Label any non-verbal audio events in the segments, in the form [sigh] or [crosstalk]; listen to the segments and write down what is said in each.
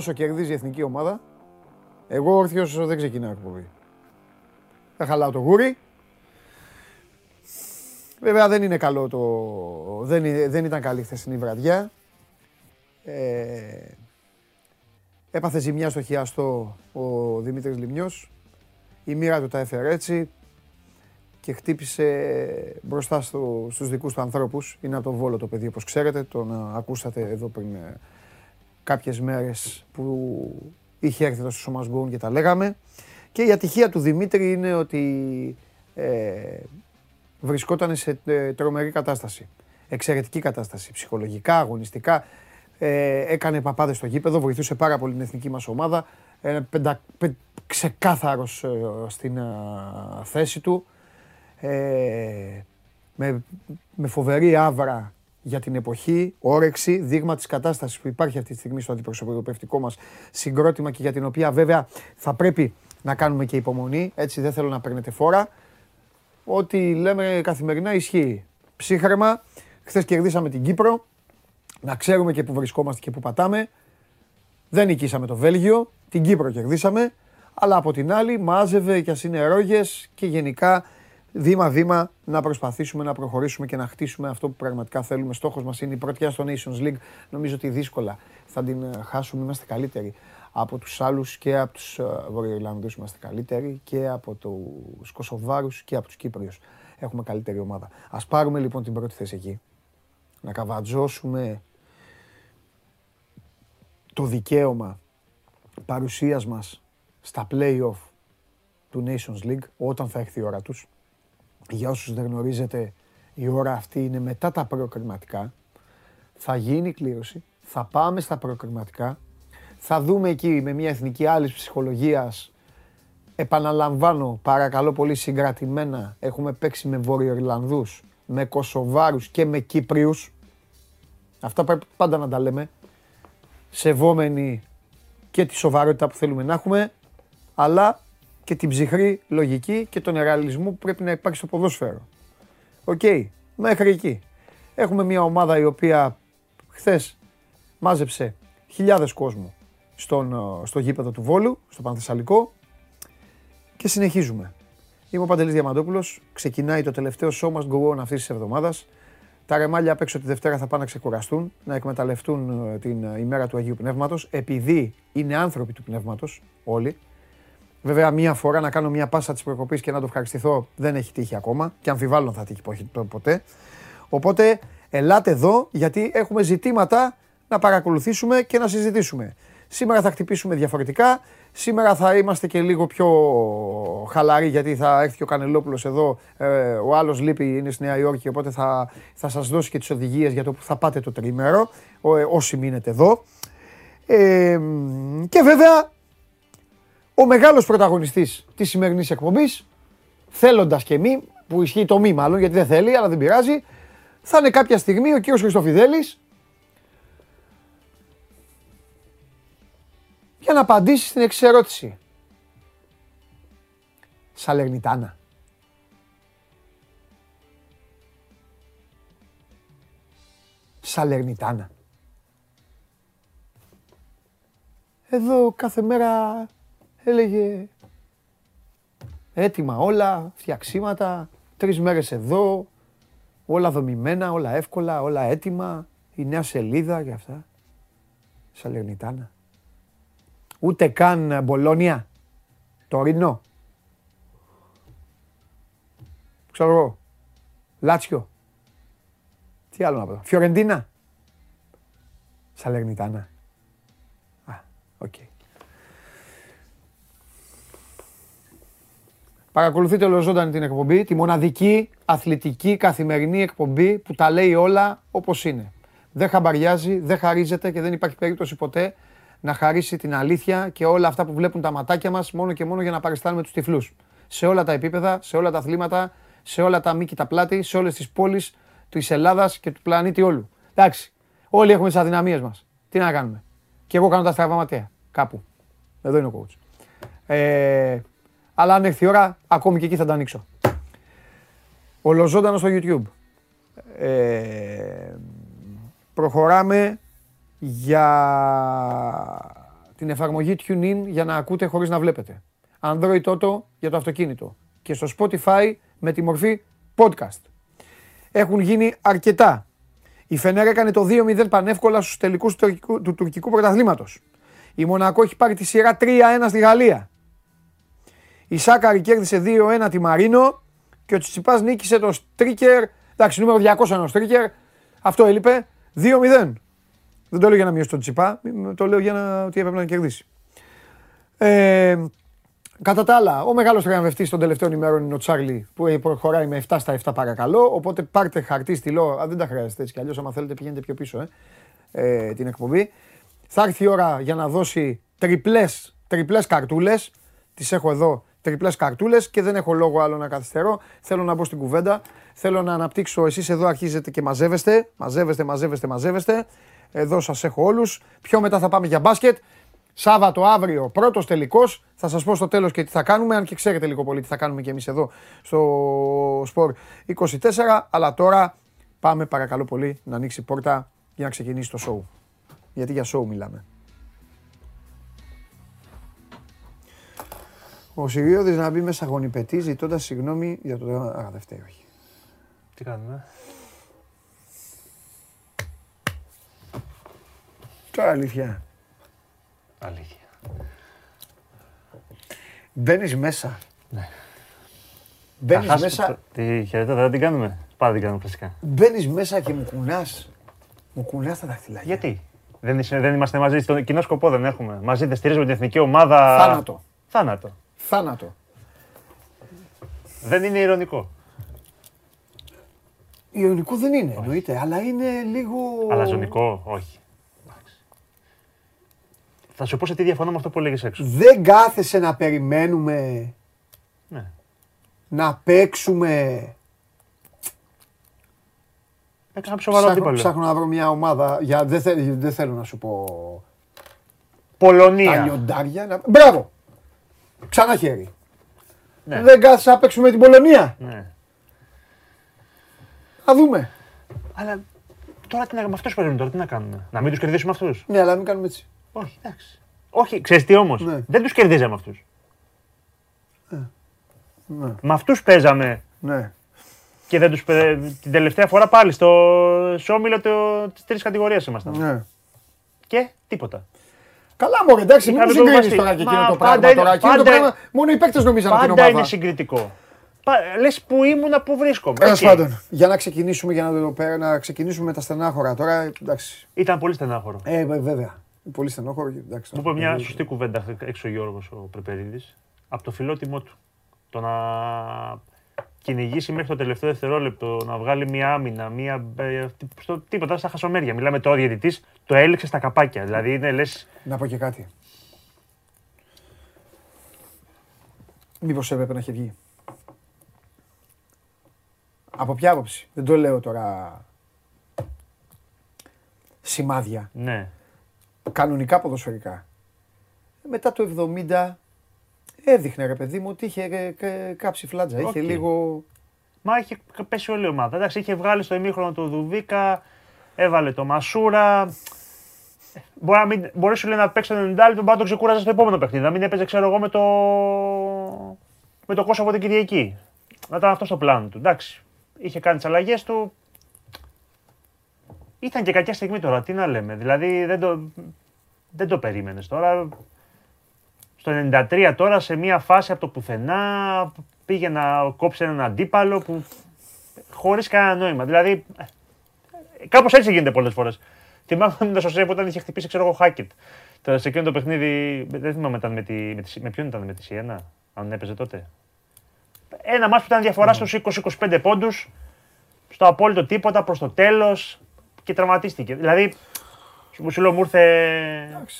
όσο, όσο κερδίζει η εθνική ομάδα, εγώ όρθιος δεν ξεκινάω εκπομπή. Θα χαλάω το γούρι. Βέβαια δεν είναι καλό το... Δεν, δεν ήταν καλή χθεσινή βραδιά. Ε, έπαθε ζημιά στο χιαστό ο Δημήτρης Λιμιός. Η μοίρα του τα έφερε έτσι και χτύπησε μπροστά στο, στους δικούς του ανθρώπους. Είναι από το Βόλο το παιδί όπως ξέρετε, τον ακούσατε εδώ πριν ε, κάποιες μέρες που είχε έρθει εδώ στο Σώμας και τα λέγαμε. Και η ατυχία του Δημήτρη είναι ότι ε, βρισκόταν σε ε, τρομερή κατάσταση. Εξαιρετική κατάσταση, ψυχολογικά, αγωνιστικά. Ε, έκανε παπάδες στο γήπεδο, βοηθούσε πάρα πολύ την εθνική μας ομάδα. Ε, πεντα, πε, ξεκάθαρος ε, στην ε, θέση του. Ε, με, με φοβερή άβρα για την εποχή, όρεξη, δείγμα της κατάστασης που υπάρχει αυτή τη στιγμή στο αντιπροσωπευτικό μας συγκρότημα και για την οποία βέβαια θα πρέπει να κάνουμε και υπομονή, έτσι δεν θέλω να παίρνετε φόρα. Ό,τι λέμε καθημερινά ισχύει. Ψύχρεμα, χθες κερδίσαμε την Κύπρο, να ξέρουμε και που βρισκόμαστε και που πατάμε. Δεν νικήσαμε το Βέλγιο, την Κύπρο κερδίσαμε, αλλά από την άλλη μάζευε κι ας είναι ρόγες και γενικά βήμα-βήμα να προσπαθήσουμε να προχωρήσουμε και να χτίσουμε αυτό που πραγματικά θέλουμε. Στόχος μας είναι η πρωτιά στο Nations League. Νομίζω ότι δύσκολα θα την ε, χάσουμε, είμαστε καλύτεροι από τους άλλους και από τους ε, Βορειοϊρλανδούς είμαστε καλύτεροι και από τους Κωσοβάρους και από τους Κύπριους. Έχουμε καλύτερη ομάδα. Ας πάρουμε λοιπόν την πρώτη θέση εκεί. Να καβατζώσουμε το δικαίωμα παρουσίας μας στα play-off του Nations League όταν θα έρθει η ώρα τους. Για όσους δεν γνωρίζετε, η ώρα αυτή είναι μετά τα προκριματικά. Θα γίνει η κλήρωση, θα πάμε στα προκριματικά, θα δούμε εκεί με μια εθνική άλλη ψυχολογίας Επαναλαμβάνω, παρακαλώ πολύ συγκρατημένα, έχουμε παίξει με Βόρειο-Ιρλανδούς, με Κωσοβάρους και με Κύπριους. Αυτά πρέπει πάντα να τα λέμε. Σεβόμενοι και τη σοβαρότητα που θέλουμε να έχουμε, αλλά και την ψυχρή λογική και τον ρεαλισμό που πρέπει να υπάρχει στο ποδόσφαιρο. Οκ, μέχρι εκεί. Έχουμε μια ομάδα η οποία χθες μάζεψε χιλιάδες κόσμου στον, ε, στο γήπεδο του Βόλου, στο Πανθεσσαλικό και συνεχίζουμε. Είμαι ο Παντελής Διαμαντόπουλος, ξεκινάει το τελευταίο show must go on αυτής της εβδομάδας. Τα ρεμάλια απ' έξω τη Δευτέρα θα πάνε να ξεκουραστούν, να εκμεταλλευτούν ε, την ε, ημέρα του Αγίου Πνεύματος, επειδή είναι άνθρωποι του Πνεύματος όλοι. Βέβαια, μία φορά να κάνω μία πάσα της προκοπής και να το ευχαριστηθώ δεν έχει τύχει ακόμα και αμφιβάλλω θα τύχει ποτέ. Οπότε, ελάτε εδώ γιατί έχουμε ζητήματα να παρακολουθήσουμε και να συζητήσουμε. Σήμερα θα χτυπήσουμε διαφορετικά. Σήμερα θα είμαστε και λίγο πιο χαλαροί γιατί θα έρθει και ο Κανελόπουλος εδώ. Ε, ο άλλος λείπει, είναι στη Νέα Υόρκη, οπότε θα, θα σας δώσει και τις οδηγίες για το που θα πάτε το τρίμερο, ε, όσοι μείνετε εδώ. Ε, και βέβαια, ο μεγάλος πρωταγωνιστής της σημερινής εκπομπής, θέλοντας και μη, που ισχύει το μη μάλλον, γιατί δεν θέλει, αλλά δεν πειράζει, θα είναι κάποια στιγμή ο κ. Χριστοφιδέλης, για να απαντήσει στην εξή ερώτηση. Σαλερνιτάνα. Σαλερνιτάνα. Εδώ κάθε μέρα έλεγε έτοιμα όλα, φτιαξίματα, τρεις μέρες εδώ, όλα δομημένα, όλα εύκολα, όλα έτοιμα, η νέα σελίδα και αυτά. Σαλερνιτάνα. Ούτε καν Μπολόνια. Τωρινό. Ξέρω εγώ. Λάτσιο. Τι άλλο να πω. Φιωρεντίνα. Σαλερνιτάνα. Α, οκ. Παρακολουθείτε ολοζώντανη την εκπομπή, τη μοναδική αθλητική καθημερινή εκπομπή που τα λέει όλα όπως είναι. Δεν χαμπαριάζει, δεν χαρίζεται και δεν υπάρχει περίπτωση ποτέ να χαρίσει την αλήθεια και όλα αυτά που βλέπουν τα ματάκια μας μόνο και μόνο για να παριστάνουμε τους τυφλούς. Σε όλα τα επίπεδα, σε όλα τα αθλήματα, σε όλα τα μήκη τα πλάτη, σε όλες τις πόλεις της Ελλάδας και του πλανήτη όλου. Εντάξει, όλοι έχουμε τις αδυναμίες μας. Τι να κάνουμε. Και εγώ κάνω τα στραβά ματέα. Κάπου. Εδώ είναι ο coach. Ε, αλλά αν έρθει η ώρα, ακόμη και εκεί θα τα ανοίξω. Ολοζώντανο στο YouTube. Ε, προχωράμε για την εφαρμογή TuneIn για να ακούτε χωρίς να βλέπετε. Android Auto για το αυτοκίνητο. Και στο Spotify με τη μορφή podcast. Έχουν γίνει αρκετά. Η Φενέρ έκανε το 2-0 πανεύκολα στους τελικούς του, τουρκικού- του τουρκικού πρωταθλήματος. Η Μονακό έχει πάρει τη σειρά 3-1 στη Γαλλία. Η Σάκαρη κέρδισε 2-1 τη Μαρίνο και ο Τσιτσιπάς νίκησε το Στρίκερ. Εντάξει, νούμερο 200 είναι ο Στρίκερ. Αυτό έλειπε. 2-0. Δεν το λέω για να μειώσει τον Τσιπά, το λέω για να, ότι έπρεπε να κερδίσει. Ε, κατά τα άλλα, ο μεγάλος τριαμβευτή των τελευταίων ημέρων είναι ο Τσάρλι που προχωράει με 7 στα 7 παρακαλώ. Οπότε πάρτε χαρτί στυλό. Α, δεν τα χρειάζεται έτσι κι αλλιώς. Αν θέλετε, πηγαίνετε πιο πίσω ε, ε, την εκπομπή. Θα έρθει η ώρα για να δώσει τριπλές τριπλές καρτούλες. Τις έχω εδώ τριπλές καρτούλες και δεν έχω λόγο άλλο να καθυστερώ. Θέλω να μπω στην κουβέντα. Θέλω να αναπτύξω. Εσείς εδώ αρχίζετε και μαζεύεστε. Μαζεύεστε, μαζεύεστε, μαζεύεστε. Εδώ σας έχω όλους. Πιο μετά θα πάμε για μπάσκετ. Σάββατο αύριο, πρώτος τελικός. Θα σας πω στο τέλος και τι θα κάνουμε. Αν και ξέρετε λίγο πολύ τι θα κάνουμε και εμείς εδώ στο Σπορ 24. Αλλά τώρα πάμε παρακαλώ πολύ να ανοίξει η πόρτα για να ξεκινήσει το show. Γιατί για show μιλάμε. Ο Συριώδης να μπει μέσα γονιπετή ζητώντας συγγνώμη για το. Α, δεν φταίει, όχι. Τι κάνουμε; Τώρα αλήθεια. Αλήθεια. Μπαίνεις μέσα. Ναι. Μπαίνεις Θα χάσουμε μέσα, το- Τι χαιρετά, δεν την κάνουμε; Πάρα την κάνουμε κλασικά. μπαίνεις μέσα και μου κουνάς. Μου κουνάς τα δαχτυλάκια. Γιατί; Δεν, είσαι- δεν είμαστε μαζί, στον κοινό σκοπό δεν έχουμε. Μαζί δεν στηρίζουμε την εθνική ομάδα. Θάνατο. Θάνατο. Θάνατο. Δεν είναι ηρωνικό. Ιωνικό δεν είναι, εννοείται, αλλά είναι λίγο. Αλαζονικό, όχι. Εντάξει. Θα σου πω σε τι διαφωνώ με αυτό που έλεγες έξω. Δεν κάθεσαι να περιμένουμε Ναι. να παίξουμε. Έκανα σοβαρό Ψάχνω, αντίπαλο. ψάχνω να βρω μια ομάδα. Για, δεν, θε- δεν θέλω να σου πω τα Πολωνία. λιοντάρια. Να... Μπράβο! Ξανά χέρι. Ναι. Δεν κάθεσαι να παίξουμε την Πολωνία. Ναι. Θα δούμε. Αλλά τώρα τι να με αυτού παίζουμε τώρα, τι να κάνουμε; Να μην τους κερδίσουμε αυτούς; Ναι, αλλά μην κάνουμε έτσι. Όχι, εντάξει. Όχι, ξέρεις τι όμως; Ναι. Δεν τους κερδίζαμε αυτούς. Ναι. Με αυτούς παίζαμε Ναι. και δεν τους, παι- την τελευταία φορά πάλι στο στο όμιλο τη τρίτη κατηγορία ήμασταν. ναι. Και τίποτα. Καλά, μωρέ, εντάξει, μην Είχαμε μου το συγκρίνεις βαστί. τώρα και Μα εκείνο το πάντα πράγμα είναι- τώρα. Εκείνο το πάντα πράγμα, είναι- μόνο οι παίκτες νομίζαν την Πάντα ομάδα. είναι συγκριτικό. Λες που ήμουνα, που βρίσκομαι. Τέλος Οκ. πάντων, για να ξεκινήσουμε, για να, το, πέρα- να ξεκινήσουμε με τα στενάχωρα τώρα. Εντάξει. Ήταν πολύ στενάχωρο. Ε, βε- βέβαια. Πολύ στενόχωρο. Εντάξει, Μου είπε μια σωστή κουβέντα έξω ο Γιώργος ο Πρεπερίδης από το φιλότιμό του. Το να κυνηγήσει μέχρι το τελευταίο δευτερόλεπτο, να βγάλει μια άμυνα, μια. ε, στο, τίποτα, στα χασομέρια. Μιλάμε τώρα ο διαιτητής, το έλεξε στα καπάκια. Δηλαδή είναι λες, Να πω και κάτι. Μήπως έπρεπε να έχει βγει. Από ποια άποψη; Δεν το λέω τώρα σημάδια. ναι. Κανονικά ποδοσφαιρικά. Μετά το 70 έδειχνε ρε παιδί μου ότι είχε ε, κα- κάψει φλάτζα. Είχε Οκ. λίγο... Μα είχε πέσει όλη η ομάδα. Εντάξει, είχε βγάλει στο ημίχρονο του Δουβίκα, έβαλε το Μασούρα. Μπορεί, να μην, μπορεί σου λέει να παίξει το 90 λεπτό, μπορεί να το ξεκούραζε στο επόμενο παιχνίδι. Να μην έπαιζε, ξέρω εγώ, με το, με το Κόσοβο την Κυριακή. Να ήταν αυτό στο πλάνο του. Εντάξει. Είχε κάνει τις αλλαγές του. Ήταν και κακιά στιγμή τώρα, τι να λέμε. Δηλαδή δεν το, δεν το περίμενες τώρα. Στο 93 τώρα σε μια φάση από το πουθενά πήγε να κόψει έναν αντίπαλο που χωρίς κανένα νόημα. Δηλαδή ε, κάπως έτσι γίνεται πολλές φορές. Θυμάμαι με το Σωσέ που όταν είχε χτυπήσει ξέρω εγώ Χάκετ. Τώρα σε εκείνο το παιχνίδι, δεν θυμάμαι ήταν με, τη, με, τη, με ποιον ήταν με τη Σιένα, αν έπαιζε τότε. Ένα μάτς που ήταν διαφορά στους 20-25 πόντους, στο απόλυτο τίποτα προς το τέλος και τραυματίστηκε. Δηλαδή, μου σου λέω, μου ήρθε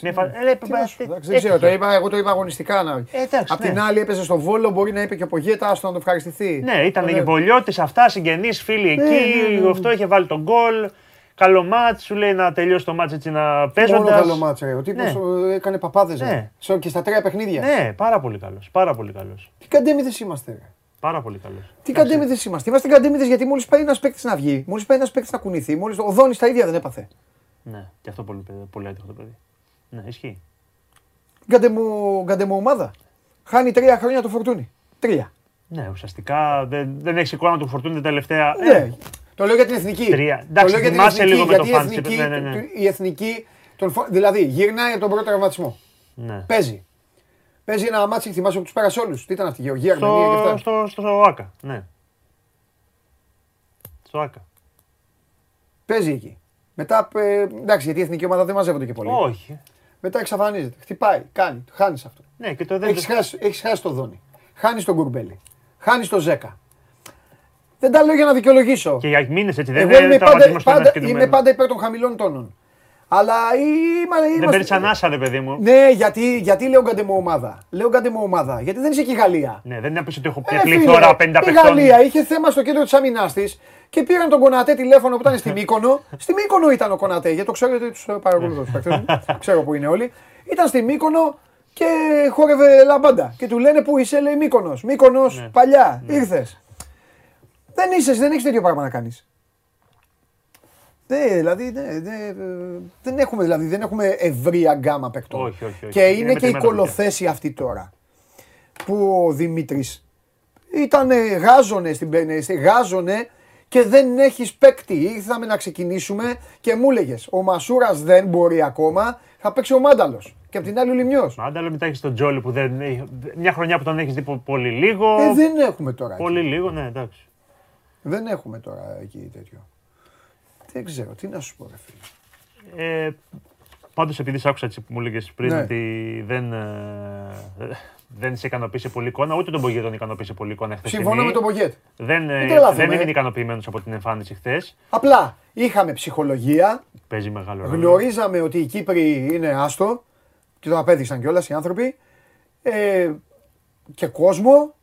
μια φάση. Ε, Τι να σου πω, εντάξει, Δεν ξέρω, το είπα, εγώ το είπα αγωνιστικά. Να... Ε, εντάξει, Απ' την ναι. άλλη έπαιζε στο Βόλο, μπορεί να είπε και ο Πογέτα, άστο να το ευχαριστηθεί. Ναι, ήταν Ε, και Βολιώτη, αυτά, συγγενείς, φίλοι εκεί. ναι, ναι, ναι. Αυτό είχε βάλει τον γκολ. Καλό μάτς, σου λέει να τελειώσει το μάτς έτσι να Μόνο παίζοντα. καλό μάτσο, ρε. Ο τύπος ε, έκανε παπάδες, ρε. Ναι. Σε- Και στα τρία παιχνίδια. Ναι, πάρα πολύ καλός. Πάρα πολύ καλός. Τι καντέμιδες είμαστε, ρε. Πάρα πολύ καλός. Τι καντέμιδες είμαστε. Είμαστε καντέμιδες γιατί μόλις πάει ένας παίκτης να βγει, μόλις πάει ένας παίκτης να κουνηθεί, μόλις ο Δόνης τα ίδια δεν έπαθε. Ναι, και αυτό πολύ, πολύ έτυχο το παιδί. Ναι, ισχύει. Γκαντεμο, γκαντεμο ομάδα. Χάνει τρία χρόνια το φορτούνι. Τρία. Ναι, ουσιαστικά δεν, δεν έχει εικόνα του φορτούνι τα τελευταία. Ναι. Ε, το λέω για την εθνική. Τρία. Εντάξει, το λέω θυμάσαι λίγο με το γιατί η φάντσι. εθνική, Ναι, ναι, ναι. η εθνική τον, φο- δηλαδή γυρνάει από τον πρώτο τραυματισμό. ναι. Παίζει. Παίζει ένα μάτσι, θυμάσαι που τους πέρασε όλους. Τι ήταν αυτή η Γεωργία, Αρμενία και Στο, αυτά. στο, στο, στο ΆΚΑ. Ναι. Στο ΆΚΑ. Παίζει εκεί. Μετά, ε, εντάξει, γιατί η εθνική ομάδα δεν μαζεύονται και πολύ. Όχι. Μετά εξαφανίζεται. Χτυπάει, κάνει, χάνεις αυτό. Ναι, και το δεν. Έχεις χάσει, έχεις χάσει το δόνι. Χάνεις τον κουρμπέλι. Χάνεις το ζέκα. Δεν τα λέω για να δικαιολογήσω. Και για μήνες έτσι δεν Εγώ είμαι είναι πάντα, τραυματισμό στο ένα πάντα, και του είμαι μένου. πάντα υπέρ των χαμηλών τόνων. Αλλά είμα- Δεν είμαστε. παίρνεις ανάσα, ρε παιδί μου. Ναι, γιατί, γιατί λέω γκαντεμο ομάδα. Λέω γκαντεμο ομάδα. Γιατί δεν είσαι και η Γαλλία. Ναι, δεν είναι να πεις ότι έχω Ε, μια φίλε, πληθώρα 50 Η παιχτών. Γαλλία είχε θέμα στο κέντρο της αμυνά της και πήραν τον Κονατέ τηλέφωνο που ήταν στη Μύκονο. [laughs] στη Μύκονο ήταν ο Κονατέ, γιατί το ξέρω γιατί τους παρακολουθώ τους παίκτες μου. Ξέρω που είναι όλοι. Ήταν στη Μύκονο και χόρευε λαμπάντα. Και του λένε Πού είσαι, λέει Μύκονος. Μύκονος, Ναι. παλιά, ήρθες. Δεν είσαι, δεν έχεις τέτοιο πράγμα να κάνεις. Ναι, δηλαδή ναι, ναι, ε, δεν έχουμε, δηλαδή, δεν έχουμε ευρία γκάμα παικτών. Όχι, όχι, όχι. Και Είναι είναι και η μετρημένα κολοθέση αυτή τώρα. Που ο Δημήτρης ήταν γάζονε στην πένε, γάζονε και δεν έχεις παίκτη. Ήρθαμε να ξεκινήσουμε και μου έλεγε: Ο Μασούρας δεν μπορεί ακόμα, θα παίξει ο Μάνταλος. Και απ' την άλλη ο Λιμιός. Μάνταλο μετά έχεις τον Τζόλι που δεν. έχει- Μια χρονιά που τον έχεις δει πο- πολύ λίγο. Ε, δεν έχουμε τώρα. εκεί. Πολύ λίγο, ναι, εντάξει. Δεν έχουμε τώρα εκεί τέτοιο. Δεν ξέρω, τι να σου πω, ρε φίλε. Ε, Πάντως, επειδή σ' άκουσα έτσι που μου έλεγε πριν Ναι. ότι δεν, ε, δεν σε ικανοποίησε πολύ εικόνα, ούτε τον Πογέ τον ικανοποίησε πολύ εικόνα χθες. Συμφωνώ με τον Μπογκέτ. Δεν, ε, Μην τρελαθούμε, δεν ε. έμεινε ικανοποιημένος από την εμφάνιση χθες. Απλά είχαμε ψυχολογία, Παίζει μεγάλο ρόλο. γνωρίζαμε ότι οι Κύπροι είναι άστο και το απέδειξαν κιόλας οι άνθρωποι. Ε, και κόσμο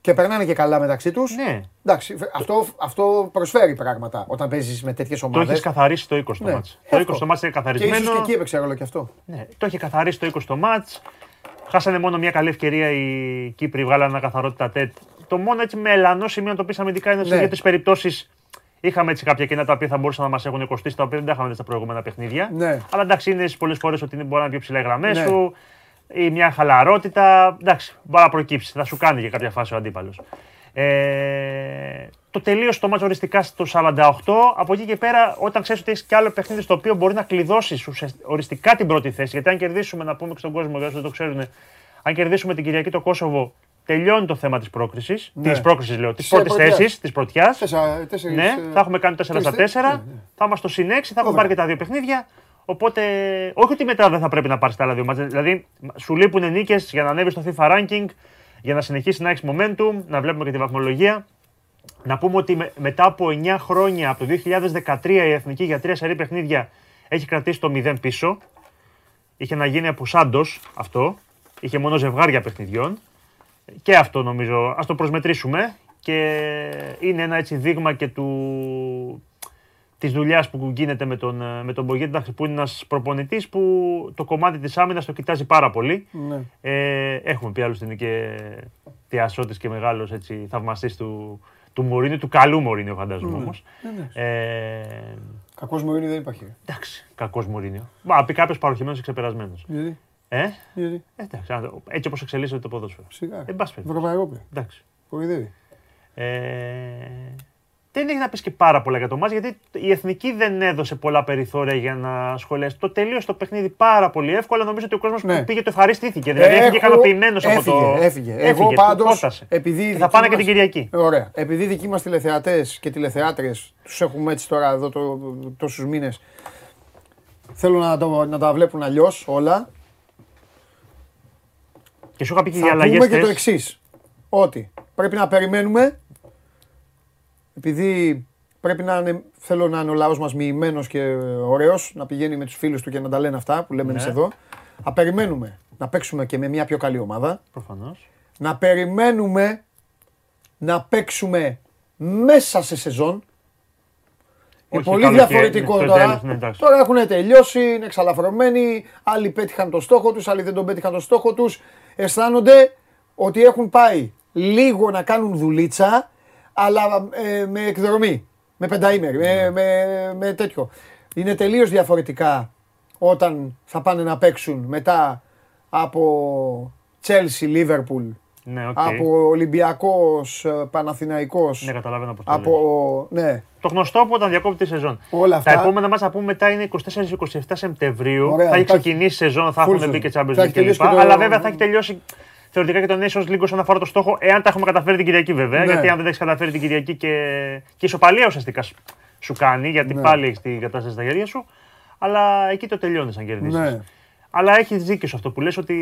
και περνάνε και καλά μεταξύ τους. Ναι, Εντάξει, αυτό, αυτό προσφέρει πράγματα όταν παίζεις με τέτοιες το ομάδες. έχεις καθαρίσει το 20 το μάτς. Το 20 το μάτς είναι Και ίσως καθαρισμένο. και εκεί έπαιξε ρόλο κι αυτό. Ναι, το είχε καθαρίσει το 20 το μάτς. Χάσανε μόνο μια καλή ευκαιρία οι Κύπροι, βγάλανε ένα καθαρότητα τέτ. Το μόνο έτσι μελανό σημείο να το πεις αμυντικά είναι σε Ναι. για τις περιπτώσεις. Είχαμε έτσι κάποια κοινά τα οποία θα μπορούσαν να μας έχουν κοστίσει, τα οποία δεν τα είχαμε δει στα προηγούμενα παιχνίδια. Ναι. Αλλά εντάξει, είναι πολλές φορές ότι είναι- μπορεί να είναι πιο ψηλά οι γραμμές Ναι. σου ή μια χαλαρότητα. Εντάξει, μπορεί να προκύψεις. Θα σου κάνει για κάποια φάση ο αντίπαλος. Ε, το τελείωσε το μάτσο οριστικά στο 48. Από εκεί και πέρα, όταν ξέρεις ότι έχεις κι άλλο παιχνίδι στο οποίο μπορεί να κλειδώσεις οριστικά την πρώτη θέση. Γιατί αν κερδίσουμε, να πούμε και στον κόσμο, για όσου δεν το ξέρουν, αν κερδίσουμε την Κυριακή το Κόσοβο, τελειώνει το θέμα της πρόκρισης. Ναι. Της πρόκρισης, λέω, της Σε πρώτης πρωτιάς. θέσης, της πρωτιάς. Τέσσερα, τέσσερις, Ναι, ε, θα έχουμε κάνει 4 στα τρεις, 4. ναι, ναι. Θα είμαστε στο συν 6, θα έχουμε Ωραία. πάρει και τα δύο παιχνίδια. Οπότε, όχι ότι μετά δεν θα πρέπει να πάρεις τα άλλα δύο μάτια. Δηλαδή, σου λείπουν νίκες για να ανέβεις στο FIFA ranking, για να συνεχίσει να έχεις momentum, να βλέπουμε και τη βαθμολογία. Να πούμε ότι με- μετά από 9 χρόνια, από το 2013, η εθνική για τρία σερή παιχνίδια έχει κρατήσει το 0 πίσω. Είχε να γίνει από Σάντος αυτό. Είχε μόνο ζευγάρια παιχνιδιών. Και αυτό νομίζω, ας το προσμετρήσουμε. Και είναι ένα έτσι δείγμα και του, της δουλειάς που γίνεται με τον, ε, με τον Μπογιέτ, εντάξει, που είναι ένας προπονητής που το κομμάτι της άμυνας το κοιτάζει πάρα πολύ. Ναι. Ε, έχουμε πει άλλωστε είναι και θεασότης και μεγάλος έτσι, θαυμαστής του, του Μωρίνιου, του καλού Μωρίνιου φαντάζομαι όμως. Ναι, ναι. Ε, Κακός Μωρίνι δεν υπάρχει. ρε. εντάξει, κακός Μωρίνιο. Μα πει κάποιος παροχημένος και ξεπερασμένος. Γιατί, Ε, γιατί, εντάξει, αν- έτσι όπως εξελίσσεται το ποδόσφαιρο. σιγά. Εν πάση περιπτώσει. Ευρωπαϊκό παιδί. Εντάξει. Κοροϊδεύει. Ε, δεν έχει να πεις και πάρα πολλά για το μάτς, γιατί η Εθνική δεν έδωσε πολλά περιθώρια για να σχολιάσει. Το τελείωσε το παιχνίδι πάρα πολύ εύκολα. Νομίζω ότι ο κόσμος Ναι. που πήγε το ευχαρίστηθηκε. Δηλαδή έφυγε Έχω- ικανοποιημένος από το. έφυγε, Έφυγε. Εγώ του πάντως. χόρτασε. Επειδή Και οι θα πάνε και δικοί την μας- Κυριακή. Ωραία. Επειδή δικοί μας τηλεθεατές και τηλεθεάτρε τους έχουμε έτσι τώρα εδώ το, τόσους μήνες. Θέλω να, το, να τα βλέπουν αλλιώς όλα. Και σου είχα πει και Θα για αλλαγές. πούμε και το εξής. Ότι πρέπει να περιμένουμε. Επειδή πρέπει να είναι, θέλω να είναι ο λαός μας μοιημένος και ωραίος, να πηγαίνει με τους φίλους του και να τα λένε αυτά που λέμε Ναι. εμεί εδώ. Να περιμένουμε να παίξουμε και με μια πιο καλή ομάδα. Προφανώς. να περιμένουμε να παίξουμε μέσα σε σεζόν. Είναι Όχι πολύ καλοκαίρι, διαφορετικό ναι, το τώρα. τέλος, ναι, εντάξει. τώρα έχουν τελειώσει, είναι εξαλαφρωμένοι, άλλοι πέτυχαν το στόχο τους, άλλοι δεν τον πέτυχαν το στόχο τους. Αισθάνονται ότι έχουν πάει λίγο να κάνουν δουλίτσα, αλλά ε, με εκδρομή, με πενταήμερη, με, με, με τέτοιο. είναι τελείως διαφορετικά όταν θα πάνε να παίξουν μετά από Chelsea, Liverpool, Ναι, οκ. από Ολυμπιακός, ε, Παναθηναϊκός, Ναι, καταλαβαίνω πώς το λες. από... Ναι, Το γνωστό που όταν διακόπτει η σεζόν. όλα αυτά. Τα επόμενα μας θα πούμε μετά είναι 24-27 Σεπτεμβρίου. Ωραία, θα έχει θα έχει- ξεκινήσει η σεζόν, θα Full έχουν μπει season. και Θα Champions έχει League τελειώσει κλπ. και το- Αλλά βέβαια θα έχει τελειώσει θεωρητικά και το Nations League όσον αφορά το στόχο, εάν τα έχουμε καταφέρει την Κυριακή βέβαια. Ναι. Γιατί αν δεν τα έχεις καταφέρει την Κυριακή και, και ισοπαλία ουσιαστικά σου- σου κάνει, γιατί Ναι. πάλι έχεις την κατάσταση στα χέρια σου. Αλλά εκεί το τελειώνεις αν κερδίσει. Ναι. Αλλά έχει δίκιο σε αυτό που λες ότι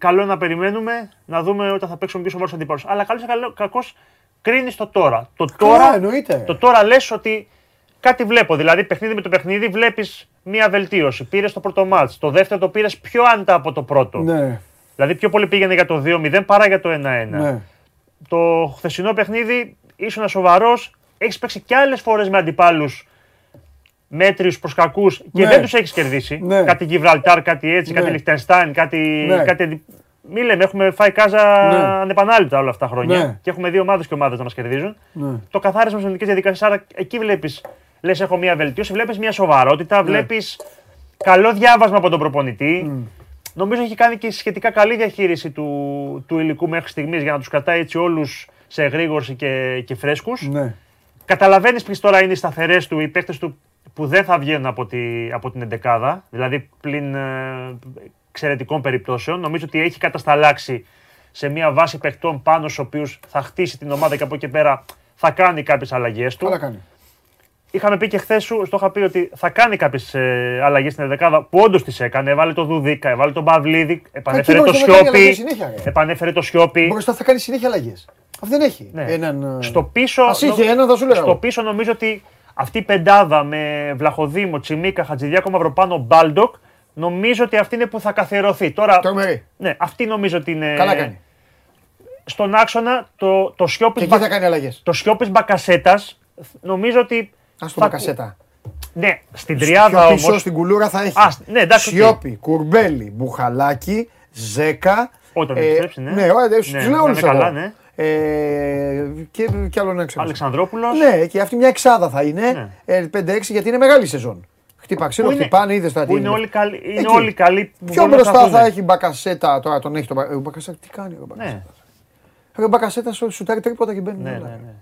καλό είναι να περιμένουμε να δούμε όταν θα παίξουμε πιο σοβαρούς αντιπάλους. Αλλά καλό ή κακό κρίνεις το τώρα. Το Καλά, τώρα, εννοείται. το τώρα λες ότι κάτι βλέπω. Δηλαδή, παιχνίδι με το παιχνίδι βλέπεις μία βελτίωση. Πήρες το πρώτο μάτ. Το δεύτερο το πήρες πιο άνετα από το πρώτο. Ναι, Δηλαδή, πιο πολύ πήγαινε για το 2-0 παρά για το 1-1. ναι. Το χθεσινό παιχνίδι ήσουν σοβαρός. Έχεις παίξει κι άλλες φορές με αντιπάλους μέτριους προς κακούς και Ναι. δεν τους έχεις κερδίσει. Ναι. Κάτι Γιβραλτάρ, κάτι έτσι, Ναι. κάτι Λιχτενστάιν, κάτι. Ναι. κάτι... αντι- Μη λέμε, έχουμε φάει κάζα Ναι. ανεπανάληπτα όλα αυτά τα χρόνια. Ναι. Και έχουμε δύο ομάδες και ομάδες να μας κερδίζουν. Ναι. Το καθάρισμα στις ελληνικέ διαδικασίες. Άρα εκεί βλέπεις, λες, έχω μια βελτίωση, βλέπεις μια σοβαρότητα, Ναι. βλέπεις καλό διάβασμα από τον προπονητή. Νομίζω έχει κάνει και σχετικά καλή διαχείριση του, του υλικού μέχρι στιγμής για να τους κρατάει έτσι όλους σε εγρήγορση και, και φρέσκους. ναι. Καταλαβαίνεις ποιες τώρα είναι οι σταθερές του, οι παίκτες του που δεν θα βγαίνουν από, τη, από την εντεκάδα, δηλαδή πλην ε, εξαιρετικών περιπτώσεων. Νομίζω ότι έχει κατασταλάξει σε μια βάση παιχτών πάνω στους οποίους θα χτίσει την ομάδα και από εκεί και πέρα θα κάνει κάποιες αλλαγές του. Καλά κάνει. Είχαμε πει και χθες σου, στο είχα πει ότι θα κάνει κάποιες αλλαγές στην εντεκάδα που όντως τις έκανε. Έβαλε το Δουβίκα, έβαλε τον Παυλίδη, επανέφερε Εκεί το μπορείς να κάνει αλλαγές Σιώπη. συνέχεια, ρε. Επανέφερε το Σιώπη. Μπροστά θα κάνει συνέχεια αλλαγές. Αυτό δεν έχει. Ναι. Έναν, ε, Στο πίσω, Ας είχε έναν, θα σου λέω. στο πίσω νομίζω ότι αυτή η πεντάδα με Βλαχοδήμο, Τσιμίκα, Χατζηδιάκο, Μαυροπάνο, Μπάλντοκ, νομίζω ότι αυτή είναι που θα καθιερωθεί. Τώρα, Τρομερή. ναι, αυτή νομίζω ότι είναι. Καλά κάνει. Στον άξονα το, το Και Σιώπης, εκεί θα Μπα... κάνει αλλαγές. το Σιώπης Μπακασέτας, νομίζω ότι. Α το θα- μπακασέτα. Ναι, στην τριάδα Πιο πίσω όμω. στην κουλούρα θα έχει. Α, ναι, εντάξει, οκ. Σιώπη, Κουρμπέλη, Μπουχαλάκι, Ζέκα. Όταν επιστρέψει, ναι. Ναι, ωραία, τους Ναι, λέω να όλους είναι καλά, εγώ. ναι. Ε, και, και άλλο ένα ξέρω. Αλεξανδρόπουλος. Ναι, και αυτή μια εξάδα θα είναι. Ναι. Ε, 5-6 γιατί είναι μεγάλη σεζόν. Χτύπα ξύλο, Που είναι- χτυπάνε, είδες τα Που είναι όλοι καλοί. Είναι Εκεί. όλοι καλοί που Πιο μπορούν να μπροστά σταθούν. θα έχει μπακασέτα. Τώρα τον έχει τον Μπα- ε, ο Μπακασέτα. Τι κάνει ο Μπακασέτα; Ναι, Ο Μπακασέτα σου σουτάρει τρίποτα και μπαίνει. ναι, όλα. ναι. ναι.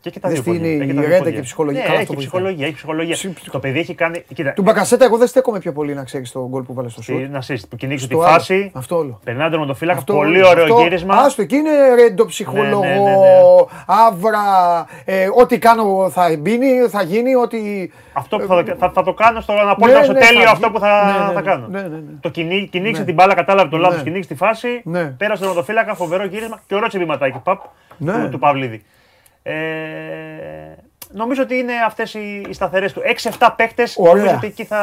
Και έχει τα Δες δύο τι πόδια. είναι Έχει η τα δύο ρέντα πόδια. και η ψυχολογία. Ναι, Καλά, έχει αυτό βοηθάει. ψυχολογία, έχει ψυχολογία. Ψυχ- Το παιδί έχει κάνει. Κοίτα, Του Μπακασέτα εγώ δεν στέκομαι πιο πολύ να ξέρεις τον γκολ που βάλε στο σουτ. να σύστη, που κυνήγησε τη Στο άλλο. φάση. Αυτό όλο. Περνάει τον ματοφύλακα. Αυτό Πολύ όλο. ωραίο Αυτό- γύρισμα. Άστο, εκεί είναι ρέντο ψυχολόγο, Ναι, ναι, ναι, ναι. άβρα, ε, ό,τι κάνω θα μπίνει, θα γίνει, ό,τι... Αυτό που θα, θα, θα το κάνω στο να πω Ναι, στο ναι, τέλειο θα αυτό βγει. που θα, Ναι, ναι, θα ναι. κάνω. Ναι, ναι, ναι. Το κυνή, κυνήγησε Ναι. την μπάλα, κατάλαβε το λάθος, Ναι. κυνήγησε τη φάση. Ναι. Πέρασε τον ματοφύλακα, φοβερό γύρισμα και ωραίο τσιμπηματάκι παπ, Ναι. του, του Παυλίδη. Ε, νομίζω ότι είναι αυτές οι, οι σταθερές του. 6-7 παίχτε Ωραία. νομίζω ότι εκεί θα,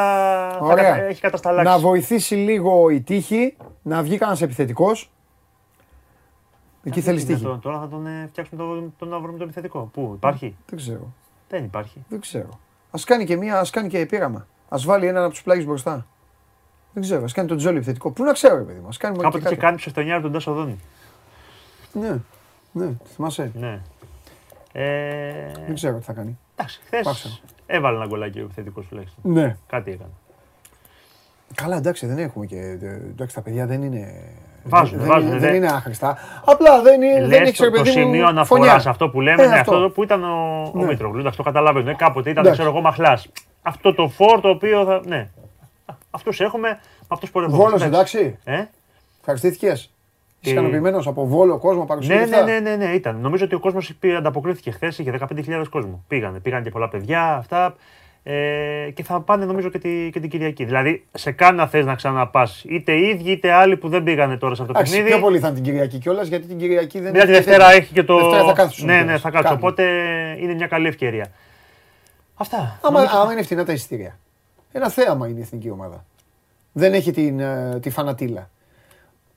θα Ωραία. κατα- έχει κατασταλάξει. Να βοηθήσει λίγο η τύχη, να βγει κανένας επιθετικός. Εκεί θέλεις Τι τύχη. δυνατόν, Τώρα θα τον ε, φτιάξουμε τον, τον να βρούμε το επιθετικό. Πού υπάρχει; Δεν ξέρω. Δεν υπάρχει. Δεν ξέρω. Α κάνει και μία, ας κάνει και πείραμα. Α βάλει έναν από τους πλάγιους μπροστά. Δεν ξέρω. Α κάνει τον Τζόλι επιθετικό. Πού να ξέρω, ρε παιδί μου. Α κάνει μόνο και Κάποτε είχε κάτι. κάνει ψευτονιάρο τον Τάσο Δόνη. Ναι, ναι, θυμάσαι. Ναι. Ε, Δεν ξέρω τι θα κάνει. εντάξει, χθες Πάψε. έβαλε ένα γκολάκι ο επιθετικός τουλάχιστον. Ναι. Κάτι έκανε. Καλά, εντάξει, δεν έχουμε και. ε, Εντάξει, τα παιδιά δεν είναι. Βάζουνε, δεν, βάζουνε, δεν, δεν- είναι άχρηστα. Απλά δεν, είναι, δεν Λες έχει το, ρε το παιδί μου, σημείο αναφορά φωνιά. σε αυτό που λέμε, Ε, ναι, αυτό. αυτό που ήταν ο, ο Ναι. Μήτρογλου. Εντάξει, το καταλαβαίνω. Ε, κάποτε ήταν, Εντάξει. ξέρω εγώ, μαχλάς. Αυτό το φόρ το οποίο θα. Ναι. Αυτούς έχουμε, με αυτούς πορευόμαστε. Βόλος, εντάξει. Ε; Ευχαριστήθηκες. Είσαι Τι- ικανοποιημένο από βόλο κόσμο Ναι, παρουσία. ναι, ναι, ναι, ναι, ήταν. Νομίζω ότι ο κόσμος ανταποκρίθηκε χθες, είχε 15.000 κόσμο. Πήγανε, πήγαν και πολλά παιδιά, αυτά. Ε, και θα πάνε νομίζω και, τη, και την Κυριακή. Δηλαδή, σε κάνα θες να ξαναπάς, είτε οι ίδιοι είτε άλλοι που δεν πήγανε τώρα σε αυτό το Εντάξει, παιχνίδι. πιο πολύ θα είναι την Κυριακή κιόλας γιατί την Κυριακή δεν Μια τη έχει Δευτέρα τέτοιο. έχει και το. Δευτέρα θα κάθεσαι στους ναι, ναι, ομιλητές. θα κάτσω. Κάποιοι. Οπότε είναι μια καλή ευκαιρία. Αυτά. Άμα, Νομίζω- άμα είναι φθηνά τα εισιτήρια. Ένα θέαμα είναι η εθνική ομάδα. Δεν έχει την, ε, τη φανατήλα.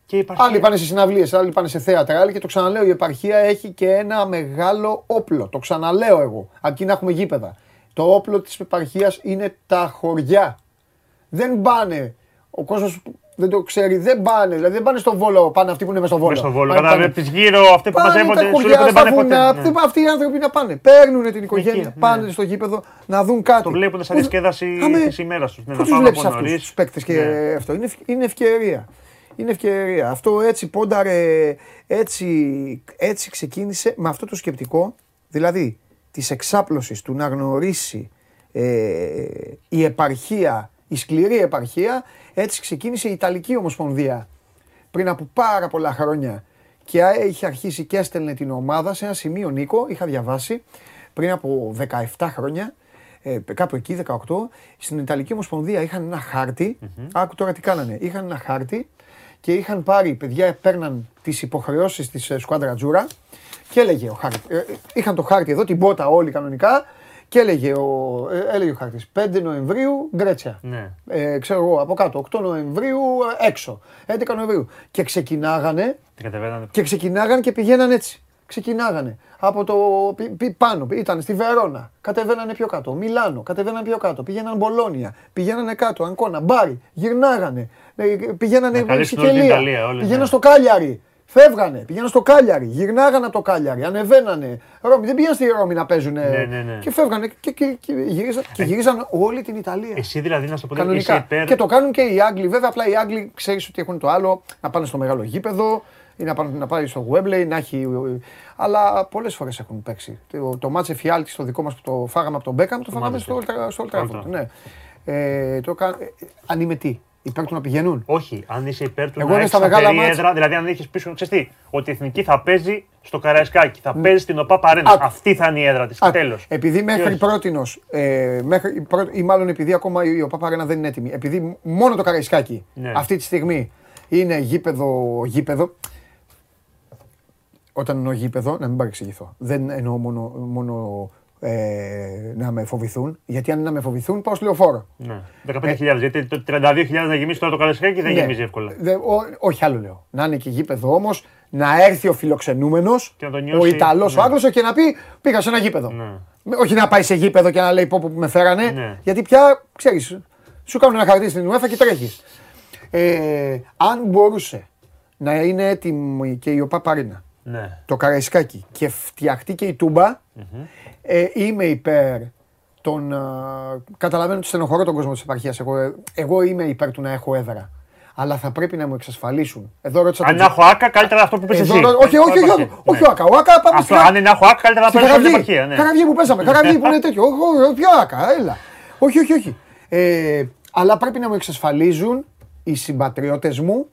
Και υπάρχει... Άλλοι πάνε σε συναυλίες, άλλοι πάνε σε θέατρα, άλλοι και το ξαναλέω, η επαρχία έχει και ένα μεγάλο όπλο. Το ξαναλέω εγώ, αρκεί να έχουμε γήπεδα. Το όπλο της επαρχίας είναι τα χωριά. Δεν πάνε. Ο κόσμος δεν το ξέρει, δεν πάνε. Δηλαδή δεν πάνε στο βόλο, πάνε αυτοί που είναι μέσα στο βόλο. Μες στο Βόλο. Πάνε- Κατά πάνε- τις γύρω αυτοί που Πάνε μαζεύονται. τα σου λέω χωριά, ότι δεν στα πάνε ποτέ. βουνά. Ναι. αυτοί- Αυτοί οι άνθρωποι να πάνε. Παίρνουν την οικογένεια, ναι. πάνε στο γήπεδο να δουν κάτι. Το βλέπουν σαν Πού- διασκέδαση Αμέ, της ημέρας τους. Πού τους βλέπεις αυτούς τους παίκτες και αυτό; Είναι, ευ- είναι ευκαιρία. Είναι ευκαιρία. Αυτό έτσι πόνταρε, έτσι, έτσι ξεκίνησε με αυτό το σκεπτικό, δηλαδή της εξάπλωσης του να γνωρίσει ε, η επαρχία, η σκληρή επαρχία, έτσι ξεκίνησε η Ιταλική Ομοσπονδία πριν από πάρα πολλά χρόνια. Και είχε αρχίσει και έστελνε την ομάδα σε ένα σημείο Νίκο, είχα διαβάσει πριν από 17 χρόνια, ε, κάπου εκεί 18, στην Ιταλική Ομοσπονδία είχαν ένα χάρτη, άκου τώρα τι κάνανε, είχαν ένα χάρτη και είχαν πάρει, παιδιά παίρναν τις υποχρεώσεις της ε, σκουάντρα Τζούρα και έλεγε ο χάρτης, ε, ε, είχαν το χάρτη εδώ, την πότα όλοι κανονικά και έλεγε ο, ε, έλεγε ο χάρτης 5 Νοεμβρίου Γκρέτσια Ναι. ε, ξέρω εγώ, από κάτω, 8 Νοεμβρίου ε, έξω, 11 Νοεμβρίου. Και ξεκινάγανε Τι κατεβαίνανε. και ξεκινάγανε και πηγαίναν έτσι. Ξεκινάγανε από το πι- πι- πάνω, ήταν στη Βερόνα, κατεβαίνανε πιο κάτω, Μιλάνο, κατεβαίνανε πιο κάτω, πήγαιναν Μπολόνια, πηγαίνανε κάτω, Αγκώνα, Μπάρι, γυρνάγανε, ε, πηγαίνανε Να καλύψουν όλη την Σικελία, Ιταλία, όλοι, πηγαίναν ναι. στο Κάλιαρι, φεύγανε, πηγαίναν στο Κάλιαρι, γυρνάγανε από το Κάλιαρι, ανεβαίνανε, Ρώμη, δεν πήγαν στη Ρώμη να παίζουν Ναι, ναι, ναι. και φεύγανε και, και, και, γυρίζαν, και γυρίζαν όλη την Ιταλία. Εσύ δηλαδή να σου το πω, είσαι Κανονικά. υπέρ. Και το κάνουν και οι Άγγλοι. Βέβαια, απλά οι Άγγλοι ξέρεις ότι έχουν το άλλο να πάνε στο μεγάλο γήπεδο ή να, πάνε, να πάει στο Wembley, να έχει. Αλλά πολλές φορές έχουν παίξει. Το, το μάτσε φιάλτη στο δικό μας που το φάγαμε από τον Μπέκαμ, το φάγαμε μάτσε στο, Old- στο Old Old Trafford. Trafford. Ναι. Ε, το, κα- ε, αν είμαι τι, υπέρ του να πηγαίνουν; Όχι, αν είσαι υπέρ του Εγώ να είναι έχεις στα μεγάλα σταθερή μάτς. έδρα, δηλαδή αν έχεις πίσω, ξέρεις τι, ότι η εθνική θα παίζει στο Καραϊσκάκι, θα παίζει στην ΟΠΑ Παρένας. Άκου. Αυτή θα είναι η έδρα της. Α, Τέλος. Επειδή μέχρι όχι. πρότινος, ε, μέχρι, πρω- ή μάλλον επειδή ακόμα η ΟΠΑ δεν είναι έτοιμη, επειδή μόνο το Καραϊσκάκι Ναι. αυτή τη στιγμή είναι γήπεδο, γήπεδο, όταν εννοώ γήπεδο, να μην παρεξηγηθώ. Δεν εννοώ μόνο, μόνο ε, να με φοβηθούν, γιατί αν να με φοβηθούν πάω στο λεωφόρο. Ναι. 15.000. Γιατί το 32.000 να γεμίσει τώρα το Καραϊσκάκι δεν Ναι. γεμίζει εύκολα. Δε- ο- όχι άλλο λέω. Να είναι και γήπεδο όμως, να έρθει ο φιλοξενούμενος, Και να το ο νιώσει, Ιταλό, ναι. ο Άγγλος και να πει: Πήγα σε ένα γήπεδο. Ναι. Με- Όχι να πάει σε γήπεδο και να λέει πω, πω που με φέρανε. Ναι. Γιατί πια ξέρεις, σου κάνουν ένα χαρτί στην UEFA και τρέχεις. Ε, αν μπορούσε να είναι έτοιμη και η ΟΠΑ Παρίνα, Ναι. το Καραϊσκάκι και φτιαχτεί και η τουμπα ε, είμαι υπέρ των. α, καταλαβαίνω ότι στενοχωρώ τον κόσμο της επαρχίας. Εγώ, ε, εγώ είμαι υπέρ του να έχω έδρα. Αλλά θα πρέπει να μου εξασφαλίσουν. Εδώ ρώτησα Αν τον έχω άκα, καλύτερα αυτό που πες Εδώ εσύ. ρω- όχι, όχι, όχι, όχι, όχι, ο Άκα. Ο Άκα πάμε Αυτό, στη αν είναι έχω άκα, καλύτερα να Στη παίζει στην Καραβή. επαρχία. Ναι. Καραβή που παίζαμε. Καραβή που είναι [laughs] τέτοιο. Όχι, όχι, ποιο άκα, έλα. Όχι, όχι, όχι. Ε, αλλά πρέπει να μου εξασφαλίζουν οι συμπατριώτες μου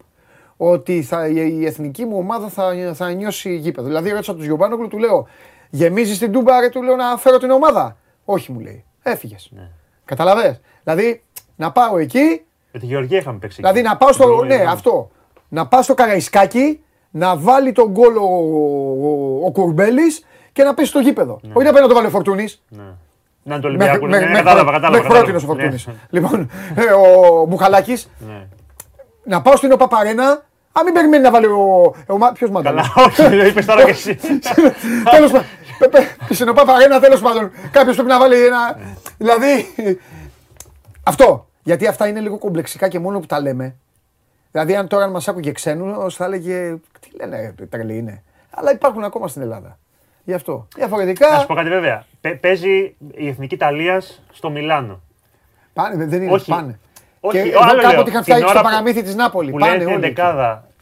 ότι θα, η, η εθνική μου ομάδα θα, θα νιώσει γήπεδο. Δηλαδή, ρώτησα του Γιωμπάνογλου, του λέω, γεμίζεις την τούμπα, ρε, του λέω να φέρω την ομάδα. Όχι, μου λέει. Έφυγες. Ναι. Καταλαβες. Δηλαδή, να πάω εκεί, Με τη Γεωργία είχαμε παίξει. Δηλαδή εκεί. να πάω στο. Την Ναι, προηγούμενη. αυτό. Να πάω στο Καραϊσκάκι, να βάλει τον γκολ ο, ο, ο Κουρμπέλης και να πέσει στο γήπεδο. Όχι να πάει να το βάλει ο Φορτούνης. Ναι. Να είναι το Ολυμπιακό. Ναι, κατάλαβα, κατάλαβα. Μέχρι κατάλαβα. πρώτη ο Φορτούνης. Ναι. Λοιπόν, [laughs] ε, ο Μπουχαλάκη, Ναι. να πάω στην Οπαπαρένα. Α, μην περιμένει να βάλει ο. ο Ποιος μανταλά. Καλά, όχι, το είπες τώρα και εσύ. [laughs] Τέλος πάντων. Στην Οπαπαρένα, τέλος πάντων. Κάποιος πρέπει να βάλει ένα. Δηλαδή. Αυτό. Γιατί αυτά είναι λίγο κομπλεξικά και μόνο που τα λέμε. Δηλαδή, αν τώρα μας άκουγε ξένου, θα έλεγε. Τι λένε, ρε, τρελή είναι. Αλλά υπάρχουν ακόμα στην Ελλάδα. Γι' αυτό. Διαφορετικά. Να σου πω κάτι βέβαια. Πε- Παίζει η εθνική Ιταλία στο Μιλάνο. Πάνε, δεν είναι, Όχι. πάνε. Όχι, και άλλο εδώ λέω. κάποτε είχαν Την φτιάξει ώρα το που- παραμύθι της Νάπολη. Που Πάνε λέει την όλοι. εκεί.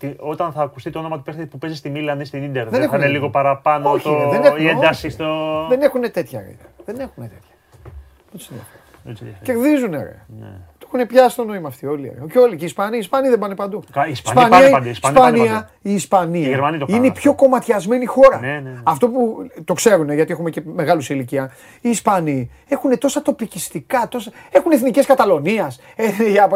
Δεκάδα, τι- όταν θα ακουστεί το όνομα του παίχτη που παίζει στη Μίλαν ή στην Ίντερ, δεν, θα έχουν είναι ένταση. λίγο παραπάνω Όχι, το, ρε, δεν έχουν, η ένταση όχι. στο. Δεν έχουν τέτοια. Ρε. Δεν έχουν τέτοια. Δεν τους ενδιαφέρει. Έτσι, έτσι. Κερδίζουν, ρε. Ναι. Το έχουν πιάσει το νόημα αυτοί όλοι. Ρε. Και όλοι. Και οι Ισπανοί, οι Ισπανοί δεν πάνε παντού. Κα- οι Ισπανοί πάνε παντού, οι Ισπανοί πάνε Ισπανία, παντού. η Ισπανία Οι Γερμανοί το είναι κάνουν η πιο αυτό. κομματιασμένη χώρα. Ναι, ναι, ναι. Αυτό που το ξέρουν γιατί έχουμε και μεγάλους σε ηλικία. Οι Ισπανοί έχουν τόσα τοπικιστικά, τόσα... έχουν εθνικές Καταλωνίας. Ε,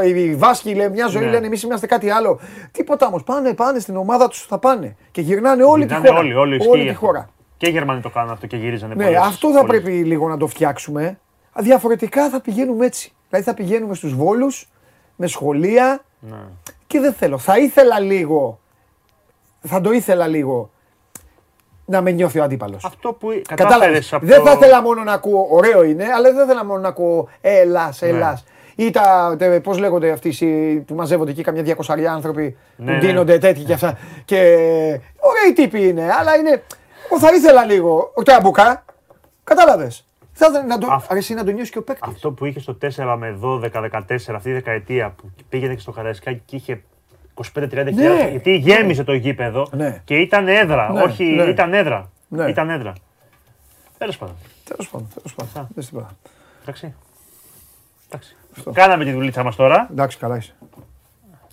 οι Βάσκοι λένε μια ζωή Ναι. λένε εμείς είμαστε κάτι άλλο. Τίποτα όμως. Πάνε, πάνε στην ομάδα τους θα πάνε. Και γυρνάνε όλη τη Γυρνάνε χώρα. Όλοι, όλοι όλη ισχύει τη αυτό. χώρα. Και οι Γερμανοί το κάνουν αυτό και γυρίζανε Ναι, πολλές- αυτό θα πολλές. πρέπει λίγο να το φτιάξουμε. Διαφορετικά θα πηγαίνουμε έτσι. Δηλαδή θα πηγαίνουμε στους Βόλους, με σχολεία Ναι. και δεν θέλω. Θα ήθελα λίγο, θα το ήθελα λίγο, να με νιώθει ο αντίπαλος. Αυτό που Κατάλαβες; κατάφερες από Δεν το- θα ήθελα μόνο να ακούω, ωραίο είναι, αλλά δεν θα ήθελα μόνο να ακούω Ελλά, Ναι. Ελλά. Ή τα, πώς λέγονται αυτοί οι- που μαζεύονται εκεί καμιά 200 άνθρωποι Ναι, που ναι. ντύνονται τέτοιοι και αυτά. Και ωραίοι τύποι είναι, αλλά είναι. Εγώ θα ήθελα λίγο. Ο Τραμπουκά. Κατάλαβες; Θα ήθελα να το, Αυτό- αρέσει να το νιώσεις και ο παίκτης. Αυτό που είχε στο 4 με 12-14 αυτή η δεκαετία που πήγαινε και στο Καραϊσκάκι και είχε 25-30 Ναι. χιλιάδες, γιατί γέμιζε το γήπεδο Ναι. και ήταν έδρα, Ναι, όχι, ναι. ήταν έδρα. Ναι. Ήταν έδρα. Τέλος πάντων. Τέλος πάντων. Τέλος πάντων. Δεν στην πάω. Εντάξει. Εντάξει. Κάναμε τη δουλίτσα μας τώρα. Εντάξει, καλά είσαι.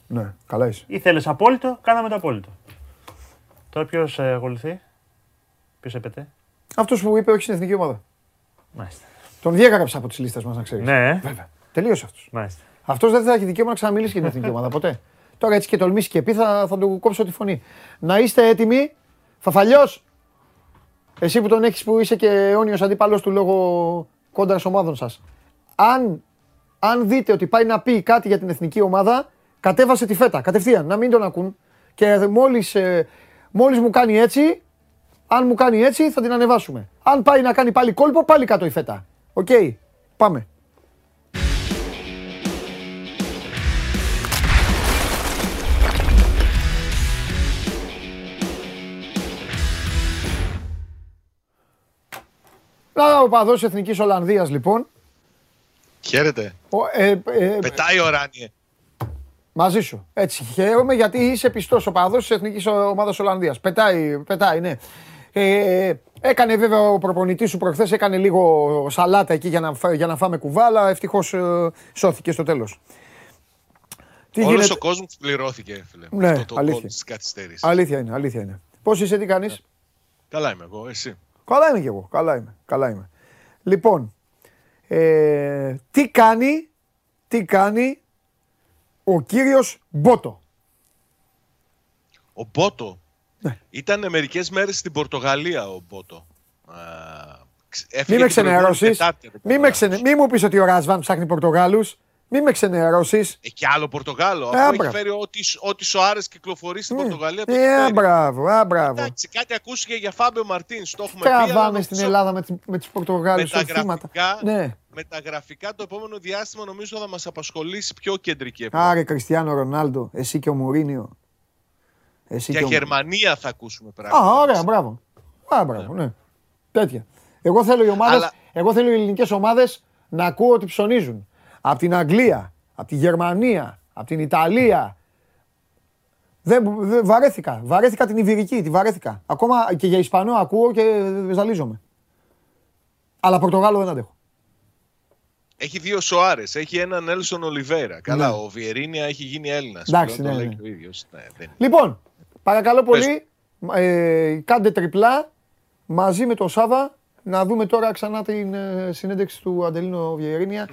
Ναι, καλά είσαι. Ήθελες απόλυτο, κάναμε το απόλυτο. Τώρα ποιος ακολουθεί, ποιος έπεται; Αυτός που είπε όχι στην εθνική ομάδα. Μάλιστα. Τον διέγραψα από τις λίστες μας, να ξέρεις. Ναι, Βέβαια. Τελείωσε αυτός. μάλιστα. Αυτός δεν θα έχει δικαίωμα να ξαναμιλήσει για την εθνική ομάδα ποτέ. Τώρα έτσι και τολμήσει και πει θα, θα του κόψω τη φωνή. Να είστε έτοιμοι. Φαφαλιός. Εσύ που τον έχεις που είσαι και αιώνιος αντίπαλος του λόγω κόντρας ομάδων σας. Αν, αν δείτε ότι πάει να πει κάτι για την εθνική ομάδα, κατέβασε τη φέτα. Κατευθείαν, να μην τον ακούν. Και μόλις μόλις μου κάνει έτσι, αν μου κάνει έτσι, θα την ανεβάσουμε. Αν πάει να κάνει πάλι κόλπο, πάλι κάτω η φέτα. Οκ, πάμε. Να ο παδός Εθνικής Ολλανδίας λοιπόν. Χαίρετε. Ο, ε, ε, Πετάει ο Ράνιε. μαζί σου. Έτσι χαίρομαι γιατί είσαι πιστός ο παδός της Εθνικής Ομάδας Ολλανδίας. Πετάει, πετάει, ναι. Ε, έκανε βέβαια ο προπονητής σου προχθές, έκανε λίγο σαλάτα εκεί για να, φά- για να φάμε κουβάλα. Ευτυχώς ε, σώθηκε στο τέλος. Τι Όλος γίνεται; ο κόσμος πληρώθηκε, φίλε. Ναι, αυτό το αλήθεια. κόλ της καθυστέρησης. Αλήθεια είναι, αλήθεια είναι. Πώς είσαι, τι κάνεις; Καλά είμαι εγώ, εσύ. Καλά είμαι κι εγώ. Καλά είμαι. Καλά είμαι. Λοιπόν, ε, τι κάνει, τι κάνει ο κύριος Μπότο; Ο Μπότο; Ναι. Ήταν μερικές μέρες στην Πορτογαλία ο Μπότο. Α, ξ- έφυγε Μη με την προηγούμενη ξενερώσεις. Τετάρτη από Μη, με Πορτογάλους. ξενε... Μη μου πεις ότι ο Ρασβάν ψάχνει Πορτογάλους. Μη με ξενερώσεις. Ε, και άλλο Πορτογάλο. Ε, αφού άμπρα. έχει φέρει ό,τι, ό,τι Σοάρες κυκλοφορεί στην Πορτογαλία. το έχει Ε, φέρει. μπράβο, α, μπράβο. Εντάξει, κάτι ακούστηκε για Φάμπιο Μαρτίν. Το έχουμε πει. αλλά Τραβάμε νομίζω στην Ελλάδα με, τις- με τους Πορτογάλους με τα θύματα. γραφικά, Ναι. με τα γραφικά το επόμενο διάστημα νομίζω θα μας απασχολήσει πιο κεντρική εποχή. Άρε Κριστιανό Ρονάλντο, εσύ και ο Μουρίνιο. Εσύ Για και ο... Γερμανία θα ακούσουμε πράγματα. Α, ωραία, μπράβο. Α, μπράβο, ναι. Τέτοια. Εγώ θέλω οι ομάδες, Αλλά- εγώ θέλω οι ελληνικές ομάδες να ακούω ότι ψωνίζουν. Από την Αγγλία, από τη Γερμανία, από την Ιταλία. Δεν, δεν- βαρέθηκα. Βαρέθηκα την Ιβηρική, τη βαρέθηκα. Ακόμα και για Ισπανό ακούω και ζαλίζομαι. Αλλά Πορτογάλο δεν αντέχω. Έχει δύο Σοάρες, έχει έναν Έλσον Ολιβέρα. Καλά, Ναι. ο Βιερίνια έχει γίνει Έλληνας. Εντάξει, πλέον, το ναι, λέει ναι. και ο ίδιος. Ναι, δεν... Λοιπόν, παρακαλώ πολύ, ε, κάντε τριπλά μαζί με τον Σάβα να δούμε τώρα ξανά την ε, συνέντευξη του Αντελίνο Βιερίνια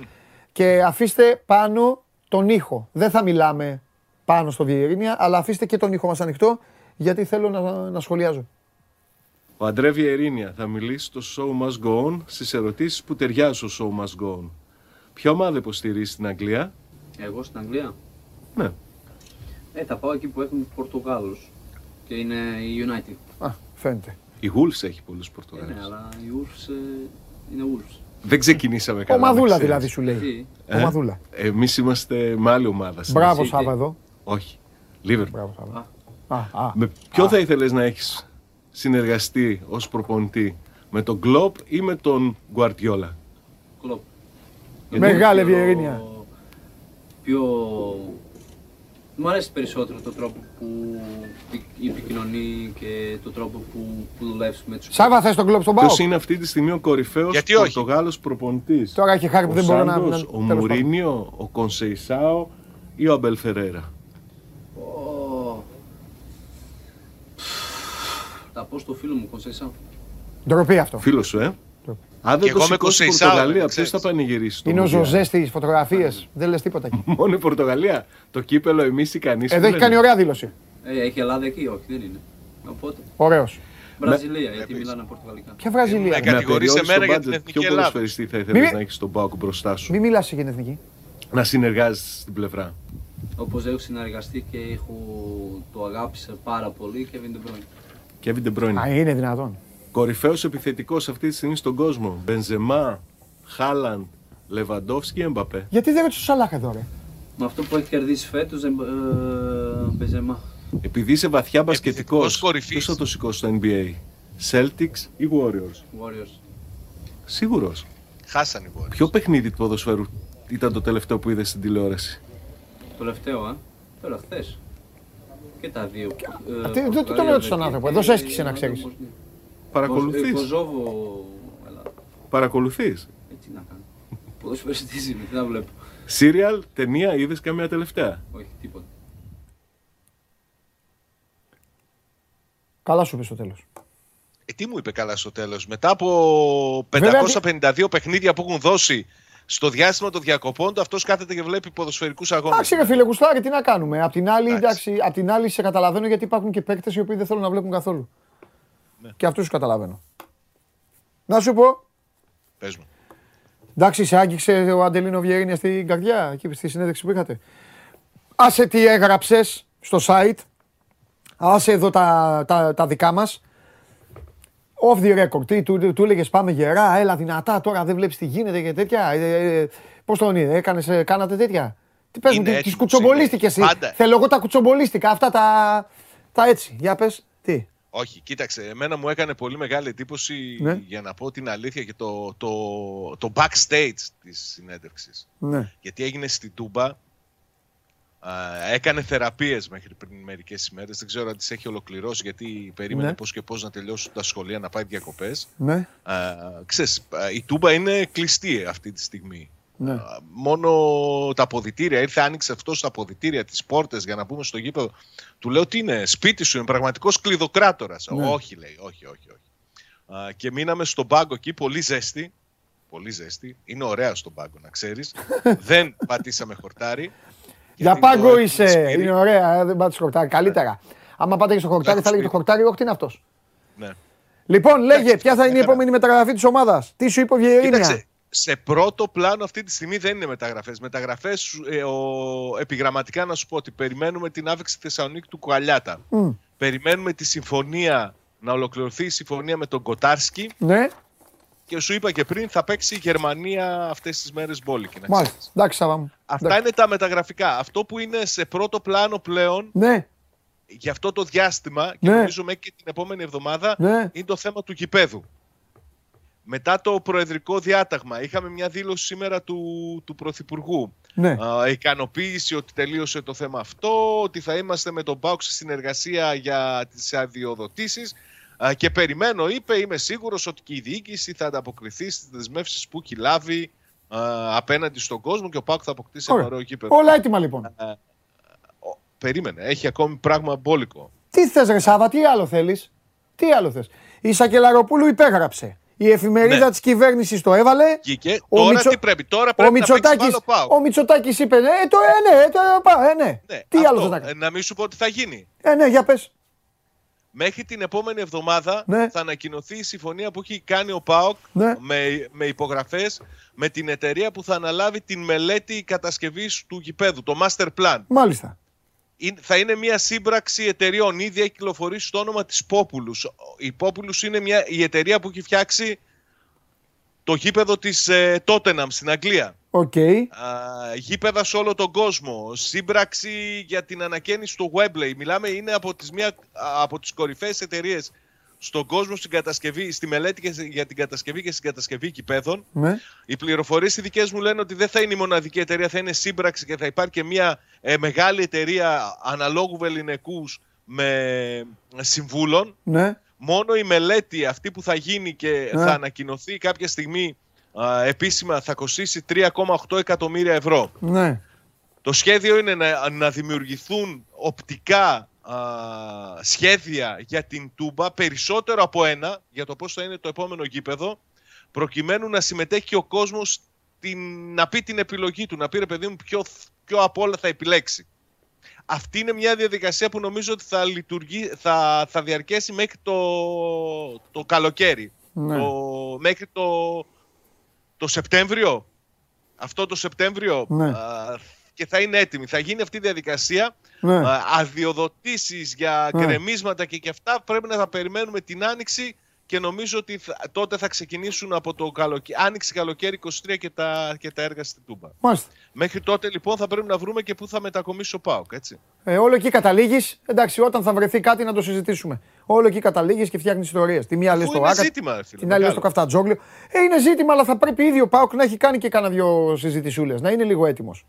και αφήστε πάνω τον ήχο. Δεν θα μιλάμε πάνω στο Βιερίνια, αλλά αφήστε και τον ήχο μας ανοιχτό γιατί θέλω να, να σχολιάζω. Ο Αντρέ Βιερίνια θα μιλήσει στο Show Must Go On στις ερωτήσεις που ταιριάζουν στο Show Must Go On. Ποια ομάδα υποστηρίζει στην Αγγλία; Εγώ στην Αγγλία; Ναι. Ε, θα πάω εκεί που έχουν Πορτογάλους και είναι η United. Α, φαίνεται. Η Wolves έχει πολλούς Ε, Πορτογάλους. ναι, αλλά η Wolves ε, είναι Wolves. Δεν ξεκινήσαμε καλά. Ομαδούλα να ξέρεις. δηλαδή σου λέει. Τι, Ε, Ομαδούλα. Εμείς είμαστε με άλλη ομάδα. στην Μπράβο εσύ, Σάβα τι. εδώ. Όχι. Liverpool. Μπράβο Σάβα. Α, α. Με ποιο θα ήθελες να έχεις συνεργαστεί ως προπονητή, με τον Κλόπ ή με τον Γκουαρτιόλα. κλοπ. Μεγάλε Πιο- Βιερίνια. Πιο... Μου αρέσει περισσότερο το τρόπο που επικοινωνεί και το τρόπο που, που δουλεύεις με τους Σάβα θες τον κλόπ στον Πάο. Ποιος είναι αυτή τη στιγμή ο κορυφαίος Γιατί όχι; Πορτογάλος προπονητής; Τώρα έχει χάρη που ο δεν μπορώ να... Σάντος, να- ο τέλος πάντων. Μουρίνιο, ο Κονσεϊσάο ή ο Αμπελ Φερέρα; Ω. Θα πω στο φίλο μου Κονσέισα. Ντροπή αυτό. Φίλος σου, ε. Αν Και δεν το εγώ με σηκώσεις η Κονσεϊσάο, Πορτογαλία, δεν ποιος ξέρεις. θα πανηγυρίσει. το Είναι ο Μουντιάλ; Ζωζέ στις φωτογραφίες. Δεν λες τίποτα εκεί. [laughs] Μόνο η Πορτογαλία. Το κύπελο εμείς ή κανείς. Εδώ έχει κάνει ωραία δήλωση. Ε, έχει Ελλάδα εκεί, όχι, δεν είναι. Οπότε. Ωραίος. Βραζιλία, γιατί μιλάνε πορτογαλικά. Ποια Βραζιλία; Ε, κατηγορείς εμένα για την Εθνική Ποιο Ελλάδα. ποδοσφαιριστή θα ήθελε Μη- να έχεις στον Πάοκ μπροστά σου. Μην μιλάς για την εθνική. Να συνεργάζεσαι στην πλευρά. Όπω έχω συνεργαστεί και έχω το αγάπησα πάρα πολύ και Kevin De Bruyne. Kevin De Bruyne. Α, είναι δυνατόν. Κορυφαίος επιθετικός αυτή τη στιγμή στον κόσμο. Μπενζεμά, Χάλαντ, Λεβαντόφσκι, Εμπαπέ. Γιατί δεν ρωτήσω ο Σαλάχ εδώ, ρε; Με αυτό που έχει κερδίσει φέτος, δεν. Ε, Μπεζεμά. Επειδή είσαι βαθιά μπασκετικός, Επιθετικός κορυφής. ποιο θα το σηκώσεις στο NBA, Celtics ή Warriors; Warriors. Σίγουρος. Χάσαν οι Warriors. Ποιο παιχνίδι του ποδοσφαίρου ήταν το τελευταίο που είδες στην τηλεόραση; Το τελευταίο, α. Τώρα χθες. Και τα δύο. Ε, τι- δεν- Πορτογαλία, τον ρώτησε τον Βελγία άνθρωπο. και- Εδώ σε έσκησε να ξέρεις. Μποσνία. Παρακολουθείς; Ε, Κοζόβο. Ελλάδα. Παρακολουθείς; Έτσι να κάνω. Ποδοσφαιριστής είμαι, τι να βλέπω. Σύριαλ, ταινία, είδες καμία τελευταία; Όχι, τίποτα. Καλά σου πει στο τέλος. Ε, τι μου είπε καλά στο τέλος; Μετά από 552 παιχνίδια που έχουν δώσει στο διάστημα των διακοπών του, αυτός κάθεται και βλέπει ποδοσφαιρικούς αγώνες. Εντάξει, ρε φίλε, γουστάρι, τι να κάνουμε; Απ' την άλλη, Εντάξει. εντάξει, απ' την άλλη σε καταλαβαίνω γιατί υπάρχουν και παίκτες οι οποίοι δεν θέλουν να βλέπουν καθόλου. Ναι. Και αυτούς τους καταλαβαίνω. Να σου πω, Πες μου. εντάξει, σε άγγιξε ο Αντελίνο Βιερίνια στην καρδιά, εκεί στη συνέντευξη που είχατε. Άσε τι έγραψες στο site. Άσε εδώ τα, τα, τα δικά μας. Off the record, τι, του, του έλεγες πάμε γερά, έλα δυνατά, τώρα δεν βλέπεις τι γίνεται και τέτοια. Ε, ε, Πώς τον είδε, έκανες, ε, κάνατε τέτοια. Τι πες μου, Είναι τι- τις έτοιμος, κουτσομπολίστηκες είναι. εσύ. Πάντα. Θέλω εγώ τα κουτσομπολίστικα, αυτά τα, τα έτσι. Για πες, τι. Όχι, κοίταξε, εμένα μου έκανε πολύ μεγάλη εντύπωση Ναι. για να πω την αλήθεια και το, το, το backstage της συνέντευξης. Ναι. Γιατί έγινε στην Τούμπα, α, έκανε θεραπείες μέχρι πριν μερικές ημέρες, δεν ξέρω αν τις έχει ολοκληρώσει γιατί περίμενε Ναι. πώς και πώς να τελειώσουν τα σχολεία να πάει διακοπές. Ναι. Α, ξέρεις, α, η Τούμπα είναι κλειστή αυτή τη στιγμή. Ναι. Α, Μόνο τα αποδητήρια. Ήρθε, άνοιξε αυτό στα αποδητήρια, τις πόρτες για να μπούμε στο γήπεδο. Του λέω τι είναι, σπίτι σου, είναι πραγματικός κλειδοκράτορας. Ναι. Όχι, λέει, όχι, όχι. όχι. Α, και μείναμε στον πάγκο εκεί, πολύ ζέστη. Πολύ ζέστη. Είναι ωραία στον πάγκο, να ξέρεις. [laughs] Δεν πατήσαμε χορτάρι. Για γιατί πάγκο το είσαι. Σπύρι- Είναι ωραία, ε, δεν πάτε χορτάρι. Καλύτερα. Άμα πάτε και στο χορτάρι, θα λέγεται χορτάρι, όχι τι είναι αυτός. Ναι. Λοιπόν, λέγε, Εντάξει, ποια θα είναι η έκανα. επόμενη μεταγραφή της ομάδας. Τι σου είπε ο Βιερίνια; Κοίταξε, σε πρώτο πλάνο αυτή τη στιγμή δεν είναι μεταγραφές. Μεταγραφές, ε, ο, επιγραμματικά να σου πω ότι περιμένουμε την άφηξη Θεσσαλονίκη του Κουαλιάτα. Μμ. Περιμένουμε τη συμφωνία, να ολοκληρωθεί η συμφωνία με τον Κοτάρσκι Ναι, και σου είπα και πριν θα παίξει η Γερμανία αυτές τις μέρες μπόλικη. να μάλιστα. ξέρεις. Εντάξει, Σάβα μου. Αυτά Εντάξει. είναι τα μεταγραφικά. Αυτό που είναι σε πρώτο πλάνο πλέον Ναι, για αυτό το διάστημα και Ναι. νομίζω μέχρι και την επόμενη εβδομάδα ναι. είναι το θέμα του γηπέδου. Μετά το προεδρικό διάταγμα είχαμε μια δήλωση σήμερα του, του Πρωθυπουργού. ναι. Α, ικανοποίηση ότι τελείωσε το θέμα αυτό, ότι θα είμαστε με τον ΠΑΟΚ σε συνεργασία για τις αδειοδοτήσεις Α, και περιμένω, είπε, είμαι σίγουρος ότι και η διοίκηση θα ανταποκριθεί στις δεσμεύσεις που έχει λάβει α, απέναντι στον κόσμο και ο ΠΑΟΚ θα αποκτήσει ένα Ωραία. ωραίο γήπεδο. Όλα έτοιμα λοιπόν. Ο- Περίμενε, έχει ακόμη πράγμα μπόλικο. Τι θες ρε Σάβα, τι άλλο θέλεις; Τι άλλο θες; Η Σακελαροπούλου υπέγραψε. Η εφημερίδα Ναι. της κυβέρνησης το έβαλε. Βγήκε. Ο Τώρα Μητσο- τι πρέπει, τώρα Ο πρέπει να παίξει Μητσοτάκης, άλλο ΠΑΟΚ. ο Μητσοτάκης είπε, ε, το, ε, ναι, το, ε, πά, ε, ναι. Ναι, Τι αυτό, άλλο θες να ε, κάνεις. να μην σου πω τι θα γίνει. Ε, ναι, για πες. Μέχρι την επόμενη εβδομάδα Ναι. θα ανακοινωθεί η συμφωνία που έχει κάνει ο ΠΑΟΚ Ναι. με, με υπογραφές με την εταιρεία που θα αναλάβει την μελέτη κατασκευής του γηπέδου, το Master Plan. Μάλιστα. Είναι- θα είναι μια σύμπραξη εταιρεών. Ήδη έχει κυκλοφορήσει το όνομα της Populous. Η Populous είναι μια, η εταιρεία που έχει φτιάξει το γήπεδο της ε, Tottenham στην Αγγλία. Οκ. Α, γήπεδα σε όλο τον κόσμο. Σύμπραξη για την ανακαίνιση του Wembley. Μιλάμε, είναι από τις, μια, από τις κορυφαίες εταιρείες στον κόσμο στην κατασκευή, στη μελέτη και σε- για την κατασκευή και στην κατασκευή γηπέδων. Ναι. Οι πληροφορίες οι δικές μου λένε ότι δεν θα είναι η μοναδική εταιρεία, θα είναι σύμπραξη και θα υπάρχει και μια ε, μεγάλη εταιρεία αναλόγου βεληνικούς με συμβούλων. Ναι. Μόνο η μελέτη αυτή που θα γίνει και Ναι. θα ανακοινωθεί κάποια στιγμή α, επίσημα θα κοστίσει 3,8 εκατομμύρια ευρώ. Ναι. Το σχέδιο είναι να, να δημιουργηθούν οπτικά α, σχέδια για την Τούμπα, περισσότερο από ένα, για το πώς θα είναι το επόμενο γήπεδο, προκειμένου να συμμετέχει και ο κόσμος στην, να πει την επιλογή του, να πει ρε παιδί μου ποιο, ποιο από όλα θα επιλέξει. Αυτή είναι μια διαδικασία που νομίζω ότι θα, λειτουργεί, θα, θα διαρκέσει μέχρι το, το καλοκαίρι. Ναι. Το, μέχρι το, το Σεπτέμβριο. Αυτό το Σεπτέμβριο Ναι. α, και θα είναι έτοιμοι. Θα γίνει αυτή η διαδικασία. Ναι. Αδειοδοτήσεις για Ναι. κρεμίσματα και και αυτά πρέπει να τα περιμένουμε την άνοιξη και νομίζω ότι θα- τότε θα ξεκινήσουν από το καλοκαίρι, άνοιξη καλοκαίρι 23 και τα, και τα έργα στην Τούμπα. Μάλιστα. Μέχρι τότε λοιπόν θα πρέπει να βρούμε και πού θα μετακομίσει ο Πάοκ, έτσι. Ε, όλο εκεί καταλήγεις. Εντάξει, όταν θα βρεθεί κάτι να το συζητήσουμε. Όλο εκεί καταλήγεις και φτιάχνεις ιστορίες. Τη μία λες Αφού το είναι Άκα, ζήτημα, ρε φίλε, την άλλη λες το μεγάλο. Καφτατζόγλιο. Ε, είναι ζήτημα, αλλά θα πρέπει ήδη ο Πάοκ να έχει κάνει και κάνα δυο συζητησούλες. Να είναι λίγο έτοιμος.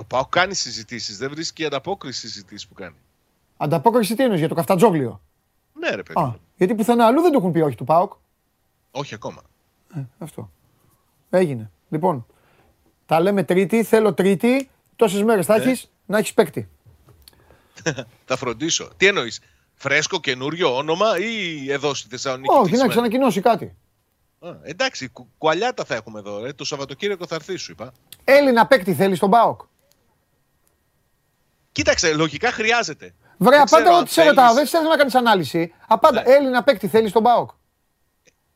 Ο Πάοκ κάνει συζητήσεις, δεν βρίσκει ανταπόκριση στι συζητήσεις που κάνει. Ανταπόκριση τι εννοείς για το Καφτατζόγλιο; Ναι, ρε παιδί. Α, γιατί πουθενά αλλού δεν το έχουν πει όχι του Πάοκ. Όχι ακόμα. Αυτό. Έγινε. Λοιπόν, τα λέμε Τρίτη. Θέλω Τρίτη. Τόσες μέρες θα Ναι. έχεις να έχεις παίκτη. [laughs] Θα φροντίσω. Τι εννοείς, Φρέσκο καινούριο όνομα ή εδώ στη Θεσσαλονίκη. Όχι, να κλεισμένο; ξανακοινώσει κάτι. Α, εντάξει, κου- κουαλιάτα θα έχουμε εδώ. Ρε. Το Σαββατοκύριακο θα έρθεις, σου είπα. Έλληνα παίκτη θέλεις στον Πάοκ; Κοίταξε, λογικά χρειάζεται. Βρε, Δεν ξέρω απάντα αν ό,τι σε ρωτάω. θέλεις. Δεν θέλω να κάνεις ανάλυση. Απάντα. Ναι. Έλληνα παίκτη θέλει στον Πάοκ.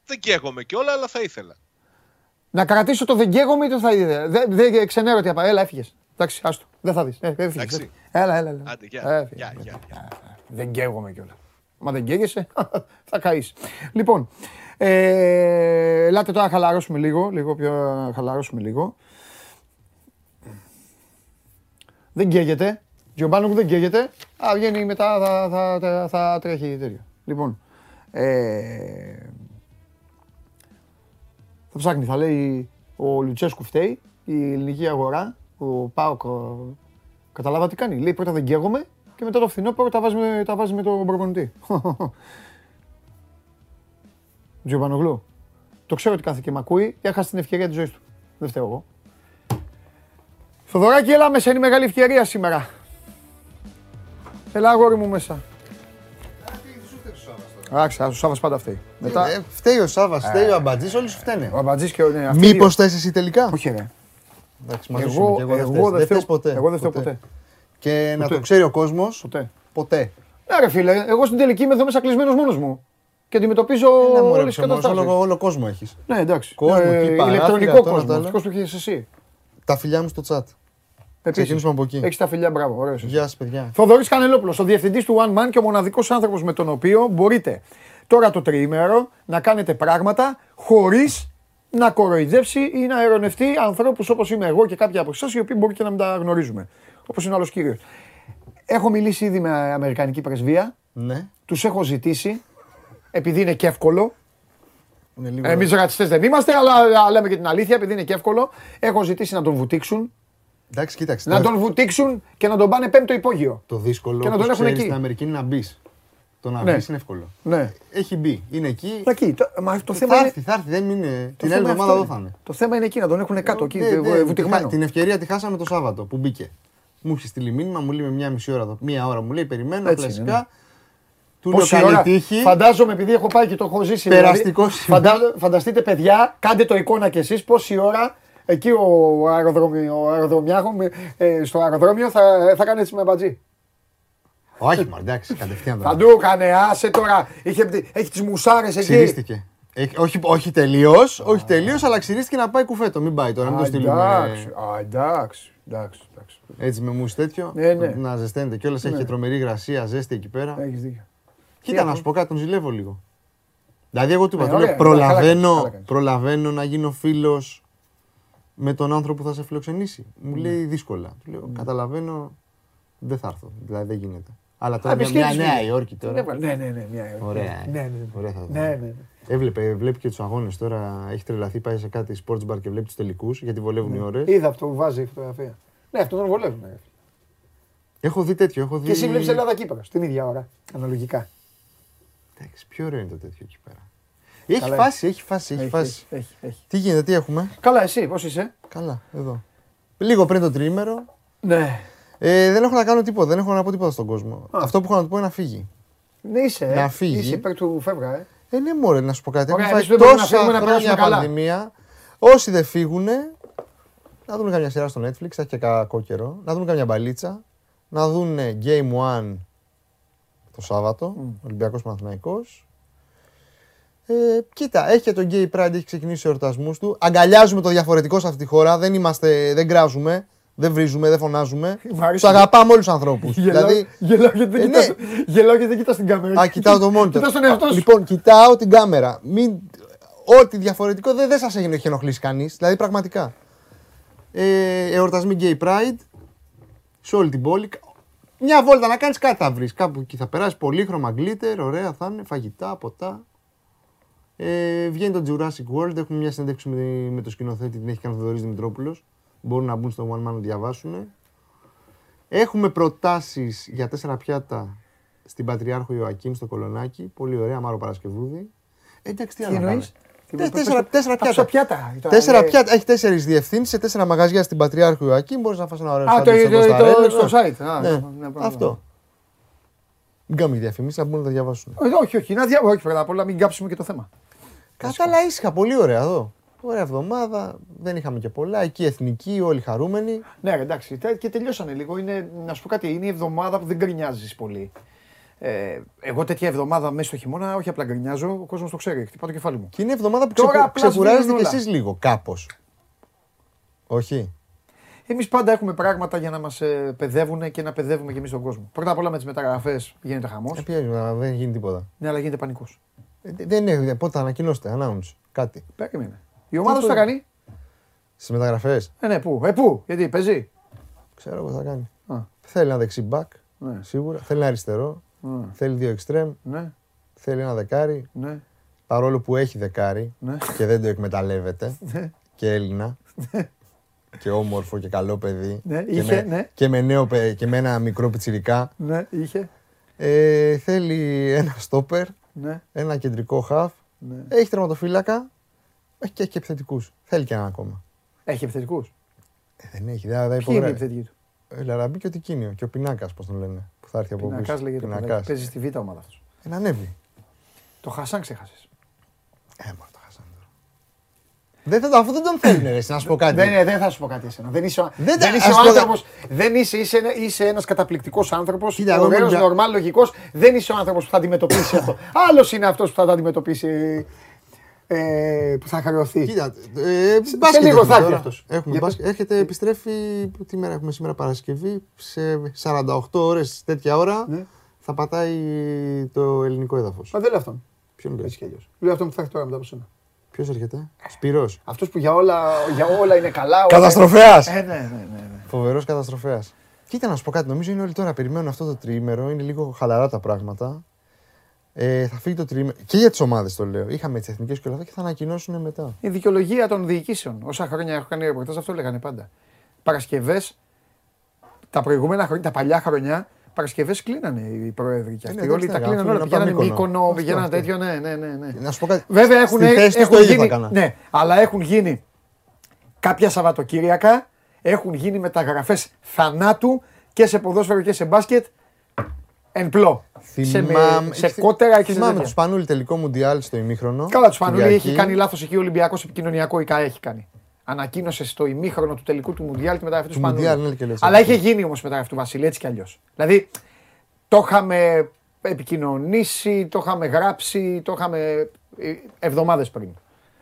Δεν καίγομαι και όλα, αλλά θα ήθελα. Να κρατήσω το δεν καίγομαι ή το θα είδε. Δεν δεν ξενέρω τι απα. Έλα, έφυγες. Εντάξει, άστο. Δεν θα δεις. Εντάξει. Έλα, έλα. έλα. Άντε, γεια. Έφυγες. Γεια, γεια, γεια. Δεν καίγομαι κιόλας. Μα δεν καίγεσαι, [laughs] θα καείς. Λοιπόν, ε, ελάτε τώρα να χαλαρώσουμε λίγο, λίγο πιο να χαλαρώσουμε λίγο. Δεν καίγεται. Τζιομπάνο που δεν καίγεται. Α, βγαίνει μετά, θα, θα, θα, θα τρέχει τέτοιο. Λοιπόν, ε, θα ψάχνει, θα λέει ο Λουτσέσκου φταίει, η ελληνική αγορά, ο Πάοκ, ο- καταλάβα τι κάνει. Λέει πρώτα δεν καίγομαι και μετά το φθινόπωρο τα βάζει με, τα βάζει με τον προπονητή. [laughs] Τζιομπανογλου. Το ξέρω ότι κάθε και μ' ακούει και έχασε την ευκαιρία της ζωής του. Δεν φταίω εγώ. Θοδωράκη, έλα μέσα, είναι η μεγάλη ευκαιρία σήμερα. Έλα αγόρι μου μέσα. Εντάξει, ο Σάββας πάντα φταίει. Μετά, Ε, φταίει ο Σάβα, φταίει ο Αμπατζής, όλοι σου φταίνε. ο Αμπατζής και ο... Ναι, αυτοί οι Μήπως δύο. θες εσύ τελικά; Όχι ρε. Εντάξει, μαζί σου Εγώ, είμαι και εγώ, εγώ δεν φταίς. δεν Δεν φταίω φταίς ποτέ. Εγώ δεν φταίω ποτέ. Και να Ποτέ. το ξέρει ο κόσμος, Ποτέ. ποτέ. Ναι ρε φίλε, εγώ στην τελική είμαι εδώ μέσα κλεισμένος μόνος μου. Και αντιμετωπίζω Ένα μωρέ, όλες τις ψωμός, καταστάσεις. όλο, όλο κόσμο έχεις. Ναι, εντάξει. Κόσμο, εκεί, παράθυρα, ηλεκτρονικό τώρα κόσμος. τα άλλα. Αυτός που έχεις εσύ. Τα φιλιά μου στο chat. Επίσης. Ξεκινήσουμε από εκεί. Έχεις τα φιλιά, μπράβο. Ωραίος είσαι. Γεια σας, παιδιά. Θοδωρής Κανελόπουλος, ο διευθυντής του One Man και ο μοναδικός άνθρωπος με τον οποίο μπορείτε τώρα το τριήμερο να κάνετε πράγματα χωρίς να κοροϊδεύσει ή να ερωνευτεί ανθρώπους όπως είμαι εγώ και κάποιοι από εσάς οι οποίοι μπορεί και να μην τα γνωρίζουμε. Όπως είναι ο άλλος κύριος. Έχω μιλήσει ήδη με Αμερικανική πρεσβεία, Ναι. τους έχω ζητήσει, επειδή είναι και εύκολο, Είναι λίγο... Εμείς ρατσιστές δεν είμαστε, αλλά α, λέμε και την αλήθεια, επειδή είναι και εύκολο. Έχω ζητήσει να τον βουτήξουν. Εντάξει, κοίταξε. Να το- τον βουτήξουν και να τον πάνε πέμπτο υπόγειο. Το δύσκολο και να τον όπως έχουν ξέρεις, εκεί. στην Αμερική είναι να μπεις. Το να Ναι. μπεις είναι εύκολο. Ναι. Έχει μπει. Είναι εκεί. Εκεί, το, μα το θέμα θα είναι. έρθει, θα έρθει. Δεν είναι... το Την άλλη θέμα εβδομάδα αυτό εδώ θα είναι. είναι. Το θέμα είναι εκεί, να τον έχουν κάτω, εκεί, Ναι, ε, ναι, βουτυγμένο. Την ευκαιρία τη χάσαμε το Σάββατο που μπήκε. Μου είχε στείλει μήνυμα, μου λέει με μία μισή ώρα, εδώ- μία ώρα μου λέει περιμένω Έτσι είναι, κλασικά. ναι. Του λέω Πόση καλή ώρα, τύχη. φαντάζομαι επειδή έχω πάει και το έχω ζήσει. Περαστικό δηλαδή, φαντά- φανταστείτε παιδιά, κάντε το εικόνα κι εσείς πόση ώρα εκεί ο, αεροδρομι, ο αεροδρομιάρχο ε, στο αεροδρόμιο θα, θα κάνει έτσι με μπατζή. Όχι, μα εντάξει, κατευθείαν Θα τώρα. του έκανε, άσε τώρα. Είχε, έχει τις μουσάρες εκεί. Ξυρίστηκε. Έχει- όχι όχι τελείως, όχι τελείως, αλλά ξυρίστηκε να πάει κουφέτο. Μην πάει τώρα, μην το Α, στείλουμε. εντάξει, α, εντάξει, εντάξει, εντάξει. Έτσι με μουσ τέτοιο. Ναι, ναι. Να ζεσταίνεται κιόλας. Έχει και τρομερή υγρασία, ζέστη εκεί πέρα. Έχεις δίκιο. Κοίτα, Τι να σου πω κάτι, τον ζηλεύω λίγο. Δηλαδή, εγώ του είπα, Ναι, του λέω, ωραία, καλά κάνεις, προλαβαίνω, καλά κάνεις. προλαβαίνω να γίνω φίλος με τον άνθρωπο που θα σε φιλοξενήσει. Μου λέει δύσκολα. Του λέω, καταλαβαίνω, δεν θα έρθω. Δηλαδή, δεν γίνεται. Αλλά τώρα μια, μια επισκέπτης Νέα πήγε. Υόρκη Τον τώρα. έβαλε. Ναι, ναι, ναι, μια Υόρκη. Ωραία, ε. Ναι, ναι, ναι. Ωραία θα ήταν. Ναι, ναι, ναι. Έβλεπε, βλέπει και τους αγώνες τώρα. Έχει τρελαθεί, πάει σε κάτι sports bar και βλέπει τους τελικούς γιατί βολεύουν οι ώρες. Είδα αυτό που βάζει η φωτογραφία. Ναι, αυτό τον βολεύουν. ναι. Έχω δει τέτοιο. Έχω δει... Και εσύ βλέπεις Ελλάδα Κύπρος την ίδια ώρα. Αναλογικά. Εντάξει, πιο ωραίο είναι το τέτοιο εκεί πέρα. Έχει Καλά φάση, έχει φάση, έχει Έχει, φάση. έχει, έχει, έχει. Τι γίνεται, τι έχουμε; Καλά, εσύ πώς είσαι; Καλά, εδώ. Λίγο πριν το τριήμερο. Ναι. Ε, δεν έχω να κάνω τίποτα, δεν έχω να πω τίποτα στον κόσμο. Αυτό που έχω να του πω είναι να φύγει. Ναι, είσαι. ε. Να φύγει. Είσαι υπέρ του φεύγα, ε. Ε, ναι, μωρέ, να σου πω κάτι. Ωραία, Έχουμε εμείς φάει δεν μπορούμε να τόσα φύγουμε, να χρόνια περάσουμε καλά. πανδημία. Όσοι δεν φύγουν, να δουν καμιά σειρά στο Netflix, θα έχει και κακό καιρό. Να δουν καμιά μπαλίτσα. Να δουν Game One το Σάββατο, Ολυμπιακός Παναθηναϊκός. Ε, κοίτα, έχει και το Gay Pride, έχει ξεκινήσει ο εορτασμούς του. Αγκαλιάζουμε το διαφορετικό σε αυτή τη χώρα. Δεν, είμαστε, δεν κράζουμε. Δεν βρίζουμε, δεν φωνάζουμε. Μ' αρέσει. Του αγαπάμε όλους τους ανθρώπους. Γελάω, δηλαδή, γελάω γιατί δεν Ε, κοιτάς, ναι. γελάω γιατί δεν κοιτάς την κάμερα. Α, κοιτάω το monitor. Κοιτάς τον εαυτό σου. Λοιπόν, κοιτάω την κάμερα. Μην... Ό,τι διαφορετικό δεν, δεν σας έχει έχει ενοχλήσει κανείς. Δηλαδή, πραγματικά. Ε, εορτασμοί Gay Pride σε όλη την πόλη. Μια βόλτα να κάνεις κάτι θα βρεις. Κάπου εκεί θα περάσεις πολύχρωμα γκλίτερ, ωραία θα είναι, φαγητά, ποτά. Ε, βγαίνει το Jurassic World. Έχουμε μια συνέντευξη με, με το σκηνοθέτη, την έχει κάνει ο Θοδωρής Δημητρόπουλος. Μπορούν να μπουν στο One Man να διαβάσουν. Έχουμε προτάσεις για τέσσερα πιάτα στην Πατριάρχο Ιωακήμ στο Κολονάκι. Πολύ ωραία, Μάρο Παρασκευούδη. Ε, εντάξει, τι Τι άλλο να εννοείς; κάνουμε. Τε- Τέσσερα, τέσσερα Α, στο πιάτα. πιάτα. Ήταν, Τέσσερα ε, πιάτα. Έχει τέσσερις διευθύνσεις σε τέσσερα μαγαζιά στην Πατριάρχο Ιωακήμ. Μπορείς να φας ένα ωραίο Α, το, σάντουιτς το, στο το, Κωνσταντέλο. στο site. Α, Ναι, ναι, πράγμα. αυτό. Μην κάνουμε διαφημίσεις, να μπουν να τα διαβάσουν. Ε, Όχι, όχι, να δια... όχι, πρώτα απ' όλα μην κάψουμε και το θέμα. Κατάλα ήσυχα, πολύ ωραία εδώ. Ωραία εβδομάδα, δεν είχαμε και πολλά. Εκεί εθνική, όλοι χαρούμενοι. Ναι, ρε, εντάξει, τε- και τελειώσανε λίγο. Είναι, να σου πω κάτι, είναι η εβδομάδα που δεν γκρινιάζεις πολύ. Ε, εγώ τέτοια εβδομάδα μέσα στο χειμώνα, όχι απλά γκρινιάζω, ο κόσμος το ξέρει. Χτυπάω το κεφάλι μου. Και είναι εβδομάδα που Τώρα ξεκου... απλά ξεκουράζεστε σβήνουν κι όλα. εσείς λίγο, κάπως. Όχι. Εμείς πάντα έχουμε πράγματα για να μας παιδεύουν και να παιδεύουμε και εμείς τον κόσμο. Πρώτα απ' όλα με τις μεταγραφές γίνεται χαμός. Ε, ποια- δεν γίνει τίποτα. Ναι, αλλά γίνεται πανικός. Ε, δεν είναι, πότε θα ανακοινώσετε, announce, κάτι. Περίμενε. Η ομάδα σου το- θα κάνει; Στις μεταγραφές, Ε, ναι, πού, ε, πού, γιατί παίζει; ξέρω εγώ τι θα κάνει. Α, Θέλει ένα δεξί back, ναι, σίγουρα. Θέλει ένα αριστερό. ναι, Θέλει δύο extreme. ναι, Θέλει ένα δεκάρι. ναι, Παρόλο που έχει δεκάρι ναι. και δεν το εκμεταλλεύεται. [laughs] Ναι. και Έλληνα. και όμορφο και καλό παιδί. Ναι, και, είχε, με, ναι. και, με νέο, παι- και με ένα μικρό πιτσιρικά. Ναι, είχε. Ε, θέλει ένα στόπερ, Ναι, ένα κεντρικό χαφ. ναι. Έχει τερματοφύλακα. Έχει και, έχει και επιθετικούς. Θέλει και έναν ακόμα. Έχει επιθετικούς. Ε, δεν έχει, δεν, δεν Ποιοι είναι οι υπογράφει. επιθετικοί του; Ε, Λαραμπή και ο Τικίνιο. Και ο Πινάκας, πώς τον λένε. Που θα έρθει από πίσω. Πινακά λέγεται. το Πινακάς. παιδάκι. Παίζει στη β' ομάδα αυτός. Ε, να ανέβει. Το Χασάν ξέχασες. Ε, μόνο το χάσανε τώρα. Δεν θα, αφού δεν τον θέλουν, ρε, εσύ, να σου πω κάτι. Δεν, ε, δεν θα σου πω κάτι εσένα. Δεν είσαι, ο- Δεν δεν τα- είσαι ας ο πω, άνθρωπος, δεν είσαι, είσαι, ένα- είσαι ένας καταπληκτικός άνθρωπος, Κοίτα, εγώ ωραίος, είμαι- νορμάλ, λογικός. Δεν είσαι ο άνθρωπος που θα αντιμετωπίσει αυτό. [laughs] Άλλος είναι αυτός που θα το αντιμετωπίσει, ε, που θα χρεωθεί. Κοίτα, ε, μπάσκετ λίγο έχουμε θα έρθει τώρα. αυτός. Έχουμε Για μπάσκετ. Έρχεται, επιστρέφει. Τι μέρα έχουμε σήμερα Παρασκευή. Σε 48 ώρες τέτοια ώρα Ναι. θα πατάει το ελληνικό έδαφος. Μα δεν λέω αυτόν. Ποιον Έτσι λες, κι αλλιώς. Λέω αυτόν που θα έρθει τώρα μετά από σένα. Ποιος έρχεται, Σπύρος. Αυτός που για όλα, για όλα είναι καλά. όλα- Καταστροφέας. Ε, ναι, ναι, ναι. ναι. Φοβερός καταστροφέας. Κοίτα να σου πω κάτι, νομίζω είναι όλοι τώρα περιμένουν αυτό το τριήμερο. Είναι λίγο χαλαρά τα πράγματα. Ε, θα φύγει το τριήμερο. Και για τις ομάδες το λέω. Είχαμε τις εθνικές και όλα αυτά και θα ανακοινώσουν μετά. Η δικαιολογία των διοικήσεων. Όσα χρόνια έχω κάνει ρεπορτάζ, αυτό λέγανε πάντα. Παρασκευές, τα προηγούμενα χρόνια, τα παλιά χρόνια, Παρασκευές κλείνανε οι πρόεδροι και Ε, ναι, αυτοί. δεν Όλοι τα ξέρω, κλείνανε αφού όλα. είναι να Πηγαίνανε πάμε Μύκονο, Μύκονο. πηγαίνανε Αυτό, τέτοιο. Ναι, ναι, ναι. ναι. Να σου πω κάτι. Βέβαια έχουν, Στη θέση τους έχουν το ίδιο θα γίνει. έκανα. Ναι, αλλά έχουν γίνει κάποια Σαββατοκύριακα, έχουν γίνει μεταγραφές θανάτου και σε ποδόσφαιρο και σε μπάσκετ εν πλώ. σε, με- Θυμάμαι- σε θυ- κότερα και σε Θυμάμαι τέτοια. του Σπανούλη τελικό Μουντιάλ στο ημίχρονο. Καλά, του Σπανούλη Κυριακή. έχει κάνει λάθος εκεί ο Ολυμπιακός επικοινωνιακό ή έχει κάνει. Ανακοίνωσες στο ημίχρονο του τελικού του Μουντιάλ τη μεταγραφή του Του Σπανούλη. Μουντιάλ, ναι, και λες Αλλά έτσι. είχε γίνει όμως η μεταγραφή του Βασίλη έτσι κι αλλιώς. Δηλαδή το είχαμε επικοινωνήσει, το είχαμε γράψει, το είχαμε εβδομάδες πριν.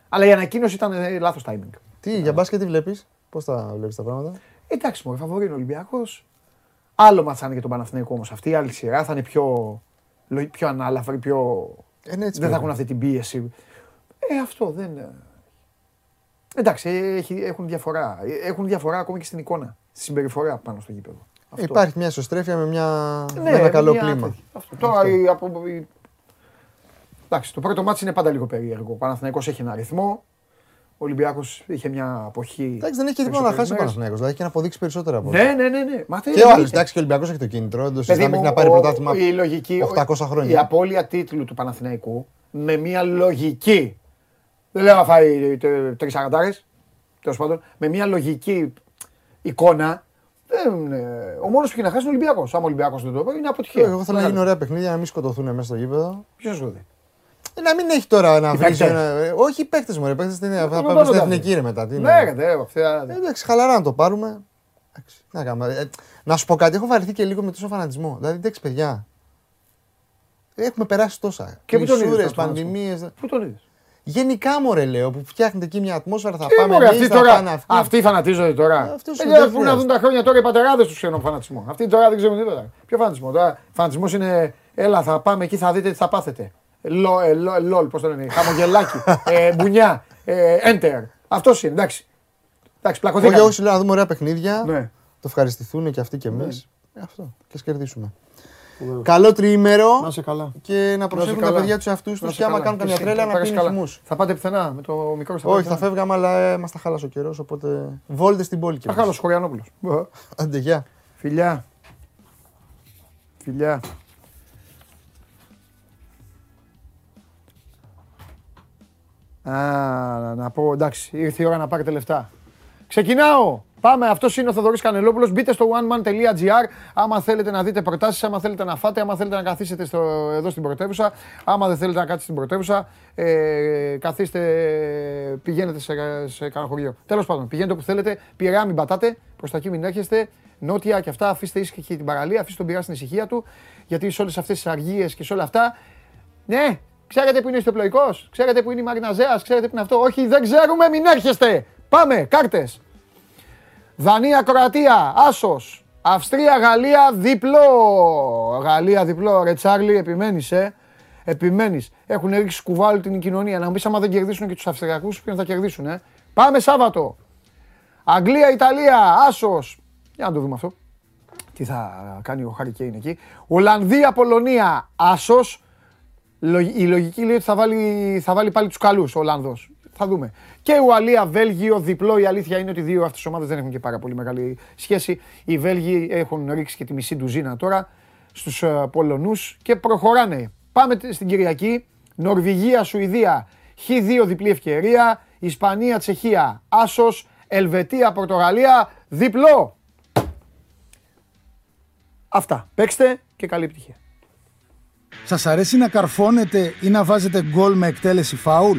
Αλλά η ανακοίνωση ήταν λάθος timing. Τι, για μπάσκετ τι βλέπεις, πώς τα βλέπεις τα πράγματα; Εντάξει, μου φαβορεί είναι ο Ολυμπιακός. Άλλο μάτσα είναι για τον Παναθηναϊκό όμως. Αυτή η άλλη σειρά θα είναι πιο, λο- πιο ανάλαφρη, πιο. Ε, ναι, έτσι δεν θα πρέπει. έχουν αυτή την πίεση. Ε, αυτό δεν. Εντάξει, έχει, έχουν διαφορά. Ε, Έχουν διαφορά ακόμη και στην εικόνα. Στη συμπεριφορά πάνω στο γήπεδο. Αυτό. Υπάρχει μια ισοστρέφεια με, μια... Ναι, με ένα καλό μια κλίμα. τέτοια. Αυτό. Τώρα η, από, η... Εντάξει, το πρώτο μάτι είναι πάντα λίγο περίεργο. Ο Παναθηναϊκός έχει ένα αριθμό. Ο Ολυμπιακός είχε μια αποχή. Εντάξει, δεν έχει και τίποτα να χάσει ο περισσότερες μέρες. Παναθηναϊκός. Δηλαδή έχει να αποδείξει περισσότερα από Ναι, ναι, ναι. ναι. Μα τι Και ο άλλος. εννοείται. Εντάξει, και ο Ολυμπιακός έχει το κίνητρο. Δεν το Παιδί συζητάμε, μου, έχει να πάρει ο- πρωτάθλημα η λογική, 800 χρόνια. Η απώλεια τίτλου του Παναθηναϊκού με μια λογική. Δεν λέω να φάει τρεις αγαντάρε. Τέλος πάντων, με μια λογική εικόνα. Δεν, ε, ο μόνος που έχει να χάσει είναι ο Ολυμπιακός. Αν ο Ολυμπιακός δεν το πει, είναι αποτυχία. Εγώ θέλω να γίνουν ωραία παιχνίδια, να μην σκοτωθούν μέσα στο γήπεδο. Ποιος σου δει; Ε, Να μην έχει τώρα να Οι βρει. παίκτες. Ένα... ε, Όχι οι παίκτες μου, ρε. Παίκτες δεν είναι. Θα δεν πάμε μπορώ στην να εθνική δω. ρε μετά. τι Ναι, είναι. ρε, δε, αυτά- Ε, Εντάξει, χαλαρά να το πάρουμε. Εντάξει, τι να κάνουμε. Ε, να σου πω κάτι, έχω βαρεθεί και λίγο με τόσο φανατισμό. Δηλαδή, εντάξει, παιδιά. Έχουμε περάσει τόσα. Και πού τον είδες Κλεισούρες, τον φανατισμό; πανδημίες. Πού τον είδες; Γενικά μωρέ λέω που φτιάχνετε εκεί μια ατμόσφαιρα θα Τι πάμε μωρέ, εμείς, αυτοί θα τώρα, πάνε αυτοί. αυτοί φανατίζονται τώρα. Αυτοί σου Ε, δεν πού να χρειάζεται. δουν τα χρόνια τώρα οι πατεράδες τους ξένο φανατισμό. Αυτοί τώρα δεν ξέρουν τίποτα. Ποιο φανατισμό. Τώρα φανατισμός είναι, έλα θα πάμε εκεί θα δείτε τι θα πάθετε. Λο, ε, λο, λολ, πώς το λένε, χαμογελάκι, ε, μπουνιά, ε, enter. Αυτός είναι, εντάξει. Εντάξει, Όχι, πλακωθήκαμε. όχι, λέω να δούμε ωραία παιχνίδια. Ναι. Το ευχαριστηθούν και αυτοί και εμείς. Αυτό. Και ας κερδίσουμε. Καλό τριήμερο Να είσαι καλά. και να προσέχουν τα καλά. παιδιά τους εαυτούς Να του είσαι και άμα καλά. κάνουν καμιά εσύ, τρέλα θα να πέρασες πίνουν καλά. χυμούς. Θα πάτε πουθενά με το μικρό στα Όχι, θα φεύγαμε, αλλά ε, μας τα χάλασε ο καιρός. Οπότε βόλτε στην πόλη και Θα εμείς. χάλασε ο Χωριανόπουλος. Άντε, γεια. Φιλιά. Φιλιά. Α, να πω, εντάξει, ήρθε η ώρα να πάρετε λεφτά. Ξεκινάω! Πάμε, αυτός είναι ο Θοδωρής Κανελόπουλος. Μπείτε στο oneman.gr. Άμα θέλετε να δείτε προτάσεις, άμα θέλετε να φάτε, άμα θέλετε να καθίσετε στο, εδώ στην πρωτεύουσα. Άμα δεν θέλετε να κάτσετε στην πρωτεύουσα, ε, καθίστε, πηγαίνετε σε, σε κανένα χωριό. Τέλος πάντων, πηγαίνετε όπου θέλετε. Πειραιά μην πατάτε, προς τα εκεί μην έρχεστε. Νότια και αυτά, αφήστε ήσυχη την παραλία, αφήστε τον πειρά στην ησυχία του. Γιατί σε όλες αυτές τις αργίες και σε όλα αυτά. Ναι, ξέρετε που είναι ο ιστοπλοϊκός, ξέρετε που είναι η Μαριναζέα, ξέρετε που είναι αυτό. Όχι, δεν ξέρουμε, μην έρχεστε. Πάμε, κάρτες. Δανία, Κροατία, Άσος. Αυστρία, Γαλλία, διπλό. Γαλλία, διπλό. Ρε Τσάρλι, επιμένεις, ε; Επιμένεις. Έχουν ρίξει σκουβάλου την κοινωνία. Να μου πει άμα δεν κερδίσουν και τους Αυστριακούς, ποιον θα κερδίσουν, ε; Πάμε Σάββατο. Αγγλία, Ιταλία, Άσος. Για να το δούμε αυτό. Τι θα κάνει ο Χάρη Κέιν εκεί. Ολλανδία, Πολωνία, Άσος. Η λογική λέει ότι θα βάλει, θα βάλει πάλι τους καλούς ο Ολλανδός. Θα δούμε. Και Ουαλία, Βέλγιο, διπλό. Η αλήθεια είναι ότι οι δύο αυτές οι ομάδες δεν έχουν και πάρα πολύ μεγάλη σχέση. Οι Βέλγοι έχουν ρίξει και τη μισή ντουζίνα τώρα στους Πολωνούς και προχωράνε. Πάμε τε- στην Κυριακή. Νορβηγία, Σουηδία, Χ2 διπλή ευκαιρία. Ισπανία, Τσεχία, Άσος. Ελβετία, Πορτογαλία, διπλό. Αυτά. Παίξτε και καλή επιτυχία. Σας αρέσει να καρφώνετε ή να βάζετε γκολ με εκτέλεση φάουλ;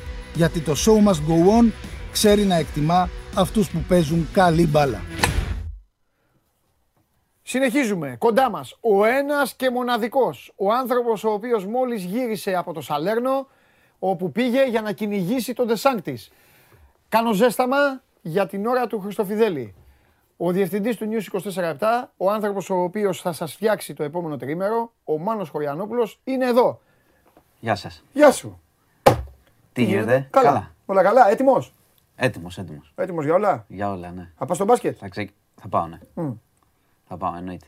Γιατί το show must go on ξέρει να εκτιμά αυτούς που παίζουν καλή μπάλα. Συνεχίζουμε. Κοντά μας. Ο ένας και μοναδικός. Ο άνθρωπος ο οποίος μόλις γύρισε από το Σαλέρνο, όπου πήγε για να κυνηγήσει τον Ντεσάνκτη. Κάνω ζέσταμα για την ώρα του Χριστοφιδέλη. Ο διευθυντής του News 24-7, ο άνθρωπος ο οποίος θα σας φτιάξει το επόμενο τρίμερο, ο Μάνος Χωριανόπουλος, είναι εδώ. Γεια σας. Γεια σου. Τι γίνεται, Καλά. Όλα καλά. Έτοιμος; Έτοιμος, έτοιμος. Έτοιμος για όλα; Για όλα, ναι. Θα πας στο μπάσκετ; Θα, ξε... θα πάω, ναι. Μμ. Θα πάω, εννοείται.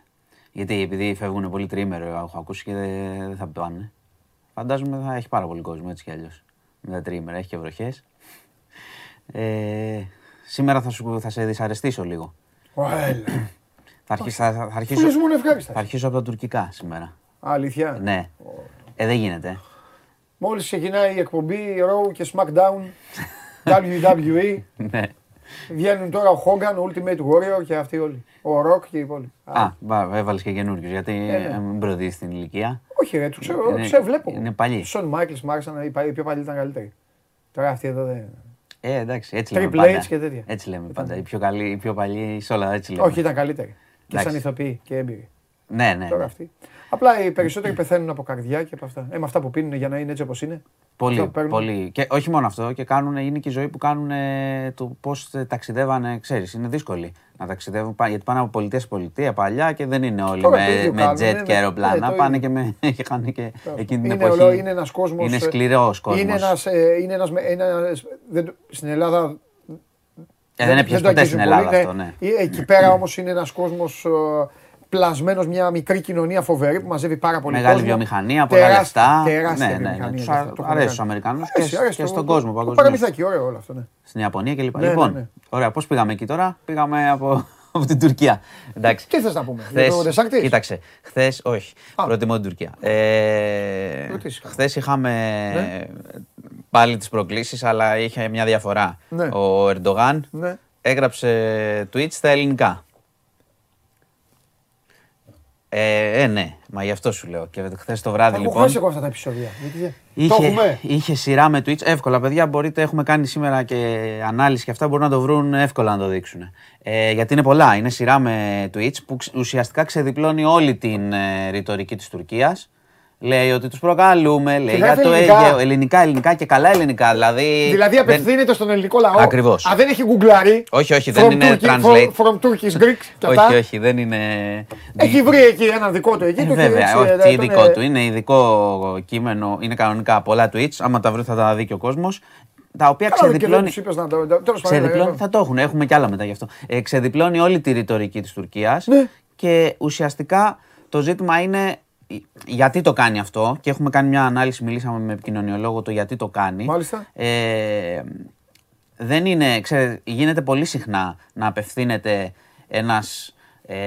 Γιατί επειδή φεύγουν πολύ τριήμερο, έχω ακούσει και δεν δεν θα πάνε. Φαντάζομαι θα έχει πάρα πολύ κόσμο έτσι κι αλλιώς. Με τα τριήμερα, έχει και βροχές. Ε, σήμερα θα, σου, θα σε δυσαρεστήσω λίγο. Έλα. Θα, αρχίσω, θα, θα, αρχίσω, Φίλες μου είναι ευχάριστας. θα αρχίσω από τα τουρκικά σήμερα. Αλήθεια; Ναι. Ε, δεν γίνεται. Μόλις ξεκινάει η εκπομπή Raw και SmackDown, [laughs] WWE, ναι. βγαίνουν τώρα ο Hogan, ο Ultimate Warrior και αυτοί όλοι. Ο Rock και οι υπόλοιποι. Α, έβαλες και καινούριους γιατί ναι. ε, μην προδίδει την ηλικία. Όχι ρε, τους ξέρω, Είναι- τους ε, βλέπω. είναι παλιοί. Σον Μάικλς μ' άρεσαν, οι παλιοί- οι πιο παλιοί ήταν καλύτεροι. Τώρα αυτοί εδώ δεν... Ε, εντάξει, έτσι λέμε Triple πάντα. H και τέτοια. Έτσι λέμε πάντα. Οι πιο, καλοί, οι πιο παλιοί σε όλα έτσι λέμε. Όχι, ήταν καλύτεροι. Και σαν Εντάξει. ηθοποιοί και έμπειροι. Ναι, ναι. Τώρα ναι. αυτοί. Απλά οι περισσότεροι πεθαίνουν από καρδιά και από αυτά. Ε, με αυτά που πίνουν για να είναι έτσι όπως είναι. Πολύ, Αυτό παίρνουν. πολύ. Και όχι μόνο αυτό, και κάνουν, είναι και η ζωή που κάνουν ε, το πώς ταξιδεύανε, ξέρεις. Είναι δύσκολη να ταξιδεύουν. πά- Γιατί πάνε από πολιτεία σε πολιτεία παλιά και δεν είναι όλοι Τώρα το με, ίδιο με κάνουν, jet ναι, και ναι. αεροπλάνα. Ναι, το πάνε ίδιο. και με. Είχαν [laughs] και εκείνη την είναι, εποχή. ολό- είναι ένας κόσμος... Είναι ε, σκληρός κόσμος. Είναι ένας, ε, είναι ένας, με- ένας, δεν, το- στην Ελλάδα Ε, δεν έπιασε το ποτέ αγγίζουν στην πολύ, Ελλάδα αυτό, ναι. Ε, Εκεί πέρα όμως είναι ένας κόσμος ε, πλασμένος, μια μικρή κοινωνία φοβερή που μαζεύει πάρα πολύ Μεγάλη κόσμο. βιομηχανία, πολλά Τεράσ- λεφτά. Τεράστια Ναι, ναι, ναι. βιομηχανία. Τους και α- αυτά, το έχουμε αρέσει κάνει. στους Αμερικανούς και Αρέσει, σ- αρέσει και το- στον το- κόσμο Το παγκοσμίως. παραμυθάκι, ωραίο όλο αυτό, ναι. Στην Ιαπωνία κλπ. Ναι, λοιπόν, ναι, ναι. ωραία, πώς πήγαμε εκεί τώρα; Πήγαμε από, [laughs] από την Τουρκία. Εντάξει. Τι θες να πούμε, για Χθες, το Δεσάκτης; κοίταξε, χθε, όχι, Α. προτιμώ την Τουρκία. Ε, Ρωτήσεις καλά. χθες είχαμε Ναι. πάλι τις προκλήσεις, αλλά είχε μια διαφορά. Ναι. Ο Ερντογάν Ναι. έγραψε tweets στα ελληνικά. Ε, ε, ναι, μα γι' αυτό σου λέω. Και χθες το βράδυ Θα έχω λοιπόν. χάσει εγώ αυτά τα επεισόδια. Γιατί δεν- Το Είχε, έχουμε. είχε σειρά με Twitch. Εύκολα, παιδιά. Μπορείτε, έχουμε κάνει σήμερα και ανάλυση και αυτά. Μπορούν να το βρουν εύκολα να το δείξουν. Ε, γιατί είναι πολλά. Είναι σειρά με Twitch που ξ- ουσιαστικά ξεδιπλώνει όλη την ε, ρητορική της Τουρκίας. Λέει ότι τους προκαλούμε, λέει για γράφει το ελληνικά. Αίγαιο. Ελληνικά, ελληνικά και καλά ελληνικά. Δηλαδή, Δηλαδή δεν- απευθύνεται στον ελληνικό λαό. Ακριβώς. Α, δεν έχει γκουγκλάρει. Όχι, όχι, δεν From είναι Turkey- translate. From, from Turkish Greek και αυτά. όχι, όχι, δεν είναι. Έχει βρει εκεί ένα δικό του εκεί. Ε, το έχει βέβαια, έτσι, όχι, ε, τι τον, ειδικό ε, του. Είναι ειδικό κείμενο, είναι κανονικά πολλά tweets. Άμα τα βρει θα τα δει και ο κόσμος. Τα οποία Καλά, και δεν ξεδιπλώνει. τους είπες να το- τέλος πάντων, Ξεδιπλώνει, ε, θα το έχουν, έχουμε κι άλλα μετά γι' αυτό. Ε, ξεδιπλώνει όλη τη ρητορική της Τουρκίας Ναι. και ουσιαστικά το ζήτημα είναι γιατί το κάνει αυτό και έχουμε κάνει μια ανάλυση, μιλήσαμε με επικοινωνιολόγο το γιατί το κάνει. Μάλιστα. Ε, δεν είναι, ξέρετε, γίνεται πολύ συχνά να απευθύνεται ένας, ε,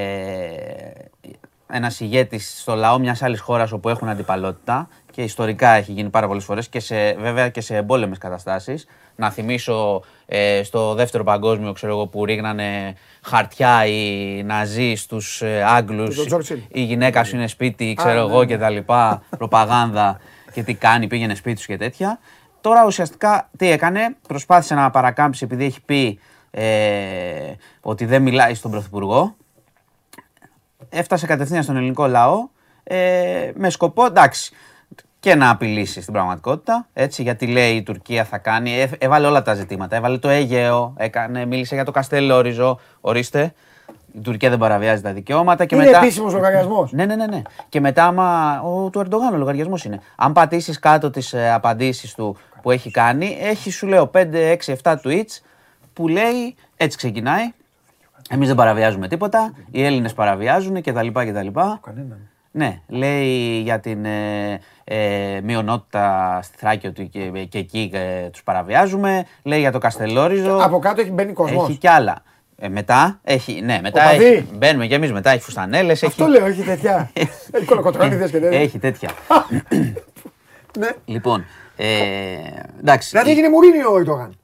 ένας ηγέτης στο λαό μιας άλλης χώρας όπου έχουν αντιπαλότητα και ιστορικά έχει γίνει πάρα πολλές φορές και σε, βέβαια και σε εμπόλεμες καταστάσεις. Να θυμίσω ε, στο δεύτερο παγκόσμιο ξέρω εγώ, που ρίγνανε χαρτιά οι Ναζί στους ε, Άγγλους, τον Churchill. η γυναίκα σου είναι σπίτι, ξέρω ναι, εγώ ναι. και τα λοιπά, [laughs] προπαγάνδα και τι κάνει, πήγαινε σπίτι σου και τέτοια. Τώρα ουσιαστικά τι έκανε, προσπάθησε να παρακάμψει επειδή έχει πει ε, ότι δεν μιλάει στον Πρωθυπουργό. Έφτασε κατευθείαν στον ελληνικό λαό ε, με σκοπό, εντάξει, και να απειλήσει στην πραγματικότητα, έτσι, γιατί λέει η Τουρκία θα κάνει, ε, έβαλε όλα τα ζητήματα, έβαλε το Αίγαιο, έκανε, μίλησε για το Καστελόριζο, ορίστε, η Τουρκία δεν παραβιάζει τα δικαιώματα και Είναι μετά... επίσημος λογαριασμός. Ναι, ναι, ναι, ναι. Και μετά, άμα. Ο, του Ερντογάν ο λογαριασμός είναι. Αν πατήσεις κάτω τις ε, απαντήσεις του που έχει κάνει, έχει σου λέω 5, 6, 7 tweets που λέει έτσι ξεκινάει. Εμείς δεν παραβιάζουμε τίποτα. Οι Έλληνες παραβιάζουν κτλ. κτλ. Ναι, λέει για την ε, ε, μειονότητα στη Θράκη ότι και, και εκεί ε, τους παραβιάζουμε. Λέει για το Καστελόριζο. Από κάτω έχει μπαίνει κόσμος. Έχει κι άλλα. Ε, μετά έχει, ναι, μετά Οπαδοί. έχει, μπαίνουμε κι εμείς μετά, έχει φουστανέλες, έχει, Αυτό λέω, έχει τέτοια. Έχει κολοκοτρώνιδες και τέτοια. έχει τέτοια. Ναι. λοιπόν, ε, εντάξει, Δηλαδή η- έγινε Μουρίνιο ο Ερντογάν.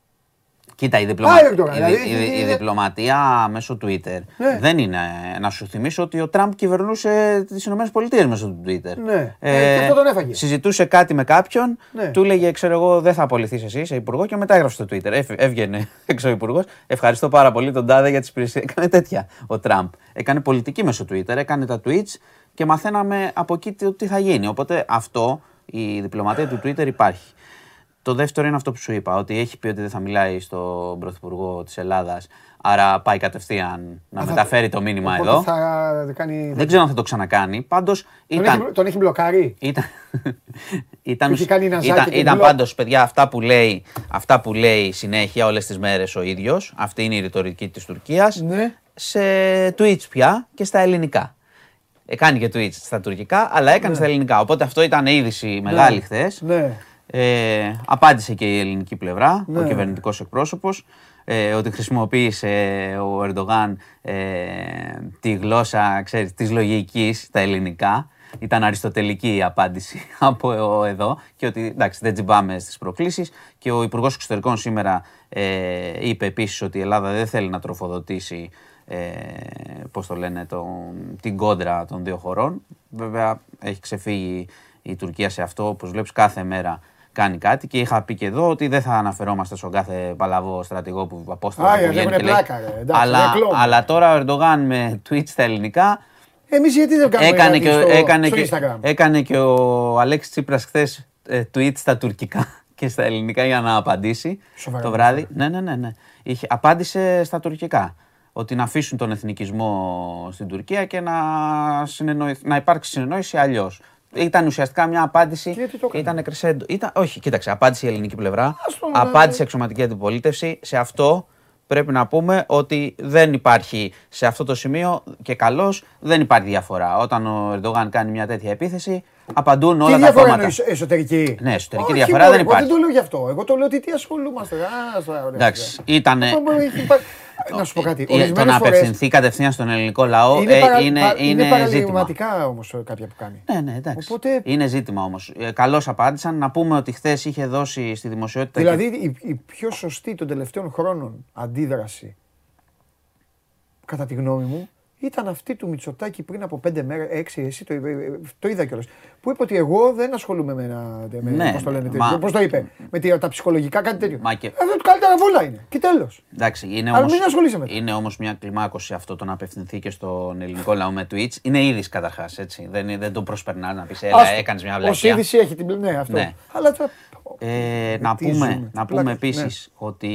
Κοίτα, η, διπλωμα... Α, Ερντογάν, η, δηλαδή, η- η- η είναι- διπλωματία μέσω Twitter Ναι. δεν είναι, να σου θυμίσω ότι ο Τραμπ κυβερνούσε τις ΗΠΑ μέσω του Twitter. Ναι. Ε, και αυτό τον έφαγε. Συζητούσε κάτι με κάποιον, Ναι. του έλεγε, ξέρω εγώ, δεν θα απολυθείς εσύ, είσαι υπουργό και μετά έγραψε στο Twitter. Έφ- Έβγαινε [laughs] έξω ο υπουργός. Ευχαριστώ πάρα πολύ τον Τάδε για τις υπηρεσίες. Έκανε τέτοια ο Τραμπ. Έκανε πολιτική μέσω Twitter, έκανε τα tweets και μαθαίναμε από εκεί τι- τι θα γίνει. Οπότε αυτό, η διπλωματία του Twitter υπάρχει. Το δεύτερο είναι αυτό που σου είπα, ότι έχει πει ότι δεν θα μιλάει στον Πρωθυπουργό της Ελλάδας, άρα πάει κατευθείαν να Α, θα- μεταφέρει το μήνυμα Οπότε εδώ. Θα κάνει... Δεν ξέρω αν θα το ξανακάνει. Πάντως Τον ήταν... έχει- Τον έχει μπλοκάρει. Ήταν, ήταν, Του έχει κάνει ένα ήταν, ζάκι και ήταν μπλοκ. πάντως, παιδιά, αυτά που, λέει, αυτά που λέει συνέχεια όλες τις μέρες ο ίδιος, αυτή είναι η ρητορική της Τουρκίας, Ναι. σε tweets πια και στα ελληνικά. Ε, κάνει και tweets στα τουρκικά, αλλά έκανε στα ελληνικά. Οπότε αυτό ήταν είδηση μεγάλη χθες. Ναι. Ε, απάντησε και η ελληνική πλευρά, Ναι. ο κυβερνητικός εκπρόσωπος, ε, ότι χρησιμοποίησε ο Ερντογάν ε, τη γλώσσα ξέρεις, της λογικής, τα ελληνικά. Ήταν αριστοτελική η απάντηση [laughs] από εδώ και ότι εντάξει δεν τσιμπάμε στις προκλήσεις και ο Υπουργός Εξωτερικών σήμερα ε, είπε επίσης ότι η Ελλάδα δεν θέλει να τροφοδοτήσει ε, πώς το λένε, τον, την κόντρα των δύο χωρών. Βέβαια έχει ξεφύγει η Τουρκία σε αυτό, όπως βλέπεις κάθε μέρα κάνει κάτι και είχα πει και εδώ ότι δεν θα αναφερόμαστε στον κάθε παλαβό στρατηγό που απόστολο Α, που γιατί βγαίνει έχουνε και λέει. πλάκα, ρε. Εντάξει, αλλά, είναι κλόουν. αλλά τώρα ο Ερντογάν με tweets στα ελληνικά Εμείς γιατί δεν κάνουμε έκανε γιατί και, ο- στο, έκανε, στο και, Instagram; έκανε και ο Αλέξης Τσίπρας χθες ε, tweets στα τουρκικά [laughs] και στα ελληνικά για να απαντήσει Σοβαρά, το βράδυ. Ναι, ναι, ναι. ναι. Είχε, απάντησε στα τουρκικά. Ότι να αφήσουν τον εθνικισμό στην Τουρκία και να, συνεννοηθ- να υπάρξει συνεννόηση αλλιώς. Ήταν ουσιαστικά μια απάντηση. Γιατί το έκανε; Ήταν κρεσέντο. Ήταν, όχι, κοίταξε, απάντησε η ελληνική πλευρά. Ας το, απάντησε ε, η εξωματική αντιπολίτευση. Σε αυτό πρέπει να πούμε ότι δεν υπάρχει σε αυτό το σημείο και καλώς δεν υπάρχει διαφορά. Όταν ο Ερντογάν κάνει μια τέτοια επίθεση, απαντούν Τι όλα τα διαφορά κόμματα. είναι εσ- εσωτερική; Ναι, εσωτερική Όχι, διαφορά μωρέ, δεν Εγώ υπάρχει. δεν το λέω γι' αυτό. Εγώ το λέω ότι τι ασχολούμαστε. Α, στα ωραία. Εντάξει, ήταν. Έχει υπά- Να σου πω κάτι. Ε, Το Ορισμένες να φορές απευθυνθεί κατευθείαν στον ελληνικό λαό είναι, ε, παρα, είναι, πα- είναι, είναι ζήτημα. παραλυρηματικά όμως ε, κάποια που κάνει. Ναι, ναι, εντάξει. Οπότε- Είναι ζήτημα όμως. Καλώς απάντησαν. Να πούμε ότι χθες είχε δώσει στη δημοσιότητα. και- Δηλαδή η, η πιο σωστή των τελευταίων χρόνων αντίδραση, κατά τη γνώμη μου, ήταν αυτή του Μητσοτάκη πριν από πέντε μέρες, έξι, εσύ το, είπε- το είδα κιόλας, που είπε ότι εγώ δεν ασχολούμαι με, ένα, με Ναι, πώς το λένε, μα- πώς το είπε, με τη- τα ψυχολογικά κάτι τέτοιο. Μα και- Αυτό το καλύτερα βούλα είναι. Και τέλος. Εντάξει, είναι Αλλά όμως, μην ασχολείσαι με το. είναι όμως μια κλιμάκωση αυτό το να απευθυνθεί και στον ελληνικό λαό με Twitch. Είναι είδης καταρχάς, έτσι. Δεν, είναι- δεν το προσπερνάς να πεις, έλα, Άστο. έκανες μια Ως βλακιά. είδηση έχει την ναι, αυτό. Ναι. Αλλά θα... Ε, να τι πούμε, ζούμε, να τι πούμε πλάκα. επίσης ότι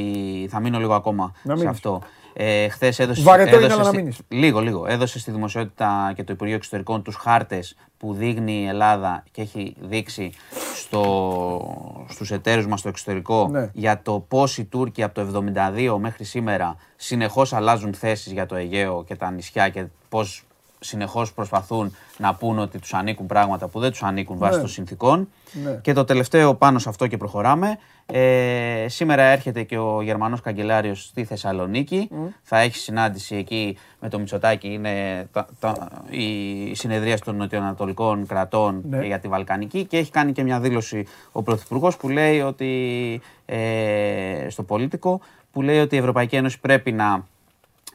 θα μείνω λίγο ακόμα Να σε μείνεις. αυτό. Ε, Χθες έδωσε, Βαρετό είναι, έδωσε αλλά να στη- μείνεις. λίγο, λίγο. Έδωσε στη δημοσιότητα και το Υπουργείο Εξωτερικών τους χάρτες που δείχνει η Ελλάδα και έχει δείξει στο, στους εταίρους μας στο εξωτερικό Ναι. για το πώς οι Τούρκοι από το 72 μέχρι σήμερα συνεχώς αλλάζουν θέσεις για το Αιγαίο και τα νησιά και πώς συνεχώς προσπαθούν να πούν ότι τους ανήκουν πράγματα που δεν τους ανήκουν βάσει Ναι. των συνθήκων. Ναι. Και το τελευταίο πάνω σε αυτό και προχωράμε. Ε, σήμερα έρχεται και ο Γερμανός Καγκελάριος στη Θεσσαλονίκη. Θα έχει συνάντηση εκεί με το Μητσοτάκη. Είναι τα, τα, η συνεδρία των νοτιοανατολικών κρατών Ναι. για τη Βαλκανική και έχει κάνει και μια δήλωση ο Πρωθυπουργός που λέει ότι ε, στο πολίτικο που λέει ότι η Ευρωπαϊκή Ένωση πρέπει να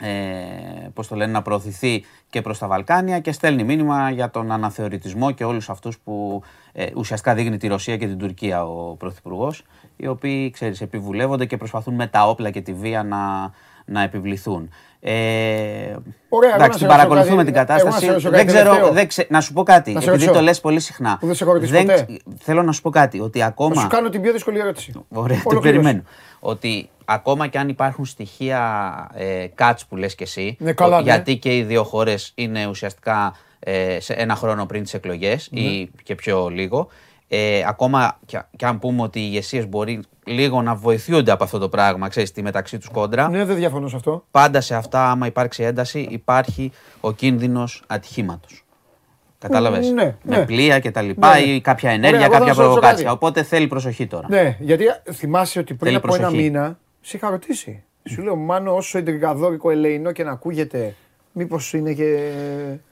ε, πώς το λένε, να προωθηθεί και προς τα Βαλκάνια και στέλνει μήνυμα για τον αναθεωρητισμό και όλους αυτούς που ε, ουσιαστικά δείχνει τη Ρωσία και την Τουρκία ο Πρωθυπουργός, οι οποίοι, ξέρεις, επιβουλεύονται και προσπαθούν με τα όπλα και τη βία να, να επιβληθούν. Ε, Ωραία, εγώ να εντάξει, σε την ρωτήσω παρακολουθούμε κάτι- την εγώ να σε κατάσταση. ρωτήσω Δεν κάτι ξέρω, τελευταίο. δεν ξε- να σου πω κάτι, Να σε επειδή ρωτήσω. το λες πολύ συχνά. Που δεν σε έχω ρωτήσει Δεν ποτέ. ξε- Θέλω να σου πω κάτι, ότι Θα ακόμα... σου κάνω την πιο δύσκολη ερώτηση. Ωραία, το Ολοκλήρωσε. περιμένω. Ότι ακόμα και αν υπάρχουν στοιχεία ε, κάτς που λες και εσύ, Ναι, καλά, ο- ναι. γιατί και οι δύο χώρες είναι ουσιαστικά ε, σε ένα χρόνο πριν τις εκλογές Ναι. ή και πιο λίγο, ε, ακόμα και, και αν πούμε ότι οι ηγεσίες μπορεί λίγο να βοηθούνται από αυτό το πράγμα, ξέρεις, τη μεταξύ τους κόντρα, Ναι, δεν διαφωνώ σε αυτό. πάντα σε αυτά, άμα υπάρξει ένταση, υπάρχει ο κίνδυνος ατυχήματος. Κατάλαβες. ναι, Με ναι. πλοία και τα λοιπά Ναι. ή κάποια Ωραία, ενέργεια, εγώ θα κάποια σε ρωτήσω προβοκάτσια. κάτι. Οπότε θέλει προσοχή τώρα. Ναι, γιατί θυμάσαι ότι πριν Θέλει από ένα προσοχή. μήνα σε είχα ρωτήσει. Σου λέω, Μάνο, όσο εντρικαδόρικο ελεηνό και να ακούγεται, μήπως είναι και,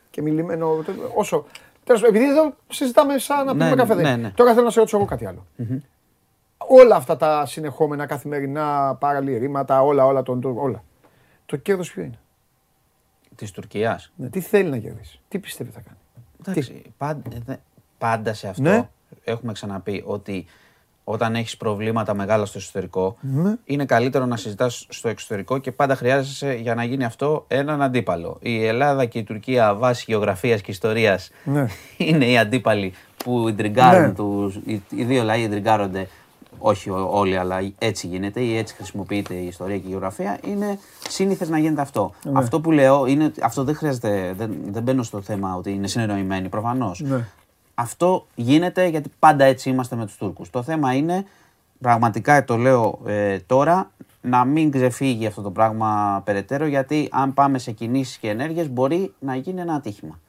και μιλημένο. Όσο. Τέλος, επειδή εδώ συζητάμε σαν να Ναι, πούμε ναι, καφέ. ναι, ναι. Τώρα θέλω να σε ρωτήσω εγώ κάτι άλλο. Όλα αυτά τα συνεχόμενα καθημερινά παραλυρήματα, όλα, όλα, τον, τον- όλα. Το κέρδος ποιο είναι; Της Τουρκίας. Ναι, τι θέλει να κερδίσει, τι πιστεύει θα κάνει; Εντάξει, πάντα, δε- πάντα σε αυτό Ναι. έχουμε ξαναπεί ότι όταν έχεις προβλήματα μεγάλα στο εσωτερικό, Ναι. είναι καλύτερο να συζητάς στο εξωτερικό και πάντα χρειάζεσαι για να γίνει αυτό έναν αντίπαλο. Η Ελλάδα και η Τουρκία βάσει γεωγραφίας και ιστορίας Ναι. [laughs] είναι οι αντίπαλοι που ιντριγκάρουν Ναι. τους, οι, οι δύο λαοί ιντριγκάρονται, όχι ο- όλοι, αλλά έτσι γίνεται ή έτσι χρησιμοποιείται η ιστορία και η γεωγραφία, είναι σύνηθες να γίνεται αυτό. Ναι. Αυτό που λέω είναι ότι αυτό δεν χρειάζεται, δεν, δεν μπαίνω στο θέμα ότι είναι συνεννοημένοι προφανώς. Ναι. Αυτό γίνεται γιατί πάντα έτσι είμαστε με τους Τούρκους. Το θέμα είναι, πραγματικά το λέω ε, τώρα, να μην ξεφύγει αυτό το πράγμα περαιτέρω γιατί αν πάμε σε κινήσεις και ενέργειες μπορεί να γίνει ένα ατύχημα.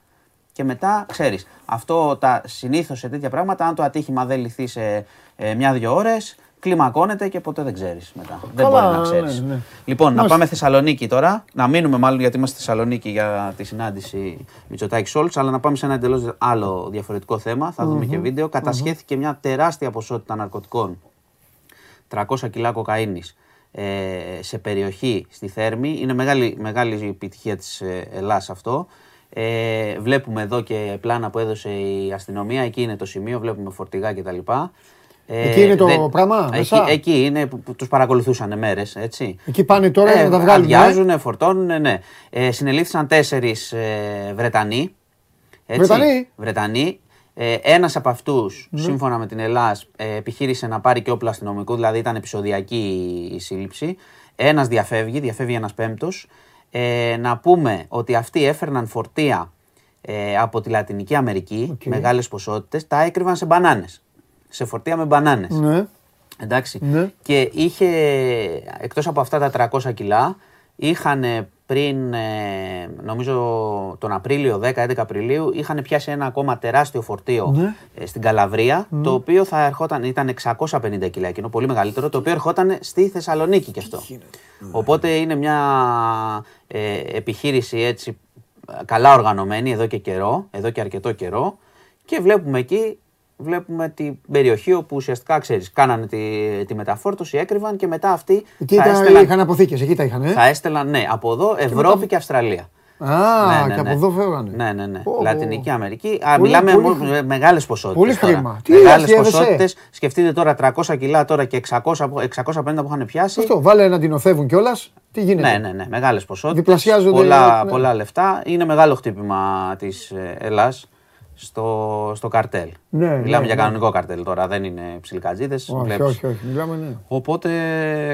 Και μετά, ξέρεις, αυτό τα συνήθως σε τέτοια πράγματα, αν το ατύχημα δεν λυθεί σε ε, μια-δυο ώρες, κλιμακώνεται και ποτέ δεν ξέρεις μετά. δεν Καλά, μπορεί να ξέρεις. ναι, ναι. Λοιπόν, να Μάλιστα. πάμε Θεσσαλονίκη τώρα. Να μείνουμε μάλλον γιατί είμαστε στη Θεσσαλονίκη για τη συνάντηση Μητσοτάκη Σόλτ, αλλά να πάμε σε ένα εντελώς άλλο διαφορετικό θέμα. Θα δούμε και βίντεο. Κατασχέθηκε μια τεράστια ποσότητα ναρκωτικών 300 κιλά κοκαίνης ε, σε περιοχή στη Θέρμη. Είναι μεγάλη, μεγάλη επιτυχία της ε, Ελλάς αυτό. Ε, βλέπουμε εδώ και πλάνα που έδωσε η αστυνομία. Εκεί είναι το σημείο, βλέπουμε φορτηγά κτλ. Ε, Εκεί είναι το πράγμα, Εκεί, μέσα; εκεί είναι που, που τους παρακολουθούσαν μέρες, έτσι. Εκεί πάνε τώρα Ε, να τα βγάλουν. ε; Αδειάζουν, φορτώνουν, ναι. Ε, συνελήφθησαν τέσσερις ε, Βρετανοί. Έτσι, Βρετανοί; Βρετανοί. Ε, ένας από αυτούς, σύμφωνα με την ΕΛ.ΑΣ., ε, επιχείρησε να πάρει και όπλα αστυνομικού, δηλαδή ήταν επεισοδιακή η σύλληψη. Ένας διαφεύγει, διαφεύγει ένας πέμπτος. Ε, να πούμε ότι αυτοί έφερναν φορτία ε, από τη Λατινική Αμερική, Οκ. μεγάλες ποσότητες, τα έκρυβαν σε μπανάνες. Σε φορτία με μπανάνες. Ναι. Εντάξει. Ναι. Και είχε, εκτός από αυτά τα 300 κιλά, είχαν πριν, ε, νομίζω τον Απρίλιο, 10-11 Απριλίου, είχαν πιάσει ένα ακόμα τεράστιο φορτίο Ναι. ε, στην Καλαβρία, το οποίο θα ερχόταν, ήταν 650 κιλά εκείνο, πολύ μεγαλύτερο, το οποίο ερχόταν στη Θεσσαλονίκη κι αυτό. Οπότε είναι μια ε, επιχείρηση έτσι ε, καλά οργανωμένη εδώ και καιρό, εδώ και αρκετό καιρό και βλέπουμε εκεί, βλέπουμε την περιοχή όπου ουσιαστικά ξέρεις, κάνανε τη, τη μεταφόρτωση, έκρυβαν και μετά αυτοί Εκεί θα ήταν, έστελαν, είχαν αποθήκες, εκεί τα είχαν. Ε; θα έστελαν, ναι, από εδώ Ευρώπη και Αυστραλία. Α, Ναι, ναι, και από ναι. εδώ φεύγανε. Ναι, ναι, ναι. Πω, πω. Λατινική Αμερική. Α, Πολύ- μιλάμε πολύ με χρήμα. μεγάλες ποσότητες. Πολύ χρήμα. Τι Μεγάλες αρχιεύεσαι; ποσότητες. Σκεφτείτε τώρα 300 κιλά τώρα και 600, που- 650 που είχαν πιάσει. Αυτό, βάλε να την οθεύουν κιόλας. Τι γίνεται; Ναι, ναι, ναι. Μεγάλες ποσότητες. Διπλασιάζονται, Πολλά, ναι. πολλά λεφτά. Είναι μεγάλο χτύπημα της Ελλάδα στο, στο καρτέλ. Ναι, Μιλάμε ναι, για ναι. κανονικό καρτέλ τώρα, δεν είναι ψιλικατζίδε. Όχι, όχι, όχι. Μιλάμε, ναι. Οπότε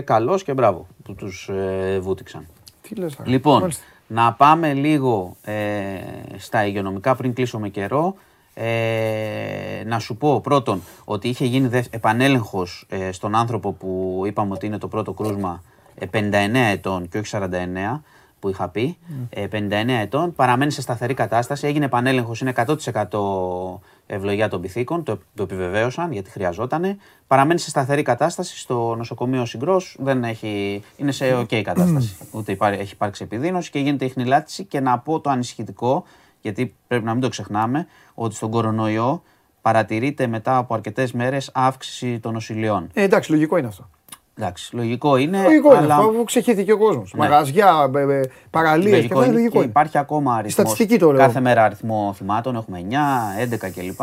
καλώ και μπράβο που τους ε, βούτυξαν. Τι λες τώρα. Λοιπόν, Μάλιστα. να πάμε λίγο ε, στα υγειονομικά πριν κλείσω με καιρό. Ε, να σου πω πρώτον ότι είχε γίνει δευ- επανέλεγχος ε, στον άνθρωπο που είπαμε ότι είναι το πρώτο κρούσμα ε, 59 ετών και όχι 49 που είχα πει. Ε, 59 ετών, παραμένει σε σταθερή κατάσταση, έγινε επανέλεγχος, είναι 100% ευλογία των πυθίκων, το, το επιβεβαίωσαν γιατί χρειαζόταν. Παραμένει σε σταθερή κατάσταση στο νοσοκομείο Συγκρός, δεν έχει, είναι σε OK κατάσταση. [clears throat] Ούτε υπάρ- έχει υπάρξει επιδείνωση και γίνεται η χνηλάτιση. Και να πω το ανησυχητικό, γιατί πρέπει να μην το ξεχνάμε, ότι στον κορονοϊό παρατηρείται μετά από αρκετές μέρες αύξηση των νοσηλειών. Ε, εντάξει, λογικό είναι αυτό. Εντάξει, λογικό είναι. Λογικό είναι αλλά... αυτό, αφού ξεχύθηκε ο κόσμος. Ναι. Μαγαζιά, παραλίες και Λογικό αυτά. είναι Λογικό και είναι. υπάρχει ακόμα αριθμός, στατιστική το λέω. Κάθε μέρα αριθμό θυμάτων, έχουμε 9, 11 κλπ.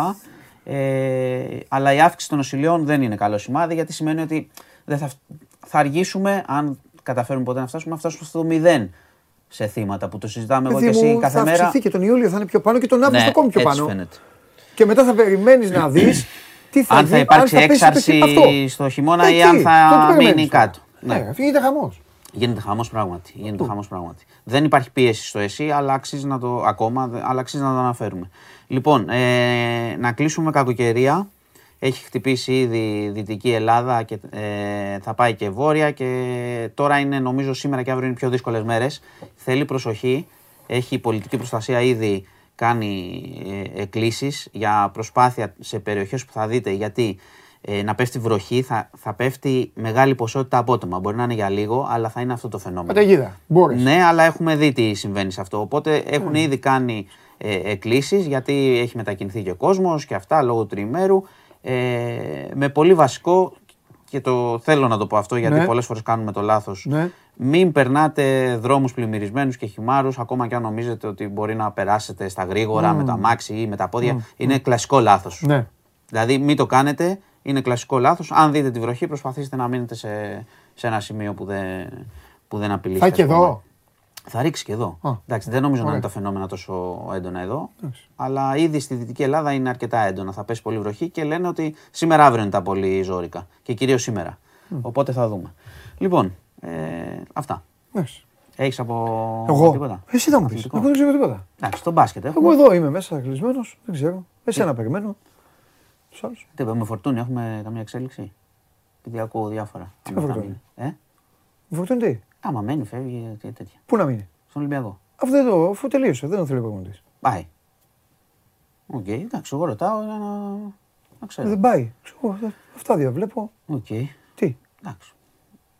Ε, αλλά η αύξηση των νοσηλειών δεν είναι καλό σημάδι γιατί σημαίνει ότι δεν θα, θα αργήσουμε, αν καταφέρουμε ποτέ να φτάσουμε, να φτάσουμε στο 0 σε θύματα που το συζητάμε εγώ και Παιδί εσύ μου, κάθε θα μέρα. αυξηθεί και τον Ιούλιο θα είναι πιο πάνω και τον Αύγουστο Ναι, ακόμη πιο έτσι πάνω. φαίνεται. Και μετά θα περιμένεις να [clears throat] δεις τι θα αν θα γίνει, υπάρξει πέσει το έξαρση χι- αυτό. στο χειμώνα ή Ε, αν τι, θα το τι περιμένεις μείνει τώρα. κάτω. Ναι. Ναι, γίνεται χαμός. Γίνεται χαμός πράγματι. Γίνεται χαμός πράγματι. Δεν υπάρχει πίεση στο ΕΣΥ, αλλά αξίζει να το, ακόμα, δε- αλλά αξίζει να το αναφέρουμε. Λοιπόν, ε, να κλείσουμε με κακοκαιρία. Έχει χτυπήσει ήδη η Δυτική Ελλάδα και ε, θα πάει και βόρεια και τώρα είναι νομίζω σήμερα και αύριο είναι οι πιο δύσκολες μέρες. Θέλει προσοχή. Έχει η πολιτική προστασία ήδη κάνει ε, εκκλήσεις για προσπάθεια σε περιοχές που θα δείτε γιατί ε, να πέφτει βροχή, θα, θα πέφτει μεγάλη ποσότητα απότομα. Μπορεί να είναι για λίγο, αλλά θα είναι αυτό το φαινόμενο. Καταιγίδα. Μπορείς. Ναι, αλλά έχουμε δει τι συμβαίνει σε αυτό. Οπότε έχουν ήδη κάνει ε, εκκλήσεις γιατί έχει μετακινηθεί και ο κόσμος και αυτά λόγω του τριημέρου. Ε, με πολύ βασικό και το θέλω να το πω αυτό γιατί Ναι. πολλές φορές κάνουμε το λάθος. Ναι. Μην περνάτε δρόμους πλημμυρισμένους και χυμάρους ακόμα και αν νομίζετε ότι μπορεί να περάσετε στα γρήγορα με τα μάξι ή με τα πόδια. Είναι κλασικό λάθος. Ναι. Δηλαδή μην το κάνετε, είναι κλασικό λάθος. Αν δείτε τη βροχή προσπαθήστε να μείνετε σε, σε ένα σημείο που δεν, που δεν απειλεί. Θα και εδώ. Θα ρίξει και εδώ. Α. Εντάξει, δεν νομίζω να Ωραία. είναι τα φαινόμενα τόσο έντονα εδώ. Αλλά ήδη στη Δυτική Ελλάδα είναι αρκετά έντονα. Θα πέσει πολύ βροχή και λένε ότι σήμερα αύριο είναι τα πολύ ζώρικα. Και κυρίως σήμερα. Οπότε θα δούμε. Λοιπόν, ε, αυτά. Εντάξει. Έχεις από Εγώ. τίποτα; Εσύ θα μου πει. Αθλητικό. Εγώ δεν ξέρω τίποτα. Εντάξει, στο μπάσκετ Εγώ έχουμε. εδώ είμαι μέσα κλεισμένος. Δεν ξέρω. Εσένα περιμένω. Του άλλους. Τι είπαμε, φορτούνι, έχουμε καμία εξέλιξη; Επειδή ακούω διάφορα. με Άμα θα φορτούνι; μείνει. Ε; Φορτώνει τι; Άμα μένει, φεύγει και τέτοια. Πού να μείνει; Στον Ολυμπιακό. Αυτό δεν το. Αφού τελείωσε. Δεν το θέλει ο προπονητή. Πάει. Οκ, εντάξει, εγώ ρωτάω για να, να ξέρω. Δεν πάει. Ξέρω, ε, Αυτά δύο βλέπω. Οκ, Τι; εντάξει.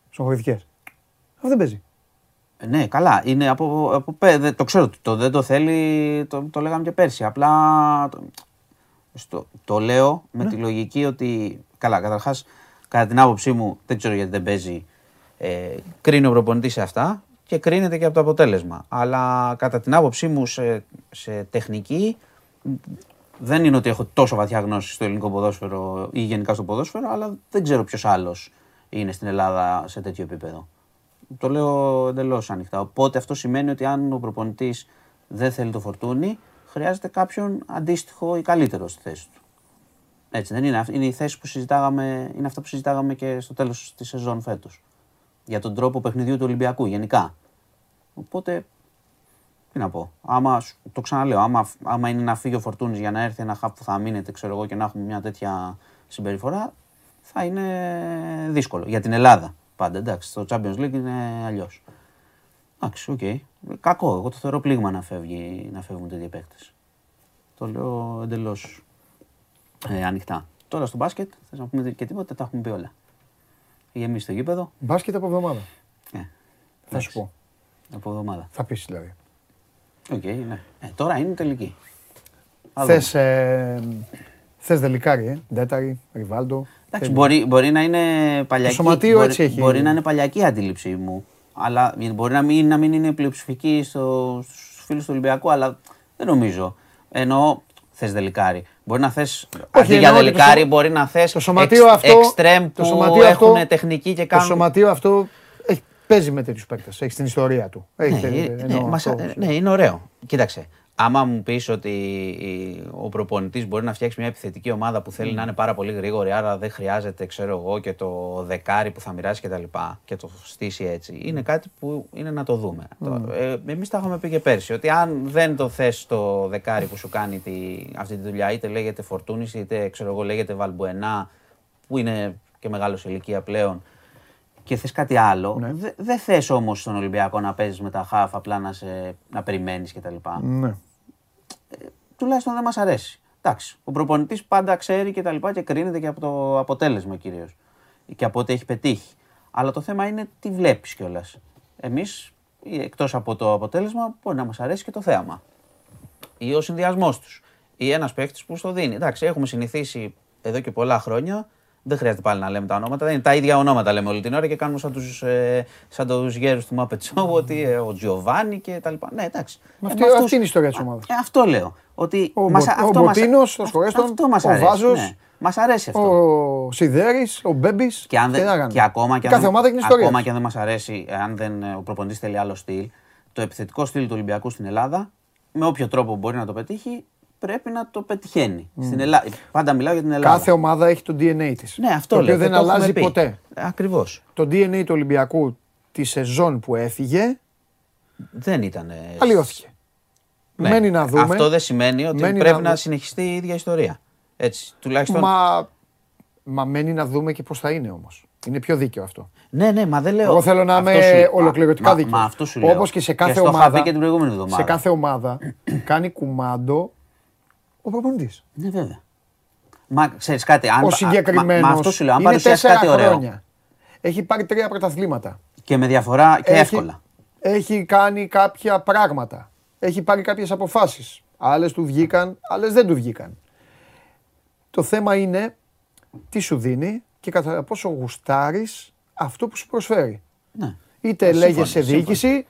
Συγχωρητικέ. Αυτό δεν παίζει. Ε, Ναι, καλά. Είναι από, από, πέ- δε- το ξέρω ότι το δεν το θέλει, το, το λέγαμε και πέρσι. Απλά το, στο, το λέω με τη λογική ότι. Καλά, καταρχάς, κατά την άποψή μου, δεν ξέρω γιατί δεν παίζει. Ε, κρίνει ο προπονητής σε αυτά και κρίνεται και από το αποτέλεσμα. Αλλά κατά την άποψή μου, σε, σε τεχνική, δεν είναι ότι έχω τόσο βαθιά γνώση στο ελληνικό ποδόσφαιρο ή γενικά στο ποδόσφαιρο, αλλά δεν ξέρω ποιος άλλος είναι στην Ελλάδα σε τέτοιο επίπεδο. Το λέω εντελώς ανοιχτά. Οπότε αυτό σημαίνει ότι αν ο προπονητής δεν θέλει το φορτούνι, χρειάζεται κάποιον αντίστοιχο ή καλύτερο στη θέση του. Έτσι δεν είναι. Είναι η θέση που συζητάγαμε, είναι αυτό που συζητάγαμε και στο τέλος της σεζόν φέτος. Για τον τρόπο παιχνιδιού του Ολυμπιακού γενικά. Οπότε, τι να πω. Άμα, σου- το ξαναλέω, άμα, άμα είναι να φύγει ο Φορτούνης για να έρθει ένα χαπ που θα μείνετε, ξέρω εγώ, και να έχουμε μια τέτοια συμπεριφορά, θα είναι δύσκολο. Για την Ελλάδα πάντα, εντάξει. Στο Champions League είναι αλλιώς. Εντάξει, οκ. Κακό. Εγώ το θεωρώ πλήγμα να, φεύγει, να φεύγουν τέτοιοι παίκτες. Το λέω εντελώς ε, ανοιχτά. Τώρα στο μπάσκετ, θες να πούμε και τίποτα, τα έχουμε πει όλα. Γεμίσει στο γήπεδο. Μπάσκετ από εβδομάδα. Ε, Θα σου εντάξει, πω. Από εβδομάδα. Θα πεις δηλαδή. Οκ, ναι. Ε, τώρα είναι τελικοί. Θα δούμε. Θες ε, θες δεκάρι, ε. Ντέταρη, Ριβάλντο. Εντάξει, μπορεί, μπορεί να είναι παλιακή. σωματείο μπορεί, έτσι έχει. Μπορεί να είναι παλιακή η αντίληψή μου. Αλλά μπορεί να μην, να μην είναι πλειοψηφική στο, στους φίλους του Ολυμπιακού, αλλά δεν νομίζω. Εννοώ, θες δελικάρι. Μπορεί να θες, αντί για εννοώ ότι το δελικάρι, σω- μπορεί να θες το σωματείο εξ, αυτό- εξτρέμ το που σωματείο έχουν αυτό- τεχνική και Το κάνουν... σωματείο αυτό έχει, παίζει με τέτοιους παίκτες. Έχει την ιστορία του. Έχει, Ναι, τε- ε, εννοώ ναι, μας- αυτό. ε, ναι, είναι ωραίο. Κοίταξε, άμα μου πεις ότι η- ο προπονητής μπορεί να φτιάξει μια επιθετική ομάδα που θέλει να είναι πάρα πολύ γρήγορη, άρα δεν χρειάζεται, ξέρω εγώ, και το δεκάρι που θα μοιράσει και τα λοιπά και το στήσει έτσι, είναι κάτι που είναι να το δούμε. Το- Ε, εμείς τα είχαμε πει και πέρσι, ότι αν δεν το θες το δεκάρι που σου κάνει τη, αυτή τη δουλειά, είτε λέγεται Φορτούνης, είτε ξέρω εγώ λέγεται Βαλμπουενά, που είναι και μεγάλος σε ηλικία πλέον, και θες κάτι άλλο, Ναι. δε- δεν θες όμως στον Ολυμπιακό να παίζεις με τα χαφ, απλά να, σε, να περιμένεις κτλ. Ναι. Τουλάχιστον δεν μας αρέσει. Εντάξει, ο προπονητής πάντα ξέρει και τα λοιπά και κρίνεται και από το αποτέλεσμα κυρίως. Και από ό,τι έχει πετύχει. Αλλά το θέμα είναι τι βλέπεις κιόλας. Εμείς, ή εκτός από το αποτέλεσμα, μπορεί να μας αρέσει και το θέαμα. Ή ο συνδυασμός τους. Ή ένας παίκτης που στο δίνει. Εντάξει, έχουμε συνηθίσει εδώ και πολλά χρόνια. Δεν χρειάζεται πάλι να λέμε τα ονόματα. Δεν είναι τα ίδια ονόματα λέμε όλη την ώρα και κάνουμε σαν τους ε, σαν τους γέρους του Muppet Show ότι ε, ο Τζιοβάνι και τα λοιπά. Ναι, εντάξει. Μα Ε, αυτή- με αυτούς- αυτή είναι η ιστορία της ομάδας. Ε, αυτό λέω. Ότι Ο μας, Μπο- ο αυτό μας- Μποτίνος, ο αυτό- Σχορέστον, αυτό μας ο αρέσει. Βάζος, ναι. Μας αρέσει αυτό. Ο Σιδέρης, ο Μπέμπης. Και, αν δεν, και ακόμα και αν, Κάθε δεν- ομάδα έχει την ιστορία. ακόμα της. και αν δεν μας αρέσει, αν δεν, ε, ο προπονητής θέλει άλλο στυλ, το επιθετικό στυλ του Ολυμπιακού στην Ελλάδα, με όποιο τρόπο μπορεί να το πετύχει, πρέπει να το πετυχαίνει. Στην Ελλάδα. Πάντα μιλάω για την Ελλάδα. Κάθε ομάδα έχει το DNA της. Ναι, αυτό το λέω. οποίο δεν και το έχουμε αλλάζει πει. ποτέ. Ακριβώς. Το DNA του Ολυμπιακού τη σεζόν που έφυγε Δεν ήταν. ε, αλλοιώθηκε. ναι. Μένει να δούμε. Αυτό δεν σημαίνει ότι Μένει πρέπει να να, δου- συνεχιστεί η ίδια ιστορία. Έτσι. Τουλάχιστον. Μα, μα μένει να δούμε και πώς θα είναι όμως. Είναι πιο δίκαιο αυτό. Ναι, ναι, μα δεν λέω. Εγώ θέλω να Αυτό είμαι σου- ολοκληρωτικά μα- δίκαιος. Μα αυτό σου λέω. Όπως και σε κάθε στο είχα ομάδα. πει και την προηγούμενη εβδομάδα. σε κάθε ομάδα κάνει κουμάντο ο προπονητής. Ναι, βέβαια. Μα ξέρεις κάτι. Αν, Ο μα- συγκεκριμένος. Μα, αυτό σου λέω. Αν είναι παρουσιάσει τέσσερα κάτι ωραίο. χρόνια. Έχει πάρει τρία πρωταθλήματα. Και με διαφορά και έχει, εύκολα. Έχει κάνει κάποια πράγματα. Έχει πάρει κάποιες αποφάσεις. Άλλες του βγήκαν, άλλες δεν του βγήκαν. Το θέμα είναι τι σου δίνει και κατά πόσο γουστάρεις αυτό που σου προσφέρει. Ναι. Είτε Σύμφωνοι, λέγεσαι σύμφωνοι. διοίκηση,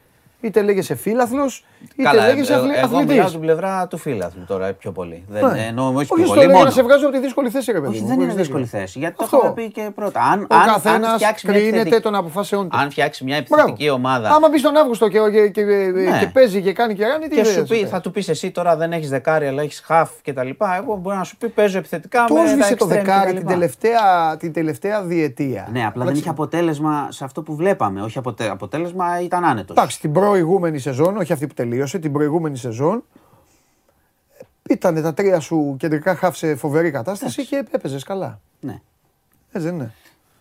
είτε λέγεσαι φίλαθλος, είτε Καλά, λέγεσαι ε, αθλη- εγώ μιλάω αθλητής. στην πλευρά του φίλαθλου τώρα πιο πολύ. Δεν Ναι. εννοώ όχι Όχι, πιο στο πολύ. λέω για Μόνο. να σε βγάζω από τη δύσκολη θέση, ρε παιδί Όχι, μου. δεν είναι Έχεις δύσκολη δίκιο. θέση. Γιατί το Αυτό. είχαμε πει και πρώτα. Αν, Ο αν, αν καθένας φτιάξει μια κρίνεται επιθετική- των αποφάσεων του. Αν φτιάξει μια Μπράβο. επιθετική ομάδα Άμα μπεις τον Αύγουστο και, και, και, Ναι. και παίζει και κάνει και κάνει, τι και δεν σου πει, πες. θα του πεις εσύ τώρα δεν έχεις δεκάρι αλλά έχεις χαφ και τα λοιπά. Εγώ μπορεί να σου πει παίζω επιθετικά Του με τα έσβησε το extreme και τα δεκάρι την λοιπά. τελευταία, την τελευταία διετία. Ναι, απλά δεν είχε αποτέλεσμα σε αυτό που βλέπαμε. Όχι αποτε... αποτέλεσμα ήταν άνετος. Εντάξει, την προηγούμενη σεζόν, όχι αυτή που τελείωσε, την προηγούμενη σεζόν ήταν τα τρία σου κεντρικά χαφ σε φοβερή κατάσταση και έπαιζες καλά. Ναι. Έτσι δεν είναι.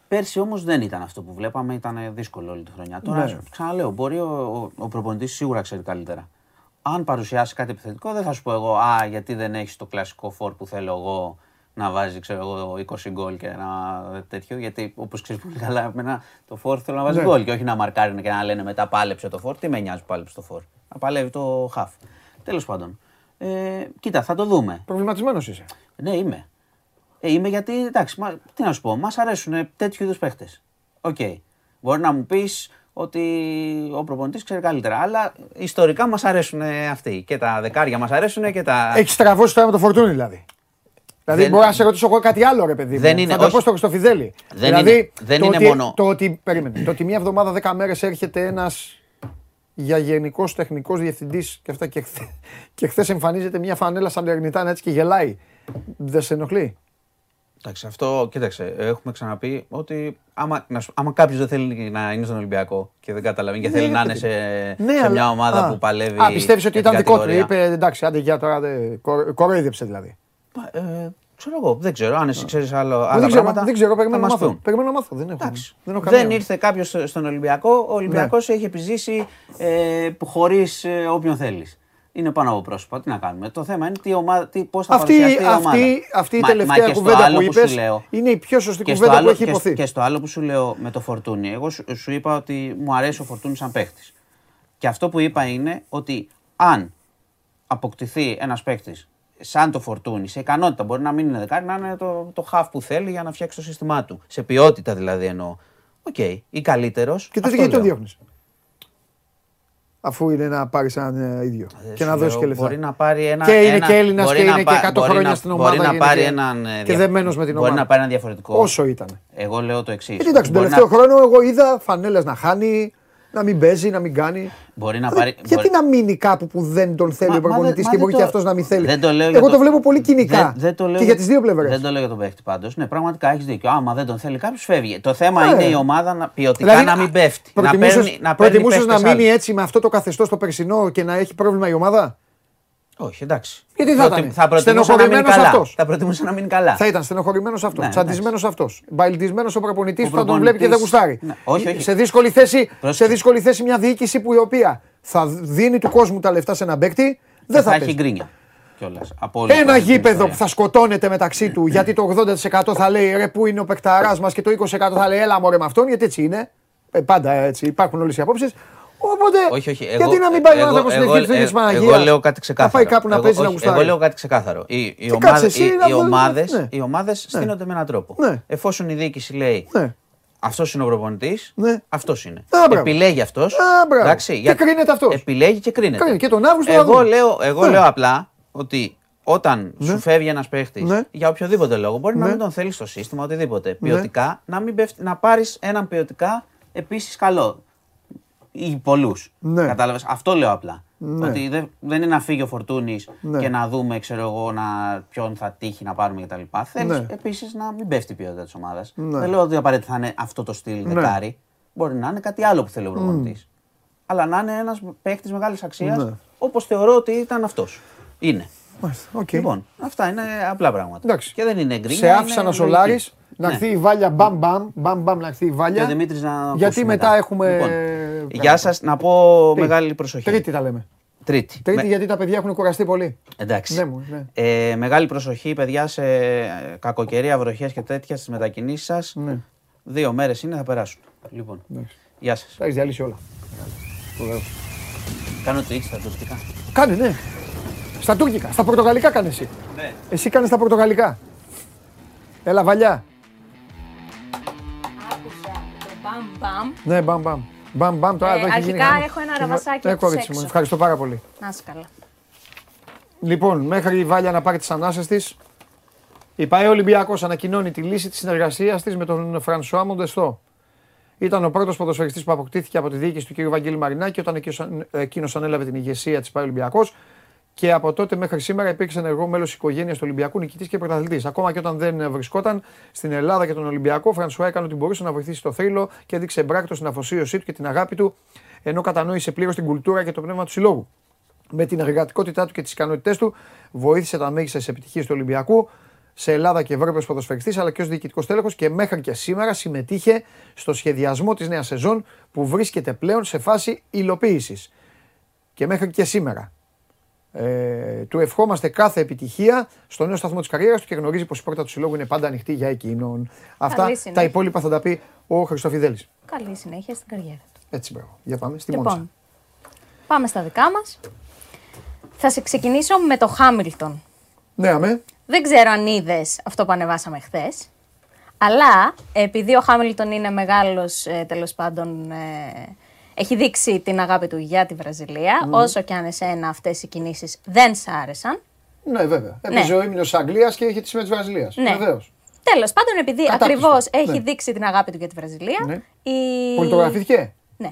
Πέρσι όμως δεν ήταν αυτό που βλέπαμε, ήταν δύσκολο όλη τη χρονιά. Τώρα, Ναι. ξαναλέω, μπορεί ο, ο, ο προπονητής σίγουρα ξέρει καλύτερα. Αν παρουσιάσει κάτι επιθετικό, δεν θα σου πω εγώ, Α, γιατί δεν έχεις το κλασικό φόρ που θέλω εγώ να βάζει ξέρω εγώ, 20 γκολ και ένα τέτοιο. Γιατί όπως ξέρεις πολύ καλά, εμένα το φορ θέλω να βάζει Ναι. γκολ και όχι να μαρκάρει και να λένε μετά πάλεψε το φορ. Τι με νοιάζει που πάλεψε το φορ. Να παλεύει το χαφ. Τέλος πάντων. Ε, κοίτα, θα το δούμε. Προβληματισμένος είσαι. Ναι, είμαι. Ε, είμαι γιατί, εντάξει, μα, τι να σου πω, μας αρέσουν τέτοιου είδους παίχτες. Οκ. Μπορεί να μου πεις ότι ο προπονητής ξέρει καλύτερα, αλλά ιστορικά μας αρέσουν αυτοί. Και τα δεκάρια μας αρέσουν και τα. Έχεις τραβώσει τώρα με το Φορτούνη δηλαδή. Δηλαδή Δεν- μπορώ να σε ρωτήσω εγώ κάτι άλλο, ρε παιδί. μου. Δεν είναι, Θα το όχι. πω στο Χριστοφιδέλη. Δεν δηλαδή, είναι- δεν το είναι ότι, μόνο- Το ότι, περίμενε, το ότι μία εβδομάδα, δέκα μέρες έρχεται ένας για γενικός τεχνικός διευθυντής και αυτά και, χθε, και χθες εμφανίζεται μια φανέλα σαν Λερνιτάνα έτσι και γελάει. Δεν σε ενοχλεί; Εντάξει, αυτό, κοίταξε, έχουμε ξαναπεί ότι άμα, να σου- άμα κάποιος δεν θέλει να είναι στον Ολυμπιακό και δεν καταλαβαίνει και Ναι, θέλει να ρε είναι σε, Ναι, σε αλλά- μια ομάδα α, που παλεύει. Α, πιστεύεις ότι για την ήταν δικό του. κατηγορία. Είπε εντάξει, άντε για τώρα. δε- κορο- Κοροϊδέψε δηλαδή. Ε, Ξέρω εγώ, δεν ξέρω. Αν εσύ ξέρεις άλλο, άλλα Δεν ξέρω, πράγματα. δεν ξέρω, θα περιμένω να μας μάθω. πούν. Περιμένω να μάθω. Δεν έχω. Εντάξει. Δεν, έχω Δεν καμία. ήρθε κάποιος στον Ολυμπιακό. Ο Ολυμπιακός έχει επιζήσει ε, χωρίς ε, όποιον θέλεις. Είναι πάνω από πρόσωπα. Τι να κάνουμε. Το θέμα είναι τι ομάδα, τι, πώς θα Αυτή, παρουσιαστεί η ομάδα. αυτή, αυτή η Μα- τελευταία μα και στο κουβέντα άλλο που σου είπες λέω- είναι η πιο σωστή και στο κουβέντα που άλλο- έχει και στο- υποθεί. Και στο άλλο που σου λέω με το Φορτούνι, εγώ σου, σου είπα ότι μου αρέσει ο Φορτούνι σαν παίχτη. Και αυτό που είπα είναι ότι αν αποκτηθεί ένας παίχτη σαν το Φορτούνι, σε ικανότητα, μπορεί να μην είναι δεκάρι, να είναι το, το half που θέλει για να φτιάξει το σύστημά του. Σε ποιότητα δηλαδή εννοώ. Οκ, ή καλύτερος. Και τότε γιατί τον διώχνεις. Αφού είναι να πάρει έναν ε, ίδιο και να δώσεις και λεφτά. Μπορεί να πάρει ένα. Και είναι ένα- και Έλληνας μπορεί και να είναι και πά- 100 μπορεί χρόνια να- στην ομάδα Μπορεί και να είναι πάρει και- έναν. ε, και δια- δεμένος με την Μπορεί ομάδα. να πάρει ένα διαφορετικό. Όσο ήταν. Εγώ λέω το εξής. Γιατί εντάξει, τον τελευταίο χρόνο εγώ είδα φανέλες να χάνει, να μην παίζει, να μην κάνει. Μπορεί να Ρε, πάρει. Γιατί μπορεί- να μείνει κάπου που δεν τον θέλει Μα- ο μα προπονητής δεν- μα και δεν μπορεί το- και αυτός να μην θέλει. Δεν το λέω για Εγώ το- το βλέπω πολύ κυνικά. Δεν, δεν το λέω και για τις δύο πλευρές. Δεν το λέω για τον παίχτη πάντως. Ναι, πραγματικά έχεις δίκιο. Άμα δεν τον θέλει κάποιος, φεύγει. Το θέμα Ε. είναι η ομάδα να, ποιοτικά να μην πέφτει. Να προτιμούσες- παίρνει, να παίρνει προτιμούσες να παίχτες μείνει άλλους. έτσι με αυτό το καθεστώς το περσινό και να έχει πρόβλημα η ομάδα; Όχι, εντάξει. Γιατί θα Προτι- ήταν; Θα προτιμούσα να μείνει Στενοχωρημένος καλά. αυτός. Θα προτιμούσα να μείνει καλά. Θα ήταν στενοχωρημένος αυτός, Ναι, τσαντισμένος αυτός. Μπαϊλτισμένος ο προπονητής Ο που θα τον βλέπει και δεν προπονητής- γουστάρει. Ναι, όχι, όχι. Σε, δύσκολη θέση, σε Πρόσεχε. δύσκολη θέση μια διοίκηση που η οποία θα δίνει του κόσμου τα λεφτά σε έναν παίκτη, δεν θα, θα έχει παίζει. γκρίνια. Κιόλας. Από όλη Ένα την γήπεδο ιστορία. που θα σκοτώνεται μεταξύ του γιατί το 80% θα λέει ρε πού είναι ο παικταράς μας και το 20% θα λέει έλα μωρέ με αυτόν γιατί έτσι είναι. Ε, πάντα έτσι υπάρχουν όλες οι απόψεις. Οπότε Όχι, όχι. Εγώ, γιατί να μην πάει ο εγώ- άνθρωπος στην εγώ- ευθύνη τη εγώ- Παναγία. Εγώ λέω κάτι ξεκάθαρο. Να πάει κάπου να Εγώ- παίζει να όχι, γουστάρει. Εγώ λέω κάτι ξεκάθαρο. Οι, οι, κάτσε ομάδες, εσύ οι, να οι βάλεις- ομάδες, ναι. οι ομάδες στείνονται με έναν τρόπο. Ναι. Εφόσον η διοίκηση λέει Ναι. αυτός είναι ο προπονητής, Ναι. αυτός είναι. Α, μπράβο. Επιλέγει αυτός. Α, μπράβο. Και κρίνεται αυτός. Επιλέγει και κρίνεται. Κρίνεται. Και τον Αύγουστο θα εγώ δούμε. λέω, εγώ Ναι. λέω απλά ότι όταν σου φεύγει ένας παίχτης Ναι. για οποιοδήποτε λόγο, μπορεί να Ναι. μην τον θέλεις στο σύστημα, οτιδήποτε. Ποιοτικά, να, μην πέφτει- να πάρεις έναν ποιοτικά επίσης καλό. Ή πολλούς. Ναι. Κατάλαβες; Αυτό λέω απλά. Ναι. Ότι δεν, δεν είναι να φύγει ο Φορτούνης Ναι. και να δούμε, ξέρω εγώ, να, ποιον θα τύχει να πάρουμε κτλ. Θέλει Ναι. επίσης να μην πέφτει η ποιότητα της ομάδας. Ναι. Δεν λέω ότι απαραίτητα θα είναι αυτό το στυλ Ναι. δεκάρι. Μπορεί να είναι κάτι άλλο που θέλει ο προπονητής. Αλλά να είναι ένας παίκτης μεγάλης αξίας, Ναι. όπως θεωρώ ότι ήταν αυτός. Είναι. Μάλιστα, οκ. Λοιπόν, αυτά είναι απλά πράγματα. Εντάξει. Και δεν είναι γκρίνια. Σε άφησα είναι να σολάρεις, λογική. να Ναι. έρθει η βάλια μπαμ μπαμ, μπαμ μπαμ να έρθει η Και βάλια. ο Δημήτρης να Γιατί ακούσουμε μετά έχουμε. Λοιπόν, πράγματα. Γεια σας, να πω Τι; μεγάλη προσοχή. Τρίτη τα λέμε. Τρίτη. Τρίτη Με- γιατί τα παιδιά έχουν κουραστεί πολύ. Εντάξει. Ναι, μου, ναι. Ε, μεγάλη προσοχή, παιδιά, σε ε, κακοκαιρία, βροχές και τέτοια στις μετακινήσεις σας. Ναι. Δύο μέρες είναι, θα περάσουν. Λοιπόν, Εντάξει. γεια σας. Τα έχεις διαλύσει όλα. Σπουδαίο. Κάνω Twitch στα τουρκικά. Κάνε, ναι. Στα τουρκικά. Στα πορτογαλικά κάνε εσύ. Ναι. Εσύ κάνε στα πορτογαλικά. Έλα, βαλιά. Άκουσα το μπαμ μπαμ. Ναι, μπαμ μπαμ. Μπαμ μπαμ τώρα Ε, εδώ έχει γίνει. αρχικά γάμος. έχω ένα Και- ραβασάκι Ναι, από τους κορίτσι μου, έξω. ευχαριστώ πάρα πολύ. Να είσαι καλά. Λοιπόν, μέχρι η Βάλια να πάρει τις ανάσες της, η ΠαΕ Ολυμπιακός ανακοινώνει τη λύση της συνεργασίας της με τον Φρανσουά Μοντεστό. Ήταν ο πρώτος ποδοσφαιριστής που αποκτήθηκε από τη διοίκηση του κ. Βαγγέλη Μαρινάκη όταν εκείνος ανέλαβε την ηγεσία της ΠαΕ Ολυμπιακός και από τότε μέχρι σήμερα υπήρξε ενεργό μέλος της οικογένειας του Ολυμπιακού, νικητής και πρωταθλητής. Ακόμα και όταν δεν βρισκόταν στην Ελλάδα και τον Ολυμπιακό, ο Φρανσουά έκανε ό,τι μπορούσε να βοηθήσει το θρύλο και έδειξε εμπράκτος την αφοσίωσή του και την αγάπη του, ενώ κατανόησε πλήρως την κουλτούρα και το πνεύμα του συλλόγου. Με την εργατικότητά του και τις ικανότητές του, βοήθησε τα μέγιστα της επιτυχίας του Ολυμπιακού σε Ελλάδα και Ευρώπη ως ποδοσφαιριστής αλλά και ως διοικητικός τέλεχος και μέχρι και σήμερα συμμετείχε στο σχεδιασμό της νέας σεζόν που βρίσκεται πλέον σε φάση υλοποίησης. Και μέχρι και σήμερα. Ε, του ευχόμαστε κάθε επιτυχία στο νέο σταθμό της καριέρας του και γνωρίζει πως η πόρτα του συλλόγου είναι πάντα ανοιχτή για εκείνον. Αυτά τα συνέχεια. υπόλοιπα θα τα πει ο Χριστοφιδέλη. Καλή συνέχεια στην καριέρα του. Έτσι, μπράβο. Για πάμε στη Μόντσα. Λοιπόν, πάμε στα δικά μας. Θα σε ξεκινήσω με το Χάμιλτον. Ναι, αμέ. Δεν ξέρω αν είδες αυτό που ανεβάσαμε χθες. Αλλά επειδή ο Χάμιλτον είναι μεγάλος ε, τέλος πάντων ε, έχει δείξει την αγάπη του για τη Βραζιλία, όσο και αν εσένα αυτές οι κινήσεις δεν σ' άρεσαν. Ναι, βέβαια. Ναι. Έπαιζε ο ύμνο Αγγλίας και είχε τη σημαία της Βραζιλίας. Ναι. Βεβαίως. Τέλος πάντων, επειδή Κατάπτυστο. ακριβώς έχει Ναι. δείξει την αγάπη του για τη Βραζιλία, Ναι. η... Πολιτογραφήθηκε; Ναι.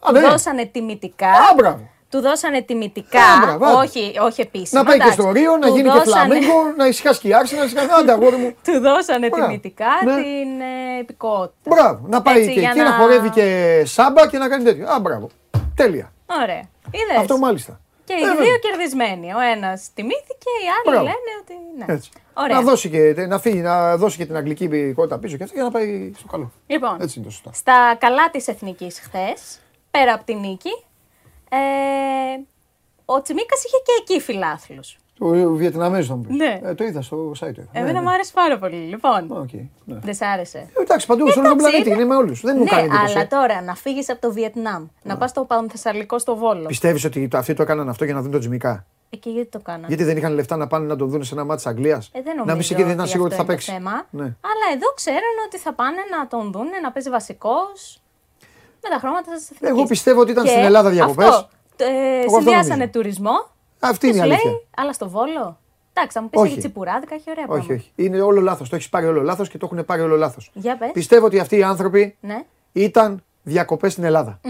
Α, ναι. Του δώσανε τιμητικά. Α, μπράβο. Του δώσανε τιμητικά. Α, μπράβο, άντε. όχι, όχι επίσημα. Να πάει και εντάξει. στο Ρίο, να Του γίνει και δώσανε- φλαμίγκο, να ησυχάσει και η Άρση, να ησυχάσει. Άντε, [laughs] αγόρι μου. Του δώσανε Μπράβο. τιμητικά Ναι. την ε, υπηκότητα. Μπράβο. Να πάει Έτσι, και για εκεί να χορεύει και σάμπα και να κάνει τέτοιο. Α, μπράβο. Τέλεια. Ωραία. Είδες. Αυτό μάλιστα. Και οι Ε, δύο βέβαια. κερδισμένοι. Ο ένας τιμήθηκε, οι άλλοι Μπράβο. λένε ότι. Ναι. Έτσι. Ωραία. Να δώσει, και, να, φύγει, να δώσει και την αγγλική υπηκότητα πίσω και αυτό για να πάει στο καλό. Λοιπόν, Έτσι είναι το σωστά. στα καλά της Εθνικής χθες, πέρα από τη νίκη, ε, ο Τσιμίκας είχε και εκεί φιλάθλους. Ο Βιετναμέζος θα μου πεις. Ναι. Ε, το είδα στο site. το είδα. Εμένα Ναι, μου ναι. άρεσε πάρα πολύ. Λοιπόν, Οκ, ναι. δεν σ' άρεσε. Ε, Εντάξει, παντού σε όλο τον Εντάξει, πλανήτη είναι- είναι με όλους. Δεν μου ναι, κάνει εντύπωση. αλλά τώρα να φύγεις από το Βιετνάμ, να πας στο Πανθεσσαλικό στο Βόλο. Πιστεύεις ότι το- αυτοί το έκαναν αυτό για να δουν τον Τσιμίκα; Εκεί γιατί το κάνανε; Γιατί δεν είχαν λεφτά να πάνε να τον δουν σε ένα ματς της Αγγλίας; Ε, δεν νομίζω να μην σε εκεί δεν ήταν ότι σίγουρο ότι θα αυτό είναι παίξει. το θέμα. Ναι. Αλλά εδώ ξέρουν ότι θα πάνε να τον δουν, να παίζει βασικός. Με τα χρώματα της εθνικής. Εγώ πιστεύω ότι ήταν στην Ελλάδα διακοπές. Αυτό, ε, αυτό συνδυάσανε νομίζω. τουρισμό. Αυτή και είναι η σου λέει, αλήθεια. αλλά στο Βόλο. Εντάξει, θα μου πεις Όχι. έχει τσιπουράδικα, έχει ωραία Όχι, πράγματα. όχι. Είναι όλο λάθος. Το έχεις πάρει όλο λάθος και το έχουν πάρει όλο λάθος. Για πες. Πιστεύω ότι αυτοί οι άνθρωποι Ναι, ήταν διακοπές στην Ελλάδα.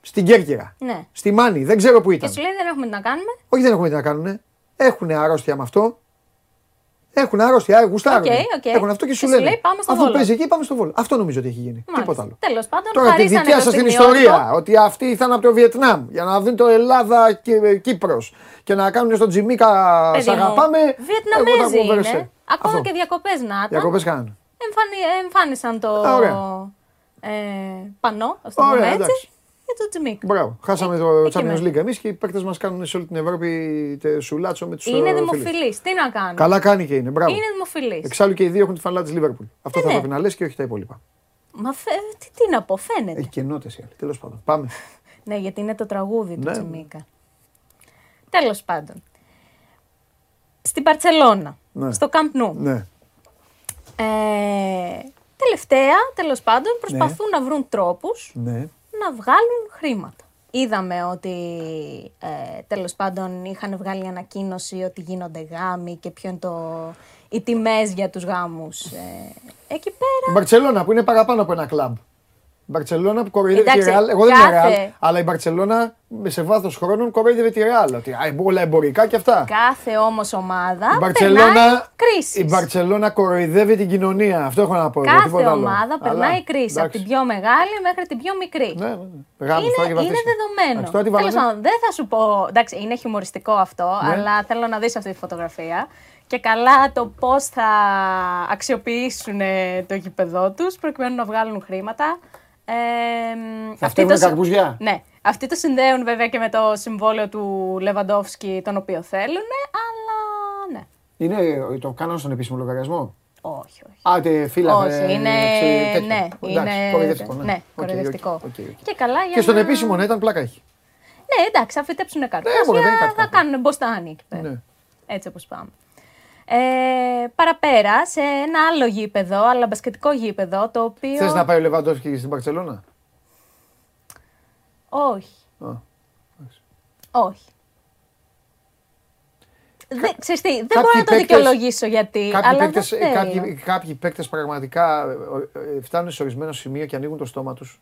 Στην Κέρκυρα. ναι. Στη Μάνη. Δεν ξέρω που Και ήταν. σου λέει δεν έχουμε τι να κάνουμε. Όχι, δεν έχουμε τι να κάνουν. Έχουν αρρώστια με αυτό. Έχουν αρρώστια, ε, γουστάρουν. Οκ, οκ. Έχουν αυτό και σου Και σου λένε. λέει, πάμε στο Αφού Βόλο. παίζει εκεί, πάμε στο Βόλο. Αυτό νομίζω ότι έχει γίνει. Τίποτα άλλο. Τέλος πάντων, Τώρα τη χαρίσανε δικιά το σας την στιγμιότυπο. ιστορία, ότι αυτοί ήρθαν από το Βιετνάμ για να δουν το Ελλάδα και Κύπρος και να κάνουν στον Τζιμίκα Παιδί σ' μου, αγαπάμε. εγώ τα Βιετναμέζοι ακούω είναι. βερεσέ. Ακόμα Αυτό. και διακοπές να ήταν. Διακοπές κάνουν. Εμφανι- εμφάνισαν το Α, ωραία. ε, πανό, ας το Ωραία, πούμε έτσι, εντάξει. για το Τζιμίκ. Μπράβο. Χάσαμε το εκεί Champions μένει. League εμείς και οι παίκτες μας κάνουν σε όλη την Ευρώπη τε- σουλάτσο με τους Είναι δημοφιλής. Τι να κάνουμε; Καλά κάνει και είναι. Μπράβο. Είναι δημοφιλής. Εξάλλου και οι δύο έχουν τη φανέλα της Λίβερπουλ. Αυτό Ε, θα ναι. πρέπει να λες και όχι τα υπόλοιπα. Μα φε... τι, τι να πω, φαίνεται. Έχει και νότε οι άλλοι. Τέλος πάντων. Πάμε. [laughs] Ναι, γιατί είναι το τραγούδι του Ναι. Τσιμίκα. Τέλος πάντων. Στην Παρσελώνα, Ναι. στο Camp Nou. Ναι. Ε, τελευταία, τέλος πάντων, προσπαθούν να βρουν τρόπους Ναι. Να βγάλουν χρήματα. Είδαμε ότι ε, τέλος πάντων είχαν βγάλει ανακοίνωση ότι γίνονται γάμοι και ποιο είναι το, οι τιμές για τους γάμους ε, εκεί Η πέρα. Μπαρσελόνα που είναι παραπάνω από ένα κλαμπ. Η Μπαρσελόνα που κοροϊδεύει τη Εντάξει, Ρεάλ. Εγώ δεν είμαι κάθε- Ρεάλ, αλλά η Μπαρσελόνα σε βάθος χρόνων κοροϊδεύει τη Ρεάλ. Ότι α, όλα εμπορικά και αυτά. Κάθε όμως ομάδα Η περνάει Μπαρσελόνα, κρίσεις. η Μπαρσελόνα κοροϊδεύει την κοινωνία. Αυτό έχω να πω. εγώ, Κάθε τίποτα άλλο. ομάδα Αλλά, περνάει κρίση, από εντάξει. την πιο μεγάλη μέχρι την πιο μικρή. Ναι, ναι, ναι. Γάμους τώρα και Είναι, είναι βαφτίσια. δεδομένο. Εντάξει, τώρα τι Τέλος βάλανε. πάντων, δεν θα σου πω. Εντάξει, είναι χιουμοριστικό αυτό, Ναι. αλλά θέλω να δεις αυτή τη φωτογραφία. Και καλά το πώς θα αξιοποιήσουν ε, το γήπεδό τους προκειμένου να βγάλουν χρήματα. Ε, Θα αυτοί φυτέψουνε το συ- καρπουζιά. Ναι. Αυτοί το συνδέουν βέβαια και με το συμβόλαιο του Λεβαντόφσκι, τον οποίο θέλουν, αλλά ναι. Είναι, το κάνανε στον επίσημο λογαριασμό; Όχι, όχι. Α, τε φίλα. Όχι, ε, είναι. ξέρει, τέτοιο. Ναι, Εντάξει, είναι. κοροϊδευτικό. Ναι, ναι, Οκ, οκ, κοροϊδευτικό. οκ, οκ. Και καλά για Και στον να- επίσημο ναι, ήταν πλάκα έχει. Ναι, εντάξει, θα φυτέψουν κάτι. μπορεί, δεν είναι κάτι θα κακό. κάνουν μποστάνι εκεί πέρα. Ναι. Έτσι όπως πάμε. Ε, παραπέρα, σε ένα άλλο γήπεδο, αλλά μπασκετικό γήπεδο, το οποίο... Θες να πάει ο Λεβαντόφσκι στην Μπαρσελόνα. Όχι. Α. Όχι. Δεν, ξέρεις τι, δεν Κάποιοι μπορώ να το παίκτες- δικαιολογήσω γιατί, Κάποιοι αλλά παίκτες, δεν θέλω. κάποιοι, κάποιοι παίκτες πραγματικά ε, ε, φτάνουν σε ορισμένο σημείο και ανοίγουν το στόμα τους.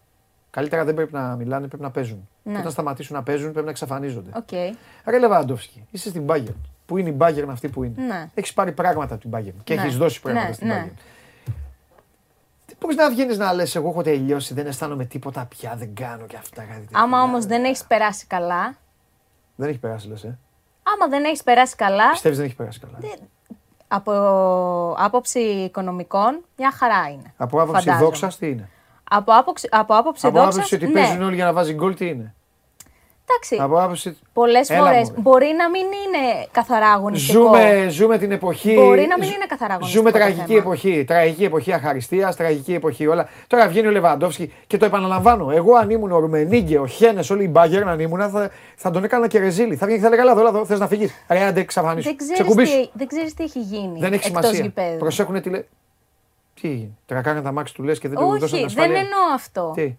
Καλύτερα δεν πρέπει να μιλάνε, πρέπει να παίζουν. Ναι. Και όταν σταματήσουν να παίζουν πρέπει να εξαφανίζονται. Οκ. Ρε Λεβαντόφσκι, είσαι στην Bayern. Πού είναι η Bayern αυτή που είναι. Ναι. Έχεις πάρει πράγματα από την Bayern και Ναι. έχεις δώσει πράγματα Ναι, στην ναι. Bayern. Πώς να βγαίνεις να λες: Εγώ έχω τελειώσει, δεν αισθάνομαι τίποτα πια, δεν κάνω και αυτά. κάτι τέτοια». Άμα όμως δεν έχεις περάσει καλά, Δεν έχει περάσει, λες. Ε. άμα δεν έχεις περάσει καλά, Πιστεύεις δεν έχει περάσει καλά. από άποψη οικονομικών, μια χαρά είναι. Από άποψη Φαντάζομαι. δόξας, τι είναι; Από άποψη, από άποψη Από δόξας, άποψη ότι ναι. παίζουν όλοι για να βάζει γκολ, τι είναι; Εντάξει, Από άποψη. πολλές Έλα, φορές μωρέ. μπορεί να μην είναι καθαρά αγωνιστικό. Ζούμε, ζούμε την εποχή. Μπορεί να μην ζ- είναι καθαρά αγωνιστικό Ζούμε το τραγική θέμα. εποχή. Τραγική εποχή αχαριστίας, τραγική εποχή όλα. Τώρα βγαίνει ο Λεβαντόφσκι και το επαναλαμβάνω. Εγώ αν ήμουν ο Ρουμενίγκε, ο Χένες, όλοι οι μπάγκερ αν ήμουν, θα, θα τον έκανα και ρεζίλι. Θα βγαίνει και θα έλεγα: Ελά, εδώ, θες να φύγεις. Ρε, άντε, εξαφανίσου. Δεν ξέρεις, Ξεκουμπίσου. τι, δεν ξέρεις τι έχει γίνει Δεν έχει εκτός σημασία. γηπέδου. Προσέχουν τι λέει. Τι έγινε. Τώρα κάνανε τα μάξι του λες και δεν του δώσαν Όχι, δεν ασφάλεια. εννοώ αυτό. Τι;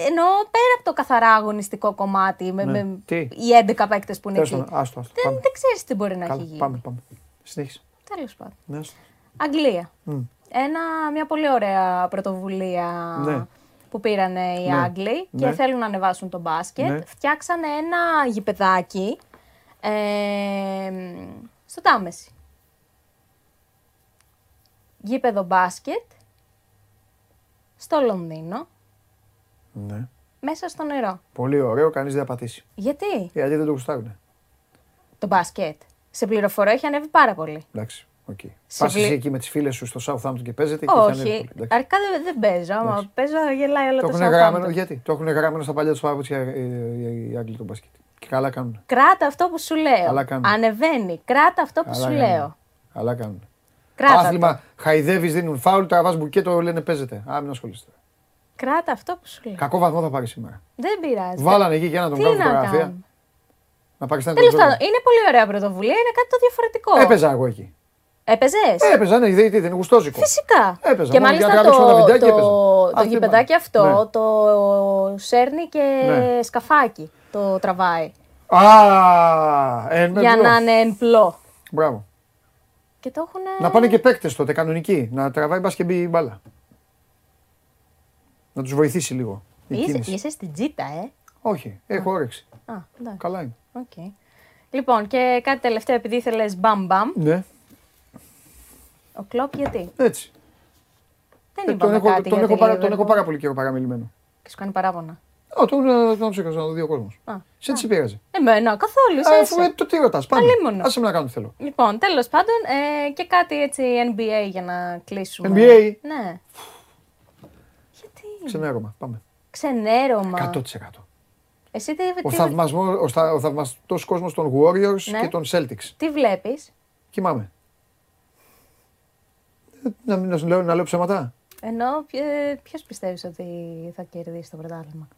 Εννοώ πέρα από το καθαρά αγωνιστικό κομμάτι με, Ναι. με Τι; οι 11 παίκτες που είναι Τέλος εκεί. πάντων, άστο, άστο. Δεν, Πάμε. δεν ξέρεις τι μπορεί να Καλά, έχει γίνει. Πάμε, πάμε. Συνέχισε. Τέλος πάντων. Ναι, άστο. Αγγλία. Ένα, μια πολύ ωραία πρωτοβουλία Ναι. που πήρανε οι Ναι. Άγγλοι και Ναι. θέλουν να ανεβάσουν το μπάσκετ. Ναι. Φτιάξανε ένα γηπεδάκι ε, στο Τάμεση. Γήπεδο μπάσκετ στο Λονδίνο. Ναι. μέσα στο νερό. Πολύ ωραίο, κανείς δεν θα πατήσει. Γιατί; Γιατί δεν το γουστάρουν. το μπάσκετ. Σε πληροφορώ έχει ανέβει πάρα πολύ. Εντάξει. οκ. Σε Πας βλή- εσύ εκεί με τις φίλες σου στο Southampton και παίζετε. και έχει ανέβει Όχι, πολύ. Εντάξει. αρχικά δεν, δεν παίζω. Άμα Εντάξει. παίζω γελάει όλο Το το έχουν γραμμένο, Southampton. γιατί; Το έχουν γραμμένο στα παλιά τους παπούτσια ε, ε, οι Άγγλοι του μπάσκετ. Και καλά κάνουν. Κράτα αυτό που σου λέω. Καλά κάνουν. Ανεβαίνει. Κράτα αυτό που Καλά σου κάνουν. λέω. Καλά κάνουν. Κράτα το. Άθλημα, χαϊδεύεις, δίνουν φάουλ, τραβάς μπουκέτο, λένε παίζεται. Α, μην ασχολείστε. Κράτα αυτό που σου λέω. Κακό βαθμό θα πάρεις σήμερα. Δεν πειράζει. Βάλανε εκεί και να τον Τι κάνουν να φωτογραφία. κάνουμε. Να πακιστάνει Τέλος τον πάντων, Τζόρνταν. είναι πολύ ωραία πρωτοβουλία. Είναι κάτι το διαφορετικό. Έπαιζα εγώ εκεί. Έπαιζες; Έπαιζα, ναι, δεν είναι γουστόζικο. Φυσικά. Έπαιζα, και μόνο για μάλιστα να τραβήξω ένα το, βιντεάκι το, έπαιζα. το Αυτή γηπεδάκι είπα. αυτό Ναι. το σέρνει και Ναι. σκαφάκι. Το τραβάει. Α, εν για μετρό. να είναι εν πλω. Μπράβο. Και το έχουν. Να πάνε και παίκτες τότε, κανονικοί. Να τραβάει μπα και μπει η μπάλα. Να τους βοηθήσει λίγο. Η Είσαι, κίνηση. είσαι στην τσίτα, ε. Όχι, έχω όρεξη. Α, εντάξει. Καλά είναι. Οκ. Λοιπόν, και κάτι τελευταίο, επειδή ήθελες μπαμ μπαμ. Ναι, Ο Κλόπ γιατί; έτσι. Δεν Ε, είπαμε τον έχω, κάτι τον, για έχω τη πάρα, τον Liverpool. έχω πάρα πολύ καιρό παραμιλημένο. Και σου κάνει παράπονα. Ω, τον, ε, τον ψήφισα να το δει ο κόσμος. Α, Σε τι σε πειράζει. Εμένα, καθόλου. Α, Εσύ, Αφού ε, το τι ρωτάς, πάμε. Αλίμονο. Άσε με να κάνω τι θέλω. Λοιπόν, τέλος πάντων, ε, και κάτι έτσι NBA για να κλείσουμε. NBA? Ναι. Γιατί. Ξενέρωμα. Πάμε. Ξενέρωμα. 100%. Εσύ τι, Ο, τι, θαυμασμό, ο, στα- ο θαυμαστός κόσμος των Warriors Ναι. και των Celtics. τι βλέπεις; Κοιμάμαι. Ε, Να, μην- να, σου λέω, να λέω ψέματα; Ενώ ποιο πιστεύεις ότι θα κερδίσει το πρωτάθλημα;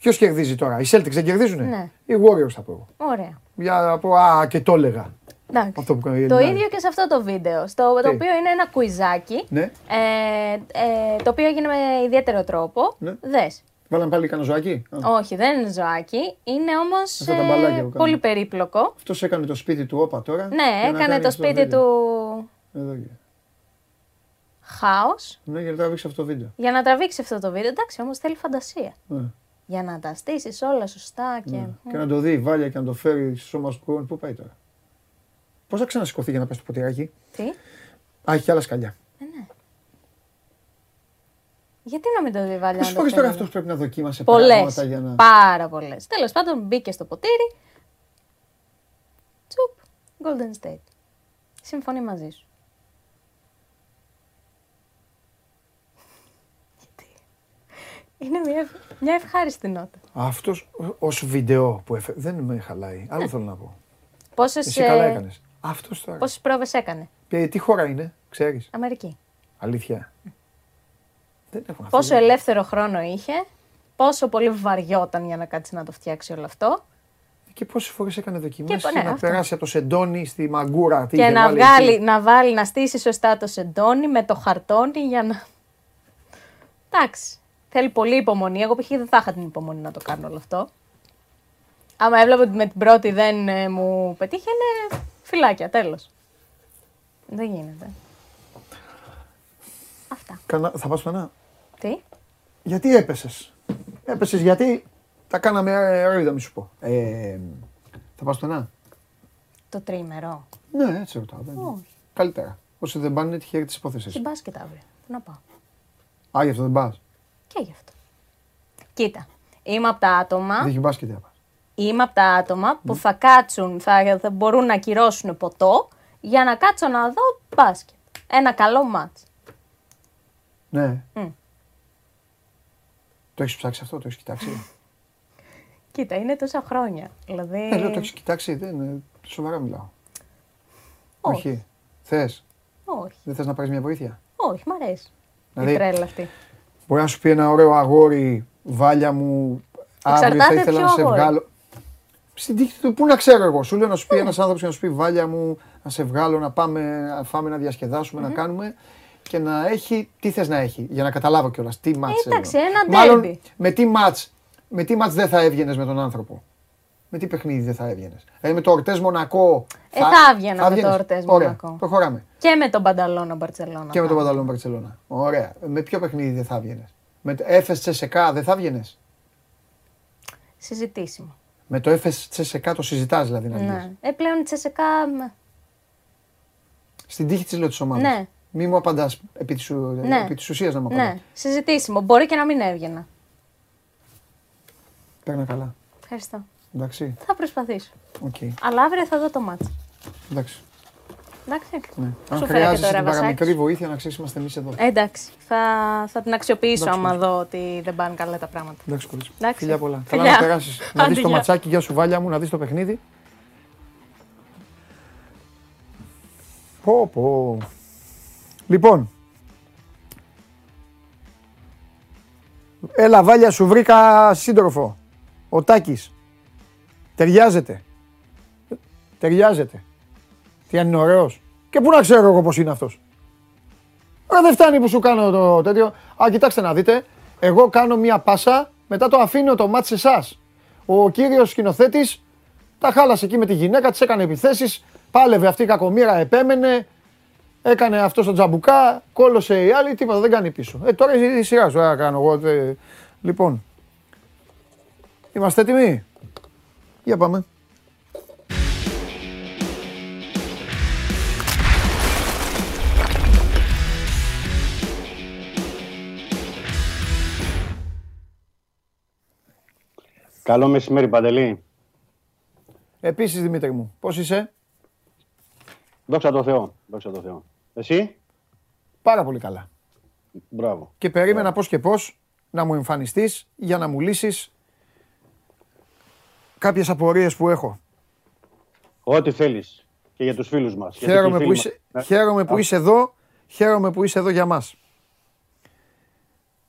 Ποιος κερδίζει τώρα, οι Celtics δεν κερδίζουνε; Ναι. Οι Warriors θα πω εγώ. Ωραία. Για να πω, α, και το έλεγα. Εντάξει. Αυτό που κάνει η Το Ελληνάρα. ίδιο και σε αυτό το βίντεο, στο το Τι; οποίο είναι ένα κουιζάκι, Ναι. ε, ε, το οποίο έγινε με ιδιαίτερο τρόπο. Ναι. Δες. Βάλαμε πάλι κανένα ζωάκι; Α, Όχι, δεν είναι ζωάκι, είναι όμως Αυτά τα μπαλάκια που κάνουν. πολύ περίπλοκο. Αυτός έκανε το σπίτι του όπα τώρα. Ναι, για να έκανε κάνει το αυτό σπίτι βίντεο. του Εδώ και. χάος Ναι, για να τραβήξει αυτό το βίντεο. για να τραβήξει αυτό το βίντεο. Εντάξει, όμως θέλει φαντασία. Ναι. Για να τα στήσεις όλα σωστά και... Και να το δει η Βάλια και να το φέρει στο σώμα σου κουρών. Πού πάει τώρα. Πώς θα ξανασηκωθεί για να πέσει το ποτηράκι; Τι, Α, έχει και άλλα σκαλιά. γιατί να μην το δει η Βάλια Πόσε να το φορέ τώρα φέρει; αυτός πρέπει να δοκίμασε Πολλές, πράγματα για να. πάρα πολλές. Τέλος πάντων μπήκε στο ποτήρι. Τσουπ, Golden State. Συμφωνεί μαζί σου. Γιατί; Είναι μια, ευ- μια ευχάριστη νότα. Αυτός ως βίντεο που έφερε. Δεν με χαλάει. Άλλο θέλω να πω. Πόσες, Εσύ καλά ε, έκανες. Αυτός τώρα. πόσες πρόβες έκανε; Ε, τι χώρα είναι, ξέρεις; Αμερική. Αλήθεια. Δεν έχουν αυτό. Πόσο ελεύθερο χρόνο είχε. Πόσο πολύ βαριόταν για να κάτσει να το φτιάξει όλο αυτό. Και πόσες φορές έκανε δοκιμές Και, για ναι, να αυτό. περάσει από το σεντόνι στη μαγκούρα. Τι και είχε να βάλει βγάλει, εκεί. να βάλει, να στήσει σωστά το σεντόνι με το χαρτόνι για να. Εντάξει. Θέλει πολύ υπομονή. Εγώ π.χ. δεν θα είχα την υπομονή να το κάνω όλο αυτό. Άμα έβλεπα ότι με την πρώτη δεν ε, μου πετύχαινε, φυλάκια, τέλος. Δεν γίνεται. Αυτά. Κανα- Θα πας πουθενά. Τι; Γιατί έπεσες; Έπεσες γιατί τα κάναμε αερόιδα, μη σου πω. Ε, θα πας πουθενά. Το τρίμερο. Ναι, έτσι ρωτάω. δεν- Όχι. Καλύτερα. Όσοι δεν πάνε, τυχαία τη υπόθεση. Στην μπάσκετ αύριο. Πού να πάω. Α, γι' αυτό δεν πας. Και γι' αυτό. Κοίτα. Είμαι από τα άτομα, Δεν έχει μπάσκετ, να πας. Είμαι από τα άτομα που θα κάτσουν, θα, θα μπορούν να ακυρώσουν ποτό για να κάτσω να δω μπάσκετ. Ένα καλό μάτς. Ναι. Μμ. Το έχεις ψάξει αυτό, το έχεις κοιτάξει; [laughs] Κοίτα, είναι τόσα χρόνια. Δηλαδή. Ε, λέω, το έχεις κοιτάξει, δεν είναι. Σοβαρά μιλάω. Όχι. Θες, Όχι, δεν θες να πάρεις μια βοήθεια; όχι, μ' αρέσει. Δηλαδή- Η τρέλα αυτή. Μπορεί να σου πει ένα ωραίο αγόρι, βάλια μου, αύριο θα Εξαρτάται ήθελα ποιο να σε αγόρι. βγάλω. Στην τύχη του, πού να ξέρω εγώ. Σου λέω να σου πει ένας άνθρωπος και να σου πει βάλια μου, να σε βγάλω, να πάμε, να φάμε, να διασκεδάσουμε, να κάνουμε. Και να έχει, τι θες να έχει, για να καταλάβω κιόλας. Τι μάτς Ε, εντάξει, θέλω. ένα Μάλλον, derby. με τι μάτς, με τι μάτς δεν θα έβγαινες με τον άνθρωπο. Με τι παιχνίδι δεν θα έβγαινες. Δηλαδή με το Ορτές Μονακό. Ε, θα έβγαινα με το έβγαινες. Ορτές Ωραία, Μονακό. προχωράμε. Και με τον Πανταλώνα Μπαρσελόνα. Και με τον θα. Πανταλόν Μπαρσελόνα. Ωραία. Με ποιο παιχνίδι δεν θα έβγαινες. Με το Έφε Τσεσεκά δεν θα έβγαινες. Συζητήσιμο. Με το Έφε Τσεσεκά το συζητάς δηλαδή να βγεις. Ναι. Ε, πλέον η Τσεσεκά. μ, Στην τύχη της λέω της ομάδας. Ναι. Μη μου απαντάς επί της Ναι. επί της ουσίας να μου απαντάς. Ναι, συζητήσιμο. Μπορεί και να μην έβγαινα. Παίρνα καλά. Ευχαριστώ. Εντάξει. Θα προσπαθήσω. Οκ. Αλλά αύριο θα δω το μάτς. Εντάξει. Εντάξει. Ναι. Σου Αν φέρε και χρειάζεσαι τώρα την βασάκι. παραμικρή βοήθεια να ξέρεις είμαστε εμείς εδώ. Ε, εντάξει. Θα, θα την αξιοποιήσω Εντάξει, άμα δω ότι δεν πάνε καλά τα πράγματα. Εντάξει, κορίτσι. Εντάξει. Φιλιά πολλά. Φιλιά. Καλά να περάσεις. να δεις Άντε, το γεια. ματσάκι, γεια σου βάλια μου, να δεις το παιχνίδι. Πω, πω. Λοιπόν. Έλα, βάλια, σου βρήκα σύντροφο. Ο Τάκης. Ταιριάζεται. Ταιριάζεται. Τι αν είναι ωραίος. Και πού να ξέρω εγώ πώς είναι αυτός. Ρε δεν φτάνει που σου κάνω το τέτοιο. Α, κοιτάξτε να δείτε. Εγώ κάνω μία πάσα, μετά το αφήνω το μάτι σε εσάς. Ο κύριος σκηνοθέτης τα χάλασε εκεί με τη γυναίκα, της έκανε επιθέσεις, πάλευε αυτή η κακομήρα, επέμενε, έκανε αυτό στο τζαμπουκά, κόλωσε η άλλη, τίποτα δεν κάνει πίσω. Ε, τώρα η σειρά σου, τώρα κάνω εγώ. τε- Λοιπόν, είμαστε έτοιμοι; Για πάμε. Καλό μεσημέρι, Παντελή. Επίσης Δημήτρη μου, πώς είσαι; Δόξα τω Θεώ. Δόξα τω Θεώ. Εσύ, Πάρα πολύ καλά. μπράβο. Και περίμενα πώς και πώς να μου εμφανιστείς για να μου λύσεις κάποιες απορίες που έχω. Ό,τι θέλεις. Και για τους φίλους μας. Γιατί Χαίρομαι και οι που, φίλοι είσαι, μας- χαίρομαι που Α, είσαι εδώ, χαίρομαι που είσαι εδώ για μας.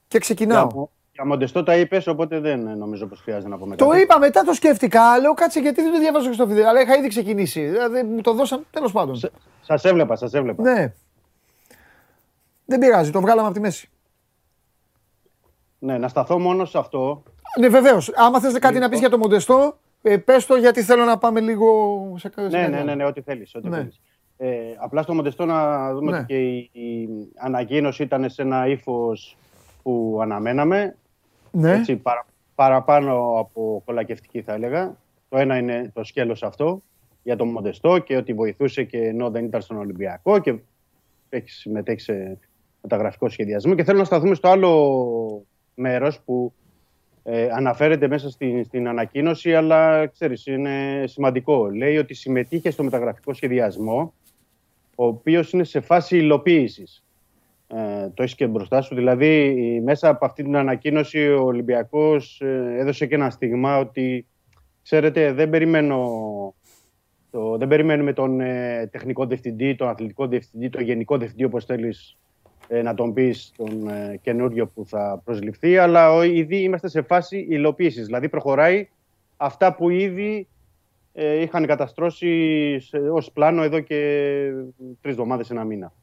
Και ξεκινάω. Για, για Μοντεστό τα είπες, οπότε δεν ε, νομίζω πως χρειάζεται να πούμε Το κάτι. είπα, μετά το σκέφτηκα. Λέω κάτσε γιατί δεν το διάβασα στο βίντεο. Αλλά είχα ήδη ξεκινήσει. Δηλαδή μου το δώσαν τέλος πάντων. Σ- Σας έβλεπα, σας έβλεπα. Ναι. Δεν πειράζει, το βγάλαμε από τη μέση. Ναι, να σταθώ μόνο σε αυτό. Ναι, βεβαίως. Άμα θες κάτι να πεις για το Μοντεστό, ε, πες το γιατί θέλω να πάμε λίγο σε σε Ναι, κάτι ναι, άλλο. ναι, ναι, ό,τι θέλεις. Ό,τι Ναι. θέλεις. Ε, απλά στο Μοντεστό να δούμε Ναι. ότι και η, η ανακοίνωση ήταν σε ένα ύφος που αναμέναμε. Ναι. έτσι, παρα- παραπάνω από κολακευτική θα έλεγα. Το ένα είναι το σκέλος αυτό για τον Μοντεστό και ότι βοηθούσε και ενώ δεν ήταν στον Ολυμπιακό και έχει συμμετέχεις σε μεταγραφικό σχεδιασμό. Και θέλω να σταθούμε στο άλλο μέρος που ε, αναφέρεται μέσα στην, στην ανακοίνωση, αλλά ξέρεις, είναι σημαντικό. Λέει ότι συμμετείχε στο μεταγραφικό σχεδιασμό, ο οποίος είναι σε φάση υλοποίησης. Ε, το έχεις και μπροστά σου. Δηλαδή, μέσα από αυτή την ανακοίνωση, ο Ολυμπιακός ε, έδωσε και ένα στίγμα ότι, ξέρετε, δεν περιμένω το, δεν περιμένουμε τον ε, τεχνικό διευθυντή, τον αθλητικό διευθυντή, τον γενικό διευθυντή, όπως θέλεις ε, να τον πεις, τον ε, καινούριο που θα προσληφθεί, αλλά ο, ήδη είμαστε σε φάση υλοποίησης. Δηλαδή, προχωράει αυτά που ήδη ε, είχαν καταστρώσει σε, ως πλάνο εδώ και τρεις εβδομάδες, ένα μήνα.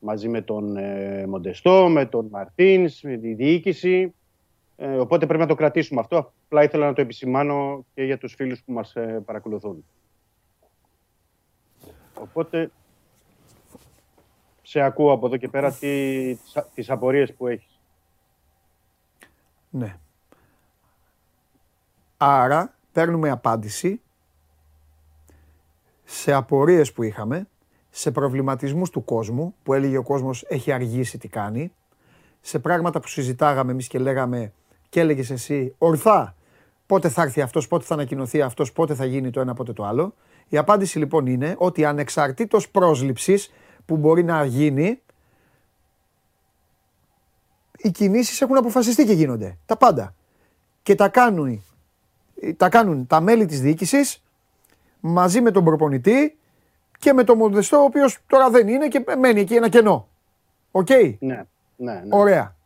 Μαζί με τον ε, Μοντεστό, με τον Μαρτίνς, με τη διοίκηση. Ε, οπότε πρέπει να το κρατήσουμε αυτό. Απλά ήθελα να το επισημάνω και για τους φίλους που μας ε, παρακολουθούν. Οπότε, σε ακούω από εδώ και πέρα τι, τις, α- τις απορίες που έχεις. Ναι. Άρα παίρνουμε απάντηση σε απορίες που είχαμε, σε προβληματισμούς του κόσμου, που έλεγε ο κόσμος έχει αργήσει τι κάνει, σε πράγματα που συζητάγαμε εμείς και λέγαμε και έλεγες εσύ ορθά πότε θα έρθει αυτός, πότε θα ανακοινωθεί αυτός, πότε θα γίνει το ένα, πότε το άλλο. Η απάντηση λοιπόν είναι ότι ανεξαρτήτως πρόσληψης που μπορεί να γίνει, οι κινήσεις έχουν αποφασιστεί και γίνονται. Τα πάντα. Και τα κάνουν, τα κάνουν τα μέλη της διοίκησης μαζί με τον προπονητή και με τον Μοντεστό, ο οποίος τώρα δεν είναι και μένει εκεί ένα κενό. Οκ; Ναι, ναι, ναι. Ωραία.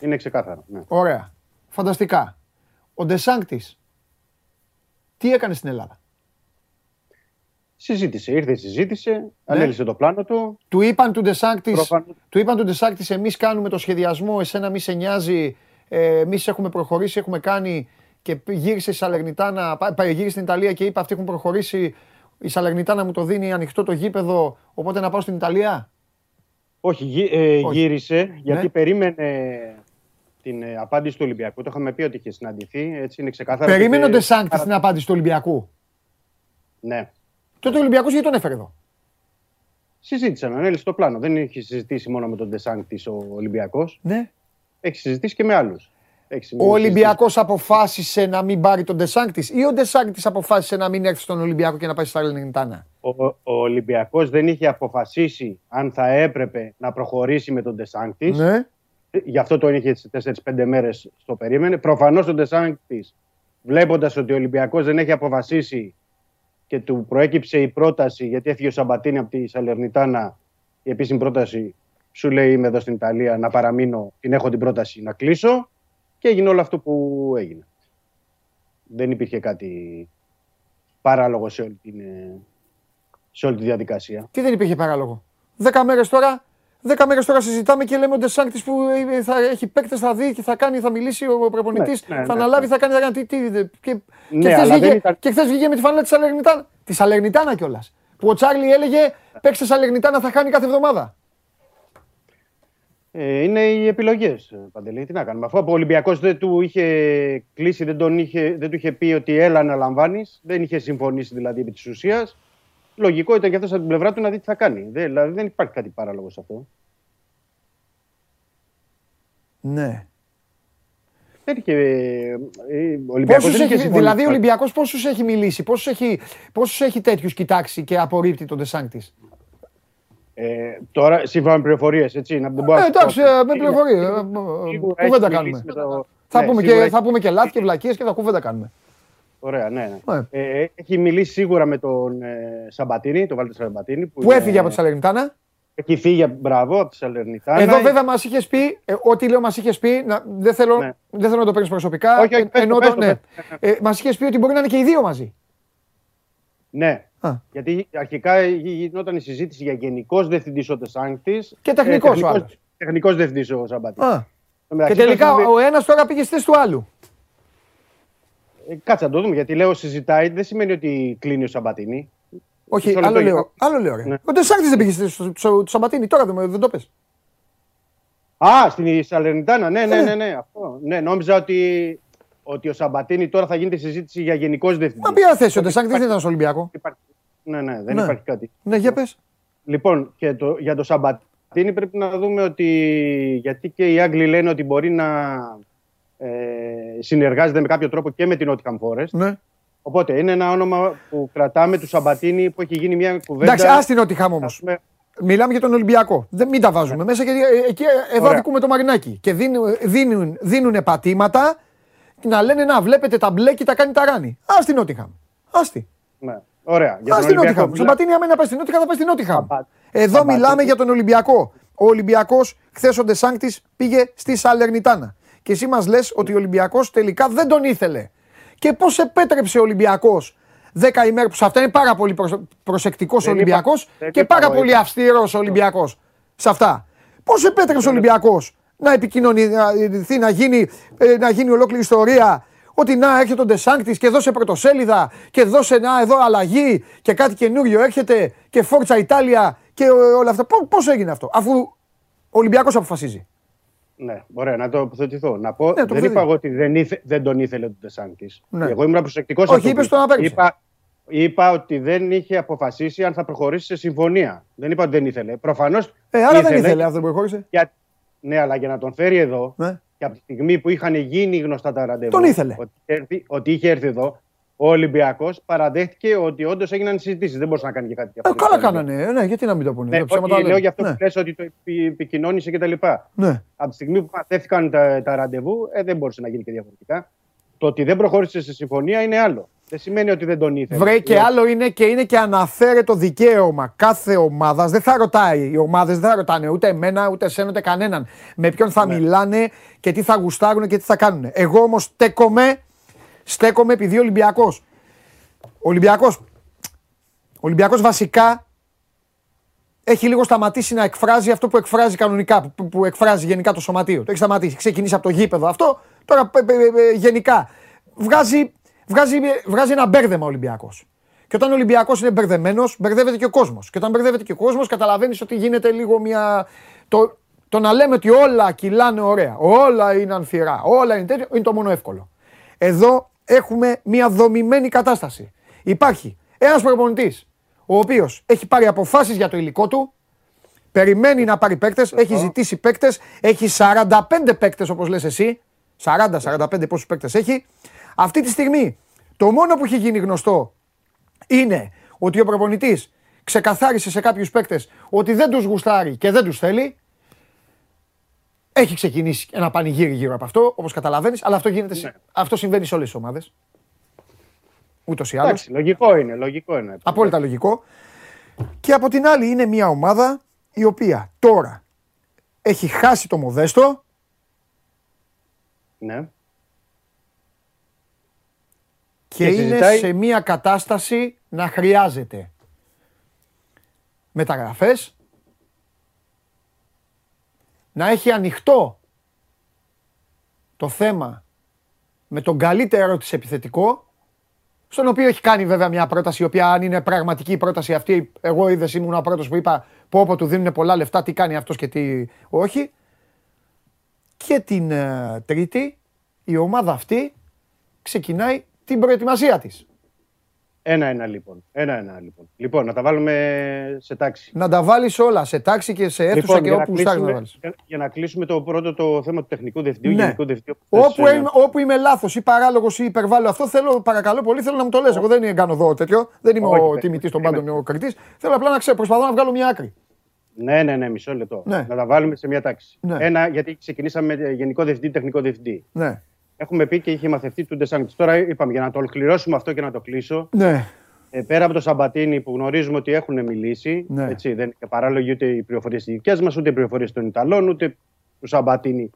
Είναι ξεκάθαρο. Ναι. Ωραία. Φανταστικά. Ο Ντεσάνκτης τι έκανε στην Ελλάδα; Συζήτησε, ήρθε, συζήτησε, ανέλησε το πλάνο του. Του είπαν του Ντεσάκτης, Προφανώς. του είπαν του Ντεσάκτης εμείς κάνουμε το σχεδιασμό, εσένα μη σε νοιάζει, ε, εμείς έχουμε προχωρήσει, έχουμε κάνει και π- γύρισε η Σαλερνιτάνα, πά- πά- γύρισε στην Ιταλία και είπε αυτοί έχουν προχωρήσει, η Σαλερνιτάνα μου το δίνει ανοιχτό το γήπεδο, οπότε να πάω στην Ιταλία; Όχι, γύ- ε, Όχι. γύρισε γιατί Ναι. περίμενε την ε, απάντηση του Ολυμπιακού. Το είχαμε πει ότι είχε συναντηθεί. Έτσι είναι ξεκάθαρο. Περίμενε ο και- Ντεσάκτης την απάντηση του Ολυμπιακού; Ναι. Τότε ο Ολυμπιακός γιατί τον έφερε εδώ; Συζήτησαν, ανέλησε το πλάνο. Δεν είχε συζητήσει μόνο με τον Ντεσάνκτη ο Ολυμπιακός. Ναι. Έχει συζητήσει και με άλλους. Έχει σημαίνει Ο Ολυμπιακός αποφάσισε να μην πάρει τον Ντεσάγκτη ή ο Ντεσάγκτη αποφάσισε να μην έρθει στον Ολυμπιακό και να πάει στα Λενιτάνα. Ο, ο Ολυμπιακός δεν είχε αποφασίσει αν θα έπρεπε να προχωρήσει με τον Ντεσάνκτης. Ναι. Γι' αυτό τον είχε τι 4-5 μέρες στο περίμενε. Προφανώς ο Ντεσάνκτης, βλέποντας ότι ο Ολυμπιακός δεν έχει αποφασίσει και του προέκυψε η πρόταση, γιατί έφυγε ο Σαμπατίνη από τη Σαλερνιτάνα, η επίσημη πρόταση, σου λέει είμαι εδώ στην Ιταλία να παραμείνω, την έχω την πρόταση να κλείσω και έγινε όλο αυτό που έγινε. Δεν υπήρχε κάτι παράλογο σε όλη, την, ε, σε όλη τη διαδικασία. Τι δεν υπήρχε παράλογο. Δέκα μέρες τώρα, δέκα μέρες τώρα συζητάμε και λέμε ο Ντεσάγκτη που ε, θα έχει παίκτες, θα δει και θα κάνει, θα μιλήσει ο προπονητής, Ναι, ναι, θα ναι, αναλάβει, ναι. θα κάνει. Θα κάνει τι, τι, τι- και, Ναι, και, χθες αλλά δεν βγήκε, ήταν- και χθες βγήκε με τη φανέλα της Σαλερνιτάνα. Της Σαλερνιτάνα κιόλας. Που ο Τσάρλι έλεγε παίξε Σαλερνιτάνα, θα χάνει κάθε εβδομάδα. Ε, είναι οι επιλογές, Παντελή. Τι να κάνουμε. Αφού ο Ολυμπιακός δεν του είχε κλείσει, δεν, τον είχε, δεν του είχε πει ότι έλα να λαμβάνεις, δεν είχε συμφωνήσει δηλαδή επί της ουσίας. Λογικό ήταν και αυτός από την πλευρά του να δει τι θα κάνει. Δεν, δηλαδή δεν υπάρχει κάτι παράλογο σε αυτό. Ναι. Δεν είχε. ε, Ο Ολυμπιακός Πόσους δεν είχε έχει, συμφωνήσει. δηλαδή ο Ολυμπιακός πόσους έχει μιλήσει, πόσους έχει, πόσους έχει τέτοιους κοιτάξει και απορρίπτει τον Ντεσάγκτη. Ε, τώρα, σύμφωνα με πληροφορίες, έτσι. Να, δεν μπορώ Ε, να σου εντάξει, πω. ε, με Σίγουρα- πληροφορίες. σίγουρα Κουβέντα έχει κάνουμε. μιλήσει με το- Θα, Ναι, πούμε σίγουρα και, έχει- θα πούμε και λάθη και βλακίες και θα κουβέντα κάνουμε. Ωραία, ναι. ναι. Ναι. Ε, έχει μιλήσει σίγουρα με τον ε, Σαμπατίνη, τον Βάλτερ Σαμπατίνη. Που είναι- έφυγε από τη Σαλερνιτάνα. Έχει φύγει, μπράβο, από τη Σαλερνιτάνα. Εδώ βέβαια μας είχες πει, ε, ό,τι λέω μας είχες πει, να, δεν, θέλω, Ναι. δεν θέλω να το παίρνεις προσωπικά. Όχι, όχι, πες το, ενώ πες το- το, ναι. πες Ε, μας είχες πει ότι μπορεί να είναι και οι δύο μαζί. Ναι. Α. Γιατί αρχικά γινόταν η συζήτηση για γενικός διευθυντής ο Τεσάγκτη. Και τεχνικός ο άλλος. Τεχνικός διευθυντής ο Σαμπατίνη. Α. Και τελικά ο ένας τώρα πήγε στη θέση του άλλου. Ε, κάτσε να το δούμε, γιατί λέω συζητάει, δεν σημαίνει ότι κλείνει ο Σαμπατίνη. Όχι, Μισό άλλο λεπτό, λέω. Άλλο λέω ρε. Ναι. Ο Ντεσάγκτη δεν πήγε στη θέση του- του του Σαμπατίνη. Τώρα δεν, δεν το πες. Α, στην Σαλερνιτάνα, ναι, ναι, Ε. ναι. ναι, αυτό. ναι νόμιζα ότι, ότι ο Σαμπατίνη τώρα θα γίνεται συζήτηση για γενικός διευθυντής. Μα ποια θέση ο Ντεσάγκτη δεν ήταν στο Ολυμπιακό. Υπάρχει- Ναι, ναι, δεν Ναι. υπάρχει κάτι. Ναι, για πες. Λοιπόν, και το, για το Σαμπατίνη πρέπει να δούμε ότι. Γιατί και οι Άγγλοι λένε ότι μπορεί να ε, συνεργάζεται με κάποιο τρόπο και με την Nottingham Forest. Ναι. Οπότε είναι ένα όνομα που κρατάμε του Σαμπατίνη που έχει γίνει μια κουβέντα. Εντάξει, ας την ό,τι χάμω όμως. ας πούμε, Μιλάμε για τον Ολυμπιακό. Δεν, μην τα βάζουμε μέσα γιατί ε, εκεί ε, εδώ Ωραία. δικούμε το μαρινάκι. Και δίνουν, δίνουν, δίνουν πατήματα να λένε να βλέπετε τα μπλε και τα κάνει τα ράνι. Α την Νότιχαμ. Άστι. ναι. Ωραία. Για Α τον την Ολυμπιακό. Νότιχαμ. μιλά- Σαμπατίνη, άμα είναι να πάει στην Νότιχαμ, θα πάει στην Νότιχαμ. Σαμπα- Εδώ Σαμπατίνη. μιλάμε για τον Ολυμπιακό. Ο Ολυμπιακός, χθες ο Ντεσάγκτη πήγε στη Σαλερνιτάνα. Και εσύ μας λες ότι ο Ολυμπιακός τελικά δεν τον ήθελε. Και πώς επέτρεψε ο Ολυμπιακός 10 ημέρε που σε αυτά είναι πάρα πολύ προσεκτικός ο Δεν είπα- Ολυμπιακός δεν και είπα πάρα εγώ, πολύ είπα. αυστηρός ο Ολυμπιακός σε αυτά. Πώς επέτρεψε ο Ολυμπιακός να επικοινωνηθεί, να γίνει, ε, να γίνει ολόκληρη ιστορία ότι να έρχεται ο Ντεσάγκτη και δώσε πρωτοσέλιδα και δώσε να εδώ αλλαγή και κάτι καινούριο έρχεται και φόρτσα Ιτάλια και ε, όλα αυτά. Πώς έγινε αυτό, αφού ο Ολυμπιακός αποφασίζει; Ναι, ωραία, να τοποθετηθώ. Να πω, δεν τοποθετηθώ. είπα εγώ ότι δεν, ήθε, δεν τον ήθελε τον Τεσάντη. Ναι. Εγώ ήμουν προσεκτικός. Όχι, είπες το να παίξει. Είπα, είπα ότι δεν είχε αποφασίσει αν θα προχωρήσει σε συμφωνία. Δεν είπα ότι δεν ήθελε. Προφανώς. Ε, άρα δεν ήθελε αυτό που προχώρησε. Για... Ναι, αλλά για να τον φέρει εδώ Ναι. Και από τη στιγμή που είχαν γίνει γνωστά τα ραντεβού. Τον ήθελε. Ότι, είχε έρθει- ότι είχε έρθει εδώ. Ο Ολυμπιακός παραδέχτηκε ότι όντως έγιναν συζητήσεις. Δεν μπορούσε να κάνει και κάτι Ε, διαφορετικό. καλά κάνανε. Ε, ναι, γιατί να μην το πούνε. Ναι, τα ψέματα όχι, λένε. λέω για αυτό Ναι. που λες ότι το επι- επικοινώνησε κτλ. Ναι. Από τη στιγμή που κατέφθηκαν τα, τα ραντεβού, ε, δεν μπορούσε να γίνει και διαφορετικά. Το ότι δεν προχώρησε σε συμφωνία είναι άλλο. Δεν σημαίνει ότι δεν τον ήθελε. Βρε και Ε, άλλο είναι και είναι και αναφέρετο δικαίωμα κάθε ομάδας. Δεν θα ρωτάει οι ομάδες, δεν θα ρωτάνε ούτε εμένα, ούτε εσένα, ούτε κανέναν. Με ποιον θα μιλάνε και τι θα γουστάρουν και τι θα κάνουν. Εγώ όμως στέκομαι, στέκομαι επειδή ο Ολυμπιακός. Ο Ολυμπιακός. Ολυμπιακός βασικά έχει λίγο σταματήσει να εκφράζει αυτό που εκφράζει κανονικά, που, που εκφράζει γενικά το σωματείο. Το έχει σταματήσει. Έχει ξεκινήσει από το γήπεδο αυτό, τώρα πε- πε- πε- γενικά. Βγάζει, βγάζει, βγάζει ένα μπέρδεμα ο Ολυμπιακός. Και όταν ο Ολυμπιακός είναι μπερδεμένος, μπερδεύεται και ο κόσμος. Και όταν μπερδεύεται και ο κόσμος, καταλαβαίνεις ότι γίνεται λίγο μια. Το, το να λέμε ότι όλα κυλάνε ωραία, όλα είναι ανθυρά, όλα είναι τέτοιο, είναι το μόνο εύκολο. Εδώ έχουμε μια δομημένη κατάσταση. Υπάρχει ένας προπονητής, ο οποίος έχει πάρει αποφάσεις για το υλικό του, περιμένει να πάρει παίκτες, έχει ζητήσει παίκτες, έχει 45 παίκτες όπως λες εσύ. 40-45 πόσους παίκτες έχει. Αυτή τη στιγμή το μόνο που έχει γίνει γνωστό είναι ότι ο προπονητής ξεκαθάρισε σε κάποιους παίκτες ότι δεν τους γουστάρει και δεν τους θέλει. Έχει ξεκινήσει ένα πανηγύρι γύρω από αυτό, όπως καταλαβαίνεις, αλλά αυτό, γίνεται, σε- αυτό συμβαίνει σε όλες τις ομάδες. Ούτως ή άλλως. Εντάξει, λογικό είναι, λογικό είναι. Απόλυτα λογικό. Και από την άλλη είναι μια ομάδα η οποία τώρα έχει χάσει το Μοδέστο, Ναι. Και, Και είναι συζητάει- σε μια κατάσταση να χρειάζεται μεταγραφές, να έχει ανοιχτό το θέμα με τον καλύτερο της επιθετικό, στον οποίο έχει κάνει βέβαια μια πρόταση, η οποία αν είναι πραγματική η πρόταση αυτή, εγώ είδε ήμουν ο πρώτος που είπα πω πω του δίνουν πολλά λεφτά, τι κάνει αυτός και τι όχι. Και την ε, τρίτη, η ομάδα αυτή ξεκινάει την προετοιμασία της. Ένα-ένα λοιπόν. Ένα-ένα λοιπόν. Λοιπόν, να τα βάλουμε σε τάξη. Να τα βάλεις όλα σε τάξη και σε αίθουσα Λοιπόν, και για να όπου στάρεις να κλείσουμε- βάλεις. για- Για να κλείσουμε το πρώτο το θέμα του τεχνικού διευθυντού, Ναι. γενικού διευθυντού. όπως Όπου, θες, ε, είμαι, όπου είμαι λάθος ή παράλογος ή υπερβάλλω αυτό, θέλω, παρακαλώ πολύ, θέλω να μου το λες. Εγώ δεν κάνω εδώ τέτοιο. Δεν είμαι Όχι, ο παι- τιμητής των περίμενε. πάντων ο κριτής. Θέλω απλά να ξέρω, προσπαθώ να βγάλω μια άκρη. Ναι, ναι, ναι, μισό λεπτό. Ναι. Να τα βάλουμε σε μια τάξη. Ναι. Ένα, γιατί ξεκινήσαμε με γενικό διευθυντή, τεχνικό διευθυντή. Ναι. Έχουμε πει και είχε μαθευτεί του Ντεσάνκτ. Τώρα είπαμε για να το ολοκληρώσουμε αυτό και να το κλείσω. Ναι. Ε, πέρα από το Σαμπατίνι που γνωρίζουμε ότι έχουν μιλήσει, Ναι. έτσι, δεν είναι παράλογοι ούτε οι πληροφορίες δικέ μας, ούτε οι πληροφορίες των Ιταλών, ούτε του Σαμπατίνι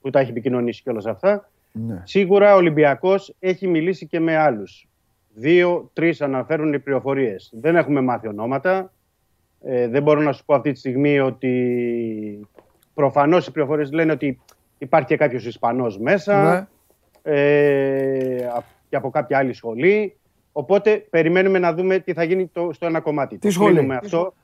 που τα έχει επικοινωνήσει και όλα αυτά. ναι. Σίγουρα ο Ολυμπιακός έχει μιλήσει και με άλλους. Δύο-τρει αναφέρουν οι πληροφορίες. Δεν έχουμε μάθει ονόματα. Ε, δεν μπορώ να σου πω αυτή τη στιγμή ότι προφανώς οι πληροφορίες λένε ότι υπάρχει και κάποιος Ισπανός μέσα ναι. Ε, α- και από κάποια άλλη σχολή. Οπότε περιμένουμε να δούμε τι θα γίνει το, στο ένα κομμάτι. Τι Το σχολή; κλείνουμε αυτό.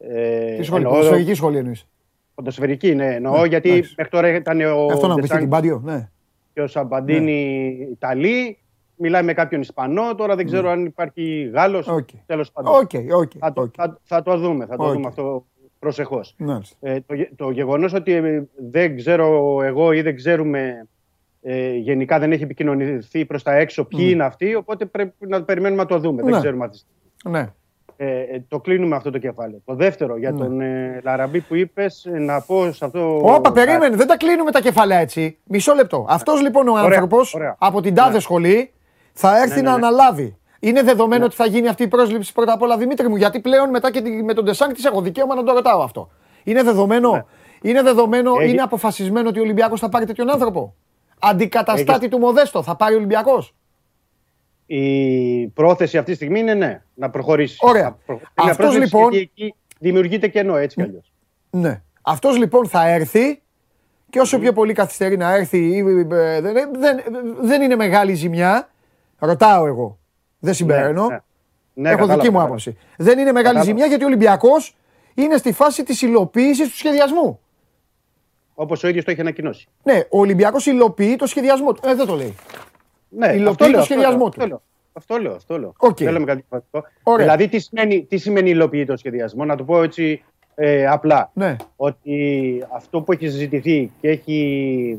Ε, Τι σχολή, εννοώ- ποδοσφαιρική σχολή εννοείς. Ποδοσφαιρική, ναι. Εννοώ Ναι, γιατί εντάξει. μέχρι τώρα ήταν ο Αυτό να μου πεις και Ντεσάνγκ την Πάντιο. Ναι. και ο Σαμπαντίνη Ιταλή. Μιλάει με κάποιον Ισπανό. Τώρα δεν ξέρω αν υπάρχει Γάλλος. Ναι. Οκ. Τέλος πάντων. Οκ, οκ. Θα, το, οκ. θα, θα το δούμε. Θα το Οκ. δούμε αυτό προσεχώς. Μάλιστα. Ε, το, γε- το γεγονός ότι ε, δεν ξέρω εγώ ή δεν ξέρουμε ε, γενικά δεν έχει επικοινωνηθεί προς τα έξω ποιοι είναι αυτοί, οπότε πρέπει να περιμένουμε να το δούμε. Ναι. Δεν ξέρουμε αυτή τη στιγμή. Ναι. Ε, ε, το κλείνουμε αυτό το κεφάλαιο. Το δεύτερο, για Ναι. τον ε, Λαραμπή που είπες, ε, να πω σε αυτό... Όπα, περίμενε, δεν τα κλείνουμε τα κεφάλαια έτσι. Μισό λεπτό. Αυτός λοιπόν ο Ωραία, άνθρωπος ωραία. από την τάδε Ναι. σχολή θα έρθει Ναι, ναι, να ναι. αναλάβει. Είναι δεδομένο Ναι. ότι θα γίνει αυτή η πρόσληψη πρώτα απ' όλα Δημήτρη μου, γιατί πλέον μετά και τη- με τον Ντεσάνκ της έχω δικαίωμα να το ρωτάω αυτό. Είναι δεδομένο, Ναι. είναι, δεδομένο Έχει- είναι αποφασισμένο ότι ο Ολυμπιακός θα πάρει τέτοιον άνθρωπο; Αντικαταστάτη Έχεις- του Μοδέστο θα πάρει ο Ολυμπιακός; Η πρόθεση αυτή τη στιγμή είναι ναι, να προχωρήσεις. Ωραία. Να προχωρήσει Αυτός, μια πρόθεση, λοιπόν- γιατί εκεί δημιουργείται κενό έτσι κι αλλιώς. Ναι. Αυτός λοιπόν θα έρθει και όσο πιο πολύ καθυστερεί να έρθει, ή, ε, δεν, δεν, δεν είναι μεγάλη ζημιά. Ρωτάω εγώ. Δεν συμπεραίνω. ναι. Ναι, Έχω κατάλαβα, δική μου κατάλαβα. άποψη. Δεν είναι μεγάλη Κατάλαβα. ζημιά γιατί ο Ολυμπιακός είναι στη φάση της υλοποίησης του σχεδιασμού. Όπως ο ίδιος το έχει ανακοινώσει. Ναι, ο Ολυμπιακός υλοποιεί το σχεδιασμό του. Ε, δεν το λέει. Ναι, Υλοποιεί αυτό το λέω, σχεδιασμό αυτό του. λέω, Αυτό λέω. Αυτό λέω. Οκ. Δεν λέμε κάτι διαφορετικό. Ωραία. Δηλαδή, τι σημαίνει, τι σημαίνει υλοποιεί το σχεδιασμό, να το πω έτσι ε, απλά. Ναι. Ότι αυτό που έχει συζητηθεί και έχει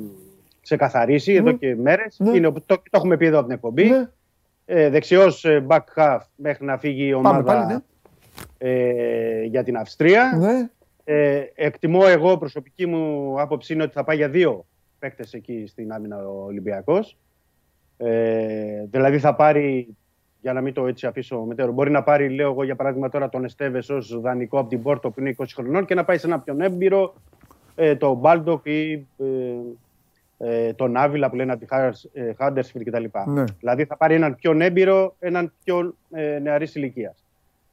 ξεκαθαρίσει εδώ και μέρες Ναι. είναι το, το έχουμε πει εδώ από την εκπομπή. ναι. Ε, δεξιός ε, back half μέχρι να φύγει η Πάμε ομάδα πάλι, ναι. ε, για την Αυστρία. ναι. Ε, εκτιμώ εγώ, προσωπική μου άποψη είναι ότι θα πάει για δύο παίκτες εκεί στην άμυνα ο Ολυμπιακός. Ε, δηλαδή θα πάρει, για να μην το έτσι αφήσω μετέωρο, μπορεί να πάρει, λέω εγώ για παράδειγμα τώρα τον Εστέβες ως δανεικό από την Πόρτο που είναι 20 χρονών και να πάει σε ένα πιο έμπειρο, ε, τον Μπάλντοκ ή ε, ε, τον Άβυλα που λένε από τη Χάντερσφιλντ κτλ. Ναι. Δηλαδή θα πάρει έναν πιο έμπειρο, έναν πιο ε, νεαρής ηλικίας.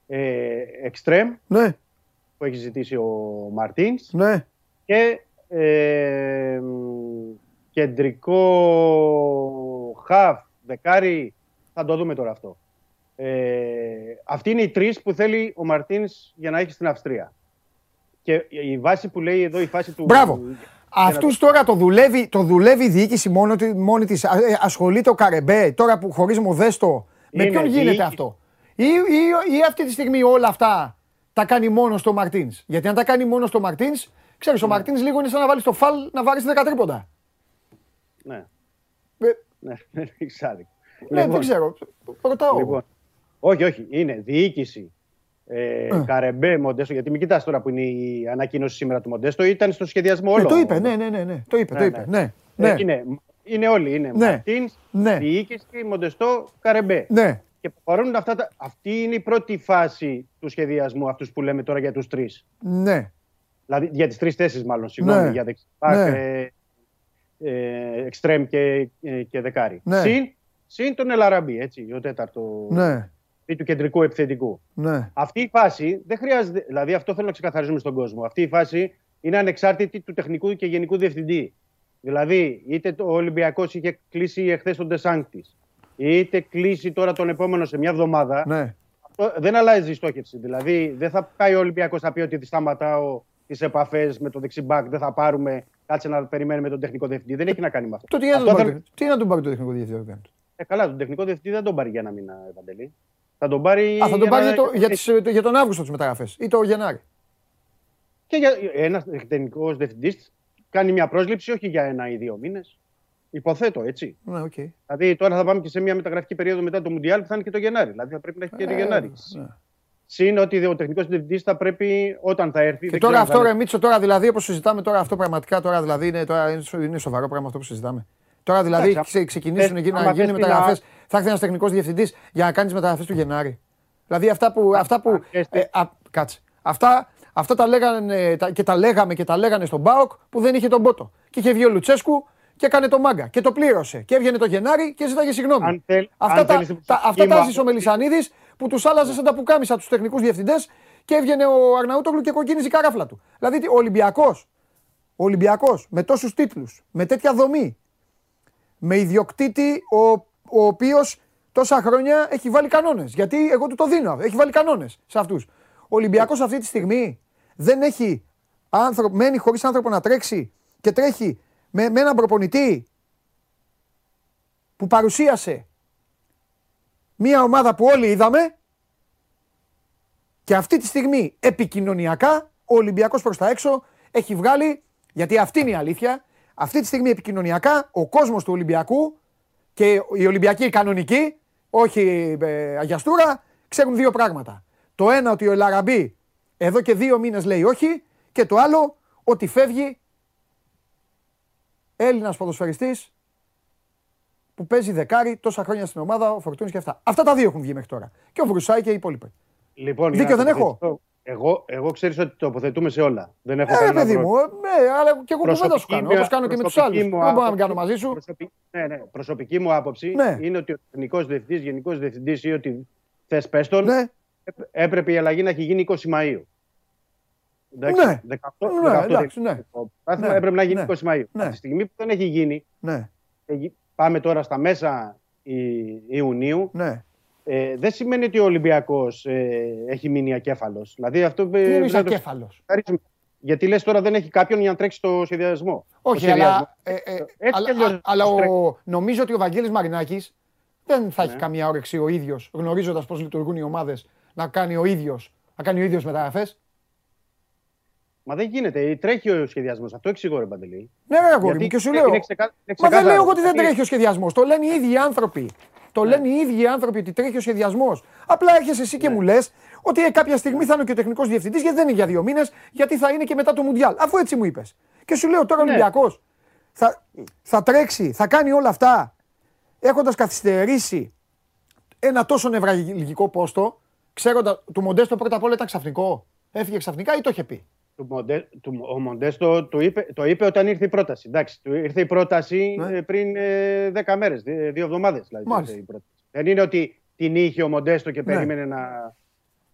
Ε, εξτρέμ, Ναι. Που έχει ζητήσει ο Μαρτίνς Ναι. και ε, μ, κεντρικό χαφ, δεκάρι, θα το δούμε τώρα αυτό. Ε, αυτοί είναι οι τρεις που θέλει ο Μαρτίνς για να έχει στην Αυστρία. Και η βάση που λέει εδώ, η φάση του... Μπράβο. για να Αυτούς τώρα το δουλεύει, το δουλεύει η διοίκηση μόνο, τη- μόνη της. ασχολείται ο Καρεμπέ τώρα που χωρί μοδέστο. Με Είναι ποιον γίνεται διοίκηση. αυτό; Ή, ή, ή αυτή τη στιγμή όλα αυτά τα κάνει μόνος στο Μαρτίνς. Γιατί αν τα κάνει μόνος στο Μαρτίνς, ξέρεις, Ναι. ο Μαρτίνς λίγο είναι σαν να βάλει το φαλ να βάλει 10 τρίποντα. Ναι. Ε, Ναι, [laughs] δεν έχει άδικο. Ναι, δεν ξέρω. Ρωτάω. Λοιπόν, όχι, όχι. Είναι διοίκηση. Ε, Ε. Καρεμπέ, Μοντέστο, γιατί μην κοιτάς τώρα που είναι η ανακοίνωση σήμερα του Μοντέστο, ήταν στο σχεδιασμό Ναι, όλο. το είπε, ναι, ναι, ναι, ναι. Το είπε, το Ναι, είπε. ναι. Ναι, Ε, ναι, είναι, είναι όλοι. Είναι Ναι. Μαρτίνς, ναι, διοίκηση, Μοντεστό, Καρεμπέ. ναι. Και προχωρούν αυτά τα... Αυτή είναι η πρώτη φάση του σχεδιασμού, αυτούς που λέμε τώρα για τους τρεις. ναι. Δηλαδή για τις τρεις θέσεις μάλλον, συγγνώμη, Ναι. για δεξιμπάκ, Ναι. ε, ε, εξτρέμ και, ε, και δεκάρι. Ναι. Συν, συν τον Ελαραμπή, έτσι, ο τέταρτο Ναι, ή του κεντρικού επιθετικού. ναι. Αυτή η φάση δεν χρειάζεται, δηλαδή αυτό θέλω να ξεκαθαρίζουμε στον κόσμο. Αυτή η φάση είναι ανεξάρτητη του τεχνικού και γενικού διευθυντή. Δηλαδή, είτε το Ολυμπιακός είχε κλείσει εχθές τον Τεσάνκτη, είτε κλείσει τώρα τον επόμενο σε μια εβδομάδα, ναι. αυτό δεν αλλάζει η στόχευση. Δηλαδή, δεν θα πάει ο Ολυμπιακός να πει ότι σταματάω τις επαφές με το δεξιμπάκ, δεν θα πάρουμε, κάτσε να περιμένουμε τον τεχνικό διευθυντή. Δεν έχει να κάνει με αυτό. Το τι είναι να Αυτό τον θα- πάρει- τι είναι να τον πάρει τον τεχνικό διευθυντή. Ε, καλά, τον τεχνικό διευθυντή δεν τον πάρει για ένα μήνα, ρε Παντελή. Θα τον πάρει. Α, θα τον για πάρει να- για, το, για, τις, για τον Αύγουστο τις μεταγραφές ή το Γενάρη. Και για ένας τεχνικός διευθυντής κάνει μια πρόσληψη όχι για ένα ή δύο μήνες. Υποθέτω έτσι. Ναι, οκ. Δηλαδή τώρα θα πάμε και σε μια μεταγραφική περίοδο μετά το Μουντιάλ που θα είναι και το Γενάρη. Δηλαδή θα πρέπει να έχει και το Ε, Γενάρη. ναι. Συν ότι ο τεχνικός διευθυντής θα πρέπει όταν θα έρθει. Και δεν τώρα ξέρω αν αυτό, θα ρε είναι- Μίτσο, τώρα δηλαδή όπως συζητάμε τώρα αυτό πραγματικά τώρα δηλαδή είναι, τώρα, είναι σο- είναι σοβαρό πράγμα αυτό που συζητάμε. Τώρα δηλαδή Εντάξει, ξε, ξεκινήσουν θες- γίνει- να άμα γίνουν θες μεταγραφές. την Θα έρθει ένας τεχνικός διευθυντής για να κάνεις μεταγραφές του Γενάρη. Δηλαδή αυτά που. Αυτά που θες ε, α, κάτσε. Αυτά, αυτά τα λέγανε τα- και τα λέγαμε και τα λέγανε στον Μπάοκ που δεν είχε τον Πότο. Και είχε βγει ο Λουτσέσκου και έκανε το μάγκα και το πλήρωσε. Και έβγαινε το Γενάρη και ζήταγε συγγνώμη. Αν θέλ- αυτά αν τα, θέλεις την τα, προσωπική αυτά μου τα άποψη- έζησε ο Μελισανίδης που τους άλλαζε σαν τα πουκάμισα τους τεχνικούς διευθυντές και έβγαινε ο Αρναούτογλου και κοκκίνιζε η καράφλα του. Δηλαδή τι, ο Ολυμπιακός. Ο Ολυμπιακός με τόσους τίτλους, με τέτοια δομή, με ιδιοκτήτη ο, ο οποίος τόσα χρόνια έχει βάλει κανόνες. Γιατί εγώ του το δίνω. Έχει βάλει κανόνες σε αυτούς. Ο Ολυμπιακός αυτή τη στιγμή δεν έχει άνθρωπο, μένει χωρίς άνθρωπο να τρέξει και τρέχει με, με έναν προπονητή που παρουσίασε μια ομάδα που όλοι είδαμε και αυτή τη στιγμή επικοινωνιακά ο Ολυμπιακός προς τα έξω έχει βγάλει, γιατί αυτή είναι η αλήθεια, αυτή τη στιγμή επικοινωνιακά ο κόσμος του Ολυμπιακού και οι Ολυμπιακοί οι κανονικοί, όχι ε, αγιαστούρα, ξέρουν δύο πράγματα. Το ένα ότι ο Ελαραμπή εδώ και δύο μήνες λέει όχι και το άλλο ότι φεύγει Έλληνας ποδοσφαιριστής που παίζει δεκάρι τόσα χρόνια στην ομάδα, ο Φορτούνης και αυτά. Αυτά τα δύο έχουν βγει μέχρι τώρα. Και ο Βρουσάη και οι υπόλοιποι. Λοιπόν, Δίκιο για να δεν έχω. τοποθετηθώ, Εγώ, εγώ ξέρεις ότι τοποθετούμε σε όλα. Δεν έχω Ε, ρε κανένα παιδί πρόβλημα. μου, ναι, αλλά και εγώ κουβέντα σου Προσωπική κάνω. μου- Όπως κάνω και με τους προσωπική άλλους. Δεν μου μπορώ να μην άποψη- κάνω μαζί σου. Προσωπική, ναι, ναι, προσωπική μου άποψη Ναι. είναι ότι ο τεχνικός διευθυντής, γενικός διευθυντής ή ότι θες πες τον, Ναι, έπ- έπρεπε η αλλαγή να έχει γίνει 20 Μαου. Εντάξει, Ναι. 18, Ναι, 18 εντάξει, ναι. Το πρωτάθλημα Ναι, έπρεπε να γίνει ναι, 20 Μαου. ναι. Από τη στιγμή που δεν έχει γίνει, ναι, ε, γι- πάμε τώρα στα μέσα Ι- Ιουνίου, ναι. ε, δεν σημαίνει ότι ο Ολυμπιακός ε, έχει μείνει ακέφαλος. Δηλαδή αυτό Τι ε, εννοεί πρέπει να το ακέφαλος. ξεκαθαρίσουμε. Γιατί λες τώρα δεν έχει κάποιον για να τρέξει το σχεδιασμό; Όχι, Το σχεδιασμό. αλλά, ε, ε, Έτσι αλλά, κι αλλιώς α- αλλά το ο, νομίζω ότι ο Βαγγέλης Μαρινάκης δεν θα έχει Ναι. καμία όρεξη ο ίδιος, γνωρίζοντας πώς λειτουργούν οι ομάδες, να κάνει ο ίδιος, να κάνει ο ίδιος μεταγραφές. Μα δεν γίνεται. Τρέχει ο σχεδιασμός. Αυτό εξηγώ, ρε Παντελή. Ναι, ρε αγόρι Γιατί μου, και σου είναι- λέω. είναι ξεκα- είναι Μα δεν ξεκάθαρο. λέω εγώ ότι δεν Δηλαδή- τρέχει ο σχεδιασμός. Το λένε οι ίδιοι οι άνθρωποι. Το Ναι. λένε οι ίδιοι οι άνθρωποι ότι τρέχει ο σχεδιασμός. Απλά έρχεσαι εσύ και μου λες ότι ε, κάποια στιγμή θα είναι και ο τεχνικός διευθυντής, γιατί δεν είναι για δύο μήνες, γιατί θα είναι και μετά το Μουντιάλ. Αφού έτσι μου είπες. Και σου λέω τώρα ο Ναι. Ολυμπιακός θα, θα τρέξει, θα κάνει όλα αυτά έχοντας καθυστερήσει ένα τόσο νευραλγικό πόστο, ξέροντας του Μοντέστο πρώτα απ' όλα ήταν ξαφνικό. Έφυγε ξαφνικά ή το είχε πει; Του Μοντε, του, ο Μοντέστο το είπε, το είπε όταν ήρθε η πρόταση. Εντάξει, του ήρθε η πρόταση Ναι. ε, πριν ε, 10 μέρες, δι- δύο εβδομάδες. Δηλαδή, Μάλιστα. ήρθε η πρόταση. Δεν είναι ότι την είχε ο Μοντέστο και Ναι. περίμενε να...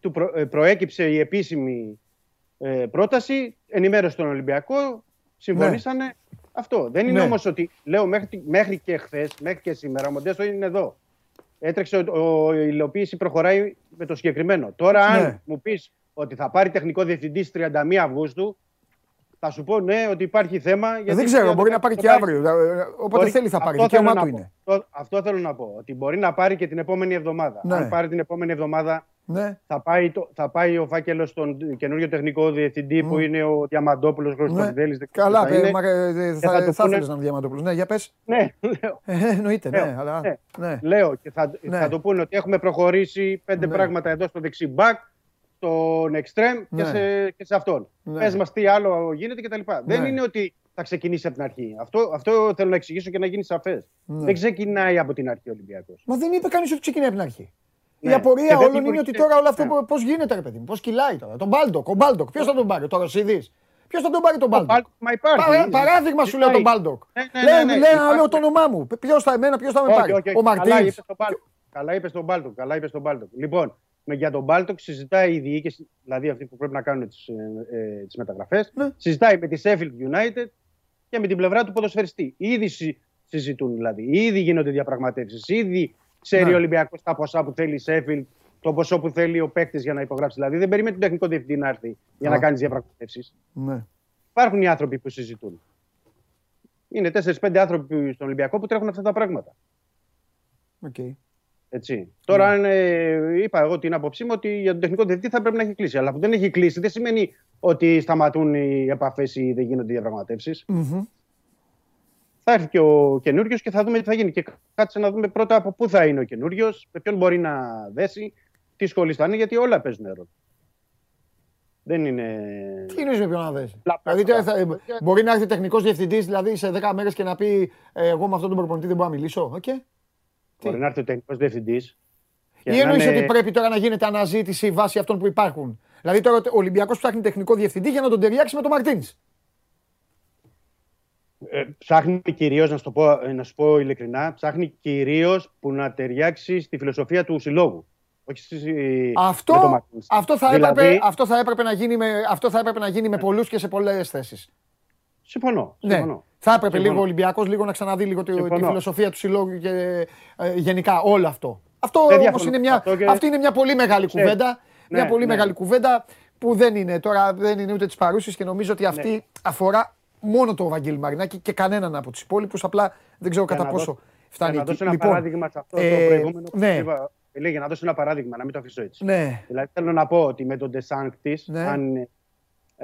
Του προ, ε, προέκυψε η επίσημη ε, πρόταση, ενημέρωσε τον Ολυμπιακό, συμφωνήσανε. Αυτό. Δεν είναι Ναι. όμως ότι, λέω μέχρι, μέχρι και χθες, μέχρι και σήμερα, ο Μοντέστο είναι εδώ. Έτρεξε, ο, ο- η υλοποίηση προχωράει με το συγκεκριμένο. Τώρα, αν Ναι. μου πεις ότι θα πάρει τεχνικό διευθυντή στις 31 Αυγούστου, θα σου πω ναι ότι υπάρχει θέμα. Ε, Γιατί δεν ξέρω, για μπορεί το να πάρει και πάρει. αύριο. ε, Όποτε Μπορεί- θέλει θα πάρει. αυτό θέλω Δικαίωμά να του πω. είναι. Αυτό, αυτό θέλω να πω. Ότι μπορεί να πάρει και την επόμενη εβδομάδα. Ναι. Αν πάρει την επόμενη εβδομάδα, Ναι. Θα πάει, το, θα πάει ο φάκελος στον καινούριο τεχνικό διευθυντή που είναι ο Διαμαντόπουλος Χρωστοφιδέλη. Ναι. Καλά, παι, μα, ε, Και θα, θα θα, το θα πούνε- ήθελες να είναι Διαμαντόπουλος. Ναι, για πες. Ναι, λέω. Ε, εννοείται, ναι, Λέω, αλλά... ναι. Ναι. Λέω και θα, Ναι. θα το πούνε ότι έχουμε προχωρήσει πέντε Ναι. πράγματα εδώ στο δεξί μπακ, στον εξτρέμ Ναι. και, σε, και σε αυτόν. Ναι. Πες μας τι άλλο γίνεται κτλ. Δεν Ναι. είναι ότι θα ξεκινήσει από την αρχή. Αυτό, αυτό θέλω να εξηγήσω και να γίνει σαφές. Ναι. Δεν ξεκινάει από την αρχή ο Ολυμπιακός. Μα δεν είπε κανείς ότι ξεκινάει από την αρχή. Η Ναι. απορία Και δεν όλων είναι ότι δημιουργείται- τώρα όλο αυτό Ναι. πώς γίνεται, ρε παιδί μου, πώς κυλάει τώρα. Τον Μπάλντοκ, ο Μπάλντοκ, ποιος θα τον πάρει, το Ρωσίδη. Ποιος θα τον πάρει τον Μπάλντοκ; Μπάλντοκ, Μα υπάρχει. Παρά- παράδειγμα σου λέω τον Υπάρχει. Μπάλντοκ. Ναι, ναι, Λέει, ναι, ναι, λέει να υπάρχει. λέω το όνομά μου. Ποιος θα εμένα, ποιος θα με Όχι, πάρει; όχι, όχι. Ο Καλά Μαρτίνς. είπε τον Μπάλντοκ. Καλά είπε τον Μπάλντοκ. Καλά είπε τον Μπάλντοκ. Λοιπόν, με, για τον Μπάλντοκ συζητάει η διοίκηση, δηλαδή αυτή που πρέπει να κάνουν τις ε, τις μεταγραφές, Ναι. συζητάει με τη Sheffield United και με την πλευρά του ποδοσφαιριστή. Ήδη συ- συζητούν δηλαδή. Ήδη γίνονται διαπραγματεύσεις. Ήδη ξέρει Ναι. ο Ολυμπιακός τα ποσά που θέλει η Sheffield, το ποσό που θέλει ο παίκτης για να υπογράψει. Δηλαδή δεν περιμένει τον τεχνικό διευθυντή να έρθει για Α. να κάνει διαπραγματεύσεις. Ναι. Υπάρχουν οι άνθρωποι που συζητούν. Είναι 4-5 άνθρωποι στον Ολυμπιακό που τρέχουν αυτά τα πράγματα. Οκ. Έτσι. Τώρα, Ναι. αν, ε, είπα εγώ την άποψή μου ότι για τον τεχνικό διευθυντή θα πρέπει να έχει κλείσει. Αλλά που δεν έχει κλείσει δεν σημαίνει ότι σταματούν οι επαφές ή δεν γίνονται διαπραγματεύσεις. Μμμ. Θα έρθει και ο καινούριος και θα δούμε τι θα γίνει. Και κάτσε να δούμε πρώτα από πού θα είναι ο καινούριος, με ποιον μπορεί να δέσει, τι σχολή θα είναι, γιατί όλα παίζουν ρόλο. Δεν είναι. Τι εννοείς με ποιον να δέσει; Πλα- Δηλαδή τώρα θα- πλα- μπορεί να έρθει τεχνικός διευθυντής δηλαδή σε 10 μέρες και να πει ε, Εγώ με αυτόν τον προπονητή δεν μπορώ να μιλήσω. Οκ. Μπορεί να έρθει ο τεχνικός διευθυντής. Ή εννοείς ότι πρέπει τώρα να γίνεται αναζήτηση βάσει αυτών που υπάρχουν; Δηλαδή τώρα ο Ολυμπιακός ψάχνει τεχνικό διευθυντή για να τον ταιριάξει με τον Μαρτίνς. Ε, ψάχνει κυρίως, να, σου το πω, ε, να σου πω ειλικρινά, ψάχνει κυρίως που να ταιριάξει στη φιλοσοφία του συλλόγου. Όχι στη, με τον Αυτό, Μαρτίνς. αυτό, θα Δηλαδή- έπρεπε, αυτό, θα έπρεπε να γίνει με, αυτό θα έπρεπε να γίνει με πολλούς και σε πολλές θέσεις. Συμφωνώ. Ναι. συμφωνώ. Θα έπρεπε Συμφωνώ. λίγο ο Ολυμπιακός λίγο να ξαναδεί λίγο τη, τη Συμφωνώ. φιλοσοφία του συλλόγου και ε, γενικά όλο αυτό. Αυτό Δεν όμως διαφωνώ. είναι μια, Αυτό και- αυτή είναι μια πολύ μεγάλη Ξέρεις. κουβέντα. μια Ναι, πολύ ναι. μεγάλη κουβέντα που δεν είναι τώρα, δεν είναι ούτε της παρούσης και νομίζω ότι αυτή Ναι. αφορά μόνο το Βαγγέλη Μαρινάκη και κανέναν από τους υπόλοιπους. Απλά δεν ξέρω Για κατά να πόσο δώσω- φτάνει Για να εκεί. δώσω ένα Λοιπόν, παράδειγμα σε αυτό ε, το προηγούμενο που ναι. είπα. Λέει, για να δώσω ένα παράδειγμα, να μην το αφήσω έτσι. ναι, Δηλαδή θέλω να πω ότι με τον Ντεσάνκτης, Ναι. αν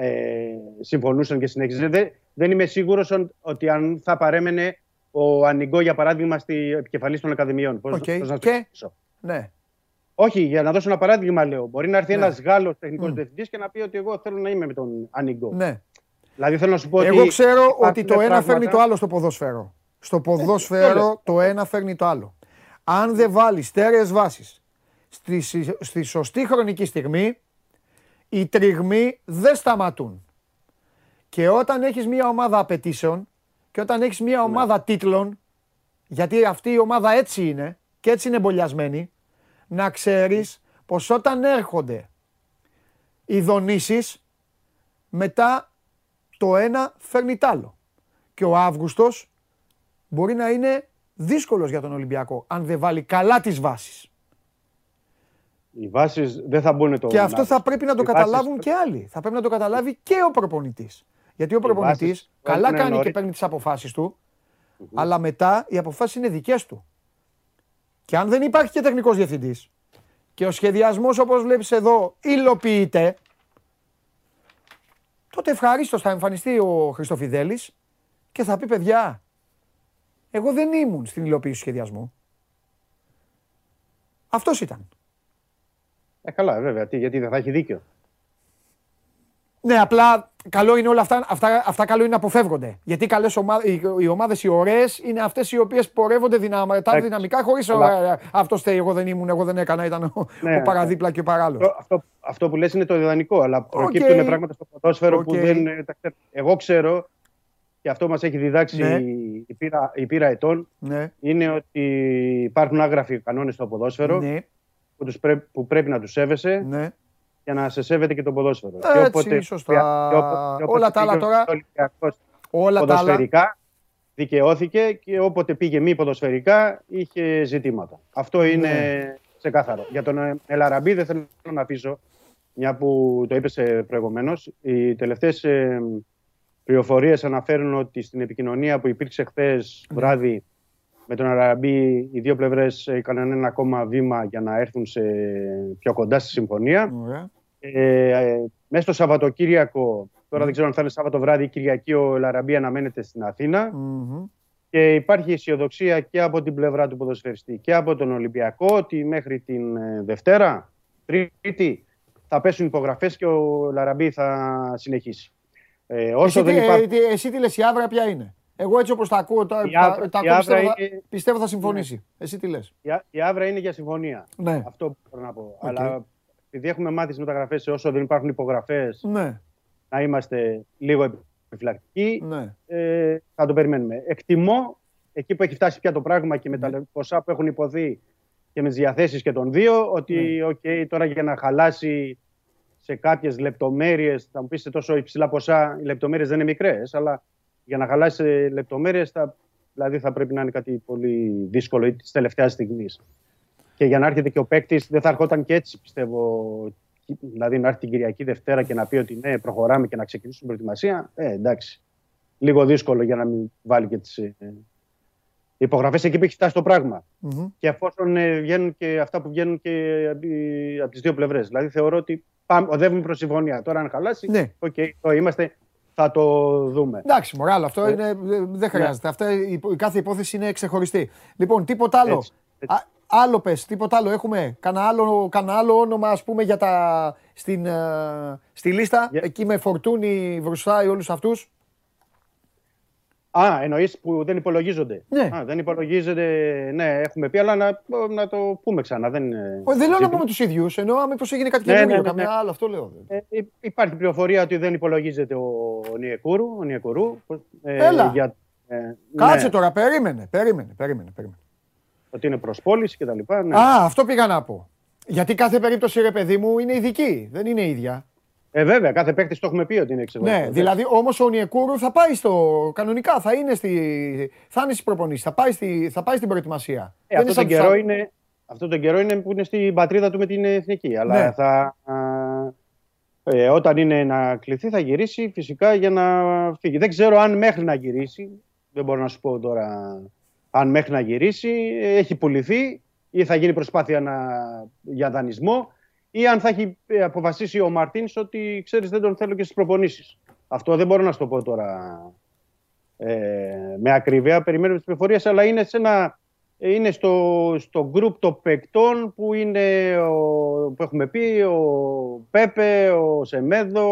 ε, συμφωνούσαν και συνέχιζε, δεν, δεν είμαι σίγουρος ότι αν θα παρέμενε ο Ανιγκό, για παράδειγμα, στη επικεφαλής των Ακαδημιών. Πώς, Οκ. πώς να το Και; εξηγήσω; ναι. Όχι, για να δώσω ένα παράδειγμα, λέω. Μπορεί να έρθει Ναι. ένας Γάλλος τεχνικός Μμ. διευθυντής και να πει ότι εγώ θέλω να είμαι με τον Ανιγκό. ναι. Δηλαδή θέλω να σου πω ότι. Εγώ ξέρω υπάρχουν ότι το ένα πράγματα- φέρνει το άλλο στο ποδόσφαιρο. Στο ποδόσφαιρο το ένα φέρνει το άλλο. Αν δεν βάλεις στέρεες βάσεις στη, συ- στη σωστή χρονική στιγμή, οι τριγμοί δεν σταματούν. Και όταν έχεις μια ομάδα απαιτήσεων και όταν έχεις μια ομάδα τίτλων, γιατί αυτή η ομάδα έτσι είναι και έτσι είναι εμπολιασμένη, να ξέρεις πως όταν έρχονται οι δονήσεις, μετά το ένα φέρνει τ' άλλο. Και ο Αύγουστος μπορεί να είναι δύσκολος για τον Ολυμπιακό, αν δεν βάλει καλά τις βάσεις. Οι βάσεις δεν θα μπουν το. Και αυτό θα πρέπει να το Οι βάσεις- καταλάβουν και άλλοι. Θα πρέπει να το καταλάβει και ο προπονητής. Γιατί ο προπονητής βάσεις καλά έχουν κάνει και νωρί- παίρνει τις αποφάσεις του, αλλά μετά οι αποφάσεις είναι δικές του. Και αν δεν υπάρχει και τεχνικός διευθυντής και ο σχεδιασμός όπως βλέπεις εδώ υλοποιείται, τότε ευχαρίστως θα εμφανιστεί ο Χριστοφιδέλης και θα πει παιδιά, εγώ δεν ήμουν στην υλοποίηση του σχεδιασμού. Αυτός ήταν. Ε, καλά, βέβαια. Τι, γιατί δεν θα έχει δίκιο. Ναι, απλά καλό είναι όλα αυτά, αυτά, αυτά καλό είναι να αποφεύγονται. Γιατί καλές ομα, οι, οι ομάδες οι ωραίες είναι αυτές οι οποίες πορεύονται δυναμα, τα Εντάξει. δυναμικά χωρίς Αλλά- ε, αυτό στέει, εγώ δεν ήμουν, εγώ δεν έκανα, ήταν ο, Ναι, ο παραδίπλα και ο παράλληλος. Αυτό, αυτό, αυτό που λες είναι το ιδανικό, αλλά προκύπτουν πράγματα στο ποδόσφαιρο που Οκ. δεν ε, τα ξέρω. Εγώ ξέρω, και αυτό μας έχει διδάξει Ναι. η, πείρα, η πείρα ετών, Ναι, είναι ότι υπάρχουν άγραφοι κανόνες στο ποδόσφαιρο ναι, που, τους πρέ- που πρέπει να τους σέβεσαι ναι. για να σε σέβεται και το ποδόσφαιρο. Έτσι, σωστά. Όλα τα άλλα πήγε τώρα- ο Ολυμπιακός Όλα τα άλλα. ποδοσφαιρικά δικαιώθηκε και όποτε πήγε μη ποδοσφαιρικά είχε ζητήματα. Αυτό είναι Ναι. ξεκάθαρο. Για τον ε, Ελ Αραμπί δεν θέλω να αφήσω, μια που το είπες ε, προηγουμένως, οι τελευταίες ε, πληροφορίες αναφέρουν ότι στην επικοινωνία που υπήρξε χθες βράδυ με τον Αραμπί οι δύο πλευρές έκαναν ένα ακόμα βήμα για να έρθουν σε πιο κοντά στη συμφωνία. Ωραία. Ε, ε, μέσα στο Σαββατοκύριακο, τώρα δεν ξέρω αν θα είναι Σάββατο βράδυ ή Κυριακή, ο Λαραμπή αναμένεται στην αθηνα Μμμ. και υπάρχει αισιοδοξία και από την πλευρά του ποδοσφαιριστή και από τον Ολυμπιακό ότι μέχρι την ε, Δευτέρα, Τρίτη, θα πέσουν υπογραφές και ο Λαραμπή θα συνεχίσει. Ε, όσο Εσύ, δεν τι- υπάρχει... ε, τι- εσύ τι λες, η Άβρα ποια είναι; Εγώ έτσι όπως τα ακούω, τα, Η τα- Άβρα- τα η ακούω, Άβρα πιστεύω, θα, είναι- πιστεύω θα συμφωνήσει. Εσύ τι λες; Η, Α- η Άβρα είναι για συμφωνία. Ναι. Αυτό μπορώ να πω. Αλλά επειδή έχουμε μάθει στις μεταγραφές όσο δεν υπάρχουν υπογραφές Ναι, να είμαστε λίγο επιφυλακτικοί, ναι. ε, θα το περιμένουμε. Εκτιμώ εκεί που έχει φτάσει πια το πράγμα και με τα ποσά που έχουν υποθεί και με τις διαθέσεις και των δύο, ότι οκ, τώρα για να χαλάσει σε κάποιες λεπτομέρειες, θα μου πει σε τόσο υψηλά ποσά, οι λεπτομέρειες δεν είναι μικρές, αλλά για να χαλάσει σε λεπτομέρειες, θα, δηλαδή θα πρέπει να είναι κάτι πολύ δύσκολο ή της τελευταίας στιγμής. Και για να έρχεται και ο παίκτης, δεν θα ερχόταν και έτσι, πιστεύω. Δηλαδή να έρθει την Κυριακή Δευτέρα και να πει ότι ναι, προχωράμε και να ξεκινήσουμε την προετοιμασία. Ε, εντάξει. Λίγο δύσκολο για να μην βάλει και τις ε, υπογραφές εκεί που έχει φτάσει το πράγμα. Μμμ. Και εφόσον ε, βγαίνουν και αυτά που βγαίνουν και από τις δύο πλευρές. Δηλαδή θεωρώ ότι πάμε, οδεύουμε προς συμφωνία. Τώρα, αν χαλάσει, Ναι. οκ, εδώ είμαστε, θα το δούμε. Εντάξει, μωράλο, αυτό Ε, είναι, δεν χρειάζεται. Αυτά, η, η κάθε υπόθεση είναι ξεχωριστή. Λοιπόν, τίποτα άλλο. Έτσι, έτσι. Α, άλλο πες, τίποτα άλλο. Έχουμε; Κανένα άλλο, κανένα άλλο όνομα, ας πούμε, για τα, στην, ε, στη λίστα; Για- Εκεί με φορτούνι, βρουστάει όλους αυτούς; Α, εννοείς που δεν υπολογίζονται. Ναι. Α, δεν υπολογίζονται, ναι, έχουμε πει, αλλά να, να το πούμε ξανά. Δεν, είναι Ε, Δεν λέω να ζήτημα. πούμε τους ίδιους, εννοώ μήπως έγινε κάτι Ναι, καινούριο, ναι, ναι, καμιά ναι. άλλο, αυτό λέω. Ε, υ- υπάρχει πληροφορία ότι δεν υπολογίζεται ο Νιεκούρου. Ο Νιεκουρού ε, Έλα. Για, ε, Κάτσε ναι, τώρα, περίμενε, περίμενε, περίμενε. περίμενε. Ότι είναι προσπόληση και τα λοιπά. Ναι. Α, αυτό πήγα να πω. Γιατί κάθε περίπτωση, ρε παιδί μου, είναι ειδική, δεν είναι ίδια. Ε, βέβαια, κάθε παίκτης το έχουμε πει ότι είναι εξαιρετικό. Ναι, δηλαδή όμως ο Νιεκούρου θα πάει στο. Κανονικά θα είναι, στη, θα είναι στις προπονήσεις, θα πάει, στη, θα πάει στην προετοιμασία. Ε, Δεν αυτό, σαν τον τους καιρό άλλους. είναι, αυτό τον καιρό είναι που είναι στην πατρίδα του με την εθνική. Αλλά Ναι. θα, α, ε, όταν είναι να κληθεί θα γυρίσει φυσικά για να φύγει. Δεν ξέρω αν μέχρι να γυρίσει, δεν μπορώ να σου πω τώρα αν μέχρι να γυρίσει, ε, έχει πουληθεί ή θα γίνει προσπάθεια να, για δανεισμό ή αν θα έχει ε, αποφασίσει ο Μαρτίνς ότι ξέρεις δεν τον θέλω και στις προπονήσεις. Αυτό δεν μπορώ να σου το πω τώρα ε, με ακρίβεια. Περιμένουμε τις πληροφορίες, αλλά είναι, σε ένα, είναι στο, στο group των παικτών που, είναι ο, που έχουμε πει ο Πέπε, ο Σεμέδο,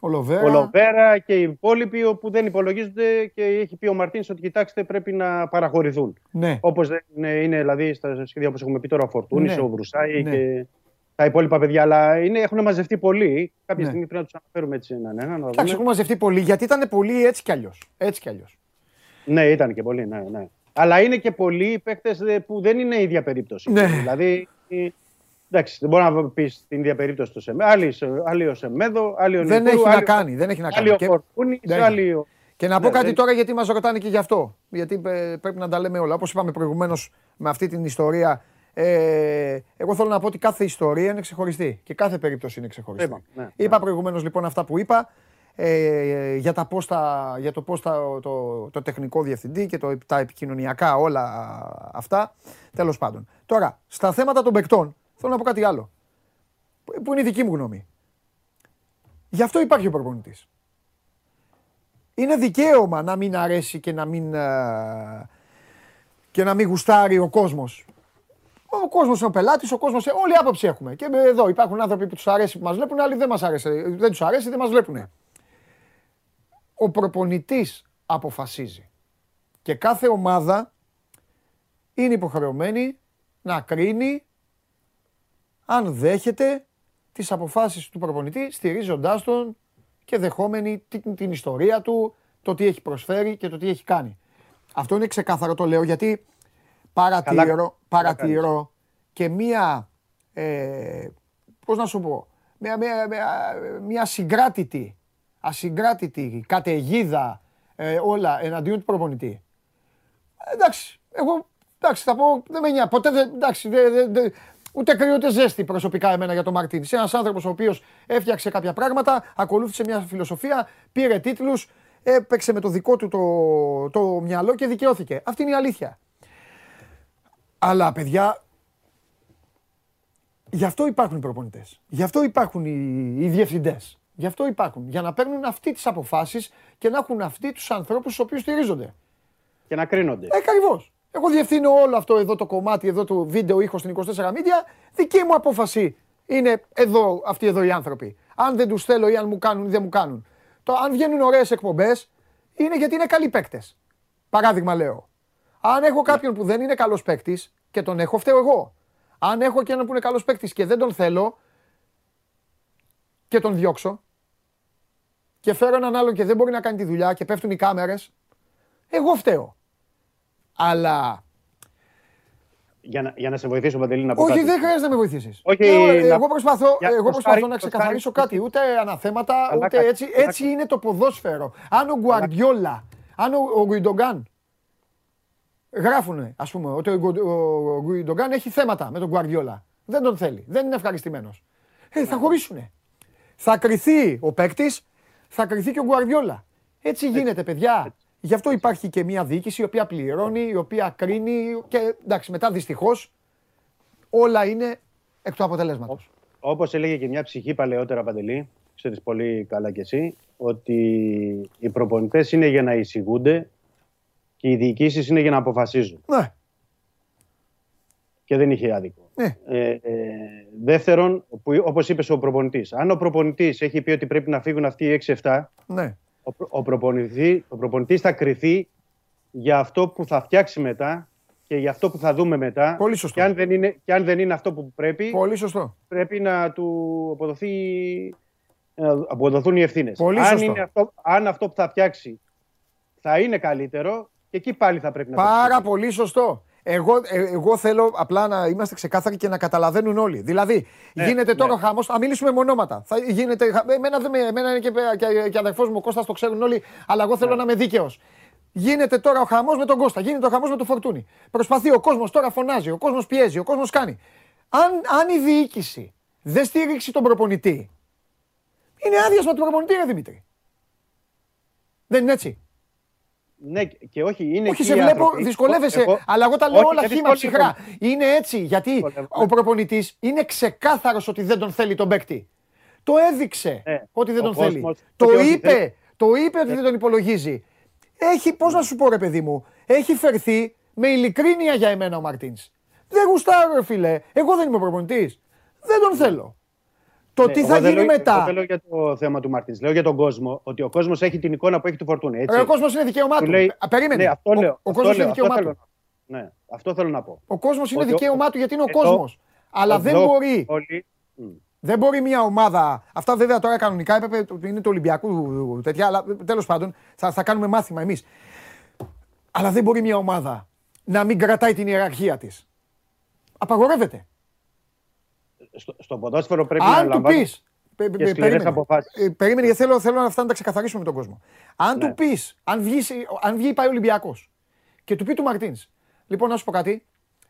Ο Λοβέρα. ο Λοβέρα και οι υπόλοιποι όπου δεν υπολογίζονται και έχει πει ο Μαρτίνς ότι κοιτάξτε πρέπει να παραχωρηθούν. Ναι. Όπως δεν είναι, είναι δηλαδή στα σχέδια όπως έχουμε πει τώρα ο Φορτούνης, Ναι. ο Βρουσάη Ναι. και τα υπόλοιπα παιδιά. Αλλά είναι, έχουν μαζευτεί πολλοί. Κάποια Ναι. στιγμή πρέπει να τους αναφέρουμε έτσι έναν έναν. να Εντάξει, δούμε. έχουμε μαζευτεί πολύ γιατί ήταν πολύ έτσι κι αλλιώς. Έτσι κι αλλιώς. Ναι, ήταν και πολύ, ναι, ναι. Αλλά είναι και πολλοί παίκτες που δεν είναι η ίδια περίπτωση. Ναι. Δηλαδή, ε, εντάξει, δεν μπορεί να πεις την ίδια περίπτωση του Σεμέδο. Άλλοι, σε- άλλοι ο Σεμέδο, άλλοι ο Δεν Νικούρου, έχει να άλλοι- κάνει. Δεν έχει να Άλλοι κάνει. ο Και, Φορτούνης, Δεν έχει. άλλοι ο... και να πω Ναι, κάτι δεν- τώρα γιατί μας ρωτάνε και γι' αυτό. Γιατί ε, πρέπει να τα λέμε όλα. Όπως είπαμε προηγουμένως με αυτή την ιστορία. Ε, εγώ θέλω να πω ότι κάθε ιστορία είναι ξεχωριστή και κάθε περίπτωση είναι ξεχωριστή. Είπα, ναι, είπα προηγουμένως λοιπόν αυτά που είπα ε, για, τα πώς τα, για το πώς τα, το, το τεχνικό διευθυντή και το, τα επικοινωνιακά όλα αυτά. Τέλος πάντων. Τώρα, στα θέματα των παικτών, θέλω να πω κάτι άλλο. Που που είναι η δική μου γνώμη. Γι' αυτό υπάρχει ο προπονητής. Είναι δικαίωμα να μην αρέσει και να μην, ε, και να μην γουστάρει ο κόσμος. Ο κόσμος είναι ο πελάτης, ο κόσμος, όλη άποψη έχουμε. Και εδώ υπάρχουν άνθρωποι που τους αρέσει που μας βλέπουν, άλλοι δεν μας αρέσει, δεν τους αρέσει, δεν μας βλέπουν. Ο προπονητής αποφασίζει. Και κάθε ομάδα είναι υποχρεωμένη να κρίνει αν δέχεται τις αποφάσεις του προπονητή στηρίζοντάς τον και δεχόμενη την, την ιστορία του, το τι έχει προσφέρει και το τι έχει κάνει. Αυτό είναι ξεκάθαρο το λέω γιατί παρατηρώ, Καλά παρατηρώ και μία, ε, πώς να σου πω, μία, μία, μία, μία συγκράτητη, ασυγκράτητη καταιγίδα ε, όλα εναντίον του προπονητή. Ε, εντάξει, εγώ εντάξει, θα πω, δεν με νοιάζει. Ποτέ δεν, εντάξει, δεν, δεν, δεν, ούτε κρύο ούτε ζέστη προσωπικά εμένα για τον Μαρτίνης. Ένας άνθρωπος ο οποίος έφτιαξε κάποια πράγματα, ακολούθησε μια φιλοσοφία, πήρε τίτλους, έπαιξε με το δικό του το, το μυαλό και δικαιώθηκε. Αυτή είναι η αλήθεια. Αλλά παιδιά, γι' αυτό υπάρχουν οι προπονητές. Γι' αυτό υπάρχουν οι, οι διευθυντές. Γι' αυτό υπάρχουν. Για να παίρνουν αυτοί τις αποφάσεις και να έχουν αυτοί τους ανθρώπους στους οποίους στηρίζονται. Και να κρίνονται. Ε, ακριβώς. Εγώ διευθύνω όλο αυτό εδώ το κομμάτι εδώ του βίντεο ήχο στην 24 Media. Δική μου απόφαση είναι εδώ αυτοί εδώ οι άνθρωποι. Αν δεν τους θέλω ή αν μου κάνουν ή δεν μου κάνουν. Το αν βγαίνουν ωραίες εκπομπές είναι γιατί είναι καλοί παίκτες. Παράδειγμα λέω. Αν έχω κάποιον που δεν είναι καλός παίκτης και τον έχω, φταίω εγώ. Αν έχω και έναν που είναι καλός παίκτης και δεν τον θέλω και τον διώξω και φέρω έναν άλλον και δεν μπορεί να κάνει τη δουλειά και πέφτουν οι κάμερες, εγώ φταίω. Αλλά Για να, για να σε βοηθήσω, Παντελή, να πω όχι, κάτι. δεν χρειάζεται να με βοηθήσεις. Όχι, εγώ, να- προσπαθώ, για- εγώ το προσπαθώ σκάρι- να το ξεκαθαρίσω σκάρι- κάτι. Ούτε αναθέματα, Καλά ούτε κάνεις, έτσι. καλά Έτσι είναι το ποδόσφαιρο. Αν ο Γκουαρδιόλα, αν ο, ο Γκουιντογκάν γράφουνε, ας πούμε, ότι ο, Γκου- ο Γκουιντογκάν έχει θέματα με τον Γκουαρδιόλα. Δεν τον θέλει. Δεν είναι ευχαριστημένος. Ε, θα χωρίσουνε. Θα κρυθεί ο παίκτης, θα κρυθεί και ο Γκουαρδιόλα. Έτσι γίνεται, παιδιά. Γι' αυτό υπάρχει και μια διοίκηση η οποία πληρώνει, η οποία κρίνει και εντάξει, μετά δυστυχώς όλα είναι εκ του αποτελέσματος. Όπως έλεγε και μια ψυχή παλαιότερα, Παντελή, ξέρεις πολύ καλά κι εσύ, ότι οι προπονητές είναι για να εισηγούνται και οι διοικήσεις είναι για να αποφασίζουν. Ναι, Και δεν είχε άδικο. ναι. Ε, ε, δεύτερον, που, όπως είπες ο προπονητής, αν ο προπονητής έχει πει ότι πρέπει να φύγουν αυτοί οι 6-7, ναι. ο, προ- ο, προπονητή, ο προπονητής θα κριθεί για αυτό που θα φτιάξει μετά και για αυτό που θα δούμε μετά. Πολύ σωστό. Και αν δεν είναι, και αν δεν είναι αυτό που πρέπει, Πολύ σωστό. πρέπει να του αποδοθεί, να αποδοθούν οι ευθύνες. Πολύ αν, σωστό. είναι αυτό, αν αυτό που θα φτιάξει θα είναι καλύτερο, και εκεί πάλι θα πρέπει να το Πάρα πολύ σωστό. Εγώ, ε, εγώ θέλω απλά να είμαστε ξεκάθαροι και να καταλαβαίνουν όλοι. Δηλαδή, Ναι, γίνεται τώρα ναι. ο χάμο. Θα μιλήσουμε με ονόματα. Θα γίνεται, χα- εμένα, δεν με- εμένα είναι και, και, και αδερφός μου ο Κώστας το ξέρουν όλοι, αλλά εγώ Ναι. θέλω να είμαι δίκαιος. Γίνεται τώρα ο χαμός με τον Κώστα, γίνεται ο χαμός με τον Φορτούνη. Προσπαθεί ο κόσμος τώρα φωνάζει, ο κόσμος πιέζει, ο κόσμος κάνει. Αν, αν η διοίκηση δεν στήριξει τον προπονητή, είναι άδειασμα του προπονητή, ρε Δημήτρη. Δεν είναι έτσι. Ναι, και όχι, είναι Όχι, εκεί σε οι βλέπω, άνθρωποι. δυσκολεύεσαι. Εγώ- αλλά εγώ τα λέω Όχι, όλα δεν χήμα δυσκολεύομαι. ψυχρά. Είναι έτσι, γιατί Δυσκολεύομαι. ο προπονητής είναι ξεκάθαρος ότι δεν τον θέλει τον παίκτη. Το έδειξε Ναι, ότι δεν ο τον θέλει. κόσμος- Το ότι όχι, είπε, θέλει- το είπε ότι δεν τον υπολογίζει. Έχει, πώς να σου πω ρε παιδί μου, έχει φερθεί με ειλικρίνεια για εμένα ο Μαρτίνς. Δεν γουστάρω, ρε φίλε. Εγώ δεν είμαι προπονητής. Δεν τον θέλω. Το Ναι, τι εγώ θα δεν γίνει λέω- Εγώ μετά. δεν λέω για το θέμα του Μαρτίν. Λέω για τον κόσμο. Ότι ο κόσμος έχει την εικόνα που έχει του Φορτούνη. Έτσι. Ρε, Ο κόσμος είναι δικαίωμά Του του. λέει- Α, Περίμενε. Ναι, αυτό Ο- λέω. Ο αυτό κόσμος είναι λέω, αυτό δικαίωμά θέλω του. να- Ναι, αυτό θέλω να πω. Ο κόσμος είναι Ότι ο- δικαίωμά του γιατί είναι ο εδώ- κόσμος. Αλλά δεν εδώ μπορεί. όλοι- Μ. Δεν μπορεί μια ομάδα. Αυτά βέβαια τώρα κανονικά έπρεπε, είναι του Ολυμπιακού τέτοια, αλλά τέλος πάντων θα, θα κάνουμε μάθημα εμείς. Αλλά δεν μπορεί μια ομάδα να μην κρατάει την ιεραρχία της. Απαγορεύεται. Στο, στο ποδόσφαιρο πρέπει να Αν του λαμβάνει. πεις. και σκληρές αποφάσεις. Περίμενε, γιατί θέλω, θέλω αυτά να τα ξεκαθαρίσουμε με τον κόσμο. Αν Ναι. του πεις, αν βγεις, αν βγει πάει Ολυμπιακός και του πει του Μαρτίνς, λοιπόν, να σου πω κάτι.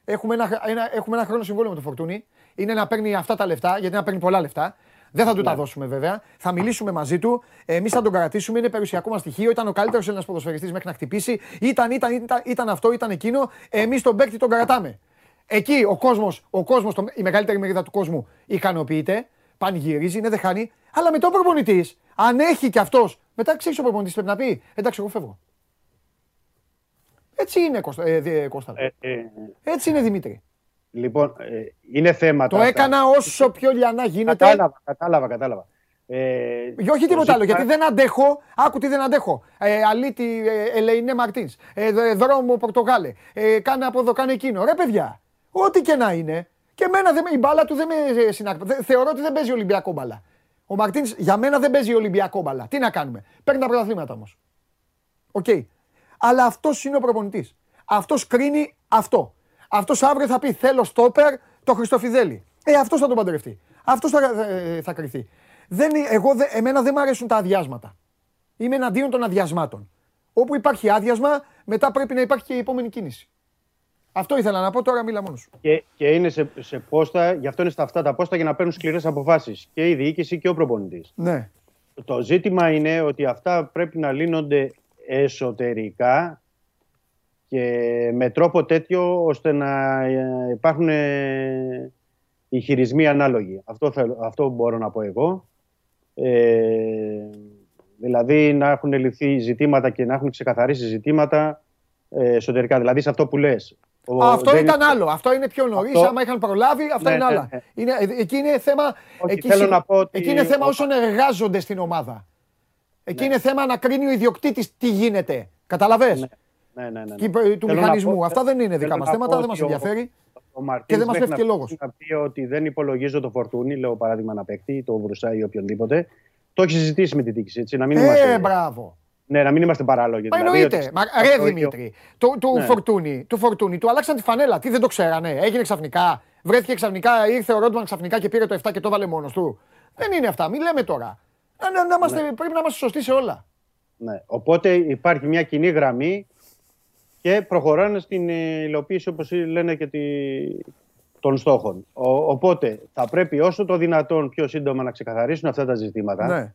Έχουμε ένα, ένα, έχουμε ένα χρόνο συμβόλαιο με τον Φορτούνη. Είναι να παίρνει αυτά τα λεφτά, γιατί να παίρνει πολλά λεφτά. Δεν θα του τα δώσουμε βέβαια. Θα μιλήσουμε μαζί του. Εμείς θα τον κρατήσουμε. Είναι περιουσιακό μας στοιχείο. Ήταν ο καλύτερος Έλληνας ποδοσφαιριστής μέχρι να χτυπήσει. Ήταν, ήταν, ήταν, ήταν αυτό, ήταν εκείνο. Εμείς τον παίκτη τον κρατάμε. Εκεί ο κόσμος, ο κόσμος, το- η μεγαλύτερη μερίδα του κόσμου ικανοποιείται. Πανηγυρίζει, ναι, δεν χάνει. Αλλά μετά ο προπονητής, αν έχει κι αυτός, μετά ξέρεις ο προπονητής πρέπει να πει: Εντάξει, εγώ φεύγω. Έτσι είναι, Κώστα. Ε, Δη- Κώστα. Ε, ε, Έτσι είναι, Δημήτρη. λοιπόν, ε, είναι θέματα. Το αυτά. έκανα όσο πιο λιανά γίνεται. Κατάλαβα, κατάλαβα, κατάλαβα. Ε, Και όχι το τίποτα άλλο, ζήτημα- γιατί δεν αντέχω. Άκου τι δεν αντέχω. Ε, αλήτη, ε, Ελεηνέ Μαρτίνς. Ε, δ- δρόμο Πορτογάλε. Ε, κάνε από εδώ, κάνε εκείνο. Ρε παιδιά, ό,τι και να είναι. Και εμένα δεν, με- η μπάλα του δεν με συναρπάζει. Θεωρώ ότι δεν παίζει Ολυμπιακό μπάλα. Ο Μαρτίνς για μένα δεν παίζει Ολυμπιακό μπάλα. Τι να κάνουμε. Παίρνει τα πρωταθλήματα όμως. Οκ. Αλλά αυτός είναι ο προπονητής. Αυτός κρίνει αυτό. Αυτός αύριο θα πει θέλω στόπερ το Χριστοφιδέλλη. Ε, αυτός θα τον παντρευτεί. Αυτός θα, ε, θα κριθεί. Δεν, εγώ, δε- εμένα δεν μου αρέσουν τα αδειάσματα. Είμαι εναντίον των αδειασμάτων. Όπου υπάρχει άδειασμα, μετά πρέπει να υπάρχει και η επόμενη κίνηση. Αυτό ήθελα να πω, τώρα μίλα μόνος σου. Και, και είναι σε, σε πόστα, γι' αυτό είναι στα αυτά τα πόστα για να παίρνουν σκληρές αποφάσεις. Και η διοίκηση και ο προπονητής. Ναι. Το ζήτημα είναι ότι αυτά πρέπει να λύνονται εσωτερικά και και με τρόπο τέτοιο ώστε να ε, υπάρχουν ε, οι χειρισμοί ανάλογοι. Αυτό, θέλω, αυτό μπορώ να πω εγώ. Ε, δηλαδή να έχουν λυθεί ζητήματα και να έχουν ξεκαθαρίσει ζητήματα ε, εσωτερικά. Δηλαδή σε αυτό που λες. Ο- Α, αυτό δεν ήταν είναι- άλλο. Αυτό είναι πιο νωρίς. Αυτό- Άμα είχαν προλάβει, αυτά Ναι, είναι ναι, άλλα. ναι. Είναι, ε, εκεί είναι θέμα. Όχι, εκεί, θέλω συ- να πω ότι εκεί είναι θέμα ο- όσων εργάζονται στην ομάδα. Εκεί Ναι. είναι θέμα να κρίνει ο ιδιοκτήτης τι γίνεται. Καταλαβες; Ναι, ναι, ναι, ναι. Και, ε, του Θέλω να μηχανισμού. πω- Αυτά δεν είναι δικά θέλω μας να θέματα, πω δεν μας ότι ο- ενδιαφέρει. Ο Μαρτίνς Και δεν μας μέχρι πέφτει και να- λόγος. Να πει ότι δεν υπολογίζω το φορτούνι, λέω παράδειγμα ένα παίκτη, το Βρουσάη ή οποιονδήποτε. Το έχει συζητήσει με την τήξη, έτσι, να μην Ε, είμαστε, μπράβο. Ναι, να μην είμαστε παράλογοι. Μα δηλαδή, εννοείται. ότι- Μα, το ρε ίδιο- Δημήτρη, του, του, Ναι. φορτούνι, του φορτούνι, του αλλάξαν τη φανέλα. Τι δεν το ξέρανε. Έγινε ξαφνικά. Βρέθηκε ξαφνικά, ήρθε ο Ρόντμαν ξαφνικά και πήρε το 7 και το βάλε μόνος του. Δεν είναι αυτά. Μην λέμε τώρα. Να, να, να είμαστε, Πρέπει να είμαστε σωστοί σε όλα. Ναι. Οπότε υπάρχει μια κοινή γραμμή και προχωράνε στην ε, υλοποίηση, όπως λένε και τη... των στόχων. Ο, οπότε θα πρέπει όσο το δυνατόν πιο σύντομα να ξεκαθαρίσουν αυτά τα ζητήματα. Ναι.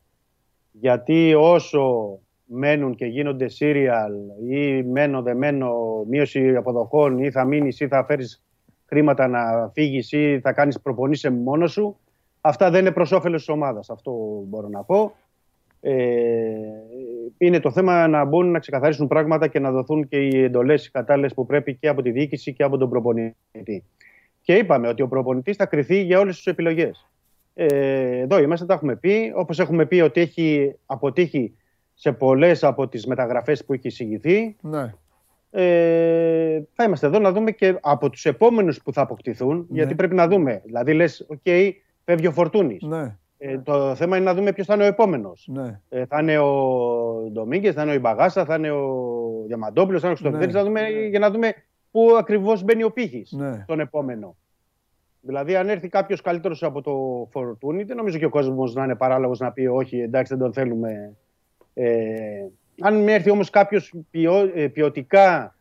Γιατί όσο μένουν και γίνονται serial ή μένω δεν μένω, μείωση αποδοχών ή θα μείνεις ή θα φέρεις χρήματα να φύγεις ή θα κάνεις προπονήσεις μόνος σου, αυτά δεν είναι προς όφελος της ομάδας. Αυτό μπορώ να πω. Ε, είναι το θέμα να μπουν να ξεκαθαρίσουν πράγματα και να δοθούν και οι εντολές οι κατάλληλες που πρέπει και από τη διοίκηση και από τον προπονητή. Και είπαμε ότι ο προπονητής θα κριθεί για όλες τις επιλογές. Ε, εδώ είμαστε, τα έχουμε πει. Όπως έχουμε πει ότι έχει αποτύχει σε πολλές από τις μεταγραφές που έχει εισηγηθεί. Ναι. Ε, θα είμαστε εδώ να δούμε και από τους επόμενους που θα αποκτηθούν, γιατί πρέπει να δούμε. Δηλαδή λες, οκ, φεύγει ο Φορτούνης. Ναι. Ε, το θέμα είναι να δούμε ποιος θα είναι ο επόμενος. Ναι. Ε, θα είναι ο Ντομίνγκεζ, θα είναι ο Ιμπαγάσα, θα είναι ο Διαμαντόπουλος, θα είναι ο Χριστοφιδέλλης, Ναι. να δούμε, για να δούμε πού ακριβώς μπαίνει ο πήχης Ναι. στον επόμενο. Δηλαδή, αν έρθει κάποιος καλύτερος από το Φορτούνι, δεν νομίζω και ο κόσμος να είναι παράλογος να πει όχι, εντάξει, δεν τον θέλουμε. Ε, αν έρθει όμως κάποιος ποιο, ε, ποιοτικά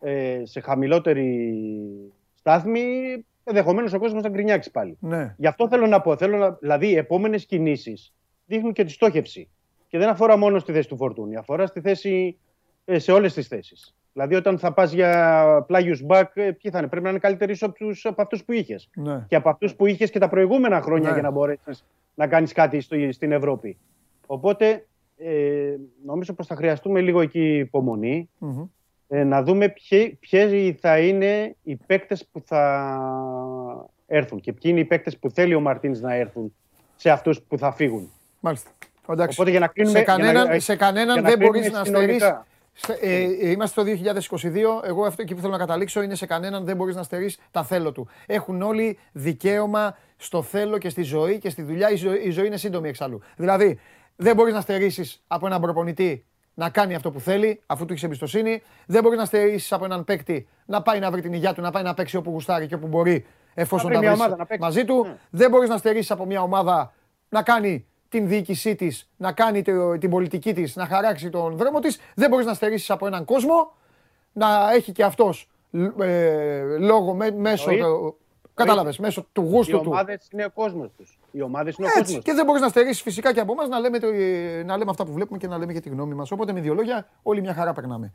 ε, σε χαμηλότερη στάθμη, ενδεχομένως ο κόσμος θα γκρινιάξει πάλι. Ναι. Γι' αυτό θέλω να πω, θέλω να, δηλαδή οι επόμενες κινήσεις δείχνουν και τη στόχευση. Και δεν αφορά μόνο στη θέση του Φορτούνη, αφορά στη θέση, ε, σε όλες τις θέσεις. Δηλαδή, όταν θα πας για πλάγιους μπακ, ε, ποιοι θα είναι, πρέπει να είναι καλύτεροι από, τους, από αυτούς που είχες. Ναι. Και από αυτούς που είχες και τα προηγούμενα χρόνια Ναι. για να μπορέσεις να κάνεις κάτι στο, στην Ευρώπη. Οπότε, ε, νομίζω πως θα χρειαστούμε λίγο εκεί υπομονή Μμμ. ε, να δούμε ποιοι, ποιοι θα είναι οι παίκτες που θα έρθουν και ποιοι είναι οι παίκτες που θέλει ο Μαρτίνς να έρθουν σε αυτούς που θα φύγουν. Μάλιστα. Εντάξει. Οπότε για να κλείνουμε- σε για κανέναν, να- σε κανέναν για να δεν κλείνουμε μπορείς να συνολικά. στερείς Στε- ε, ε, είμαστε το 2022. Εγώ αυτό εκεί που θέλω να καταλήξω είναι σε κανέναν δεν μπορείς να στερείς τα θέλω του. Έχουν όλοι δικαίωμα στο θέλω και στη ζωή και στη δουλειά. Η ζωή, η ζωή είναι σύντομη εξάλλου. Δηλαδή, δεν μπορείς να στερήσεις από έναν προπονητή να κάνει αυτό που θέλει, αφού του έχεις εμπιστοσύνη. Δεν μπορείς να στερήσεις από έναν παίκτη να πάει να βρει την υγεία του, να πάει να παίξει όπου γουστάρει και όπου μπορεί, εφόσον βρει τα μια βρεις ομάδα να παίξει. μαζί του. Ναι. Δεν μπορείς να στερήσεις από μια ομάδα να κάνει την διοίκησή της, να κάνει το- την πολιτική της, να χαράξει τον δρόμο της. Δεν μπορείς να στερήσεις από έναν κόσμο να έχει και αυτός λόγο με- μέσω. Εννοείται. το- Κατάλαβες, μέσω του Οι γούστου του. ομάδες είναι ο κόσμος τους. Οι ομάδες είναι ο Έτσι. κόσμος Και δεν μπορείς να στερήσεις φυσικά και από εμάς να, λέμε το- να λέμε αυτά που βλέπουμε και να λέμε και τη γνώμη μας. Οπότε με δύο λόγια, όλοι μια χαρά περνάμε.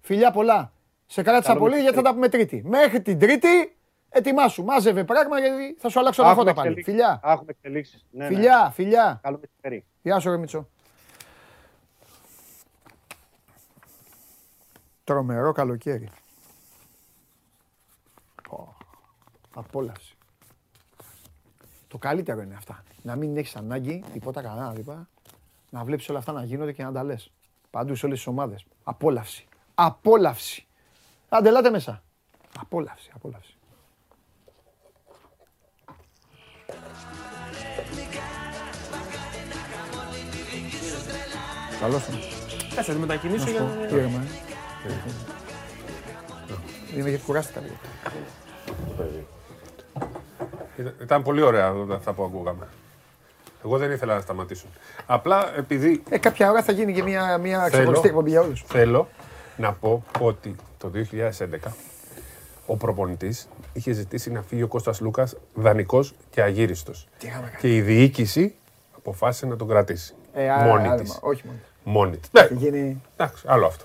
Φιλιά πολλά. Σε κράτησα Καλό πολύ γιατί θα μεσημέρι. τα πούμε Τρίτη. Μέχρι την Τρίτη, ετοιμάσου. Μάζευε πράγμα γιατί θα σου αλλάξω τα Έχουμε φώτα πάλι. εξελίξεις. Φιλιά. Έχουμε εξελίξεις. Ναι, ναι. Φιλιά, φιλιά. Καλό μεσημέρι. Γεια σου, ρε Μητσό. Τρομερό καλοκαίρι. Πω, Απόλαυση. Το καλύτερο είναι αυτά. Να μην έχεις ανάγκη τίποτα κανένα τίποτα. Να βλέπεις όλα αυτά να γίνονται και να τα λες. Παντού σε όλες τις ομάδες. Απόλαυση. Απόλαυση. Άντε, ελάτε μέσα. Απόλαυση, απόλαυση. Καλώς είναι. Κάτσε να τη μετακινήσω Να σου για πω, ήρεμα, ε. Είμαι γιατί κουράστηκα λίγο. Ήταν- Ήταν πολύ ωραία αυτά που ακούγαμε. Εγώ δεν ήθελα να σταματήσω. Απλά επειδή Ε, κάποια ώρα θα γίνει και μια, μια Θέλω. ξεχωριστή εκπομπή για όλους. θέλω να πω ότι το 2011 ο προπονητής είχε ζητήσει να φύγει ο Κώστας Λούκας δανεικός και αγύριστος. Τι είχαμε κάνει. Και η διοίκηση αποφάσισε να τον κρατήσει. Ε, α, μόνη α, της. όχι μόνη. Μόνη της. Ναι, Είχε γίνει... εντάξει, άλλο αυτό.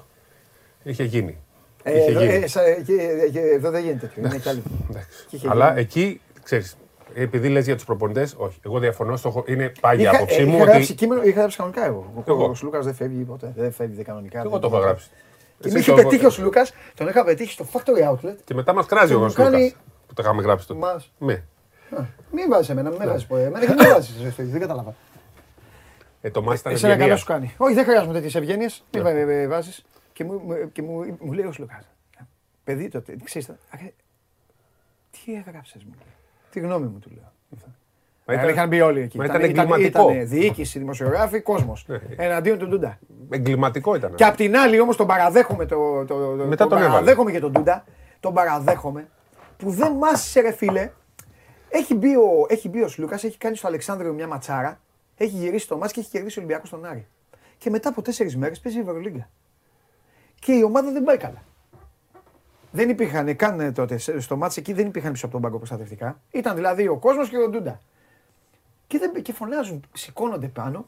Είχε γίνει. Ε, Είχε εδώ, γίνει. ε, σα- και- και εδώ δεν γίνεται τέτοιο. Είναι κι άλλο. Εντάξει. Και είχε Αλλά γίνει. εκεί, ξέρεις, επειδή λες για τους προπονητές, όχι. Εγώ διαφωνώ, στο, είναι πάγια Είχα, άποψή ε, μου είχα ότι... γράψει κείμενο, είχα γράψει κανονικά εγώ. Ο, Εγώ. ο Σλούκας δεν φεύγει ποτέ. Δεν φεύγει κανονικά. Εγώ δεν- το έχω γράψει. Και Εσύ με είχε το- πετύχει ο Σλούκας, τον είχα πετύχει στο Factory Outlet. Και μετά μας κράζει Και ο μου Σλούκας, κάνει- που το είχαμε γράψει τότε. Μας. Ναι. Μην βάζεις εμένα, μην με βάζεις ποτέ. Εμένα γιατί με βάζεις. Δεν κατάλαβα. Ε, το μάτι ήταν Εσένα ευγενία. καλό σου κάνει. Όχι, δεν χρειάζομαι τέτοιες ευγένειες. Μην βάζεις. Και μου, μου- και μου, μου λέει ο Σλούκας. Παιδί τότε, ξέρεις. Τι έγραψες μου. λέει. Τι γνώμη μου του λέω. Μα Ήταν, είχαν μπει όλοι εκεί. Μα ήταν εγκληματικό. Ήταν διοίκηση, δημοσιογράφοι, κόσμος. Ναι. Εναντίον του Ντούντα. Εγκληματικό ήταν. Και απ' την άλλη όμως τον παραδέχομαι, το, το, το, Μετά τον έβαλε. παραδέχομαι και τον Ντούντα. Τον παραδέχομαι που δεν μάσησε ρε φίλε. Έχει μπει ο, έχει μπει ο Σλούκας, έχει κάνει στο Αλεξάνδριο μια ματσάρα, έχει γυρίσει το μάτς και έχει κερδίσει ο Ολυμπιακός στον Άρη. Και μετά από τέσσερις μέρες παίζει η Ευρωλίγκα. Και η ομάδα δεν πάει καλά. Δεν υπήρχαν καν ε, τότε, σε- στο μάτς εκεί δεν υπήρχαν πίσω από τον πάγκο προστατευτικά. Ήταν δηλαδή ο κόσμος και ο Ντούντα. Και, δεν, και φωνάζουν, σηκώνονται πάνω,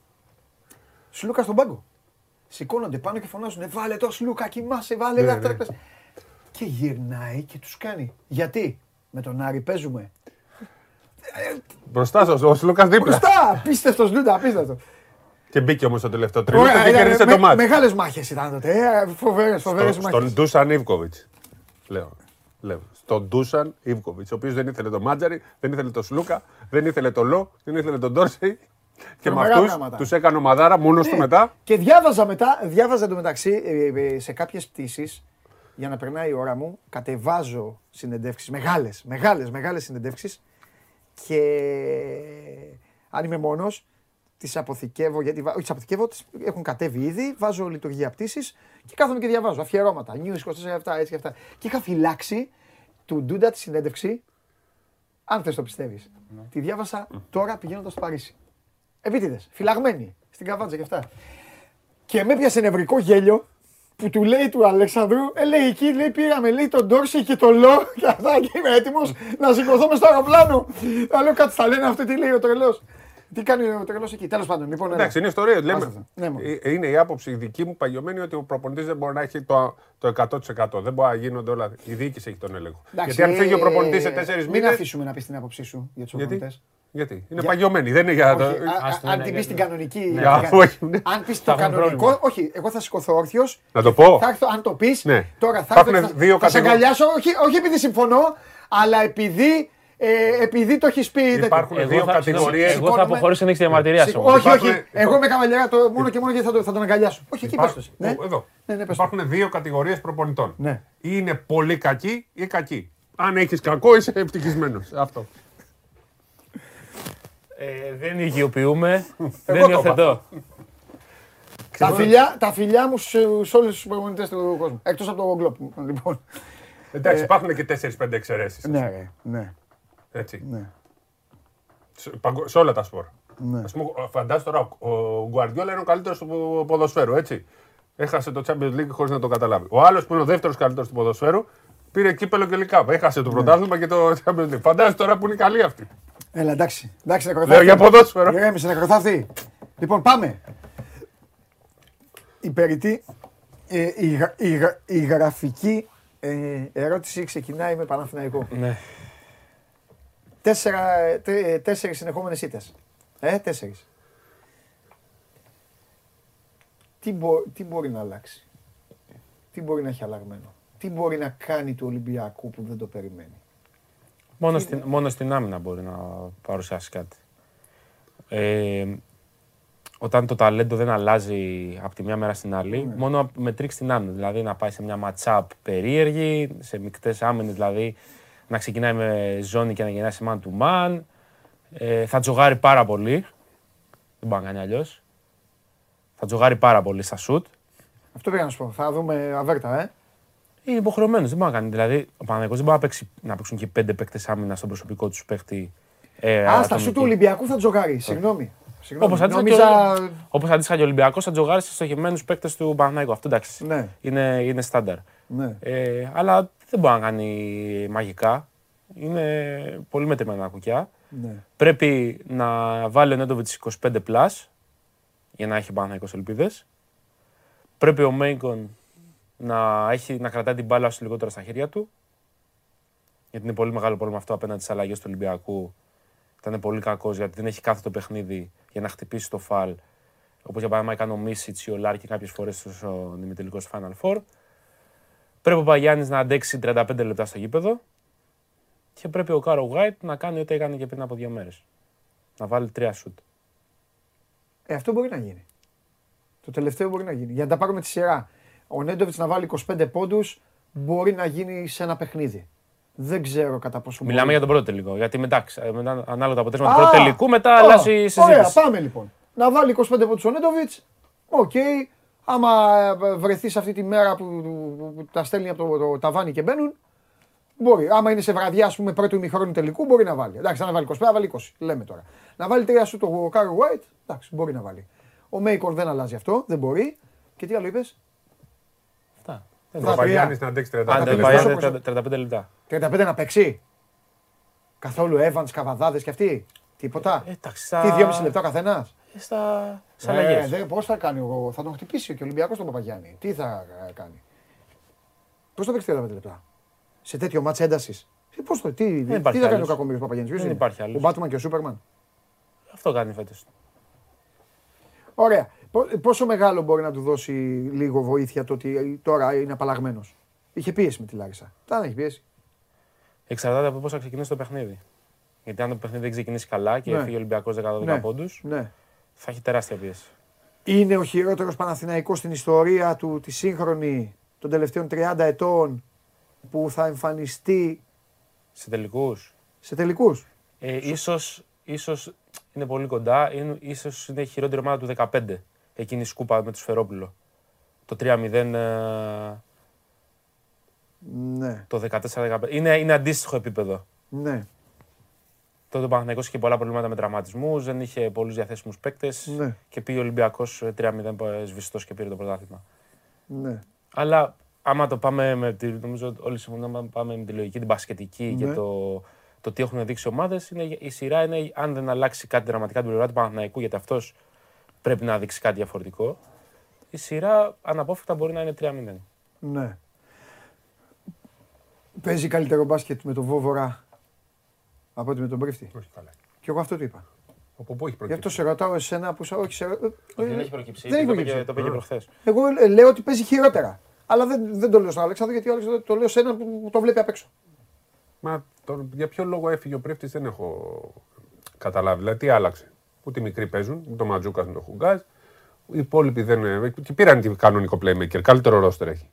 Σλούκα στον πάγκο. Σηκώνονται πάνω και φωνάζουν «Ε, Βάλε το Σλούκα, κοιμάσαι, βάλε Ναι, ναι, ναι. Και γυρνάει και τους κάνει. Γιατί; Με τον Άρη παίζουμε. Μπροστά σας, ο Σλούκας δίπλα. Μπροστά, απίστευτο Ντούντα, απίστευτο. Και μπήκε όμως στο τελευταίο τρίλεπτο και ήταν, κέρδισε με- το μάτι. Μεγάλες μάχες ήταν τότε. Ε, φοβερές, φοβερές Στο- μάχες. Στον Ντούσαν Ιβκοβιτς. Λέω. Λέω. Στον Ντούσαν Ιβκοβιτς, ο οποίος δεν ήθελε τον Μάτζαρη, δεν ήθελε τον Σλούκα, δεν ήθελε τον Λό, δεν ήθελε τον Ντόρσεϊ. Και με Τρομερά αυτούς πράγματα. τους έκανε ομαδάρα μόνος του Ναι. μετά. Και διάβαζα μετά, διάβαζα εντωμεταξύ ε, ε, σε κάποιες πτήσεις, για να περνάει η ώρα μου, κατεβάζω συνεντεύξεις, μεγάλες, μεγάλες, μεγάλες συνεντεύξεις και αν είμαι μόνος, τις αποθηκεύω, γιατί, βα- όχι τις αποθηκεύω, τις έχουν κατέβει ήδη, βάζω λειτουργία πτήσης και κάθομαι και διαβάζω, αφιερώματα, news 24 έτσι και αυτά. Και είχα φυλάξει του Ντούντα τη συνέντευξη, αν θες το πιστεύεις. Τη διάβασα τώρα πηγαίνοντας στο Παρίσι. Επίτηδες, φυλαγμένη, στην καβάτσα και αυτά. Και με έπιασε νευρικό γέλιο που του λέει του Αλεξανδρού, ε, λέει εκεί, λέει, πήραμε λέει τον Ντόρση και τον Λό και αυτά και είμαι έτοιμος να σηκωθώ μες στο αεροπλάνο. Θα λέω κάτι θα λένε αυτό, τι λέει ο τρελός. Τι κάνει ο τρελός εκεί, τέλος πάντων. Λοιπόν, έλα. Εντάξει, είναι ιστορία. Άστα Λέμε, αυτά. Ναι, μόνο. Ε, είναι η άποψη δική μου παγιωμένη ότι ο προπονητής δεν μπορεί να έχει το, το 100%. Δεν μπορεί να γίνονται όλα. Η διοίκηση έχει τον έλεγχο. Εντάξει, Γιατί αν φύγει ο ε, προπονητής σε τέσσερις Μην μήνε. αφήσουμε να πει την άποψή σου για τους Γιατί; προπονητές. Γιατί; Είναι Για- παγιωμένη. Δεν είναι για το. Όχι, α- Ας το α- αν είναι την πει για στην το- κανονική. Ναι. την Α, κα- όχι, ναι. Αν πεις το Θα έχουμε κανονικό. πρόβλημα. Όχι, εγώ θα σηκωθώ όρθιος. Να το πω. Θα έρθω, αν το πεις, Ναι. τώρα θα Υπάρχουν έρθω. και δύο θα, θα σε κατηγο- αγκαλιάσω, όχι, όχι επειδή συμφωνώ, αλλά επειδή, ε, επειδή το έχεις πει. τέτοιο. Υπάρχουν Εγώ δύο θα- κατηγορίες. Εγώ θα Σηκώνομαι. αποχωρήσω να έχει διαμαρτυρία Σηκω- όμως. Όχι, Υπάρχουν- όχι. Εγώ είμαι καβαλιά το, μόνο και μόνο γιατί θα, το, θα τον αγκαλιάσω. Όχι, εκεί πες το. εσύ. Ναι. Εδώ. Ναι, ναι, πες το. Υπάρχουν δύο κατηγορίες προπονητών. Ναι. Ή είναι πολύ κακοί ή κακοί. Αν έχεις κακό, είσαι ευτυχισμένος. Αυτό. Ε, δεν οικειοποιούμε, [laughs] δεν το είπα. υιοθετώ. Τα φιλιά, τα φιλιά μου σε, σε όλους τους προπονητές του κόσμου. Εκτός από τον Γκλόπ. Λοιπόν. Εντάξει, υπάρχουν και 4-5 εξαιρέσεις. Ναι, ρε, ναι, Έτσι. ναι. Σε, παγκο- σε όλα τα σπορ. Ναι. Ας πούμε, φαντάζομαι τώρα, ο Γκουαρδιόλα είναι ο καλύτερος του ποδοσφαίρου, έτσι. Έχασε το Champions League χωρίς να το καταλάβει. Ο άλλος που είναι ο δεύτερος καλύτερος του ποδοσφαίρου πήρε κύπελο και λικάπ. Έχασε Ναι. το πρωτάθλημα και το Champions League. Φαντάζομαι τώρα που είναι καλή αυτή. Έλα, εντάξει. εντάξει να Λέω για ποδόσφαιρο. Ηρέμησε, να κροθάφτη. Λοιπόν, πάμε. Η περιττή, ε, η, γρα- η, γρα- η γραφική ε, ερώτηση ξεκινάει με Παναθηναϊκό. Ναι. Τέσσερα, τε, τέσσερις συνεχόμενες ήττες. Ε, τέσσερις. Τι, μπο- τι μπορεί να αλλάξει; Τι μπορεί να έχει αλλαγμένο; Τι μπορεί να κάνει του Ολυμπιακού που δεν το περιμένει; Μόνο στην, μόνο στην άμυνα μπορεί να παρουσιάσει κάτι. Ε, όταν το ταλέντο δεν αλλάζει από τη μια μέρα στην άλλη, μόνο με τρίξει στην άμυνα. Δηλαδή να πάει σε μια match-up περίεργη, σε μεικτές άμυνες, δηλαδή να ξεκινάει με ζώνη και να γεννάει σε man to man. Ε, θα τζογάρει πάρα πολύ. Δεν μπορεί να κάνει αλλιώς. Θα τζογάρει πάρα πολύ στα σουτ. Αυτό πήγα να σου πω. Θα δούμε αβέρτα, ε. Είναι υποχρεωμένος, δεν μπορεί να κάνει. Δηλαδή, ο Παναγιώτο δεν μπορεί να, παίξει, να παίξουν και πέντε παίκτες άμυνα στον προσωπικό τους παίχτη. Ε, Α, στα ατομική. σου του Ολυμπιακού θα τζογάρει. Συγγνώμη. Συγγνώμη. Όπως αντίστοιχα, Νόμιζα... και ο- όπως αντίστοιχα και ο Ολυμπιακός θα τζογάρει σε στοχευμένους παίκτες του Παναθηναϊκού. Αυτό εντάξει. Ναι. Είναι, είναι στάνταρ. Ναι. Ε, αλλά δεν μπορεί να κάνει μαγικά. Είναι πολύ μετρημένα κουκιά. Ναι. Πρέπει να βάλει ο Νέντοβιτς 25 plus για να έχει ο Παναθηναϊκός ελπίδες. Πρέπει ο Μέικον να, έχει, να κρατάει την μπάλα όσο λιγότερο στα χέρια του. Γιατί είναι πολύ μεγάλο πρόβλημα αυτό απέναντι στις αλλαγές του Ολυμπιακού. Ήταν πολύ κακός γιατί δεν έχει κάθε το παιχνίδι για να χτυπήσει το φαλ. Όπως για παράδειγμα έκανε ο Μίσιτς ή ο Λάρκη κάποιες φορές στο ημιτελικό στο Final Four. Πρέπει ο Παγιάννη να αντέξει 35 λεπτά στο γήπεδο. Και πρέπει ο Κάρο Γουάιτ να κάνει ό,τι έκανε και πριν από δύο μέρες. Να βάλει τρία σουτ. Ε, αυτό μπορεί να γίνει. Το τελευταίο μπορεί να γίνει. Για να τα πάρουμε τη σειρά. Ο Νέντοβιτς να βάλει 25 πόντους μπορεί να γίνει σε ένα παιχνίδι. Δεν ξέρω κατά πόσο. Μιλάμε μπορεί. για τον πρώτο τελικό. Γιατί μετά, ξε- μετά ανάλογα το αποτέλεσμα Α, του πρώτου τελικού, μετά α, αλλάζει η συζήτηση. Ωραία, πάμε λοιπόν. Να βάλει 25 πόντους ο Νέντοβιτς. Οκ. Άμα ε, βρεθείς σε αυτή τη μέρα που, που- που τα στέλνει από το, το ταβάνι και μπαίνουν, μπορεί. Άμα είναι σε βραδιά, ας πούμε, πρώτου ημιχρόνου τελικού, μπορεί να βάλει. Εντάξει, να βάλει 25, να βάλει 20. Λέμε τώρα. Να βάλει τρία σου το Κάρο White, εντάξει, μπορεί να βάλει. Ο Μέικον δεν αλλάζει αυτό, δεν μπορεί. Και τι άλλο είπες; Αυτά. Θα Ο Παγιάννης τρία. να αντέξει 35 Άντε, πέντε πάει πόσο- 30 35 λεπτά. 35 να παίξει. Καθόλου Evans, Καβαδάδε και αυτοί. Τίποτα. Ε, εντάξει, Τι, στα... 2,5 λεπτά ο καθένας; Ε, Στα, στα Ε, αλλαγές. δε, πώς θα κάνει, ο, θα τον χτυπήσει και ο Ολυμπιακός τον Παπαγιάννη. Τι θα ε, κάνει; Πώς θα παίξει 35 λεπτά; Σε τέτοιο μάτς έντασης. Ε, πώς το, τι, τι υπάρχει θα κάνει ο άλλος. Κακομύρης Παπαγιάννης. Ποιος Δεν είναι; υπάρχει άλλος. Ο Μπάτμαν και ο Σούπερμαν; Αυτό κάνει φέτος. Ωραία. Πο- Πόσο μεγάλο μπορεί να του δώσει λίγο βοήθεια το ότι τώρα είναι απαλλαγμένος; Είχε πίεση με τη Λάρισα. Τα έχει πίεση. Εξαρτάται από πώ θα ξεκινήσει το παιχνίδι. Γιατί αν το παιχνίδι δεν ξεκινήσει καλά και Ναι. φύγει ο Ολυμπιακός 10-12 Ναι. πόντους, Ναι. Θα έχει τεράστια πίεση. Είναι ο χειρότερος Παναθηναϊκός στην ιστορία του, τη σύγχρονη, των τελευταίων 30 ετών, που θα εμφανιστεί Σε τελικούς. σε τελικούς. Ε, ίσως, ίσως είναι πολύ κοντά, είναι, ίσως είναι η χειρότερη ομάδα του 15. Εκείνη η σκούπα με το Σφερόπουλο. Το 3-0, ε, Ναι, το 14-15. Είναι, είναι αντίστοιχο επίπεδο. ναι, Τότε ο Παναθηναϊκός είχε πολλά προβλήματα με τραυματισμούς, δεν είχε πολλούς διαθέσιμους παίκτες ναι, και πήγε ο Ολυμπιακός ε, 3-0 σβηστός και πήρε το πρωτάθλημα. ναι. Αλλά άμα το πάμε με τη, νομίζω ότι όλοι συμφωνούμε, άμα πάμε με τη λογική, την μπασκετική και Ναι. το, το τι έχουν δείξει ομάδες, η σειρά είναι αν δεν αλλάξει κάτι δραματικά την πλευρά του Παναθηναϊκού, γιατί αυτός πρέπει να δείξει κάτι διαφορετικό. Η σειρά αναπόφευκτα μπορεί να είναι 3-0. ναι. Παίζει καλύτερο μπάσκετ με τον Βόβορα από ότι με τον Πρίφτη. Όχι καλά. Και εγώ αυτό το είπα. Από πού έχει Γι' αυτό προκύψει; σε ρωτάω εσένα που σε... Όχι, σε... ε, δεν έχει προκύψει. Δεν έχει το πήγε, προκύψει. το πήγε προχθές. Εγώ ε, λέω ότι παίζει χειρότερα. Αλλά δεν, δεν το λέω στον Αλέξανδρο γιατί ο Αλέξανδρο το λέω σε έναν που το βλέπει απ' έξω. Μα τον- για ποιο λόγο έφυγε ο Πρίφτη δεν έχω καταλάβει. Δηλαδή τι άλλαξε; Ούτε οι μικροί παίζουν, ούτε ο Ματζούκα με τον Χουγκάζ. Οι υπόλοιποι δεν. ε, Και πήραν την κανονικό playmaker. Καλύτερο ρόστερ έχει.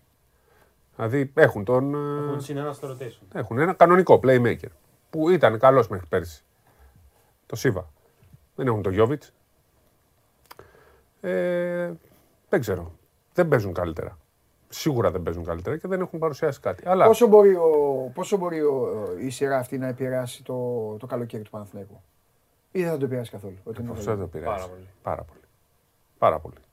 Δηλαδή έχουν τον. ε, συνένα στο rotation. Έχουν ένα κανονικό playmaker. Που ήταν καλός μέχρι πέρσι. Το Σίβα. Δεν έχουν το Γιώβιτς. Ε, δεν ξέρω. Δεν παίζουν καλύτερα. Σίγουρα δεν παίζουν καλύτερα και δεν έχουν παρουσιάσει κάτι. Αλλά Πόσο μπορεί, ο, πόσο μπορεί ο, η σειρά αυτή να επηρεάσει το, το καλοκαίρι του Παναθηναϊκού; Ή δεν θα το επηρεάσει καθόλου. Ότι είναι αυτό καλό. δεν το πειράζει. Πάρα πολύ. Πάρα πολύ. Πάρα πολύ.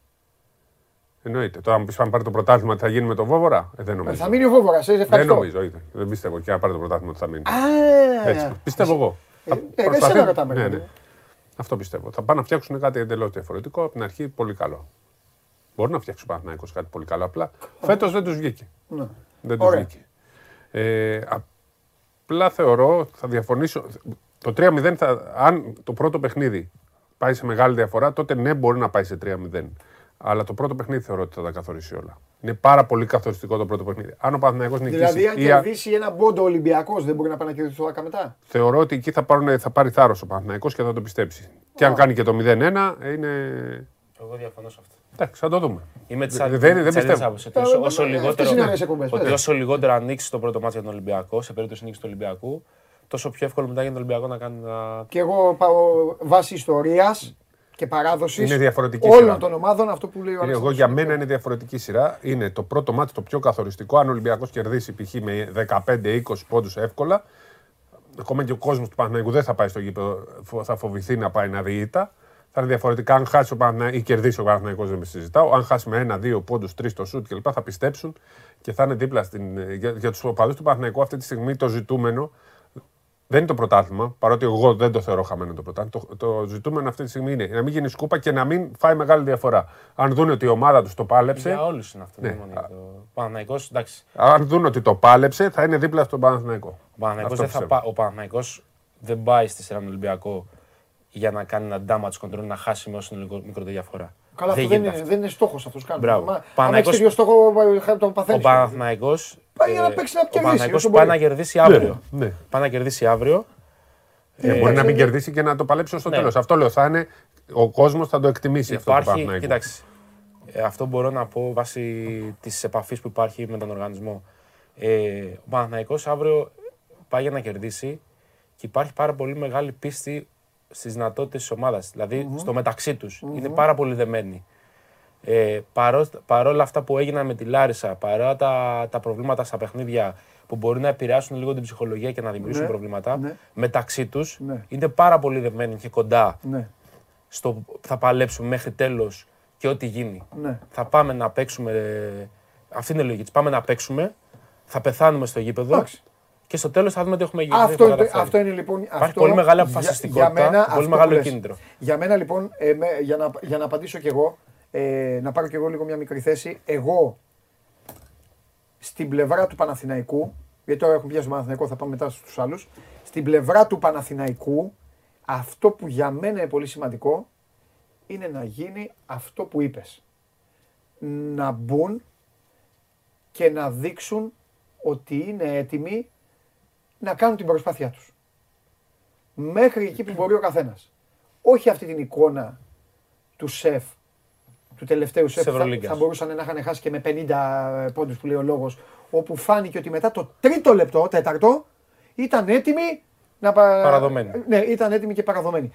Εννοείται. Τώρα, αν πεις πάμε πάρει το πρωτάθλημα, τι θα γίνει με τον Βόβορα; Ε, δεν Ε, νομίζω. Θα μείνει ο Βόβορα, σε δεν ευχαριστώ. νομίζω. είδε. Δεν πιστεύω και αν πάρει το πρωτάθλημα ότι θα μείνει. Α, Έτσι. Πιστεύω εγώ. Ε, Θα ε, προσπαθεί- εσένα ρωτάμε, Ναι, ρε ναι. παιδί. Αυτό πιστεύω. Θα πάνε να φτιάξουν κάτι εντελώς διαφορετικό. Από την αρχή πολύ καλό. Μπορεί να φτιάξει ο Παναθηναϊκός κάτι πολύ καλό. Απλά φέτος δεν τους βγήκε. Ναι. Δεν τους Ωραία. βγήκε. Ε, απλά θεωρώ, θα διαφωνήσω. Το 3-0, θα, αν το πρώτο παιχνίδι πάει σε μεγάλη διαφορά, τότε ναι, μπορεί να πάει σε 3-0. Αλλά το πρώτο παιχνίδι θεωρώ ότι θα τα καθορίσει όλα. Είναι πάρα πολύ καθοριστικό το πρώτο παιχνίδι. Αν ο Παναθηναϊκός νικήσει. Δηλαδή, αν ή α- κερδίσει ένα μπόντο Ολυμπιακός, δεν μπορεί να πάει να κερδίσει το 10 μετά; θεωρώ ότι εκεί θα, πάρουν, θα πάρει θάρρος ο Παναθηναϊκός και θα το πιστέψει. Και αν κάνει και το 0-1, είναι. Εγώ διαφωνώ σε αυτό. Εντάξει, θα το δούμε. Είμαι της Δεν- άλλη δεν- δεν της άλλης πιστεύω. άποψης, ότι Ε, όσο- ε, όσο ε, λιγότερο- αυτές είναι ωραίες εκπομπές, Ότι πες. όσο λιγότερο ανοίξει το πρώτο μάτι για τον Ολυμπιακό, σε περίπτωση νίκης του Ολυμπιακού, τόσο πιο εύκολο μετά για τον Ολυμπιακό να κάνει. Να... Και εγώ πάω βάσει ιστορίας και παράδοσης Είναι διαφορετική όλων σειρά. των ομάδων αυτό που λέει ο Είναι, εγώ Αλέξανδρος. για μένα είναι διαφορετική σειρά. Είναι το πρώτο μάτι το πιο καθοριστικό. Αν ο Ολυμπιακός κερδίσει π.χ. με 15-20 πόντους εύκολα, ακόμα και ο κόσμος του Παναθηναϊκού δεν θα πάει στο γήπεδο, φο- θα φοβηθεί να πάει να δει ήττα. Θα είναι διαφορετικά αν χάσει ο Παναθηναϊκός ή κερδίσει ο Παναθηναϊκός, δεν με συζητάω. Αν χάσει με ένα-δύο πόντους, τρεις το σουτ κλπ. θα πιστέψουν και θα είναι δίπλα στην. Για, για τους οπαδούς του Παναθηναϊκού αυτή τη στιγμή το ζητούμενο δεν είναι το πρωτάθλημα, παρότι εγώ δεν το θεωρώ χαμένο το πρωτάθλημα. Το, το ζητούμενο αυτή τη στιγμή είναι να μην γίνει σκούπα και να μην φάει μεγάλη διαφορά. Αν δουν ότι η ομάδα τους το πάλεψε. Για όλους είναι αυτό. Ναι. δεν είναι μόνο για το Παναθηναϊκός, εντάξει. Αν δουν ότι το πάλεψε, θα είναι δίπλα στον Παναθηναϊκό. Ο Παναθηναϊκός Αυτό δεν, θα πιστεύω. πά- ο Παναθηναϊκός δεν πάει στη σειρά με τον Ολυμπιακό για να κάνει ένα damage control, να χάσει με όσο είναι λίγο μικρότερη διαφορά. Καλά, αυτό δεν γίνεται είναι, αυτό. δεν είναι στόχος αυτός καν. Μπράβο. Μα- Αν Παναθηναϊκός- έχεις τέτοιο στόχο, ε, το Ο παθαίνει. Παναθηναϊκός Πάει για να ε, παίξει να ο κερδίσει, Παναθηναϊκός όσο πάει μπορεί. να κερδίσει αύριο. Ναι, ναι. Πάει να κερδίσει αύριο. Ε, μπορεί να μην ναι. κερδίσει και να το παλέψει ως το Ναι. τέλος. Αυτό λέω. Θα είναι, ο κόσμος θα το εκτιμήσει αυτό το Υπάρχει, Παναθηναϊκό. κοίταξε, ε, αυτό μπορώ να πω βάσει της επαφής που υπάρχει με τον οργανισμό. Ε, ο Παναθηναϊκός αύριο πάει για να κερδίσει και υπάρχει πάρα πολύ μεγάλη πίστη στις δυνατότητες της ομάδας. δηλαδη στο μεταξύ τους. Είναι πάρα πολύ δεμένοι. Ε, παρός, παρόλα αυτά που έγιναν με τη Λάρισα, παρά τα, τα προβλήματα στα παιχνίδια που μπορεί να επηρεάσουν λίγο την ψυχολογία και να δημιουργήσουν Ναι, προβλήματα, ναι. μεταξύ τους Ναι. είναι πάρα πολύ δεμένοι και κοντά Ναι, στο θα παλέψουμε μέχρι τέλος και ό,τι γίνει. ναι. Θα πάμε να παίξουμε. ε, Αυτή είναι η λογική της. Πάμε να παίξουμε, θα πεθάνουμε στο γήπεδο Εντάξει. Και στο τέλος θα δούμε τι έχουμε γίνει. Αυτό, είναι, αυτό είναι λοιπόν. Υπάρχει αυτό, πολύ μεγάλη για- αποφασιστικότητα, για μένα, πολύ αυτό μεγάλο που λες. κίνητρο. Για μένα λοιπόν, ε, με- για, να, για να απαντήσω κι εγώ, ε, να πάρω κι εγώ λίγο μια μικρή θέση. Εγώ στην πλευρά του Παναθηναϊκού, γιατί τώρα έχουμε πιάσει τον Παναθηναϊκό, θα πάμε μετά στους άλλους. Στην πλευρά του Παναθηναϊκού, αυτό που για μένα είναι πολύ σημαντικό είναι να γίνει αυτό που είπες. Να μπουν και να δείξουν ότι είναι έτοιμοι να κάνουν την προσπάθειά τους. Μέχρι εκεί που μπορεί ο καθένας. Όχι αυτή την εικόνα του σεφ, του τελευταίου σεφ, Της που θα, Ευρωλίγκας. θα μπορούσαν να είχαν χάσει και με 50 πόντους που λέει ο λόγος, όπου φάνηκε ότι μετά το τρίτο λεπτό, τέταρτο, ήταν έτοιμοι να πα... Παραδομένοι. Ναι, ήταν έτοιμοι και παραδομένοι.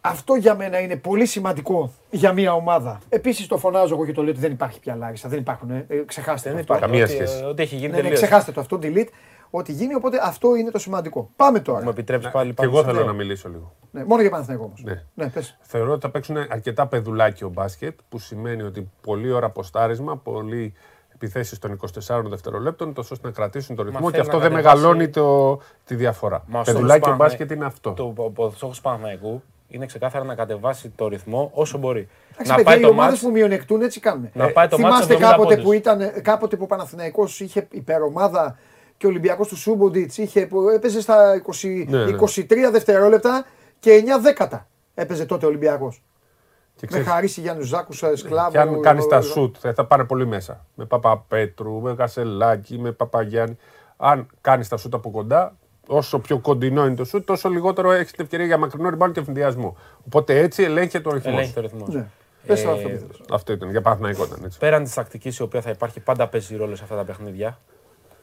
Αυτό για μένα είναι πολύ σημαντικό για μια ομάδα. Επίσης το φωνάζω εγώ και το λέω ότι δεν υπάρχει πια Λάρισα. Δεν υπάρχουν. Ε. Ε, ξεχάστε Δεν το αυτό. υπάρχει. Καμία Ό,τι- σχέση. Ό,τι έχει γίνει Ναι, ναι, τελείως. ξεχάστε το αυτό, delete. Ό,τι γίνει, οπότε αυτό είναι το σημαντικό. Πάμε Μου τώρα. επιτρέψει πάλι Και πάνω εγώ σε θέλω αυτό. να μιλήσω λίγο. Ναι, μόνο για Παναθηναϊκό όμως. Ναι. Ναι, πες. Θεωρώ ότι θα παίξουν αρκετά παιδουλάκιο μπάσκετ, που σημαίνει ότι πολλή ώρα αποστάρισμα, πολλή επιθέσεις των 24 δευτερολέπτων, τόσο ώστε να κρατήσουν το ρυθμό και θέλει αυτό να δεν κατεβάσει- μεγαλώνει το, τη διαφορά. Μα ο στόχος Παιδουλάκιο του μπάσκετ Παναθηναϊκού- είναι αυτό. Το, ο, ο στόχος του Παναθηναϊκού είναι ξεκάθαρα να κατεβάσει το ρυθμό όσο μπορεί. Εντάξει, να παιδιά, πάει οι το ομάδες μάτς που μειονεκτούν έτσι κάνουν. Να πάει το μάτς Θυμάστε 70 κάποτε πόντους. που, ήταν, κάποτε που ο Παναθηναϊκός είχε υπερομάδα και ο Ολυμπιακός του Σούμποντιτς είχε, που έπαιζε στα 20, Ναι, ναι. 23 δευτερόλεπτα και 9 δέκατα έπαιζε τότε ο Ολυμπιακός. Και Με ξέρεις, Χαρίση Γιάννους Ζάκους, Σκλάβο. και αν κάνεις ο- τα ο- σουτ, θα, θα πάνε πολύ μέσα. Με Παπαπέτρου, με Κασελάκη, με Παπαγιάννη. Αν κάνεις τα σουτ από κοντά, όσο πιο κοντινό είναι το σουτ, τόσο λιγότερο έχεις την ευκαιρία για μακρινό rebound και ευνηδιασμό. Οπότε έτσι ελέγχεται ο ρυθμός. ελέγχει το ρυθμός. Ναι. Πες Ε, αυτό που θες. Αυτό ήταν. Για Παναθηναϊκό ήταν έτσι. Πέραν της τακτικής η οποία θα υπάρχει, πάντα παίζει ρόλο σε αυτά τα παιχνίδια.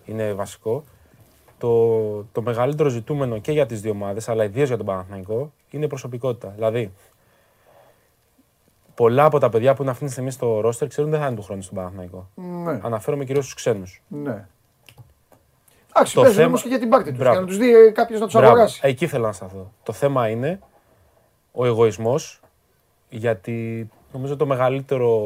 Είναι βασικό. Το, το μεγαλύτερο ζητούμενο και για τις δύο ομάδες, αλλά ιδίως για τον Παναθηναϊκό, είναι η προσωπικότητα. Δηλαδή, πολλά από τα παιδιά που είναι αυτή τη στιγμή στο ρόστερ ξέρουν δεν θα είναι του χρόνου στον Παναθηναϊκό. Ναι, Αναφέρομαι κυρίως στους ξένους. ναι. Εντάξει, Το παίζουν θέμα- όμως και για την πάρτη τους, Μπράβο. για να τους δει κάποιος να τους αγοράσει. Εκεί ήθελα να σταθώ. Το θέμα είναι ο εγωισμός, γιατί νομίζω το μεγαλύτερο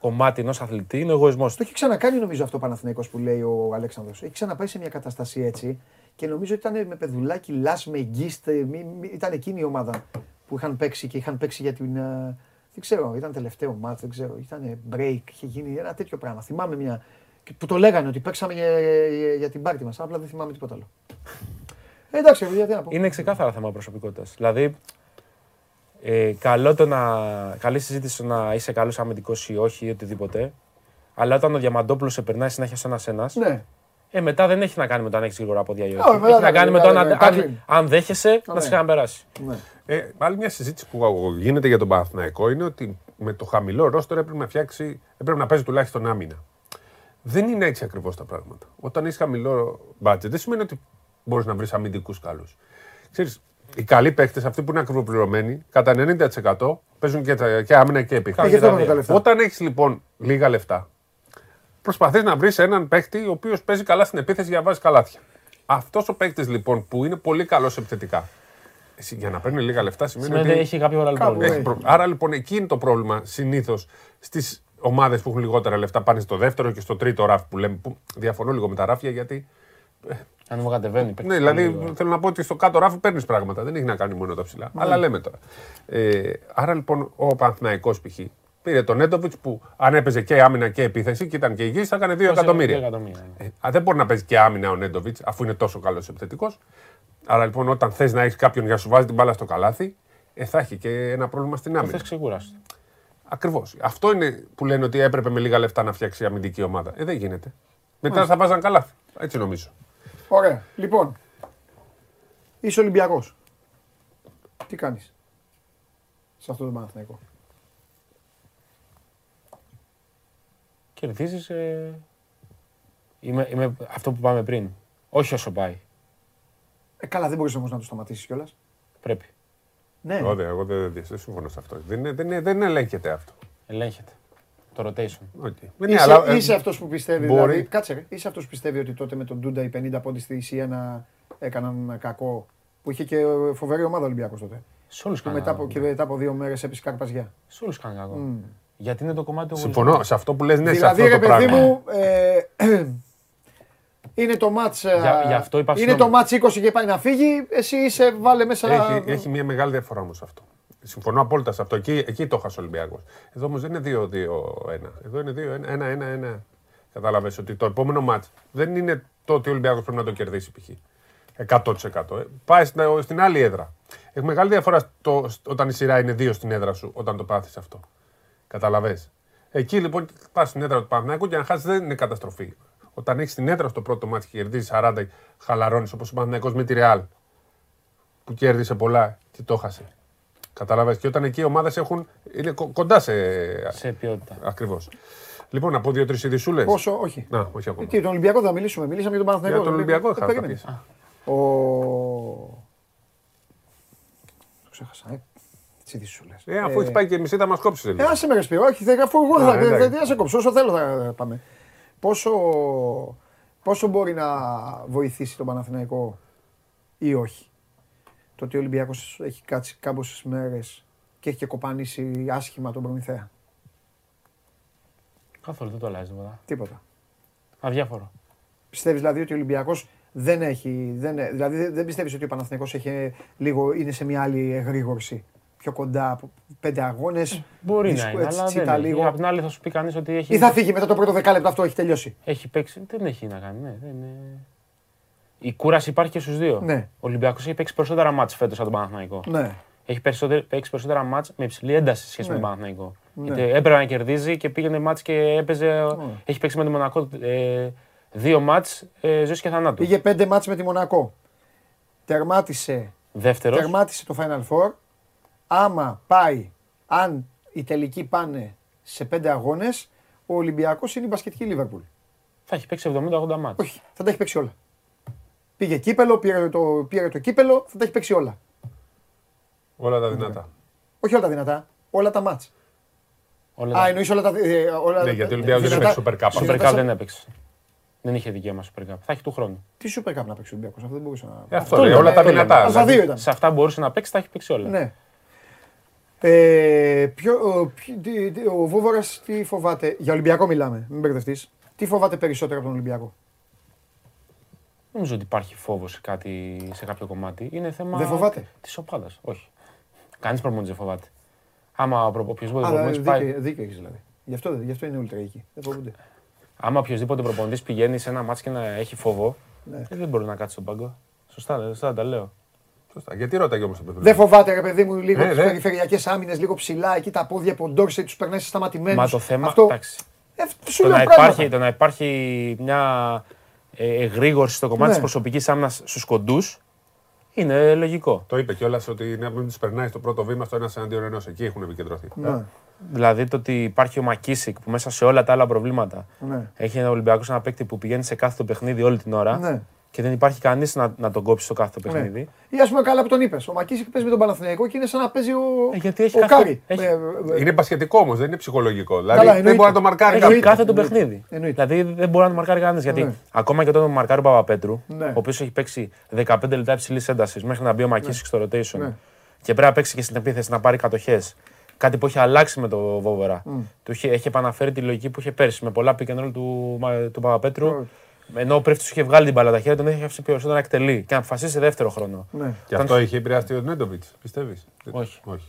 κομμάτι ενός αθλητή είναι ο εγωισμός Το του. έχει ξανακάνει νομίζω αυτό ο Παναθηναϊκός που λέει ο Αλέξανδρος. Έχει ξαναπάει σε μια κατάσταση έτσι και νομίζω ότι ήταν με παιδουλάκι, Λάς, με Γκίστ, ε, μη- μη- ήταν εκείνη η ομάδα που είχαν παίξει και είχαν παίξει για την. ε, Δεν ξέρω, ήταν τελευταίο μάτς, δεν ξέρω. Ήταν break, είχε γίνει ένα τέτοιο πράγμα. Θυμάμαι μια. και Που το λέγανε ότι παίξαμε για, για- για την πάρτι μας, απλά δεν θυμάμαι τίποτα άλλο. Ε, εντάξει, παιδιά, τι να πω. Είναι ξεκάθαρα θέμα προσωπικότητας. Δηλαδή, ε, καλό το να, καλή συζήτηση το να είσαι καλός αμυντικός ή όχι ή οτιδήποτε. Αλλά όταν ο Διαμαντόπουλος σε περνάει συνέχεια σε ένα-ένα, Ναι, ε, μετά δεν έχει να κάνει με το αν έχεις γρήγορα πόδια ή Όχι, όχι. μετά Έχει να δεν- κάνει με δεν- το δεν- αν, δεν- αν, δεν- αν δέχεσαι να Ναι. σε είχαν περάσει. ναι. Ε, άλλη μια συζήτηση που γίνεται για τον Παναθηναϊκό είναι ότι με το χαμηλό ρόστο έπρεπε να φτιάξει, έπρεπε να παίζει τουλάχιστον άμυνα. Δεν είναι έτσι ακριβώς τα πράγματα. Όταν έχεις χαμηλό budget, δεν σημαίνει ότι μπορείς να βρεις αμυντικούς καλούς. Ξέρεις, οι καλοί παίκτες, αυτοί που είναι ακριβοπληρωμένοι, κατά 90% παίζουν και, τα- και άμυνα και Ε, επίθεση. γι' αυτό έχουμε τα λεφτά; Όταν έχεις λοιπόν λίγα λεφτά, προσπαθείς να βρεις έναν παίκτη ο οποίος παίζει καλά στην επίθεση για να βάζει καλάθια. Αυτός ο παίκτης λοιπόν που είναι πολύ καλός επιθετικά, εσύ, για να παίρνει λίγα λεφτά σημαίνει Σημαίνει ότι ότι έχει κάποιο άλλο Κάπου, πρόβλημα. ε. έχει προ- Άρα λοιπόν εκεί είναι το πρόβλημα συνήθως στις ομάδες που έχουν λιγότερα λεφτά. Πάνε στο δεύτερο και στο τρίτο ράφι που λέμε. Που διαφωνώ λίγο με τα ράφια γιατί Αν μου κατεβαίνει. Ναι, δηλαδή θέλω να πω ότι στο κάτω ράφι παίρνεις πράγματα. Δεν έχει να κάνει μόνο τα ψηλά. Αλλά λέμε τώρα. Ε, άρα λοιπόν ο Παναθηναϊκός π.χ. πήρε τον Έντοβιτ που αν έπαιζε και άμυνα και επίθεση και ήταν και υγιής, θα έκανε 2 εκατομμύρια. εκατομμύρια. Ε, α, δεν μπορεί να παίζει και άμυνα ο Νέντοβιτς αφού είναι τόσο καλός επιθετικός. Άρα λοιπόν όταν θες να έχεις κάποιον για να σου βάζει την μπάλα στο καλάθι, ε, θα έχει και ένα πρόβλημα στην Θε άμυνα. ξεκουράσει. Ακριβώς. Αυτό είναι που λένε ότι έπρεπε με λίγα λεφτά να φτιάξει η αμυντική ομάδα. Ε, δεν γίνεται. Μετά θα βάζαν καλάθι. Έτσι νομίζω. Ωραία. Λοιπόν, είσαι Ολυμπιακός. Τι κάνεις σε αυτό το Παναθηναϊκό; Κερδίζεις. Ε... Είμαι, είμαι αυτό που πάμε πριν. Όχι όσο πάει. Ε, καλά, δεν μπορείς όμως να το σταματήσεις κιόλας. Πρέπει. Ναι. Εγώ, δεν- εγώ δεν, δεν συμφωνώ σε αυτό. Δεν, είναι- δεν, είναι- δεν ελέγχεται αυτό. Ελέγχεται. Το rotation. OK. Ναι, Είσαι, αλλά, ε, είσαι αυτός που πιστεύει. μπορεί- Δηλαδή, κάτσε, ρε, είσαι αυτός που πιστεύει ότι τότε με τον Ντούντα οι 50 πόντοι στη Σιένα έκαναν κακό. Που είχε και φοβερή ομάδα Ολυμπιακός τότε. Σε όλους Και κάνουν μετά, από, κακό. και μετά από δύο μέρες έπεσε καρπαζιά. Σε όλους κάνουν κακό. Γιατί είναι το κομμάτι του Συμφωνώ σε αυτό που λες, ναι, δηλαδή, σε αυτό ρε το παιδί πράγμα. μου, ε, [clears throat] είναι το μάτς, ε, Για- γι' αυτό είπα, είναι συγγνώμη. το μάτς 20 και πάει να φύγει, εσύ είσαι, βάλε μέσα... Έχει, έχει μια μεγάλη διαφορά όμως αυτό. Συμφωνώ απόλυτα σε αυτό. Εκεί, εκεί το χασε ο Ολυμπιακός. Εδώ όμως δεν είναι 2-2-1. Εδώ είναι 2-1-1. Κατάλαβες ότι το επόμενο μάτς δεν είναι το ότι ο Ολυμπιακός πρέπει να το κερδίσει π.χ. 100%. Ε, Πάει στην, στην άλλη έδρα. Έχει μεγάλη διαφορά στο, στο- όταν η σειρά είναι 2 στην έδρα σου, όταν το πάθεις αυτό. Καταλαβέ. Εκεί λοιπόν πας στην έδρα του Παναθηναϊκού και αν χάσεις δεν είναι καταστροφή. Όταν έχεις την έδρα στο πρώτο μάτι και κερδίζεις 40, χαλαρώνεις όπως ο Παναθηναϊκός με τη Ρεάλ που κέρδισε πολλά και το χάσε. Καταλαβες. Και όταν εκεί οι ομάδες έχουν. είναι κο- κοντά σε. Σε ποιότητα. Ακριβώς. Λοιπόν, από δύο-τρει ειδισούλε. Πόσο, όχι. Να, όχι ακόμα. Τι, τον Ολυμπιακό θα μιλήσουμε, μιλήσαμε για τον Παναθηναϊκό. Για τον Ολυμπιακό Ε, είχα περίμενες. κάποιες. Ο... Το ξέχασα, ε. Τις ειδησούλες. Ε, αφού έχει πάει και η μισή, θα μας κόψει Ε, λίγο. άσε με ρε Σπύρο, όχι, θα, αφού εγώ Α, θα, εντάξει. θα, θα, σε κόψω, όσο θέλω θα πάμε. Πόσο, πόσο μπορεί να βοηθήσει τον Παναθηναϊκό ή όχι; Το ότι ο Ολυμπιακός έχει κάτσει κάμποσες μέρες και έχει και κοπανίσει άσχημα τον Προμηθέα. Καθόλου δεν το αλλάζει τίποτα. Τίποτα. Αδιάφορο. Πιστεύεις δηλαδή ότι ο Ολυμπιακός δεν έχει, δεν, δηλαδή δεν- δεν πιστεύεις ότι ο Παναθηναϊκός έχει λίγο, είναι σε μια άλλη εγρήγορση. Πιο κοντά από πέντε αγώνες. Μπορεί να δυσκο- είναι, έτσι, αλλά τσίτα δεν λίγο. είναι. Απ' την άλλη θα σου πει κανείς ότι έχει. Ή θα φύγει μετά το πρώτο δεκάλεπτο αυτό, έχει τελειώσει. Έχει παίξει. Δεν έχει να κάνει. Ναι, δεν είναι... Η κούραση υπάρχει και στους δύο. Ναι. Ο Ολυμπιακός έχει παίξει περισσότερα μάτς φέτος από τον Παναθηναϊκό. Ναι. Έχει περισσότερη- παίξει περισσότερα μάτς με υψηλή ένταση σε σχέση Ναι. με τον Παναθηναϊκό. Ναι. Γιατί έπρεπε να κερδίζει και πήγαινε μάτς και έπαιζε. Έχει παίξει με τον Μονακό ε, δύο μάτς ε, ζωή και θανάτου. Πήγε πέντε μάτς με τη Μονακό. Τερμάτισε, Δεύτερος. τερμάτισε το Final Four. Άμα πάει, αν οι τελικοί πάνε σε πέντε αγώνες, ο Ολυμπιακός είναι η μπασκετική Λίβερπουλ. Θα έχει παίξει 70-80 μάτς. Όχι, θα τα έχει παίξει όλα. Πήγε κύπελο, πήρε το, πήρε το κύπελο, θα τα έχει παίξει όλα. Όλα τα δυνατά. Όχι όλα τα δυνατά, όλα τα μάτς. Όλα Α, τα- εννοείς όλα τα... ε, όλα, Ναι, γιατί ο Ολυμπιακός δεν δυνατά- έπαιξε Super Cup. Super δυνατά- Cup δεν έπαιξε. Δεν είχε δικαίωμα Super Cup. Θα έχει του χρόνου. Τι Super Cup να παίξει ο Ολυμπιακός, αυτό δεν μπορούσε να... Ε, αυτό Αυτό λέει, λέμε, όλα τα αυτό λέμε. δυνατά. Στα δηλαδή. δύο ήταν. Σε αυτά μπορούσε να παίξει, θα έχει παίξει όλα. Ναι. Ε, ποιο, ο, ποιο- τι- τι- ο Βούβορας τι φοβάται, για Ολυμπιακό μιλάμε, μην μπερδευτείς. Τι φοβάται περισσότερο από τον Ολυμπιακό; Δεν νομίζω ότι υπάρχει φόβος σε, κάτι, σε κάποιο κομμάτι. Είναι θέμα Δεν φοβάται; της ομάδα. Όχι. Κανείς προπονητή δεν φοβάται. Άμα ο προ- οποιοδήποτε Αλλά προπονητής δίκιο, πάει. δίκιο έχεις δηλαδή. Γι' αυτό, γι' αυτό είναι ουλτραϊκή. Δεν φοβούνται. Άμα οποιοδήποτε προπονητής πηγαίνει σε ένα μάτσο και να έχει φόβο, Ναι. ε, δεν μπορεί να κάτσει στον πάγκο. Σωστά, σωστά τα λέω. Σωστά. Γιατί ρώταγε όμως το παιδί; Δεν φοβάται ρε παιδί μου λίγο Ναι, τις ναι. περιφερειακές άμυνες, λίγο ψηλά, εκεί τα πόδια από τον Ντόρσεϊ τους περνάει σταματημένους. Μα το θέμα. Αυτό, Εντάξει, ε, σου το, λέω να πράγματα. υπάρχει, το να υπάρχει μια ε, εγρήγορση στο κομμάτι Ναι. της τη προσωπικής άμυνας στους κοντούς είναι λογικό. Το είπε κιόλας ότι να μην του περνάει στο πρώτο βήμα στο ένας εναντίον ενός. Εκεί έχουν επικεντρωθεί. Ναι, Δηλαδή το ότι υπάρχει ο ΜακΚίσικ που μέσα σε όλα τα άλλα προβλήματα ναι. έχει ένα Ολυμπιακός ένα παίκτη που πηγαίνει σε κάθε το παιχνίδι όλη την ώρα Ναι. Και δεν υπάρχει κανείς να, να τον κόψει στο κάθε το Ναι. παιχνίδι. Ή ας πούμε καλά που τον είπες. Ο ΜακΚίσικ παίζει με τον Παναθηναϊκό και είναι σαν να παίζει ο, Ε, γιατί έχει ο κάθε- Κάρι. έχει- Ε, ε, ε, Είναι μπασκετικό όμως, δεν είναι ψυχολογικό. Δηλαδή Καλά, δεν εννοείται. μπορεί να το μαρκάρει Έχει Εννοείται. κάθε το εννοείται. παιχνίδι. Εννοείται. Δηλαδή δεν μπορεί να το μαρκάρει κανείς. Γιατί Ναι. ακόμα και όταν τον μαρκάρει ο Παπαπέτρου, Ναι. ο οποίος έχει παίξει 15 λεπτά υψηλής έντασης μέχρι να μπει ο Μακίσικ στο rotation Ναι. και πρέπει να παίξει και στην επίθεση να πάρει κατοχές. Κάτι που έχει αλλάξει με το Βόβορα. Του είχε, έχει επαναφέρει τη λογική που είχε πέρσι με πολλά pick and roll του, Μα- του Παπαπέτρου. Ναι. Ενώ ο Πρίφτης είχε βγάλει την μπάλα τα χέρια, τον έχει αφήσει περισσότερο να εκτελεί και να αποφασίσει σε δεύτερο χρόνο. Ναι. Και Όταν- αυτό έχει επηρεαστεί ο Νέντοβιτς, πιστεύεις; Όχι. Όχι.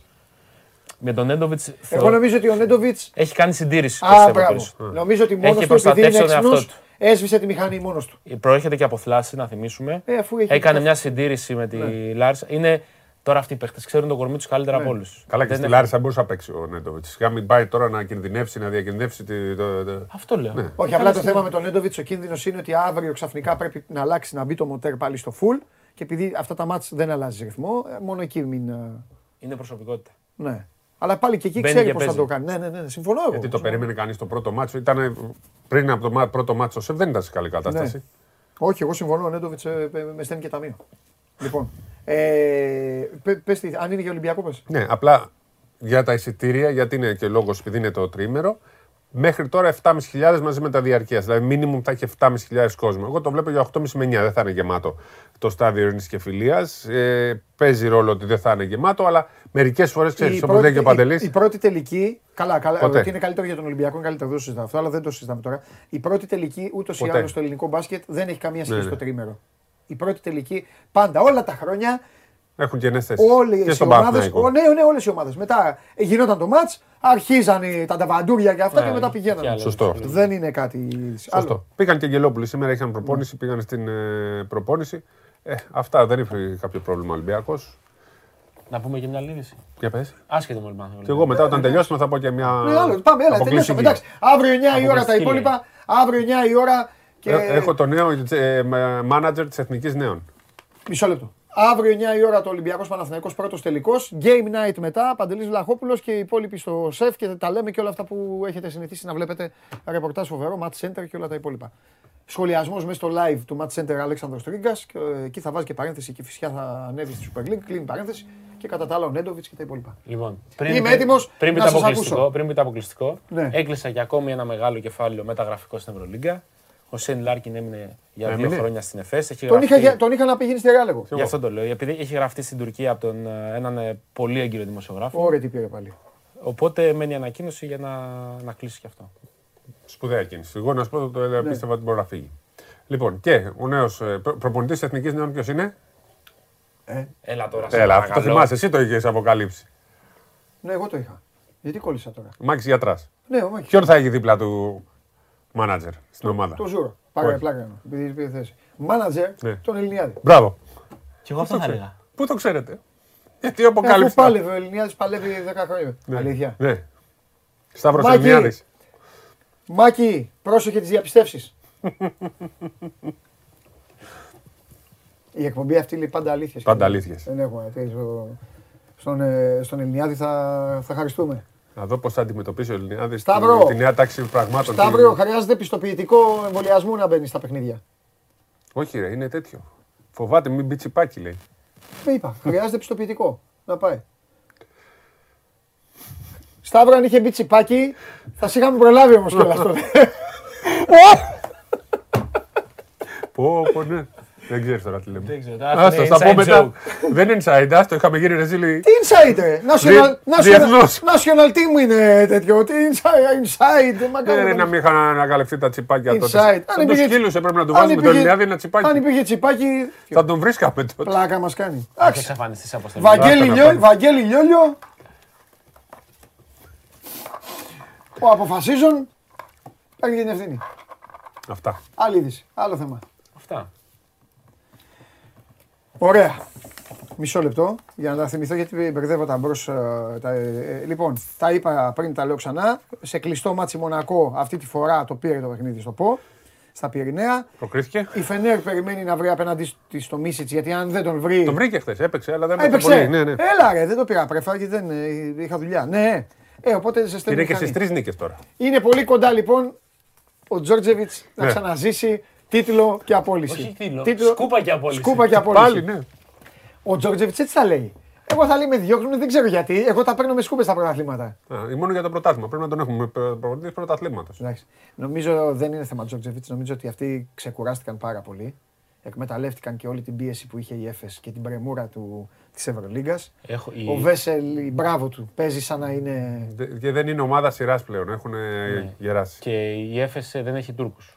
Με τον Νέντοβιτς Εγώ νομίζω ότι ο Νέντοβιτ. έχει κάνει συντήρηση. Α, πιστεύω, μπράβο. περισσότερο. Νομίζω ότι μόνος Έχει του επειδή προστατεύσει είναι τον εαυτό έξυπνος, του. έσβησε τη μηχανή μόνος του. Προέρχεται και από θλάση, να θυμίσουμε. Ε, αφού έχει Έκανε χάσει. μια συντήρηση με τη Ναι. Λάρισα. Είναι τώρα αυτοί οι παίχτε ξέρουν τον κορμί τους καλύτερα Ναι. από όλους. Καλά, και στη Λάρισα μπορούσε να παίξει ο Νέντοβιτς. Σιγά μην πάει τώρα να κινδυνεύσει, να διακινδυνεύσει. τη- το- το- Αυτό λέω. Ναι. Όχι, απλά το θέμα με τον Νέντοβιτς ο κίνδυνος είναι ότι αύριο ξαφνικά πρέπει να αλλάξει να μπει το μοτέρ πάλι στο full και επειδή αυτά τα μάτς δεν αλλάζει ρυθμό, ε, μόνο εκεί μην. ε, Είναι προσωπικότητα. Ναι. Αλλά πάλι και εκεί Μπαίνει ξέρει και πώς θα παίζει. το κάνει. Ναι, ναι, ναι, συμφωνώ εγώ. Γιατί το περίμενε κανείς το πρώτο μάτσο. Ήταν πριν από το μα- πρώτο μάτσο, ο Σεφ δεν ήταν σε καλή κατάσταση. Ναι. Όχι, εγώ συμφωνώ. Ο Νέντοβιτς με στέλνει και ταμείο. λοιπόν. Ε, πε, πες τι, αν είναι για Ολυμπιακό, πες. Ναι, απλά για τα εισιτήρια, γιατί είναι και λόγος επειδή είναι το τρίμερο, μέχρι τώρα 7.500 μαζί με τα διαρκείας. Δηλαδή, μίνιμουμ θα έχει 7.500 κόσμο. Εγώ το βλέπω για 8.30 με 9, δεν θα είναι γεμάτο το στάδιο Ειρήνης και Φιλίας. Ε, παίζει ρόλο ότι δεν θα είναι γεμάτο, αλλά μερικές φορές ξέρεις, όπως λέει και ο Παντελή. η, η πρώτη τελική. Καλά, καλά. Ποτέ. Ότι είναι καλύτερο για τον Ολυμπιακό, είναι καλύτερο. Δεν το συζητάμε αυτό, αλλά δεν το συζητάμε τώρα. Η πρώτη τελική ούτως ή Ποτέ. άλλως στο ελληνικό μπάσκετ δεν έχει καμία σχέση Ναι, με ναι. το τρίμερο. Η πρώτη τελική πάντα, όλα τα χρόνια, Έχουν κενέ θέσεις. όλε Και οι στον ομάδες. Παναθηναϊκό. Ναι, ναι, όλες οι ομάδες. Μετά ε, γινόταν το ματ, αρχίζαν οι- τα ταβαντούρια και αυτά Ναι, και μετά και πηγαίνανε. άλλα. Σωστό αυτό. Δεν είναι κάτι. Σωστό. άλλο. Πήγαν και Αγγελόπουλοι σήμερα, είχαν προπόνηση, πήγαν στην ε, προπόνηση. Ε, αυτά δεν είχε κάποιο πρόβλημα ο Ολυμπιακός. Να πούμε και μια άλλη είδηση. Για πες. Άσχετο με Ολυμπιακό. Και εγώ μετά όταν τελειώσουμε θα πω και μια. Ναι, άλλο. Πάμε, έλα, αποκλειστική. τελειώσαμε. Εντάξει. Αύριο 9 η ώρα τα Αποκλειστική υπόλοιπα. Αύριο 9 η ώρα. Και... Ε, Έχω το νέο ε, μάνατζερ της Εθνικής Νέων. Μισό λεπτό. Αύριο 9 η ώρα το Ολυμπιακός Παναθηναϊκός πρώτος τελικός. Game night μετά. Παντελής Βλαχόπουλος και οι υπόλοιποι στο σεφ και τα λέμε και όλα αυτά που έχετε συνηθίσει να βλέπετε. Ρεπορτάζ φοβερό, match center και όλα τα υπόλοιπα. Σχολιασμός μέσα στο live του match center Αλέξανδρος Τρίγκας. Εκεί θα βάζει και παρένθεση και Κηφισιά θα ανέβει στη Super League. Κλείνει παρένθεση και κατά τα άλλα ο Νέντοβιτς και τα υπόλοιπα. Λοιπόν, Είμαι έτοιμος πριν πει να το σας αποκλειστικό, ακούσω. πριν πει το αποκλειστικό Ναι. έκλεισα για ακόμη ένα μεγάλο κεφάλαιο μεταγραφικό στην Ευρωλίγκα. Ο Σέιν Λάρκιν έμεινε για δύο Έμεινε. χρόνια στην Εφές. Έχει Τον είχα, γραφτεί- για- τον είχα να πηγαίνει στη Ρεάλ εγώ. Γι' αυτό το λέω. Επειδή έχει γραφτεί στην Τουρκία από τον, ε, έναν ε, πολύ έγκυρο δημοσιογράφο. Ωραία τι πήρε πάλι. Οπότε μένει ανακοίνωση για να, να κλείσει και αυτό. Σπουδαία κίνηση. Εγώ να σου πω το, το Ναι. πίστευα ότι μπορεί να φύγει. Λοιπόν, και ο νέος προπονητής Εθνικής Νέων ποιος είναι; Έλα τώρα. σε Έλα, αυτό το παρακαλώ. θυμάσαι, εσύ το είχες αποκαλύψει. Ναι, εγώ το είχα. Γιατί κόλλησα τώρα; Μάκη γιατράς. Ναι, ο Μάκης. Ποιον θα έχει δίπλα του μάνατζερ στην ομάδα. Το ζούρο. Πάρε Όχι. πλάκα μου. Επειδή πήρε θέση. Μάνατζερ Ναι. τον Ελληνιάδη. Μπράβο. Και εγώ αυτό θα έλεγα. Πού το ξέρετε; Γιατί Ε, Αφού αποκάλυψε. πάλευε ο Ελληνιάδης παλεύει 10 χρόνια. Ναι. Αλήθεια. Ναι. Σταύρος Μάκη. Ελληνιάδης. Μάκη, πρόσεχε τις διαπιστεύσεις. Η εκπομπή αυτή λέει πάντα αλήθειες. Πάντα αλήθειες. Δεν έχουμε. τι, στο- Στον, ε, στον Ελληνιάδη θα, θα χαριστούμε. Να δω πώς θα αντιμετωπίσει ο Ελληνιάδης Σταύρο. τη νέα τάξη πραγμάτων. Σταύριο, χρειάζεται πιστοποιητικό εμβολιασμού να μπαίνει στα παιχνίδια. Όχι, ρε, είναι τέτοιο. Φοβάται, μην μπει τσιπάκι, λέει. Δεν είπα. Χρειάζεται πιστοποιητικό. Να πάει. Σταύρο, αν είχε μπει τσιπάκι, θα σε είχαμε προλάβει όμως κιόλας τότε. Πω, πω, ναι. Δεν ξέρεις τώρα τι λέμε. Δεν ξέρω, τώρα Άστο, είναι θα πω inside μετά. joke. Δεν είναι inside, άστο, είχαμε γίνει ρεζίλοι. Τι inside, ρε; National, national, διεθνώς. national team είναι τέτοιο. Τι inside, inside. μα Δεν κάνω- είναι να μην είχαν ανακαλυφθεί τα τσιπάκια τότε. Inside. Αν Σαν τους υπήρχε- σκύλους έπρεπε να του αν βάζουμε το υπήρχε- Ελληνιάδη ένα Αν τσιπάκι. υπήρχε τσιπάκι, Θα τον βρίσκαμε τότε. πλάκα μας κάνει. Θα Εντάξει. εξαφανιστεί σε αποστολή. Βαγγέλη, Άστα να Λιώ- πάμε. Βαγγέλη Λιόλιο. Ο αποφασίζουν. Παίρνει την ευθύνη. Αυτά. Άλλη είδηση. Άλλο θέμα. Αυτά. Ωραία. Μισό λεπτό για να τα θυμηθώ γιατί μπερδεύω τα μπρος. ε, τα, ε, ε, λοιπόν, τα είπα πριν, τα λέω ξανά. Σε κλειστό ματς η Μονακό αυτή τη φορά το πήρε το παιχνίδι στο Πο. Στα Πυρηναία. Προκρίθηκε. Η Φενέρ περιμένει να βρει απέναντί τη τον Μίσιτς γιατί αν δεν τον βρει. Τον βρήκε χθες, έπαιξε, αλλά δεν Α, έπαιξε έπαιξε. πολύ. Ναι, ναι. Έλα ρε, δεν το πήρα πρέφα γιατί δεν ε, είχα δουλειά. Ναι. Ε, οπότε σε στέλνει Πήρε και μηχανή. στις τρεις νίκες τώρα. Είναι πολύ κοντά λοιπόν ο Τζόρτζεβιτς να Ναι. ξαναζήσει τίτλο και απόλυση. Όχι τίτλο, σκούπα και απόλυση. Σκούπα και απόλυση. Πάλι, ναι. Ο Τζόρτζεβιτ έτσι τα λέει; Εγώ θα λέει με διώχνουν, δεν ξέρω γιατί. Εγώ τα παίρνω με σκούπες τα πρωταθλήματα. Α, μόνο για το πρωτάθλημα. Πρέπει να τον έχουμε προπονητής πρωταθλήματος. Εντάξει. Νομίζω δεν είναι θέμα Τζόρτζεβιτ. Νομίζω ότι αυτοί ξεκουράστηκαν πάρα πολύ. Εκμεταλλεύτηκαν και όλη την πίεση που είχε η Έφες και την πρεμούρα του της Ευρωλίγκας. Έχω, η... Ο Βέσελ, η μπράβο του, παίζει σαν να είναι. Και δεν είναι ομάδα σειράς πλέον. Έχουν Ναι. γεράσεις. Και η Έφεση δεν έχει Τούρκους.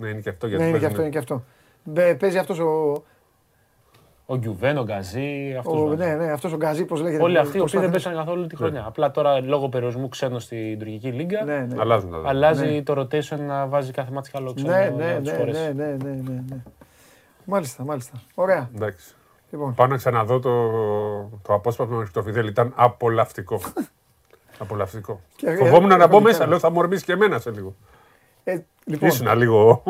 Ναι, είναι και αυτό Ναι, γιατί είναι και παίζουν- αυτό, είναι και αυτό. Μπε- Παίζει αυτός ο, Ο Γκιουβέν, ο Γκαζί, ο, αυτό. ναι, ναι, αυτός ο Γκαζί, πώς λέγεται. Όλοι το- αυτοί οι το οποίοι δεν σπαθ- παίξαν καθόλου τη χρονιά. Απλά τώρα λόγω περιορισμού ξένων στην τουρκική λίγκα Ναι, ναι. Αλλάζουν τα δέντρα. αλλάζει Ναι. το rotation να βάζει κάθε μάτι καλό ξένο. Ναι, για ναι, να τους ναι, χωρέσει. ναι, ναι, ναι, ναι, ναι. Μάλιστα, μάλιστα. Ωραία. Εντάξει. Λοιπόν. Πάω να ξαναδώ το, το απόσπασμα με το Φιδέλ. Ήταν απολαυστικό. [laughs] απολαυστικό. Και- Φοβόμουν ε, να μπω ε, μέσα. ε, Λέω θα μου ορμήσει και εμένα σε λίγο. Ε, λοιπόν, Ήσουν λίγο.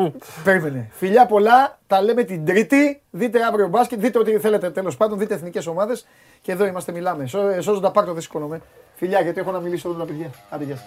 περίμενε. Φιλιά πολλά, τα λέμε την Τρίτη. Δείτε αύριο μπάσκετ, δείτε ό,τι θέλετε τέλος πάντων, δείτε εθνικές ομάδες. Και εδώ είμαστε, μιλάμε. Σώ- Σώζοντα πάρτο δεν σηκώνομαι. Φιλιά, γιατί έχω να μιλήσω όλα τα παιδιά. Άντε, γεια σας.